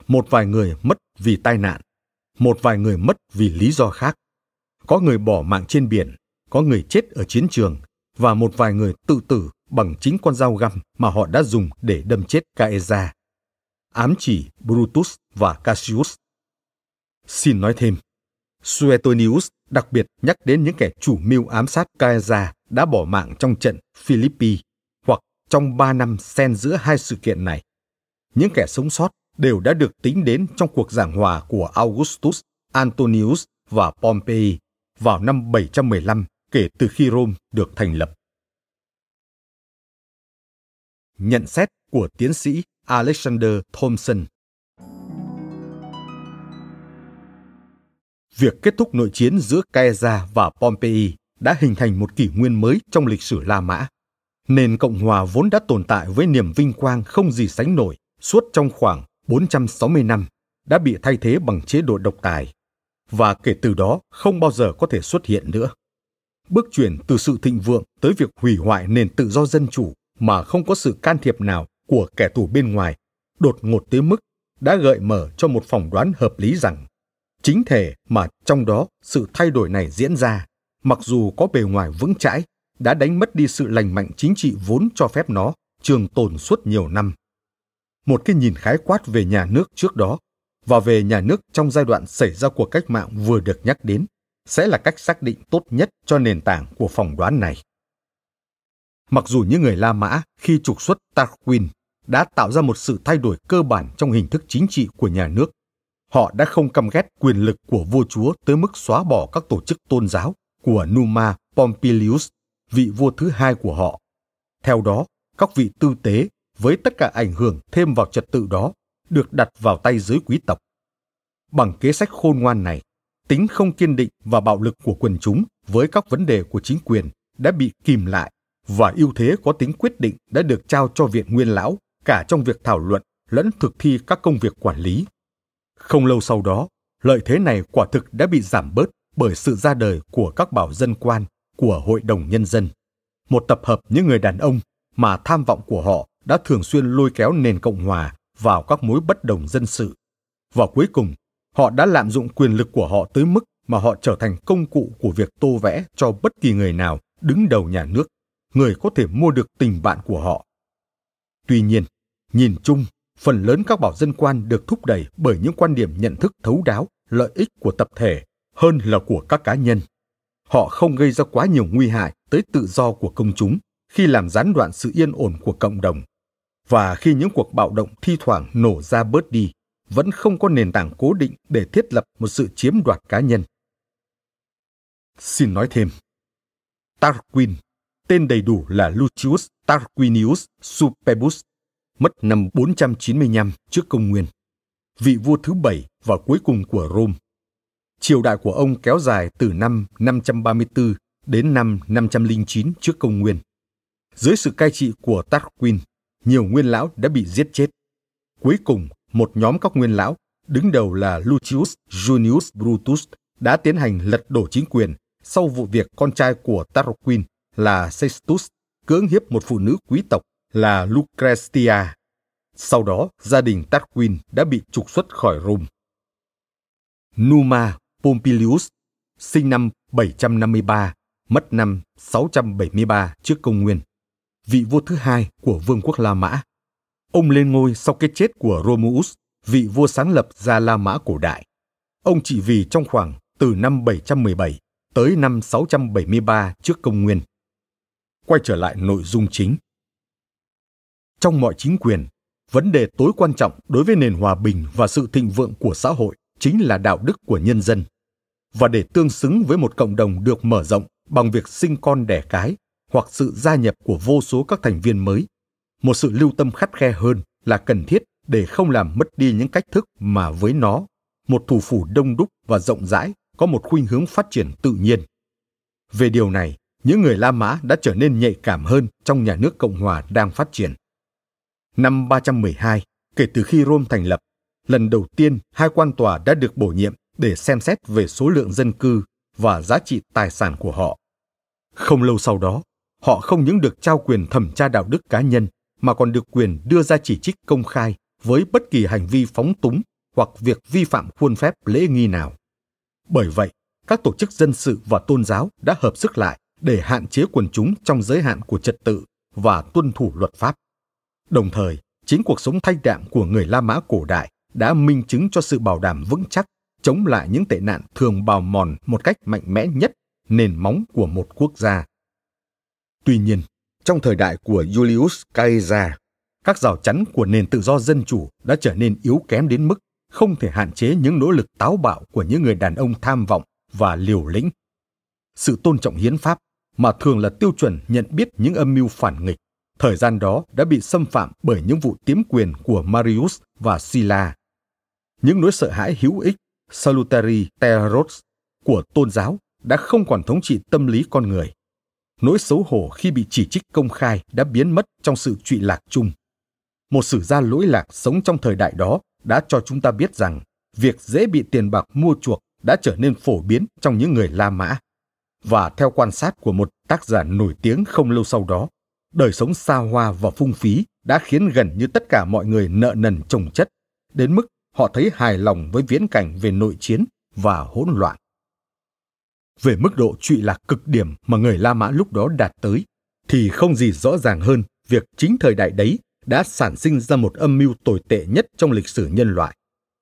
[SPEAKER 1] Một vài người mất vì tai nạn, một vài người mất vì lý do khác. Có người bỏ mạng trên biển, có người chết ở chiến trường, và một vài người tự tử bằng chính con dao găm mà họ đã dùng để đâm chết Caesar. Ám chỉ Brutus và Cassius. Xin nói thêm, Suetonius đặc biệt nhắc đến những kẻ chủ mưu ám sát Caesar đã bỏ mạng trong trận Philippi hoặc trong ba năm xen giữa hai sự kiện này. Những kẻ sống sót đều đã được tính đến trong cuộc giảng hòa của Augustus, Antonius và Pompey vào năm 715 kể từ khi Rome được thành lập. Nhận xét của tiến sĩ Alexander Thompson Việc kết thúc nội chiến giữa Caesar và Pompey đã hình thành một kỷ nguyên mới trong lịch sử La Mã. Nền Cộng hòa vốn đã tồn tại với niềm vinh quang không gì sánh nổi suốt trong khoảng 460 năm, đã bị thay thế bằng chế độ độc tài và kể từ đó không bao giờ có thể xuất hiện nữa. Bước chuyển từ sự thịnh vượng tới việc hủy hoại nền tự do dân chủ mà không có sự can thiệp nào của kẻ thù bên ngoài, đột ngột tới mức đã gợi mở cho một phỏng đoán hợp lý rằng chính thể mà trong đó sự thay đổi này diễn ra, mặc dù có bề ngoài vững chãi, đã đánh mất đi sự lành mạnh chính trị vốn cho phép nó trường tồn suốt nhiều năm. Một cái nhìn khái quát về nhà nước trước đó và về nhà nước trong giai đoạn xảy ra cuộc cách mạng vừa được nhắc đến sẽ là cách xác định tốt nhất cho nền tảng của phỏng đoán này. Mặc dù những người La Mã khi trục xuất Tarquin đã tạo ra một sự thay đổi cơ bản trong hình thức chính trị của nhà nước, họ đã không căm ghét quyền lực của vua chúa tới mức xóa bỏ các tổ chức tôn giáo của Numa Pompilius, vị vua thứ hai của họ. Theo đó, các vị tư tế với tất cả ảnh hưởng thêm vào trật tự đó được đặt vào tay giới quý tộc. Bằng kế sách khôn ngoan này, tính không kiên định và bạo lực của quần chúng với các vấn đề của chính quyền đã bị kìm lại và ưu thế có tính quyết định đã được trao cho Viện Nguyên Lão cả trong việc thảo luận lẫn thực thi các công việc quản lý. Không lâu sau đó, lợi thế này quả thực đã bị giảm bớt bởi sự ra đời của các bảo dân quan của Hội đồng Nhân dân. Một tập hợp những người đàn ông mà tham vọng của họ đã thường xuyên lôi kéo nền Cộng Hòa vào các mối bất đồng dân sự. Và cuối cùng, họ đã lạm dụng quyền lực của họ tới mức mà họ trở thành công cụ của việc tô vẽ cho bất kỳ người nào đứng đầu nhà nước, người có thể mua được tình bạn của họ. Tuy nhiên, nhìn chung, phần lớn các bảo dân quan được thúc đẩy bởi những quan điểm nhận thức thấu đáo, lợi ích của tập thể hơn là của các cá nhân. Họ không gây ra quá nhiều nguy hại tới tự do của công chúng khi làm gián đoạn sự yên ổn của cộng đồng. Và khi những cuộc bạo động thi thoảng nổ ra bớt đi, vẫn không có nền tảng cố định để thiết lập một sự chiếm đoạt cá nhân. Xin nói thêm, Tarquin, tên đầy đủ là Lucius Tarquinius Superbus, mất năm 495 trước công nguyên, vị vua thứ bảy và cuối cùng của Rome. Triều đại của ông kéo dài từ năm 534 đến năm 509 trước công nguyên. Dưới sự cai trị của Tarquin, nhiều nguyên lão đã bị giết chết. Cuối cùng, một nhóm các nguyên lão, đứng đầu là Lucius Junius Brutus, đã tiến hành lật đổ chính quyền sau vụ việc con trai của Tarquin là Sextus cưỡng hiếp một phụ nữ quý tộc là Lucretia. Sau đó, gia đình Tarquin đã bị trục xuất khỏi Rome. Numa Pompilius, sinh năm 753, mất năm 673 trước công nguyên, vị vua thứ hai của vương quốc La Mã. Ông lên ngôi sau cái chết của Romulus, vị vua sáng lập ra La Mã cổ đại. Ông trị vì trong khoảng từ năm 717 tới năm 673 trước công nguyên. Quay trở lại nội dung chính. Trong mọi chính quyền, vấn đề tối quan trọng đối với nền hòa bình và sự thịnh vượng của xã hội chính là đạo đức của nhân dân. Và để tương xứng với một cộng đồng được mở rộng bằng việc sinh con đẻ cái hoặc sự gia nhập của vô số các thành viên mới, một sự lưu tâm khắt khe hơn là cần thiết để không làm mất đi những cách thức mà với nó, một thủ phủ đông đúc và rộng rãi có một khuynh hướng phát triển tự nhiên. Về điều này, những người La Mã đã trở nên nhạy cảm hơn trong nhà nước Cộng hòa đang phát triển. Năm 312, kể từ khi Rome thành lập, lần đầu tiên hai quan tòa đã được bổ nhiệm để xem xét về số lượng dân cư và giá trị tài sản của họ. Không lâu sau đó, họ không những được trao quyền thẩm tra đạo đức cá nhân mà còn được quyền đưa ra chỉ trích công khai với bất kỳ hành vi phóng túng hoặc việc vi phạm khuôn phép lễ nghi nào. Bởi vậy, các tổ chức dân sự và tôn giáo đã hợp sức lại để hạn chế quần chúng trong giới hạn của trật tự và tuân thủ luật pháp. Đồng thời, chính cuộc sống thanh đạm của người La Mã cổ đại đã minh chứng cho sự bảo đảm vững chắc chống lại những tệ nạn thường bào mòn một cách mạnh mẽ nhất nền móng của một quốc gia. Tuy nhiên, trong thời đại của Julius Caesar, các rào chắn của nền tự do dân chủ đã trở nên yếu kém đến mức không thể hạn chế những nỗ lực táo bạo của những người đàn ông tham vọng và liều lĩnh. Sự tôn trọng hiến pháp, mà thường là tiêu chuẩn nhận biết những âm mưu phản nghịch, thời gian đó đã bị xâm phạm bởi những vụ tiếm quyền của Marius và Silla. Những nỗi sợ hãi hữu ích salutary terrors của tôn giáo đã không còn thống trị tâm lý con người. Nỗi xấu hổ khi bị chỉ trích công khai đã biến mất trong sự trụy lạc chung. Một sử gia lỗi lạc sống trong thời đại đó đã cho chúng ta biết rằng việc dễ bị tiền bạc mua chuộc đã trở nên phổ biến trong những người La Mã. Và theo quan sát của một tác giả nổi tiếng không lâu sau đó, đời sống xa hoa và phung phí đã khiến gần như tất cả mọi người nợ nần trồng chất, đến mức họ thấy hài lòng với viễn cảnh về nội chiến và hỗn loạn. Về mức độ trụy lạc cực điểm mà người La Mã lúc đó đạt tới, thì không gì rõ ràng hơn việc chính thời đại đấy đã sản sinh ra một âm mưu tồi tệ nhất trong lịch sử nhân loại,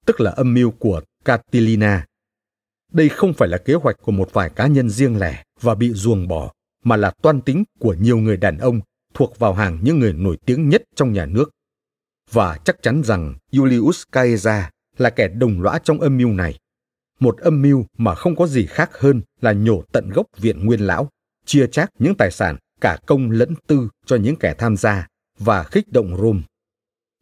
[SPEAKER 1] tức là âm mưu của Catilina. Đây không phải là kế hoạch của một vài cá nhân riêng lẻ và bị ruồng bỏ, mà là toan tính của nhiều người đàn ông thuộc vào hàng những người nổi tiếng nhất trong nhà nước. Và chắc chắn rằng Julius Caesar là kẻ đồng lõa trong âm mưu này. Một âm mưu mà không có gì khác hơn là nhổ tận gốc viện nguyên lão, chia chác những tài sản cả công lẫn tư cho những kẻ tham gia và khích động Rome.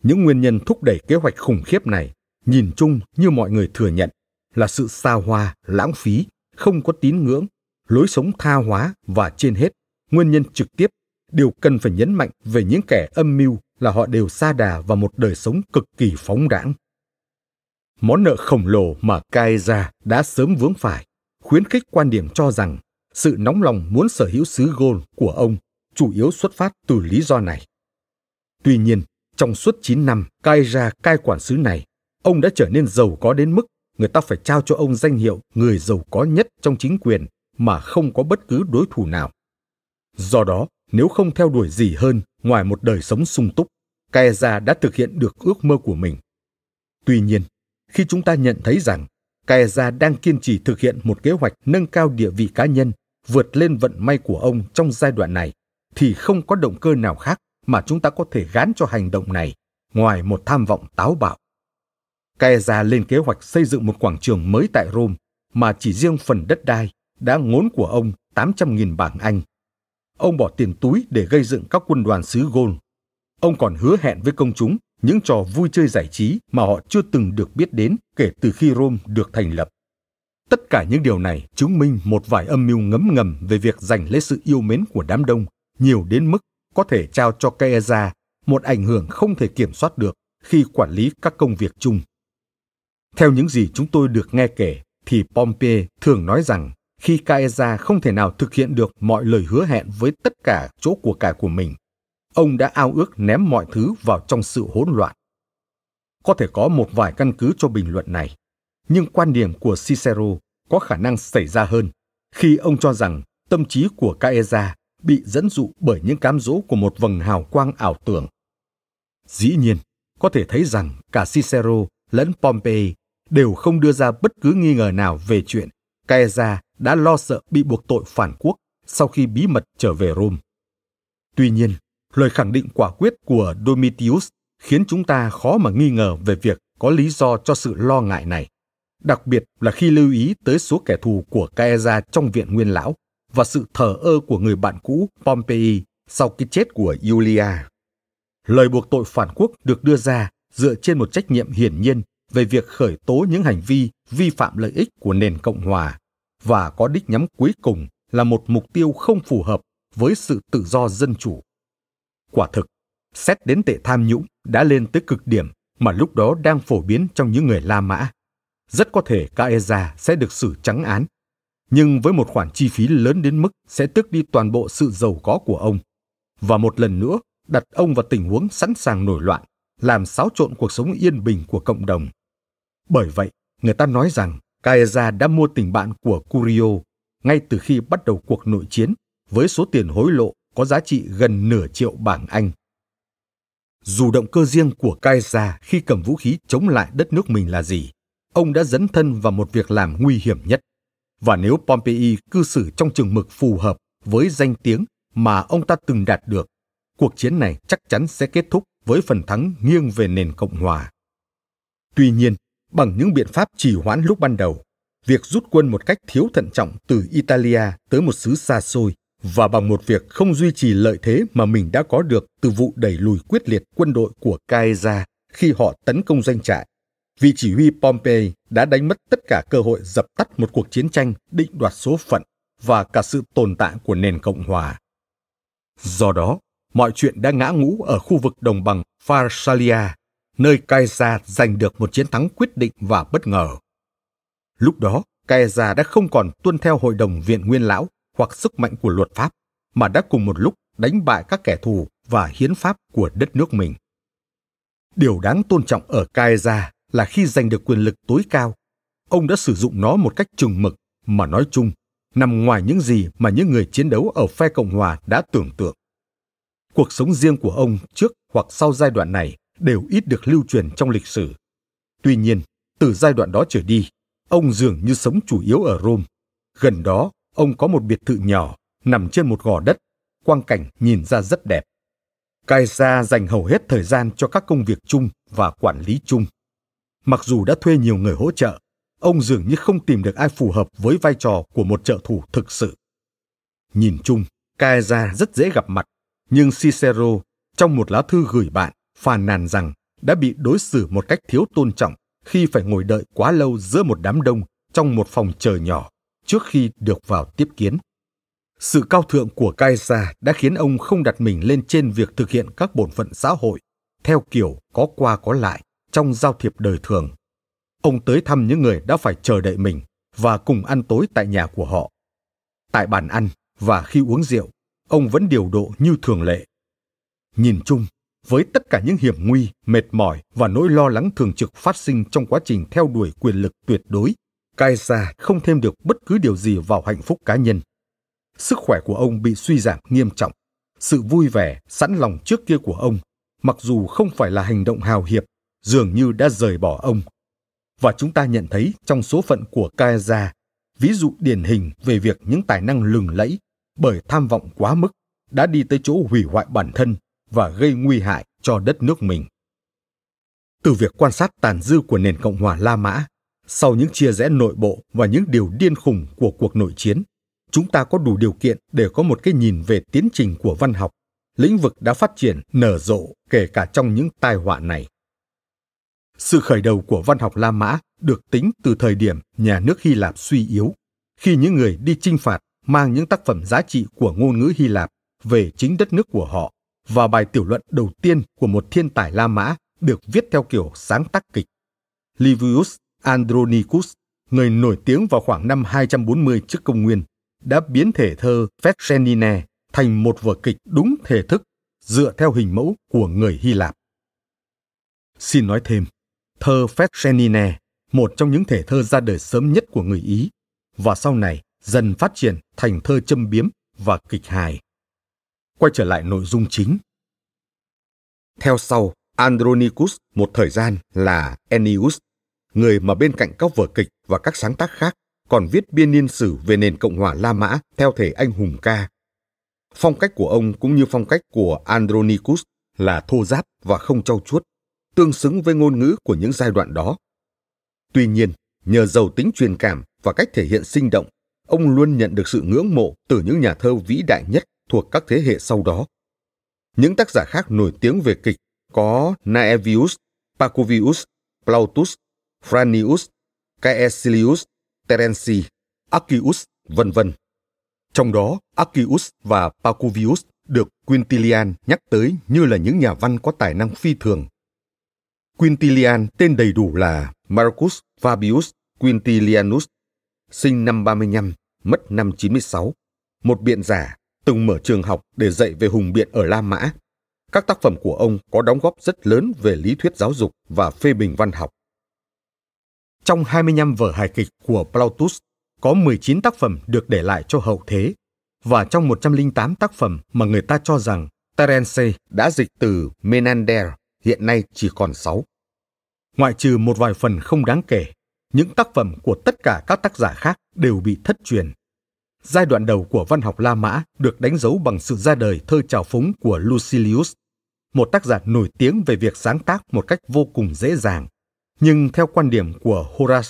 [SPEAKER 1] Những nguyên nhân thúc đẩy kế hoạch khủng khiếp này, nhìn chung như mọi người thừa nhận, là sự xa hoa, lãng phí, không có tín ngưỡng, lối sống tha hóa và trên hết, nguyên nhân trực tiếp, điều cần phải nhấn mạnh về những kẻ âm mưu là họ đều xa đà vào một đời sống cực kỳ phóng đãng. Món nợ khổng lồ mà Caesar đã sớm vướng phải, khuyến khích quan điểm cho rằng sự nóng lòng muốn sở hữu xứ Gaul của ông chủ yếu xuất phát từ lý do này. Tuy nhiên, trong suốt 9 năm cai ra cai quản xứ này, ông đã trở nên giàu có đến mức người ta phải trao cho ông danh hiệu người giàu có nhất trong chính quyền mà không có bất cứ đối thủ nào. Do đó, nếu không theo đuổi gì hơn ngoài một đời sống sung túc, Caesar đã thực hiện được ước mơ của mình. Tuy nhiên, khi chúng ta nhận thấy rằng Kaeza đang kiên trì thực hiện một kế hoạch nâng cao địa vị cá nhân, vượt lên vận may của ông trong giai đoạn này, thì không có động cơ nào khác mà chúng ta có thể gán cho hành động này, ngoài một tham vọng táo bạo. Kaeza lên kế hoạch xây dựng một quảng trường mới tại Rome, mà chỉ riêng phần đất đai đã ngốn của ông 800.000 bảng Anh. Ông bỏ tiền túi để gây dựng các quân đoàn xứ Gaul. Ông còn hứa hẹn với công chúng những trò vui chơi giải trí mà họ chưa từng được biết đến kể từ khi Rome được thành lập. Tất cả những điều này chứng minh một vài âm mưu ngấm ngầm về việc giành lấy sự yêu mến của đám đông, nhiều đến mức có thể trao cho Caesar một ảnh hưởng không thể kiểm soát được khi quản lý các công việc chung. Theo những gì chúng tôi được nghe kể, thì Pompey thường nói rằng khi Caesar không thể nào thực hiện được mọi lời hứa hẹn với tất cả chỗ của cải của mình, ông đã ao ước ném mọi thứ vào trong sự hỗn loạn. Có thể có một vài căn cứ cho bình luận này, nhưng quan điểm của Cicero có khả năng xảy ra hơn khi ông cho rằng tâm trí của Caesar bị dẫn dụ bởi những cám dỗ của một vầng hào quang ảo tưởng. Dĩ nhiên, có thể thấy rằng cả Cicero lẫn Pompey đều không đưa ra bất cứ nghi ngờ nào về chuyện Caesar đã lo sợ bị buộc tội phản quốc sau khi bí mật trở về Rome. Tuy nhiên, lời khẳng định quả quyết của Domitius khiến chúng ta khó mà nghi ngờ về việc có lý do cho sự lo ngại này, đặc biệt là khi lưu ý tới số kẻ thù của Caesar trong viện nguyên lão và sự thờ ơ của người bạn cũ Pompey sau cái chết của Julia. Lời buộc tội phản quốc được đưa ra dựa trên một trách nhiệm hiển nhiên về việc khởi tố những hành vi vi phạm lợi ích của nền Cộng hòa và có đích nhắm cuối cùng là một mục tiêu không phù hợp với sự tự do dân chủ. Quả thực, xét đến tệ tham nhũng đã lên tới cực điểm mà lúc đó đang phổ biến trong những người La Mã. Rất có thể Caesar sẽ được xử trắng án, nhưng với một khoản chi phí lớn đến mức sẽ tước đi toàn bộ sự giàu có của ông. Và một lần nữa đặt ông vào tình huống sẵn sàng nổi loạn, làm xáo trộn cuộc sống yên bình của cộng đồng. Bởi vậy, người ta nói rằng Caesar đã mua tình bạn của Curio ngay từ khi bắt đầu cuộc nội chiến với số tiền hối lộ có giá trị gần nửa triệu bảng Anh. Dù động cơ riêng của Caesar khi cầm vũ khí chống lại đất nước mình là gì, ông đã dấn thân vào một việc làm nguy hiểm nhất. Và nếu Pompey cư xử trong trường mực phù hợp với danh tiếng mà ông ta từng đạt được, cuộc chiến này chắc chắn sẽ kết thúc với phần thắng nghiêng về nền Cộng hòa. Tuy nhiên, bằng những biện pháp trì hoãn lúc ban đầu, việc rút quân một cách thiếu thận trọng từ Italia tới một xứ xa xôi và bằng một việc không duy trì lợi thế mà mình đã có được từ vụ đẩy lùi quyết liệt quân đội của Caesar khi họ tấn công doanh trại. Vị chỉ huy Pompey đã đánh mất tất cả cơ hội dập tắt một cuộc chiến tranh định đoạt số phận và cả sự tồn tại của nền Cộng hòa. Do đó, mọi chuyện đã ngã ngũ ở khu vực đồng bằng Pharsalia, nơi Caesar giành được một chiến thắng quyết định và bất ngờ. Lúc đó, Caesar đã không còn tuân theo hội đồng viện nguyên lão hoặc sức mạnh của luật pháp, mà đã cùng một lúc đánh bại các kẻ thù và hiến pháp của đất nước mình. Điều đáng tôn trọng ở Caesar là khi giành được quyền lực tối cao, ông đã sử dụng nó một cách chừng mực mà nói chung nằm ngoài những gì mà những người chiến đấu ở phe Cộng hòa đã tưởng tượng. Cuộc sống riêng của ông trước hoặc sau giai đoạn này đều ít được lưu truyền trong lịch sử. Tuy nhiên, từ giai đoạn đó trở đi, ông dường như sống chủ yếu ở Rome. Gần đó, ông có một biệt thự nhỏ nằm trên một gò đất, quang cảnh nhìn ra rất đẹp. Kaisa dành hầu hết thời gian cho các công việc chung và quản lý chung. Mặc dù đã thuê nhiều người hỗ trợ, ông dường như không tìm được ai phù hợp với vai trò của một trợ thủ thực sự. Nhìn chung, Kaisa rất dễ gặp mặt, nhưng Cicero trong một lá thư gửi bạn phàn nàn rằng đã bị đối xử một cách thiếu tôn trọng khi phải ngồi đợi quá lâu giữa một đám đông trong một phòng chờ nhỏ trước khi được vào tiếp kiến. Sự cao thượng của Caesar đã khiến ông không đặt mình lên trên việc thực hiện các bổn phận xã hội theo kiểu có qua có lại trong giao thiệp đời thường. Ông tới thăm những người đã phải chờ đợi mình và cùng ăn tối tại nhà của họ. Tại bàn ăn và khi uống rượu, ông vẫn điều độ như thường lệ. Nhìn chung, với tất cả những hiểm nguy, mệt mỏi và nỗi lo lắng thường trực phát sinh trong quá trình theo đuổi quyền lực tuyệt đối, Caesar không thêm được bất cứ điều gì vào hạnh phúc cá nhân. Sức khỏe của ông bị suy giảm nghiêm trọng. Sự vui vẻ, sẵn lòng trước kia của ông, mặc dù không phải là hành động hào hiệp, dường như đã rời bỏ ông. Và chúng ta nhận thấy trong số phận của Caesar, ví dụ điển hình về việc những tài năng lừng lẫy bởi tham vọng quá mức đã đi tới chỗ hủy hoại bản thân và gây nguy hại cho đất nước mình. Từ việc quan sát tàn dư của nền Cộng hòa La Mã, sau những chia rẽ nội bộ và những điều điên khùng của cuộc nội chiến, chúng ta có đủ điều kiện để có một cái nhìn về tiến trình của văn học, lĩnh vực đã phát triển nở rộ kể cả trong những tai họa này. Sự khởi đầu của văn học La Mã được tính từ thời điểm nhà nước Hy Lạp suy yếu, khi những người đi chinh phạt mang những tác phẩm giá trị của ngôn ngữ Hy Lạp về chính đất nước của họ và bài tiểu luận đầu tiên của một thiên tài La Mã được viết theo kiểu sáng tác kịch. Livius Andronicus, người nổi tiếng vào khoảng năm 240 trước công nguyên, đã biến thể thơ Phescenine thành một vở kịch đúng thể thức dựa theo hình mẫu của người Hy Lạp. Xin nói thêm, thơ Phescenine, một trong những thể thơ ra đời sớm nhất của người Ý, và sau này dần phát triển thành thơ châm biếm và kịch hài. Quay trở lại nội dung chính. Theo sau, Andronicus một thời gian là Ennius, người mà bên cạnh các vở kịch và các sáng tác khác còn viết biên niên sử về nền Cộng hòa La Mã theo thể anh hùng ca. Phong cách của ông cũng như phong cách của Andronicus là thô giáp và không trau chuốt, tương xứng với ngôn ngữ của những giai đoạn đó. Tuy nhiên, nhờ giàu tính truyền cảm và cách thể hiện sinh động, ông luôn nhận được sự ngưỡng mộ từ những nhà thơ vĩ đại nhất thuộc các thế hệ sau đó. Những tác giả khác nổi tiếng về kịch có Naevius, Pacuvius, Plautus, Franius, Caecilius, Terenci, Accius, vân vân. Trong đó, Accius và Pacuvius được Quintilian nhắc tới như là những nhà văn có tài năng phi thường. Quintilian tên đầy đủ là Marcus Fabius Quintilianus, sinh năm 35, mất năm 96, một biện giả từng mở trường học để dạy về hùng biện ở La Mã. Các tác phẩm của ông có đóng góp rất lớn về lý thuyết giáo dục và phê bình văn học. Trong 25 vở hài kịch của Plautus, có 19 tác phẩm được để lại cho hậu thế, và trong 108 tác phẩm mà người ta cho rằng Terence đã dịch từ Menander, hiện nay chỉ còn 6. Ngoại trừ một vài phần không đáng kể, những tác phẩm của tất cả các tác giả khác đều bị thất truyền. Giai đoạn đầu của văn học La Mã được đánh dấu bằng sự ra đời thơ trào phúng của Lucilius, một tác giả nổi tiếng về việc sáng tác một cách vô cùng dễ dàng. Nhưng theo quan điểm của Horace,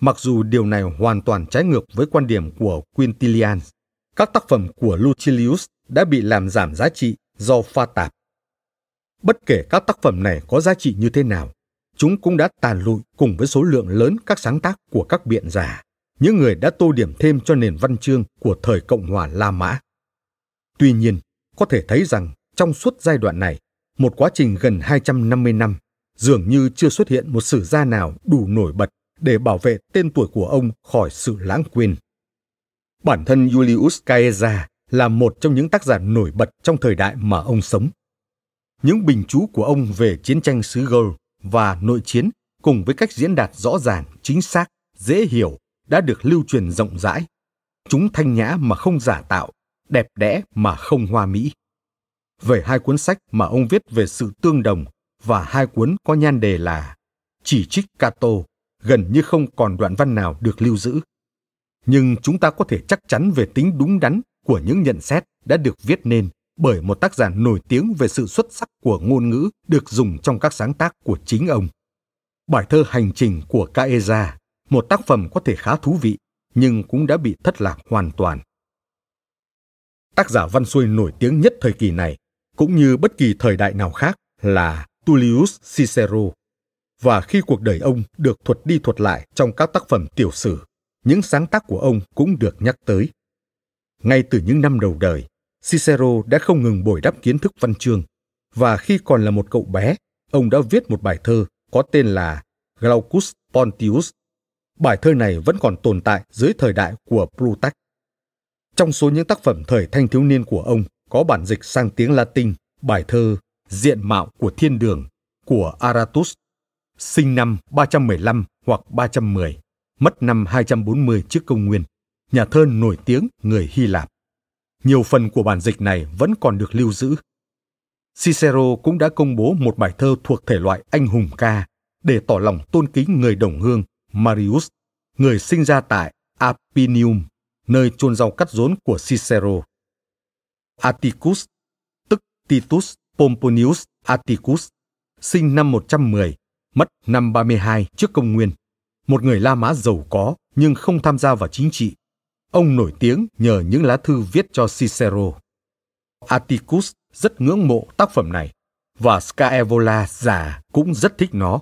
[SPEAKER 1] mặc dù điều này hoàn toàn trái ngược với quan điểm của Quintilian, các tác phẩm của Lucilius đã bị làm giảm giá trị do pha tạp. Bất kể các tác phẩm này có giá trị như thế nào, chúng cũng đã tàn lụi cùng với số lượng lớn các sáng tác của các biện giả, những người đã tô điểm thêm cho nền văn chương của thời Cộng hòa La Mã. Tuy nhiên, có thể thấy rằng trong suốt giai đoạn này, một quá trình gần 250 năm, dường như chưa xuất hiện một sử gia nào đủ nổi bật để bảo vệ tên tuổi của ông khỏi sự lãng quên. Bản thân Julius Caesar là một trong những tác giả nổi bật trong thời đại mà ông sống. Những bình chú của ông về chiến tranh xứ Gaul và nội chiến cùng với cách diễn đạt rõ ràng, chính xác, dễ hiểu đã được lưu truyền rộng rãi. Chúng thanh nhã mà không giả tạo, đẹp đẽ mà không hoa mỹ. Về hai cuốn sách mà ông viết về sự tương đồng và hai cuốn có nhan đề là Chỉ trích Cato, gần như không còn đoạn văn nào được lưu giữ. Nhưng chúng ta có thể chắc chắn về tính đúng đắn của những nhận xét đã được viết nên bởi một tác giả nổi tiếng về sự xuất sắc của ngôn ngữ được dùng trong các sáng tác của chính ông. Bài thơ Hành trình của Caesa, một tác phẩm có thể khá thú vị, nhưng cũng đã bị thất lạc hoàn toàn. Tác giả văn xuôi nổi tiếng nhất thời kỳ này, cũng như bất kỳ thời đại nào khác, là Tullius Cicero. Và khi cuộc đời ông được thuật đi thuật lại trong các tác phẩm tiểu sử, những sáng tác của ông cũng được nhắc tới. Ngay từ những năm đầu đời, Cicero đã không ngừng bồi đắp kiến thức văn chương, và khi còn là một cậu bé, ông đã viết một bài thơ có tên là Glaucus Pontius. Bài thơ này vẫn còn tồn tại dưới thời đại của Plutarch. Trong số những tác phẩm thời thanh thiếu niên của ông có bản dịch sang tiếng Latin bài thơ Diện mạo của thiên đường của Aratus, sinh năm 315 hoặc 310, mất năm 240 trước công nguyên, nhà thơ nổi tiếng người Hy Lạp. Nhiều phần của bản dịch này vẫn còn được lưu giữ. Cicero cũng đã công bố một bài thơ thuộc thể loại anh hùng ca để tỏ lòng tôn kính người đồng hương Marius, người sinh ra tại Apinium, nơi chôn rau cắt rốn của Cicero. Atticus, tức Titus, Pomponius Atticus, sinh năm 110, mất năm 32 trước công nguyên. Một người La Mã giàu có nhưng không tham gia vào chính trị. Ông nổi tiếng nhờ những lá thư viết cho Cicero. Atticus rất ngưỡng mộ tác phẩm này và Scaevola già cũng rất thích nó.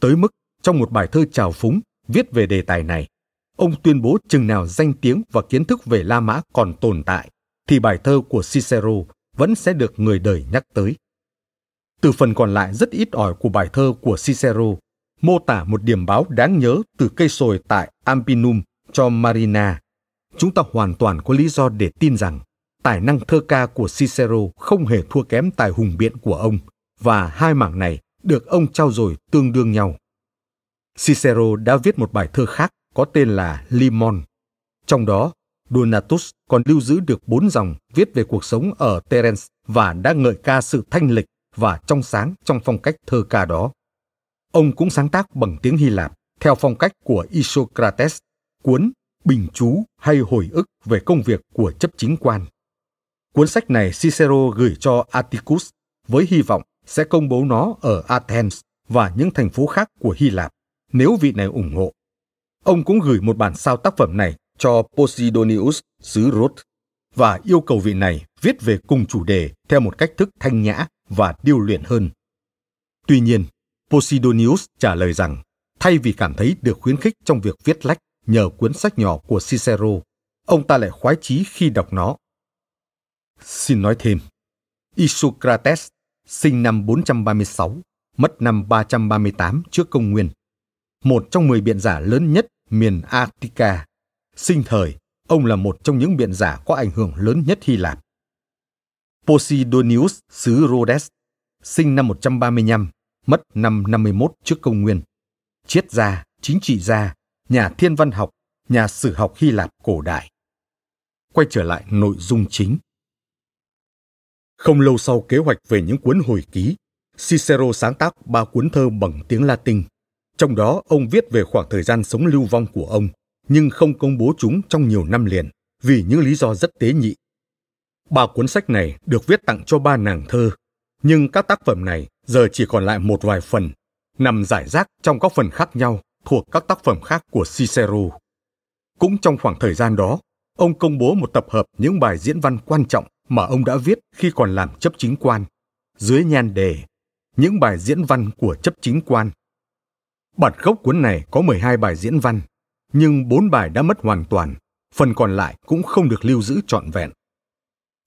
[SPEAKER 1] Tới mức trong một bài thơ trào phúng viết về đề tài này, ông tuyên bố chừng nào danh tiếng và kiến thức về La Mã còn tồn tại, thì bài thơ của Cicero vẫn sẽ được người đời nhắc tới. Từ phần còn lại rất ít ỏi của bài thơ của Cicero, mô tả một điểm báo đáng nhớ từ cây sồi tại Ampinum cho Marina. Chúng ta hoàn toàn có lý do để tin rằng tài năng thơ ca của Cicero không hề thua kém tài hùng biện của ông, và hai mảng này được ông trao dồi tương đương nhau. Cicero đã viết một bài thơ khác có tên là Limon. Trong đó, Donatus còn lưu giữ được bốn dòng viết về cuộc sống ở Terence và đã ngợi ca sự thanh lịch và trong sáng trong phong cách thơ ca đó. Ông cũng sáng tác bằng tiếng Hy Lạp theo phong cách của Isocrates, cuốn Bình chú hay hồi ức về công việc của chấp chính quan. Cuốn sách này Cicero gửi cho Atticus với hy vọng sẽ công bố nó ở Athens và những thành phố khác của Hy Lạp nếu vị này ủng hộ. Ông cũng gửi một bản sao tác phẩm này cho Posidonius xứ Rhodes và yêu cầu vị này viết về cùng chủ đề theo một cách thức thanh nhã và điêu luyện hơn. Tuy nhiên, Posidonius trả lời rằng thay vì cảm thấy được khuyến khích trong việc viết lách nhờ cuốn sách nhỏ của Cicero, ông ta lại khoái chí khi đọc nó. Xin nói thêm, Isocrates sinh năm 436, mất năm 338 trước công nguyên. Một trong 10 biện giả lớn nhất miền Attica. Sinh thời, ông là một trong những biện giả có ảnh hưởng lớn nhất Hy Lạp. Posidonius xứ Rhodes, sinh năm 135, mất năm 51 trước công nguyên. Triết gia, chính trị gia, nhà thiên văn học, nhà sử học Hy Lạp cổ đại. Quay trở lại nội dung chính. Không lâu sau kế hoạch về những cuốn hồi ký, Cicero sáng tác ba cuốn thơ bằng tiếng Latin. Trong đó ông viết về khoảng thời gian sống lưu vong của ông, nhưng không công bố chúng trong nhiều năm liền vì những lý do rất tế nhị. Ba cuốn sách này được viết tặng cho ba nàng thơ, nhưng các tác phẩm này giờ chỉ còn lại một vài phần, nằm giải rác trong các phần khác nhau thuộc các tác phẩm khác của Cicero. Cũng trong khoảng thời gian đó, ông công bố một tập hợp những bài diễn văn quan trọng mà ông đã viết khi còn làm chấp chính quan, dưới nhan đề Những bài diễn văn của chấp chính quan. Bản gốc cuốn này có 12 bài diễn văn, nhưng bốn bài đã mất hoàn toàn, phần còn lại cũng không được lưu giữ trọn vẹn.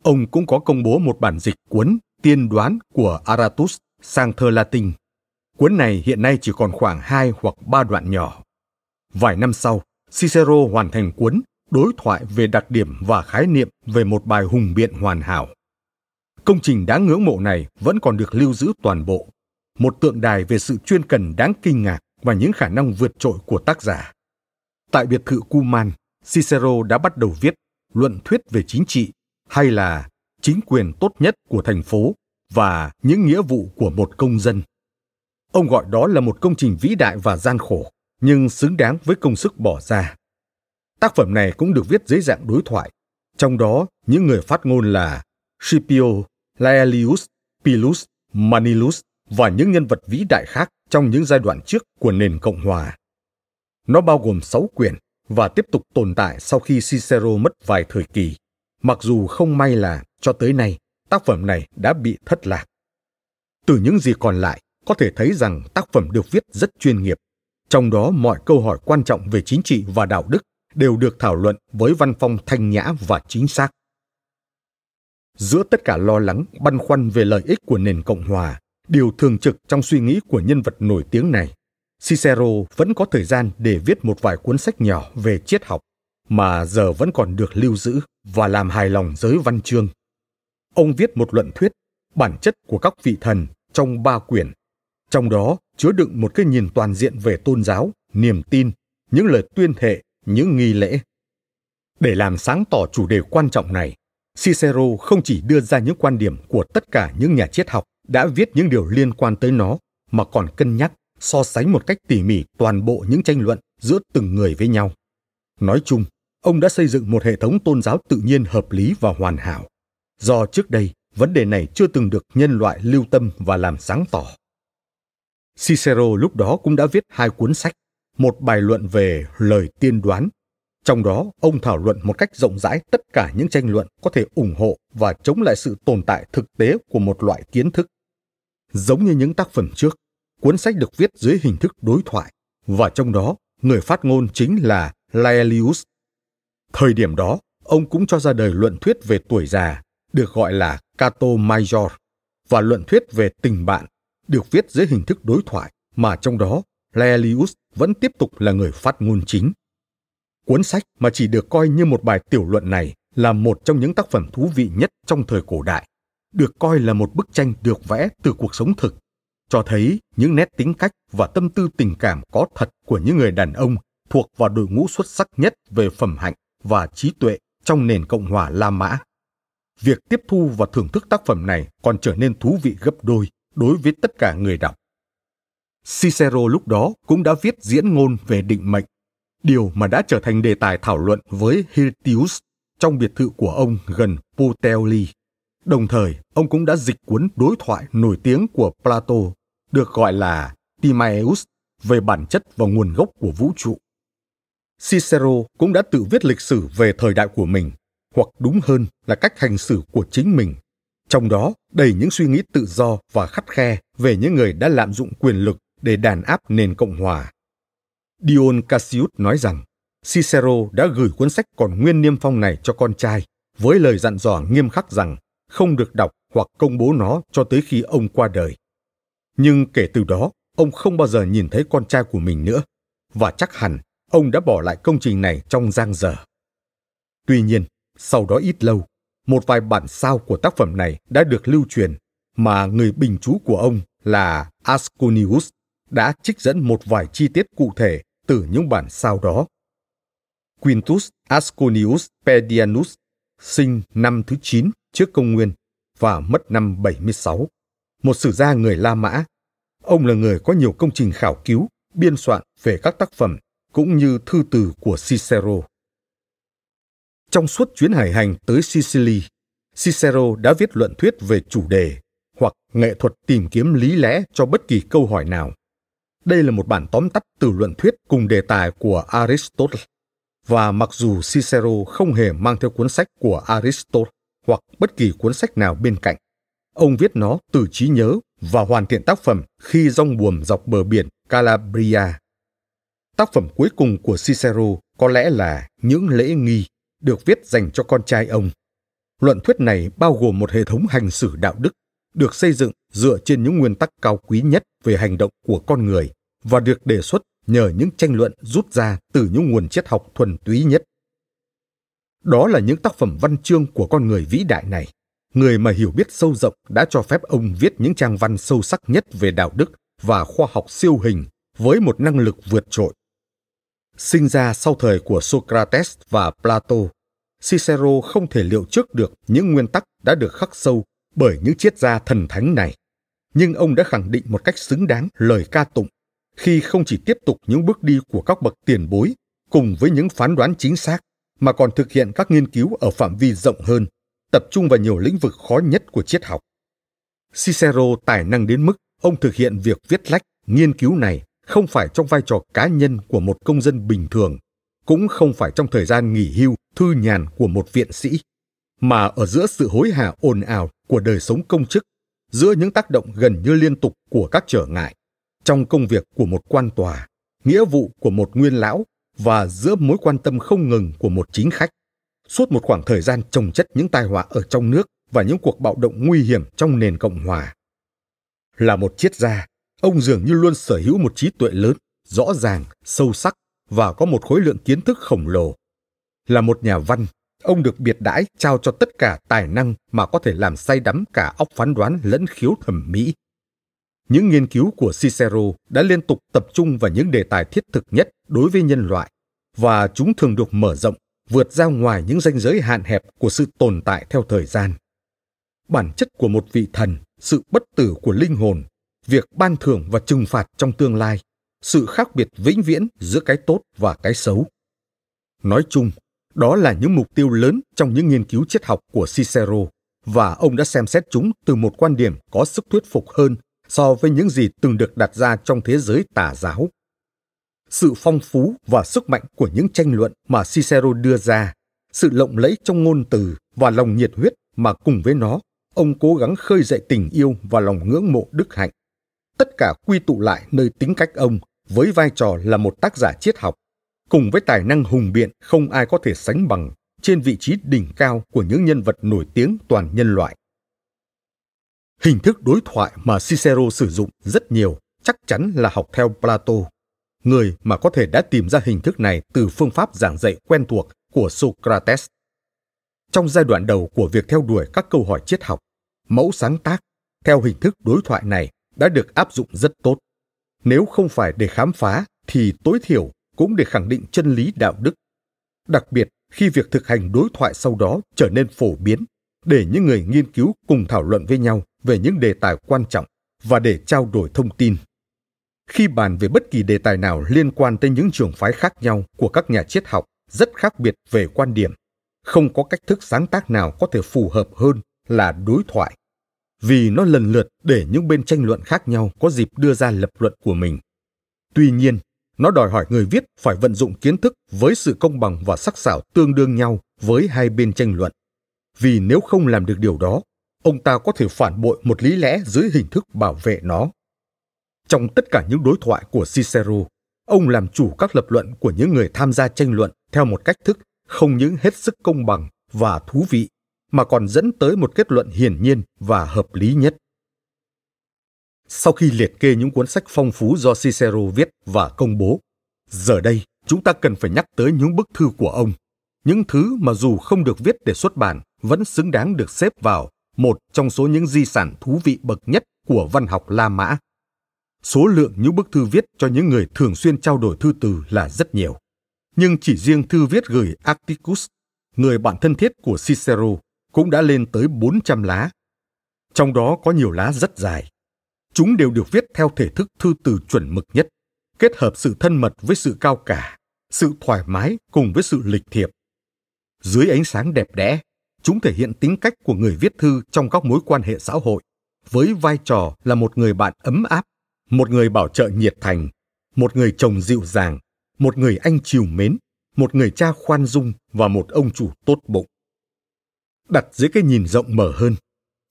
[SPEAKER 1] Ông cũng có công bố một bản dịch cuốn Tiên đoán của Aratus sang thơ Latin. Cuốn này hiện nay chỉ còn khoảng hai hoặc ba đoạn nhỏ. Vài năm sau, Cicero hoàn thành cuốn đối thoại về đặc điểm và khái niệm về một bài hùng biện hoàn hảo. Công trình đáng ngưỡng mộ này vẫn còn được lưu giữ toàn bộ, một tượng đài về sự chuyên cần đáng kinh ngạc và những khả năng vượt trội của tác giả. Tại biệt thự Cuman, Cicero đã bắt đầu viết luận thuyết về chính trị hay là chính quyền tốt nhất của thành phố và những nghĩa vụ của một công dân. Ông gọi đó là một công trình vĩ đại và gian khổ, nhưng xứng đáng với công sức bỏ ra. Tác phẩm này cũng được viết dưới dạng đối thoại, trong đó những người phát ngôn là Scipio, Laelius, Pilus, Manilus và những nhân vật vĩ đại khác trong những giai đoạn trước của nền Cộng hòa. Nó bao gồm 6 quyển và tiếp tục tồn tại sau khi Cicero mất vài thời kỳ, mặc dù không may là cho tới nay tác phẩm này đã bị thất lạc. Từ những gì còn lại, có thể thấy rằng tác phẩm được viết rất chuyên nghiệp, trong đó mọi câu hỏi quan trọng về chính trị và đạo đức đều được thảo luận với văn phong thanh nhã và chính xác. Giữa tất cả lo lắng, băn khoăn về lợi ích của nền Cộng hòa, điều thường trực trong suy nghĩ của nhân vật nổi tiếng này, Cicero vẫn có thời gian để viết một vài cuốn sách nhỏ về triết học mà giờ vẫn còn được lưu giữ và làm hài lòng giới văn chương. Ông viết một luận thuyết, bản chất của các vị thần trong ba quyển, trong đó chứa đựng một cái nhìn toàn diện về tôn giáo, niềm tin, những lời tuyên thệ những nghi lễ. Để làm sáng tỏ chủ đề quan trọng này, Cicero không chỉ đưa ra những quan điểm của tất cả những nhà triết học đã viết những điều liên quan tới nó, mà còn cân nhắc, so sánh một cách tỉ mỉ toàn bộ những tranh luận giữa từng người với nhau. Nói chung, ông đã xây dựng một hệ thống tôn giáo tự nhiên hợp lý và hoàn hảo. Do trước đây, vấn đề này chưa từng được nhân loại lưu tâm và làm sáng tỏ. Cicero lúc đó cũng đã viết hai cuốn sách, một bài luận về lời tiên đoán. Trong đó, ông thảo luận một cách rộng rãi tất cả những tranh luận có thể ủng hộ và chống lại sự tồn tại thực tế của một loại kiến thức. Giống như những tác phẩm trước, cuốn sách được viết dưới hình thức đối thoại, và trong đó, người phát ngôn chính là Laelius. Thời điểm đó, ông cũng cho ra đời luận thuyết về tuổi già, được gọi là Cato Major, và luận thuyết về tình bạn, được viết dưới hình thức đối thoại, mà trong đó Laelius vẫn tiếp tục là người phát ngôn chính. Cuốn sách mà chỉ được coi như một bài tiểu luận này là một trong những tác phẩm thú vị nhất trong thời cổ đại, được coi là một bức tranh được vẽ từ cuộc sống thực, cho thấy những nét tính cách và tâm tư tình cảm có thật của những người đàn ông thuộc vào đội ngũ xuất sắc nhất về phẩm hạnh và trí tuệ trong nền Cộng hòa La Mã. Việc tiếp thu và thưởng thức tác phẩm này còn trở nên thú vị gấp đôi đối với tất cả người đọc. Cicero lúc đó cũng đã viết diễn ngôn về định mệnh, điều mà đã trở thành đề tài thảo luận với Hirtius trong biệt thự của ông gần Puteoli. Đồng thời, ông cũng đã dịch cuốn đối thoại nổi tiếng của Plato, được gọi là Timaeus, về bản chất và nguồn gốc của vũ trụ. Cicero cũng đã tự viết lịch sử về thời đại của mình, hoặc đúng hơn là cách hành xử của chính mình. Trong đó đầy những suy nghĩ tự do và khắt khe về những người đã lạm dụng quyền lực để đàn áp nền Cộng hòa. Dion Cassius nói rằng Cicero đã gửi cuốn sách còn nguyên niêm phong này cho con trai với lời dặn dò nghiêm khắc rằng không được đọc hoặc công bố nó cho tới khi ông qua đời. Nhưng kể từ đó, ông không bao giờ nhìn thấy con trai của mình nữa, và chắc hẳn ông đã bỏ lại công trình này trong giang dở. Tuy nhiên, sau đó ít lâu, một vài bản sao của tác phẩm này đã được lưu truyền mà người bình chú của ông là Asconius đã trích dẫn một vài chi tiết cụ thể từ những bản sao đó. Quintus Asconius Pedianus sinh năm thứ 9 trước công nguyên và mất năm 76. Một sử gia người La Mã. Ông là người có nhiều công trình khảo cứu, biên soạn về các tác phẩm cũng như thư từ của Cicero. Trong suốt chuyến hải hành tới Sicily, Cicero đã viết luận thuyết về chủ đề hoặc nghệ thuật tìm kiếm lý lẽ cho bất kỳ câu hỏi nào. Đây là một bản tóm tắt từ luận thuyết cùng đề tài của Aristotle. Và mặc dù Cicero không hề mang theo cuốn sách của Aristotle hoặc bất kỳ cuốn sách nào bên cạnh, ông viết nó từ trí nhớ và hoàn thiện tác phẩm khi rong buồm dọc bờ biển Calabria. Tác phẩm cuối cùng của Cicero có lẽ là Những lễ nghi, được viết dành cho con trai ông. Luận thuyết này bao gồm một hệ thống hành xử đạo đức, được xây dựng dựa trên những nguyên tắc cao quý nhất về hành động của con người và được đề xuất nhờ những tranh luận rút ra từ những nguồn triết học thuần túy nhất. Đó là những tác phẩm văn chương của con người vĩ đại này. Người mà hiểu biết sâu rộng đã cho phép ông viết những trang văn sâu sắc nhất về đạo đức và khoa học siêu hình với một năng lực vượt trội. Sinh ra sau thời của Socrates và Plato, Cicero không thể liệu trước được những nguyên tắc đã được khắc sâu bởi những triết gia thần thánh này. Nhưng ông đã khẳng định một cách xứng đáng lời ca tụng khi không chỉ tiếp tục những bước đi của các bậc tiền bối cùng với những phán đoán chính xác mà còn thực hiện các nghiên cứu ở phạm vi rộng hơn, tập trung vào nhiều lĩnh vực khó nhất của triết học. Cicero tài năng đến mức ông thực hiện việc viết lách, nghiên cứu này không phải trong vai trò cá nhân của một công dân bình thường, cũng không phải trong thời gian nghỉ hưu, thư nhàn của một viện sĩ, mà ở giữa sự hối hả ồn ào của đời sống công chức, giữa những tác động gần như liên tục của các trở ngại, trong công việc của một quan tòa, nghĩa vụ của một nguyên lão và giữa mối quan tâm không ngừng của một chính khách. Suốt một khoảng thời gian trồng chất những tai họa ở trong nước và những cuộc bạo động nguy hiểm trong nền Cộng hòa. Là một triết gia, ông dường như luôn sở hữu một trí tuệ lớn, rõ ràng, sâu sắc và có một khối lượng kiến thức khổng lồ. Là một nhà văn, ông được biệt đãi trao cho tất cả tài năng mà có thể làm say đắm cả óc phán đoán lẫn khiếu thẩm mỹ. Những nghiên cứu của Cicero đã liên tục tập trung vào những đề tài thiết thực nhất đối với nhân loại, và chúng thường được mở rộng, vượt ra ngoài những ranh giới hạn hẹp của sự tồn tại theo thời gian. Bản chất của một vị thần, sự bất tử của linh hồn, việc ban thưởng và trừng phạt trong tương lai, sự khác biệt vĩnh viễn giữa cái tốt và cái xấu. Nói chung, đó là những mục tiêu lớn trong những nghiên cứu triết học của Cicero và ông đã xem xét chúng từ một quan điểm có sức thuyết phục hơn so với những gì từng được đặt ra trong thế giới tà giáo. Sự phong phú và sức mạnh của những tranh luận mà Cicero đưa ra, sự lộng lẫy trong ngôn từ và lòng nhiệt huyết mà cùng với nó, ông cố gắng khơi dậy tình yêu và lòng ngưỡng mộ đức hạnh. Tất cả quy tụ lại nơi tính cách ông với vai trò là một tác giả triết học, cùng với tài năng hùng biện không ai có thể sánh bằng trên vị trí đỉnh cao của những nhân vật nổi tiếng toàn nhân loại. Hình thức đối thoại mà Cicero sử dụng rất nhiều chắc chắn là học theo Plato, người mà có thể đã tìm ra hình thức này từ phương pháp giảng dạy quen thuộc của Socrates. Trong giai đoạn đầu của việc theo đuổi các câu hỏi triết học, mẫu sáng tác theo hình thức đối thoại này đã được áp dụng rất tốt. Nếu không phải để khám phá thì tối thiểu cũng để khẳng định chân lý đạo đức. Đặc biệt khi việc thực hành đối thoại sau đó trở nên phổ biến để những người nghiên cứu cùng thảo luận với nhau về những đề tài quan trọng và để trao đổi thông tin. Khi bàn về bất kỳ đề tài nào liên quan tới những trường phái khác nhau của các nhà triết học rất khác biệt về quan điểm, không có cách thức sáng tác nào có thể phù hợp hơn là đối thoại. Vì nó lần lượt để những bên tranh luận khác nhau có dịp đưa ra lập luận của mình. Tuy nhiên, nó đòi hỏi người viết phải vận dụng kiến thức với sự công bằng và sắc sảo tương đương nhau với hai bên tranh luận. Vì nếu không làm được điều đó, ông ta có thể phản bội một lý lẽ dưới hình thức bảo vệ nó. Trong tất cả những đối thoại của Cicero, ông làm chủ các lập luận của những người tham gia tranh luận theo một cách thức không những hết sức công bằng và thú vị, mà còn dẫn tới một kết luận hiển nhiên và hợp lý nhất. Sau khi liệt kê những cuốn sách phong phú do Cicero viết và công bố, giờ đây chúng ta cần phải nhắc tới những bức thư của ông, những thứ mà dù không được viết để xuất bản vẫn xứng đáng được xếp vào một trong số những di sản thú vị bậc nhất của văn học La Mã. Số lượng những bức thư viết cho những người thường xuyên trao đổi thư từ là rất nhiều. Nhưng chỉ riêng thư viết gửi Atticus, người bạn thân thiết của Cicero, cũng đã lên tới 400 lá. Trong đó có nhiều lá rất dài. Chúng đều được viết theo thể thức thư từ chuẩn mực nhất, kết hợp sự thân mật với sự cao cả, sự thoải mái cùng với sự lịch thiệp. Dưới ánh sáng đẹp đẽ, chúng thể hiện tính cách của người viết thư trong các mối quan hệ xã hội, với vai trò là một người bạn ấm áp, một người bảo trợ nhiệt thành, một người chồng dịu dàng, một người anh chiều mến, một người cha khoan dung và một ông chủ tốt bụng. Đặt dưới cái nhìn rộng mở hơn,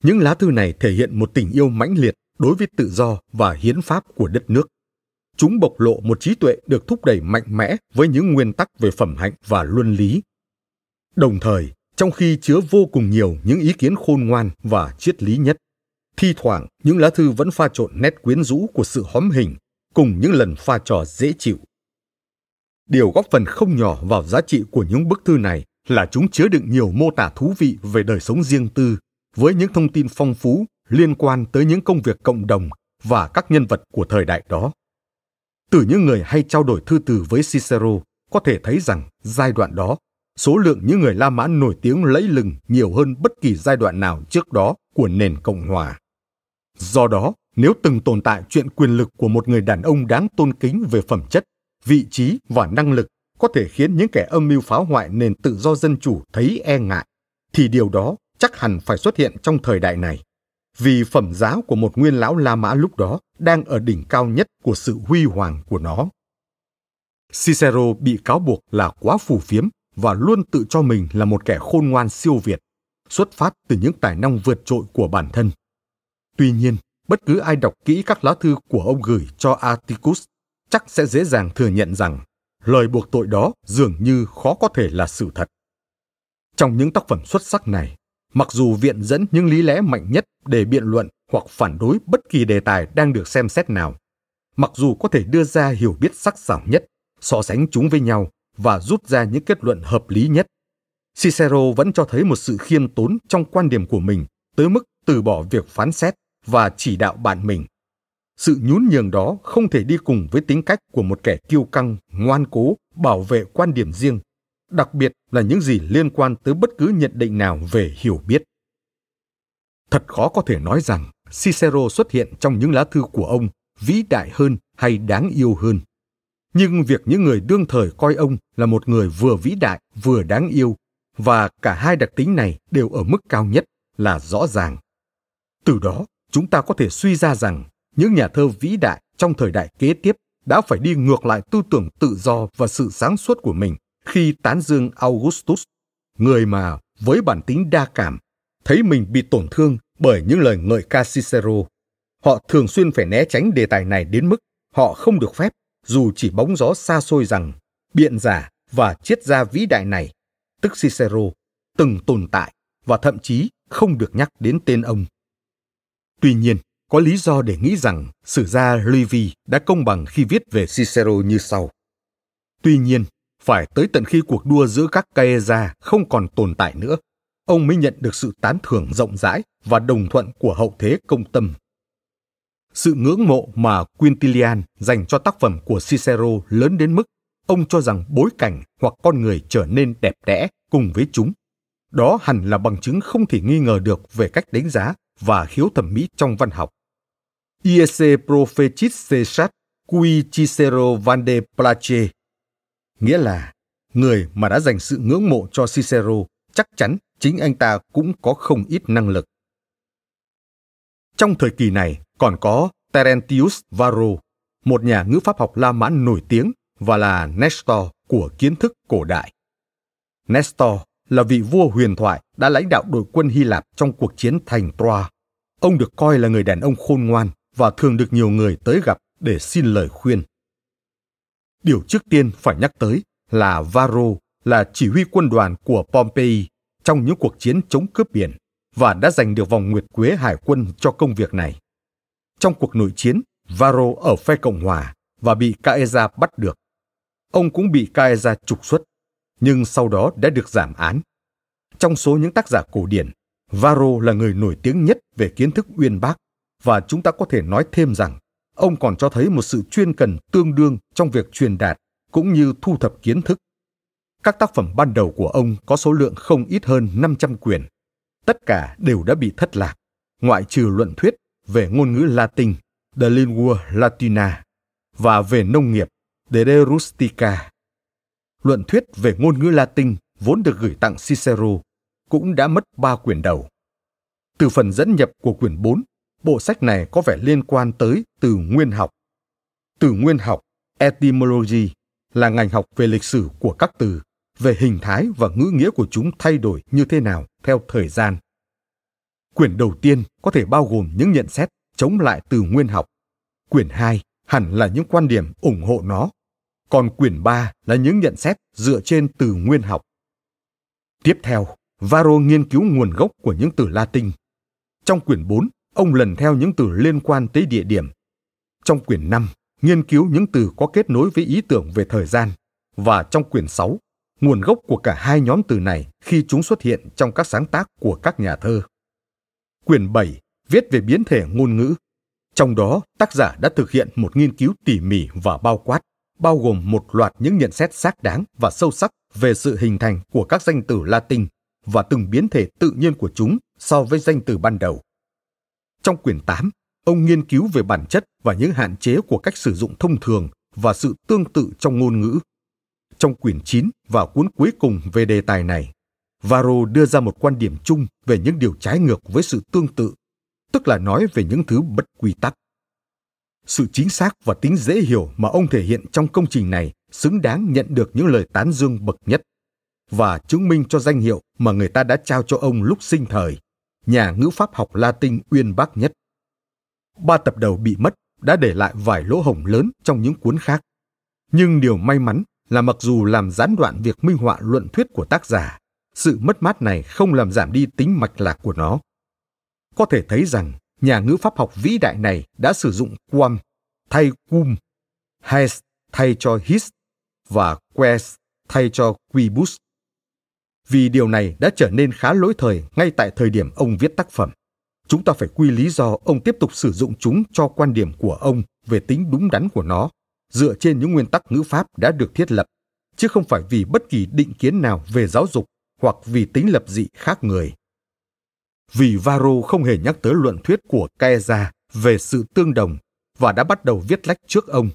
[SPEAKER 1] những lá thư này thể hiện một tình yêu mãnh liệt đối với tự do và hiến pháp của đất nước. Chúng bộc lộ một trí tuệ được thúc đẩy mạnh mẽ với những nguyên tắc về phẩm hạnh và luân lý. Đồng thời, trong khi chứa vô cùng nhiều những ý kiến khôn ngoan và triết lý nhất, thi thoảng những lá thư vẫn pha trộn nét quyến rũ của sự hóm hình cùng những lần pha trò dễ chịu. Điều góp phần không nhỏ vào giá trị của những bức thư này là chúng chứa đựng nhiều mô tả thú vị về đời sống riêng tư với những thông tin phong phú liên quan tới những công việc cộng đồng và các nhân vật của thời đại đó. Từ những người hay trao đổi thư từ với Cicero, có thể thấy rằng giai đoạn đó, số lượng những người La Mã nổi tiếng lẫy lừng nhiều hơn bất kỳ giai đoạn nào trước đó của nền Cộng hòa. Do đó, nếu từng tồn tại chuyện quyền lực của một người đàn ông đáng tôn kính về phẩm chất, vị trí và năng lực có thể khiến những kẻ âm mưu phá hoại nền tự do dân chủ thấy e ngại, thì điều đó chắc hẳn phải xuất hiện trong thời đại này vì phẩm giá của một nguyên lão La Mã lúc đó đang ở đỉnh cao nhất của sự huy hoàng của nó. Cicero bị cáo buộc là quá phù phiếm và luôn tự cho mình là một kẻ khôn ngoan siêu việt, xuất phát từ những tài năng vượt trội của bản thân. Tuy nhiên, bất cứ ai đọc kỹ các lá thư của ông gửi cho Atticus chắc sẽ dễ dàng thừa nhận rằng lời buộc tội đó dường như khó có thể là sự thật. Trong những tác phẩm xuất sắc này, mặc dù viện dẫn những lý lẽ mạnh nhất để biện luận hoặc phản đối bất kỳ đề tài đang được xem xét nào, mặc dù có thể đưa ra hiểu biết sắc sảo nhất, so sánh chúng với nhau và rút ra những kết luận hợp lý nhất, Cicero vẫn cho thấy một sự khiêm tốn trong quan điểm của mình tới mức từ bỏ việc phán xét và chỉ đạo bạn mình. Sự nhún nhường đó không thể đi cùng với tính cách của một kẻ kiêu căng, ngoan cố, bảo vệ quan điểm riêng đặc biệt là những gì liên quan tới bất cứ nhận định nào về hiểu biết. Thật khó có thể nói rằng Cicero xuất hiện trong những lá thư của ông vĩ đại hơn hay đáng yêu hơn. Nhưng việc những người đương thời coi ông là một người vừa vĩ đại vừa đáng yêu và cả hai đặc tính này đều ở mức cao nhất là rõ ràng. Từ đó, chúng ta có thể suy ra rằng những nhà thơ vĩ đại trong thời đại kế tiếp đã phải đi ngược lại tư tưởng tự do và sự sáng suốt của mình khi tán dương Augustus, người mà với bản tính đa cảm, thấy mình bị tổn thương bởi những lời ngợi ca Cicero. Họ thường xuyên phải né tránh đề tài này đến mức họ không được phép, dù chỉ bóng gió xa xôi rằng biện giả và triết gia vĩ đại này, tức Cicero, từng tồn tại và thậm chí không được nhắc đến tên ông. Tuy nhiên, có lý do để nghĩ rằng sử gia Livy đã công bằng khi viết về Cicero như sau. Tuy nhiên, phải tới tận khi cuộc đua giữa các Caesar không còn tồn tại nữa, ông mới nhận được sự tán thưởng rộng rãi và đồng thuận của hậu thế công tâm. Sự ngưỡng mộ mà Quintilian dành cho tác phẩm của Cicero lớn đến mức ông cho rằng bối cảnh hoặc con người trở nên đẹp đẽ cùng với chúng. Đó hẳn là bằng chứng không thể nghi ngờ được về cách đánh giá và khiếu thẩm mỹ trong văn học. Iese Prophetis Cesat qui Cicero van de Plache, nghĩa là người mà đã dành sự ngưỡng mộ cho Cicero, chắc chắn chính anh ta cũng có không ít năng lực. Trong thời kỳ này còn có Terentius Varro, một nhà ngữ pháp học La Mã nổi tiếng và là Nestor của kiến thức cổ đại. Nestor là vị vua huyền thoại đã lãnh đạo đội quân Hy Lạp trong cuộc chiến thành Troa. Ông được coi là người đàn ông khôn ngoan và thường được nhiều người tới gặp để xin lời khuyên. Điều trước tiên phải nhắc tới là Varro là chỉ huy quân đoàn của Pompey trong những cuộc chiến chống cướp biển và đã giành được vòng nguyệt quế hải quân cho công việc này. Trong cuộc nội chiến, Varro ở phe Cộng hòa và bị Caesar bắt được. Ông cũng bị Caesar trục xuất, nhưng sau đó đã được giảm án. Trong số những tác giả cổ điển, Varro là người nổi tiếng nhất về kiến thức uyên bác và chúng ta có thể nói thêm rằng ông còn cho thấy một sự chuyên cần tương đương trong việc truyền đạt cũng như thu thập kiến thức. Các tác phẩm ban đầu của ông có số lượng không ít hơn 500 quyển. Tất cả đều đã bị thất lạc, ngoại trừ luận thuyết về ngôn ngữ Latin, De Lingua Latina, và về nông nghiệp, De De Rustica. Luận thuyết về ngôn ngữ Latin vốn được gửi tặng Cicero cũng đã mất ba quyển đầu. Từ phần dẫn nhập của quyển 4 bộ sách này có vẻ liên quan tới từ nguyên học. Từ nguyên học, etymology, là ngành học về lịch sử của các từ, về hình thái và ngữ nghĩa của chúng thay đổi như thế nào theo thời gian. Quyển đầu tiên có thể bao gồm những nhận xét chống lại từ nguyên học. Quyển 2 hẳn là những quan điểm ủng hộ nó. Còn quyển 3 là những nhận xét dựa trên từ nguyên học. Tiếp theo, Varro nghiên cứu nguồn gốc của những từ Latin. Trong quyển 4, ông lần theo những từ liên quan tới địa điểm. Trong quyển 5, nghiên cứu những từ có kết nối với ý tưởng về thời gian. Và trong quyển 6, nguồn gốc của cả hai nhóm từ này khi chúng xuất hiện trong các sáng tác của các nhà thơ. Quyển 7 viết về biến thể ngôn ngữ. Trong đó, tác giả đã thực hiện một nghiên cứu tỉ mỉ và bao quát, bao gồm một loạt những nhận xét xác đáng và sâu sắc về sự hình thành của các danh từ Latin và từng biến thể tự nhiên của chúng so với danh từ ban đầu. Trong quyển 8, ông nghiên cứu về bản chất và những hạn chế của cách sử dụng thông thường và sự tương tự trong ngôn ngữ. Trong quyển 9 và cuốn cuối cùng về đề tài này, Varro đưa ra một quan điểm chung về những điều trái ngược với sự tương tự, tức là nói về những thứ bất quy tắc. Sự chính xác và tính dễ hiểu mà ông thể hiện trong công trình này xứng đáng nhận được những lời tán dương bậc nhất và chứng minh cho danh hiệu mà người ta đã trao cho ông lúc sinh thời nhà ngữ pháp học Latin uyên bác nhất. Ba tập đầu bị mất đã để lại vài lỗ hổng lớn trong những cuốn khác. Nhưng điều may mắn là mặc dù làm gián đoạn việc minh họa luận thuyết của tác giả, sự mất mát này không làm giảm đi tính mạch lạc của nó. Có thể thấy rằng nhà ngữ pháp học vĩ đại này đã sử dụng quam thay cum, has thay cho his và quest thay cho quibus vì điều này đã trở nên khá lỗi thời ngay tại thời điểm ông viết tác phẩm. Chúng ta phải quy lý do ông tiếp tục sử dụng chúng cho quan điểm của ông về tính đúng đắn của nó, dựa trên những nguyên tắc ngữ pháp đã được thiết lập, chứ không phải vì bất kỳ định kiến nào về giáo dục hoặc vì tính lập dị khác người. Vì Varro không hề nhắc tới luận thuyết của Caesar về sự tương đồng và đã bắt đầu viết lách trước ông,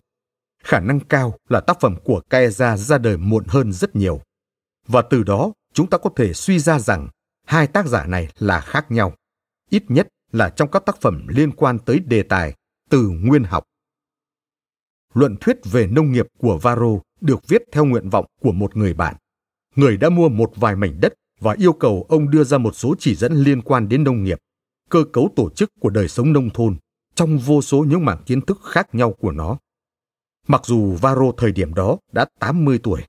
[SPEAKER 1] khả năng cao là tác phẩm của Caesar ra đời muộn hơn rất nhiều. Và từ đó chúng ta có thể suy ra rằng hai tác giả này là khác nhau, ít nhất là trong các tác phẩm liên quan tới đề tài từ nguyên học. Luận thuyết về nông nghiệp của Varro được viết theo nguyện vọng của một người bạn. Người đã mua một vài mảnh đất và yêu cầu ông đưa ra một số chỉ dẫn liên quan đến nông nghiệp, cơ cấu tổ chức của đời sống nông thôn trong vô số những mảng kiến thức khác nhau của nó. Mặc dù Varro thời điểm đó đã 80 tuổi,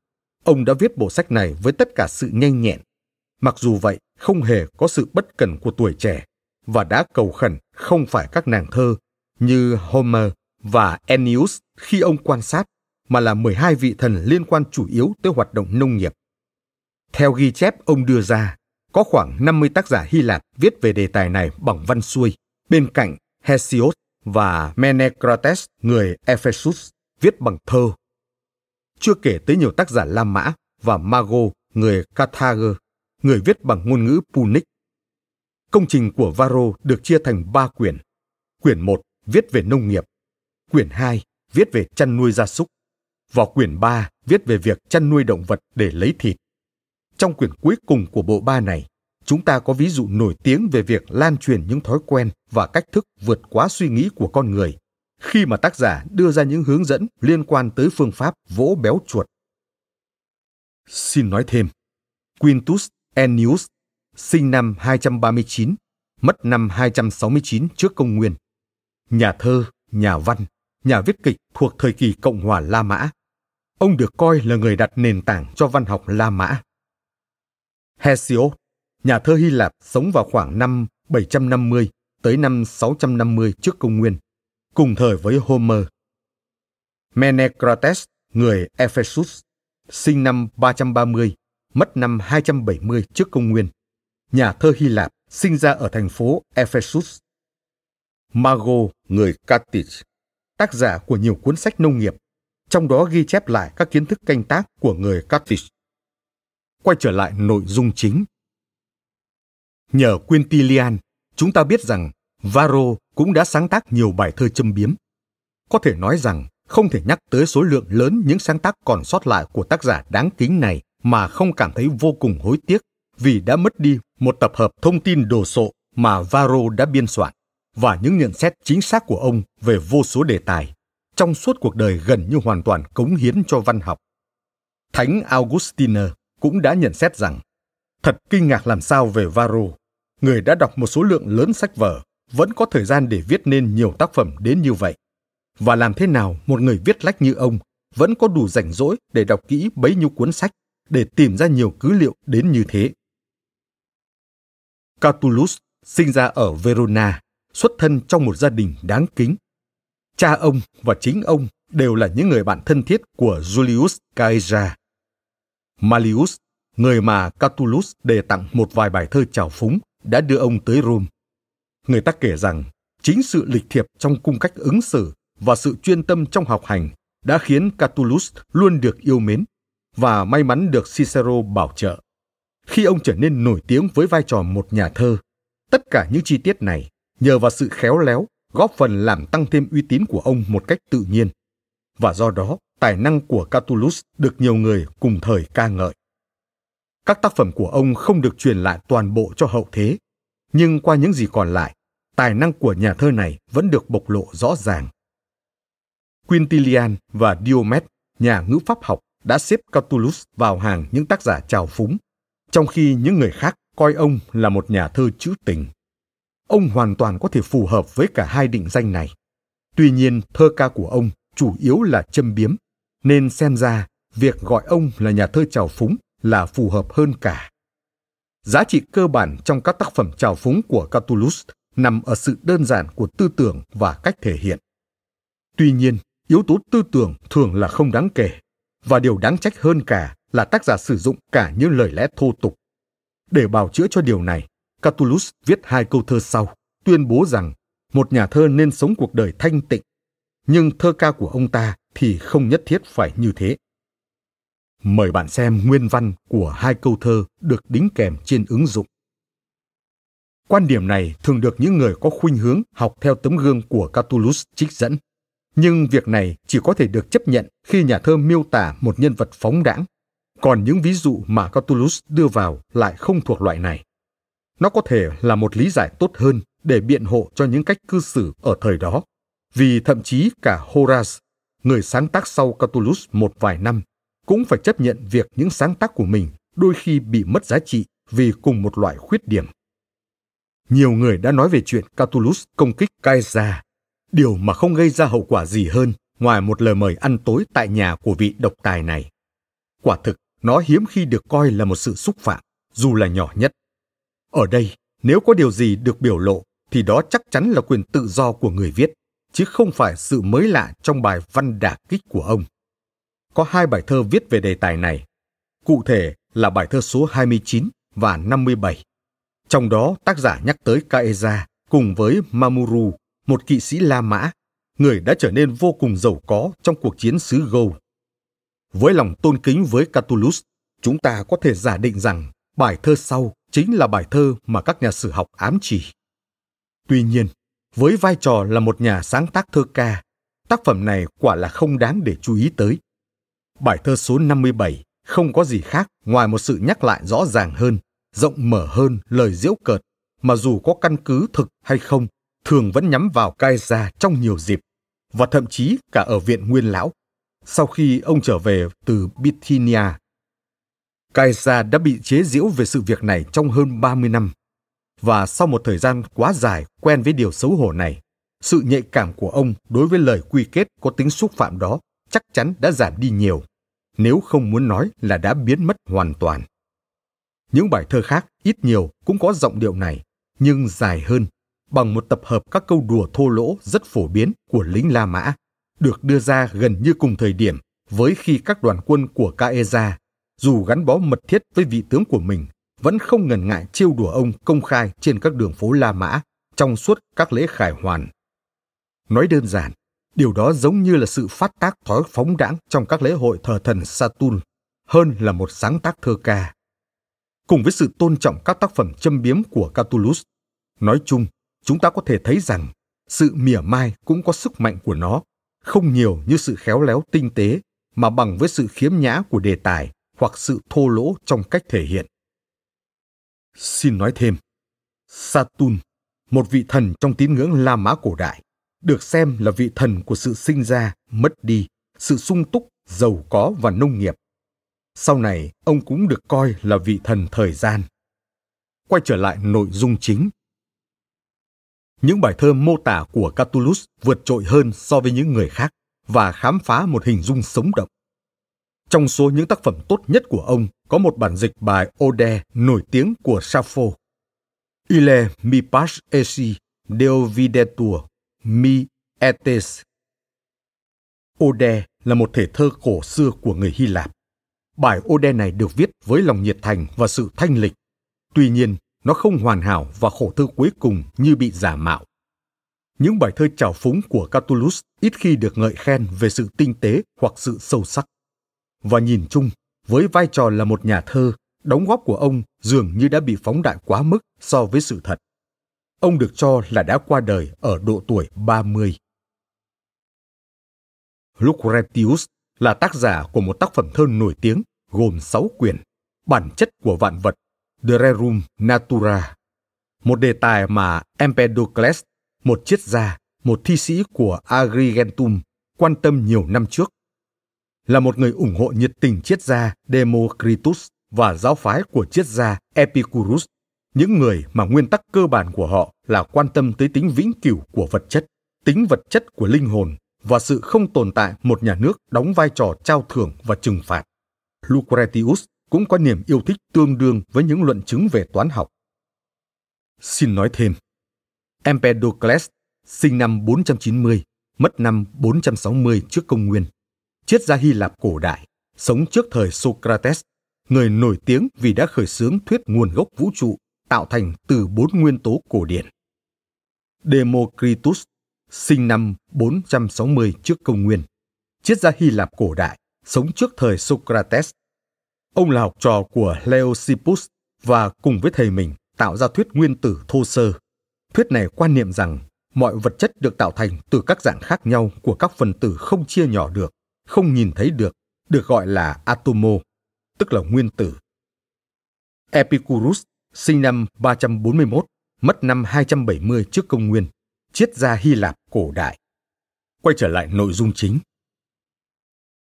[SPEAKER 1] ông đã viết bộ sách này với tất cả sự nhanh nhẹn. Mặc dù vậy, không hề có sự bất cần của tuổi trẻ và đã cầu khẩn không phải các nàng thơ như Homer và Ennius khi ông quan sát, mà là 12 vị thần liên quan chủ yếu tới hoạt động nông nghiệp. Theo ghi chép ông đưa ra, có khoảng 50 tác giả Hy Lạp viết về đề tài này bằng văn xuôi, bên cạnh Hesiod và Menecrates người Ephesus viết bằng thơ. Chưa kể tới nhiều tác giả La Mã và Mago người Carthage, người viết bằng ngôn ngữ Punic. Công trình của Varro được chia thành ba quyển. Quyển 1 viết về nông nghiệp, quyển 2 viết về chăn nuôi gia súc, và quyển 3 viết về việc chăn nuôi động vật để lấy thịt. Trong quyển cuối cùng của bộ ba này, chúng ta có ví dụ nổi tiếng về việc lan truyền những thói quen và cách thức vượt quá suy nghĩ của con người khi mà tác giả đưa ra những hướng dẫn liên quan tới phương pháp vỗ béo chuột. Xin nói thêm, Quintus Ennius, sinh năm 239, mất năm 269 trước công nguyên. Nhà thơ, nhà văn, nhà viết kịch thuộc thời kỳ Cộng hòa La Mã. Ông được coi là người đặt nền tảng cho văn học La Mã. Hesiod, nhà thơ Hy Lạp sống vào khoảng năm 750 tới năm 650 trước công nguyên, cùng thời với Homer. Menecrates, người Ephesus, sinh năm 330, mất năm 270 trước công nguyên. Nhà thơ Hy Lạp sinh ra ở thành phố Ephesus. Mago, người Carthage, tác giả của nhiều cuốn sách nông nghiệp, trong đó ghi chép lại các kiến thức canh tác của người Carthage. Quay trở lại nội dung chính. Nhờ Quintilian, chúng ta biết rằng Varro cũng đã sáng tác nhiều bài thơ châm biếm. Có thể nói rằng không thể nhắc tới số lượng lớn những sáng tác còn sót lại của tác giả đáng kính này mà không cảm thấy vô cùng hối tiếc vì đã mất đi một tập hợp thông tin đồ sộ mà Varro đã biên soạn và những nhận xét chính xác của ông về vô số đề tài trong suốt cuộc đời gần như hoàn toàn cống hiến cho văn học. Thánh Augustiner cũng đã nhận xét rằng thật kinh ngạc làm sao về Varro, người đã đọc một số lượng lớn sách vở, vẫn có thời gian để viết nên nhiều tác phẩm đến như vậy. Và làm thế nào một người viết lách như ông vẫn có đủ rảnh rỗi để đọc kỹ bấy nhiêu cuốn sách để tìm ra nhiều cứ liệu đến như thế. Catullus sinh ra ở Verona, xuất thân trong một gia đình đáng kính. Cha ông và chính ông đều là những người bạn thân thiết của Julius Caesar. Mallius, người mà Catullus đề tặng một vài bài thơ chào phúng, đã đưa ông tới Rome. Người ta kể rằng chính sự lịch thiệp trong cung cách ứng xử và sự chuyên tâm trong học hành đã khiến Catullus luôn được yêu mến và may mắn được Cicero bảo trợ. Khi ông trở nên nổi tiếng với vai trò một nhà thơ, tất cả những chi tiết này nhờ vào sự khéo léo góp phần làm tăng thêm uy tín của ông một cách tự nhiên. Và do đó, tài năng của Catullus được nhiều người cùng thời ca ngợi. Các tác phẩm của ông không được truyền lại toàn bộ cho hậu thế, nhưng qua những gì còn lại, tài năng của nhà thơ này vẫn được bộc lộ rõ ràng. Quintilian và Diomed, nhà ngữ pháp học, đã xếp Catullus vào hàng những tác giả trào phúng, trong khi những người khác coi ông là một nhà thơ trữ tình. Ông hoàn toàn có thể phù hợp với cả hai định danh này. Tuy nhiên, thơ ca của ông chủ yếu là châm biếm, nên xem ra việc gọi ông là nhà thơ trào phúng là phù hợp hơn cả. Giá trị cơ bản trong các tác phẩm trào phúng của Catullus nằm ở sự đơn giản của tư tưởng và cách thể hiện. Tuy nhiên, yếu tố tư tưởng thường là không đáng kể, và điều đáng trách hơn cả là tác giả sử dụng cả những lời lẽ thô tục. Để bào chữa cho điều này, Catullus viết hai câu thơ sau, tuyên bố rằng một nhà thơ nên sống cuộc đời thanh tịnh, nhưng thơ ca của ông ta thì không nhất thiết phải như thế. Mời bạn xem nguyên văn của hai câu thơ được đính kèm trên ứng dụng. Quan điểm này thường được những người có khuynh hướng học theo tấm gương của Catullus trích dẫn. Nhưng việc này chỉ có thể được chấp nhận khi nhà thơ miêu tả một nhân vật phóng đãng, còn những ví dụ mà Catullus đưa vào lại không thuộc loại này. nó có thể là một lý giải tốt hơn để biện hộ cho những cách cư xử ở thời đó, vì thậm chí cả Horace, người sáng tác sau Catullus một vài năm, cũng phải chấp nhận việc những sáng tác của mình đôi khi bị mất giá trị vì cùng một loại khuyết điểm. Nhiều người đã nói về chuyện Catullus công kích Caesar, điều mà không gây ra hậu quả gì hơn ngoài một lời mời ăn tối tại nhà của vị độc tài này. Quả thực, nó hiếm khi được coi là một sự xúc phạm, dù là nhỏ nhất. Ở đây, nếu có điều gì được biểu lộ, thì đó chắc chắn là quyền tự do của người viết, chứ không phải sự mới lạ trong bài văn đả kích của ông. Có hai bài thơ viết về đề tài này. Cụ thể là bài thơ số 29 và 57. Trong đó tác giả nhắc tới Caesar cùng với Mamuru, một kỵ sĩ La Mã, người đã trở nên vô cùng giàu có trong cuộc chiến xứ Gâu. Với lòng tôn kính với Catullus, chúng ta có thể giả định rằng bài thơ sau chính là bài thơ mà các nhà sử học ám chỉ. Tuy nhiên, với vai trò là một nhà sáng tác thơ ca, tác phẩm này quả là không đáng để chú ý tới. Bài thơ số 57 không có gì khác ngoài một sự nhắc lại rõ ràng hơn, rộng mở hơn lời diễu cợt, mà dù có căn cứ thực hay không, thường vẫn nhắm vào Cai Caesar trong nhiều dịp, và thậm chí cả ở viện Nguyên Lão, sau khi ông trở về từ Bithynia. Caesar đã bị chế giễu về sự việc này trong hơn 30 năm, và sau một thời gian quá dài quen với điều xấu hổ này, sự nhạy cảm của ông đối với lời quy kết có tính xúc phạm đó chắc chắn đã giảm đi nhiều nếu không muốn nói là đã biến mất hoàn toàn. Những bài thơ khác ít nhiều cũng có giọng điệu này, nhưng dài hơn, bằng một tập hợp các câu đùa thô lỗ rất phổ biến của lính La Mã, được đưa ra gần như cùng thời điểm với khi các đoàn quân của Caesar, dù gắn bó mật thiết với vị tướng của mình, vẫn không ngần ngại trêu đùa ông công khai trên các đường phố La Mã trong suốt các lễ khải hoàn. Nói đơn giản, Điều đó giống như là sự phát tác thói phóng đãng trong các lễ hội thờ thần Saturn, hơn là một sáng tác thơ ca. Cùng với sự tôn trọng các tác phẩm châm biếm của Catullus, nói chung, chúng ta có thể thấy rằng sự mỉa mai cũng có sức mạnh của nó, không nhiều như sự khéo léo tinh tế, mà bằng với sự khiếm nhã của đề tài hoặc sự thô lỗ trong cách thể hiện. Xin nói thêm, Saturn, một vị thần trong tín ngưỡng La Mã cổ đại, được xem là vị thần của sự sinh ra, mất đi, sự sung túc, giàu có và nông nghiệp. Sau này, ông cũng được coi là vị thần thời gian. Quay trở lại nội dung chính. Những bài thơ mô tả của Catullus vượt trội hơn so với những người khác và khám phá một hình dung sống động. Trong số những tác phẩm tốt nhất của ông có một bản dịch bài Ode nổi tiếng của Sappho. Ile mi pas esi deo videtur Mi Etes. Ode là một thể thơ cổ xưa của người Hy Lạp. Bài Ode này được viết với lòng nhiệt thành và sự thanh lịch. Tuy nhiên, nó không hoàn hảo và khổ thơ cuối cùng như bị giả mạo. Những bài thơ trào phúng của Catullus ít khi được ngợi khen về sự tinh tế hoặc sự sâu sắc. Và nhìn chung, với vai trò là một nhà thơ, đóng góp của ông dường như đã bị phóng đại quá mức so với sự thật. Ông được cho là đã qua đời ở độ tuổi 30. Lucretius là tác giả của một tác phẩm thơ nổi tiếng gồm 6 quyển, bản chất của vạn vật, De Rerum Natura, một đề tài mà Empedocles, một triết gia, một thi sĩ của Agrigentum, quan tâm nhiều năm trước. Là một người ủng hộ nhiệt tình triết gia Democritus và giáo phái của triết gia Epicurus những người mà nguyên tắc cơ bản của họ là quan tâm tới tính vĩnh cửu của vật chất, tính vật chất của linh hồn và sự không tồn tại một nhà nước đóng vai trò trao thưởng và trừng phạt. Lucretius cũng có niềm yêu thích tương đương với những luận chứng về toán học. Xin nói thêm, Empedocles sinh năm 490, mất năm 460 trước công nguyên, triết gia Hy Lạp cổ đại, sống trước thời Socrates, người nổi tiếng vì đã khởi xướng thuyết nguồn gốc vũ trụ tạo thành từ bốn nguyên tố cổ điển. Democritus sinh năm 460 trước công nguyên, triết gia Hy Lạp cổ đại, sống trước thời Socrates. Ông là học trò của Leucippus và cùng với thầy mình tạo ra thuyết nguyên tử thô sơ. Thuyết này quan niệm rằng mọi vật chất được tạo thành từ các dạng khác nhau của các phần tử không chia nhỏ được, không nhìn thấy được, được gọi là atomo, tức là nguyên tử. Epicurus sinh năm 341, mất năm 270 trước công nguyên, triết gia Hy Lạp cổ đại. Quay trở lại nội dung chính.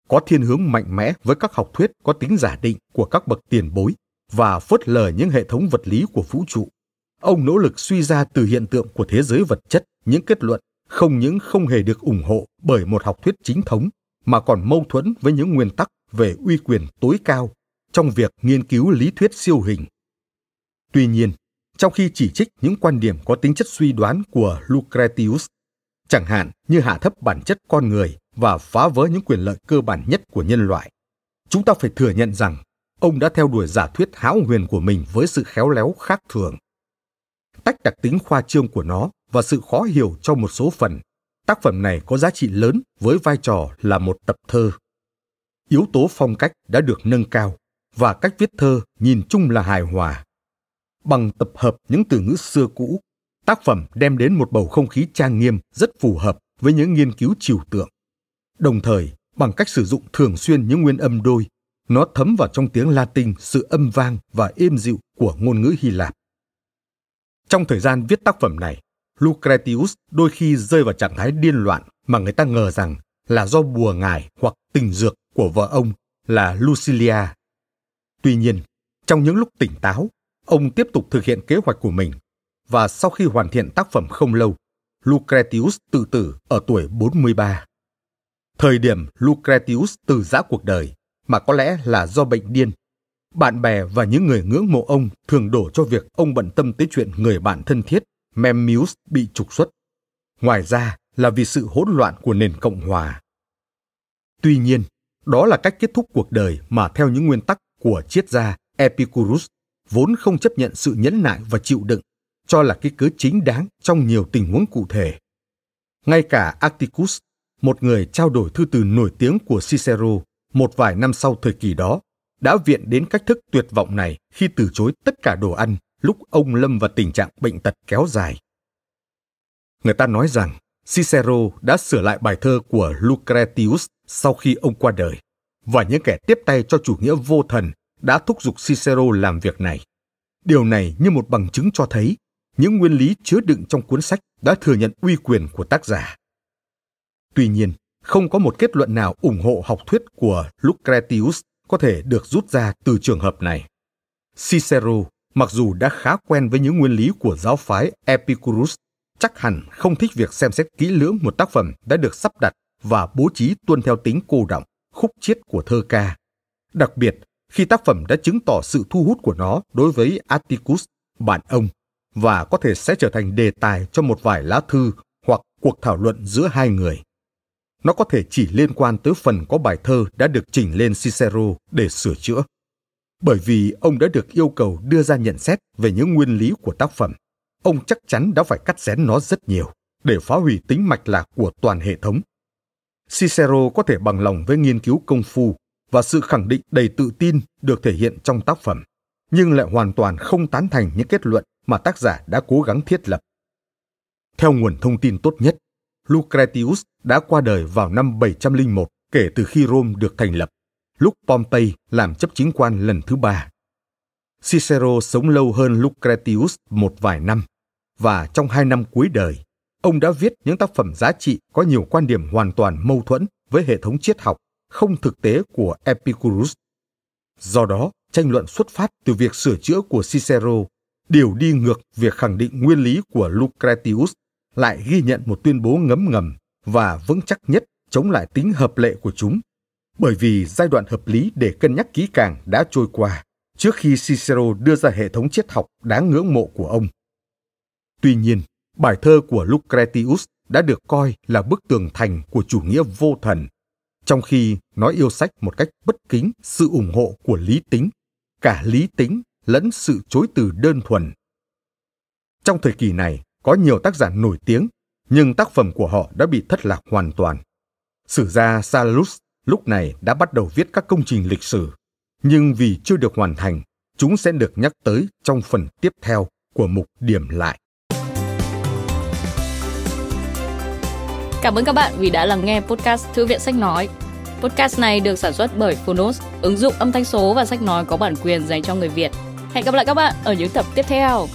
[SPEAKER 1] Có thiên hướng mạnh mẽ với các học thuyết có tính giả định của các bậc tiền bối và phớt lờ những hệ thống vật lý của vũ trụ. Ông nỗ lực suy ra từ hiện tượng của thế giới vật chất những kết luận không những không hề được ủng hộ bởi một học thuyết chính thống mà còn mâu thuẫn với những nguyên tắc về uy quyền tối cao trong việc nghiên cứu lý thuyết siêu hình. Tuy nhiên, trong khi chỉ trích những quan điểm có tính chất suy đoán của Lucretius, chẳng hạn như hạ thấp bản chất con người và phá vỡ những quyền lợi cơ bản nhất của nhân loại, chúng ta phải thừa nhận rằng ông đã theo đuổi giả thuyết hão huyền của mình với sự khéo léo khác thường. Tách đặc tính khoa trương của nó và sự khó hiểu cho một số phần, tác phẩm này có giá trị lớn với vai trò là một tập thơ. Yếu tố phong cách đã được nâng cao và cách viết thơ nhìn chung là hài hòa. Bằng tập hợp những từ ngữ xưa cũ, tác phẩm đem đến một bầu không khí trang nghiêm rất phù hợp với những nghiên cứu trừu tượng. Đồng thời, bằng cách sử dụng thường xuyên những nguyên âm đôi, nó thấm vào trong tiếng Latin sự âm vang và êm dịu của ngôn ngữ Hy Lạp. Trong thời gian viết tác phẩm này, Lucretius đôi khi rơi vào trạng thái điên loạn mà người ta ngờ rằng là do bùa ngải hoặc tình dược của vợ ông là Lucilia. Tuy nhiên, trong những lúc tỉnh táo, ông tiếp tục thực hiện kế hoạch của mình và sau khi hoàn thiện tác phẩm không lâu, Lucretius tự tử ở tuổi 43. Thời điểm Lucretius từ giã cuộc đời mà có lẽ là do bệnh điên. Bạn bè và những người ngưỡng mộ ông thường đổ cho việc ông bận tâm tới chuyện người bạn thân thiết Memmius bị trục xuất. Ngoài ra là vì sự hỗn loạn của nền Cộng hòa. Tuy nhiên, đó là cách kết thúc cuộc đời mà theo những nguyên tắc của triết gia Epicurus vốn không chấp nhận sự nhẫn nại và chịu đựng, cho là cái cớ chính đáng trong nhiều tình huống cụ thể. Ngay cả Atticus, một người trao đổi thư từ nổi tiếng của Cicero một vài năm sau thời kỳ đó, đã viện đến cách thức tuyệt vọng này khi từ chối tất cả đồ ăn lúc ông lâm vào tình trạng bệnh tật kéo dài. Người ta nói rằng Cicero đã sửa lại bài thơ của Lucretius sau khi ông qua đời, và những kẻ tiếp tay cho chủ nghĩa vô thần đã thúc giục Cicero làm việc này. Điều này như một bằng chứng cho thấy những nguyên lý chứa đựng trong cuốn sách đã thừa nhận uy quyền của tác giả. Tuy nhiên, không có một kết luận nào ủng hộ học thuyết của Lucretius có thể được rút ra từ trường hợp này. Cicero Mặc dù đã khá quen với những nguyên lý của giáo phái Epicurus, chắc hẳn không thích việc xem xét kỹ lưỡng một tác phẩm đã được sắp đặt và bố trí tuân theo tính cô động, khúc chiết của thơ ca. Đặc biệt, khi tác phẩm đã chứng tỏ sự thu hút của nó đối với Atticus, bạn ông, và có thể sẽ trở thành đề tài cho một vài lá thư hoặc cuộc thảo luận giữa hai người. Nó có thể chỉ liên quan tới phần có bài thơ đã được chỉnh lên Cicero để sửa chữa bởi vì ông đã được yêu cầu đưa ra nhận xét về những nguyên lý của tác phẩm ông chắc chắn đã phải cắt xén nó rất nhiều để phá hủy tính mạch lạc của toàn hệ thống cicero có thể bằng lòng với nghiên cứu công phu và sự khẳng định đầy tự tin được thể hiện trong tác phẩm nhưng lại hoàn toàn không tán thành những kết luận mà tác giả đã cố gắng thiết lập. Theo nguồn thông tin tốt nhất, Lucretius đã qua đời vào năm 701 kể từ khi Rome được thành lập lúc Pompey làm chấp chính quan lần thứ ba. Cicero sống lâu hơn Lucretius một vài năm, và trong hai năm cuối đời, ông đã viết những tác phẩm giá trị có nhiều quan điểm hoàn toàn mâu thuẫn với hệ thống triết học không thực tế của Epicurus. Do đó, tranh luận xuất phát từ việc sửa chữa của Cicero, điều đi ngược việc khẳng định nguyên lý của Lucretius, lại ghi nhận một tuyên bố ngấm ngầm và vững chắc nhất chống lại tính hợp lệ của chúng bởi vì giai đoạn hợp lý để cân nhắc kỹ càng đã trôi qua trước khi Cicero đưa ra hệ thống triết học đáng ngưỡng mộ của ông. Tuy nhiên, bài thơ của Lucretius đã được coi là bức tường thành của chủ nghĩa vô thần, trong khi nó yêu sách một cách bất kính sự ủng hộ của lý tính, cả lý tính lẫn sự chối từ đơn thuần. Trong thời kỳ này, có nhiều tác giả nổi tiếng, nhưng tác phẩm của họ đã bị thất lạc hoàn toàn. Sử gia Salus lúc này đã bắt đầu viết các công trình lịch sử, nhưng vì chưa được hoàn thành, chúng sẽ được nhắc tới trong phần tiếp theo của mục điểm lại.
[SPEAKER 2] Cảm ơn các bạn vì đã lắng nghe podcast Thư viện Sách Nói. Podcast này được sản xuất bởi Phonos, ứng dụng âm thanh số và sách nói có bản quyền dành cho người Việt Hẹn gặp lại các bạn ở những tập tiếp theo.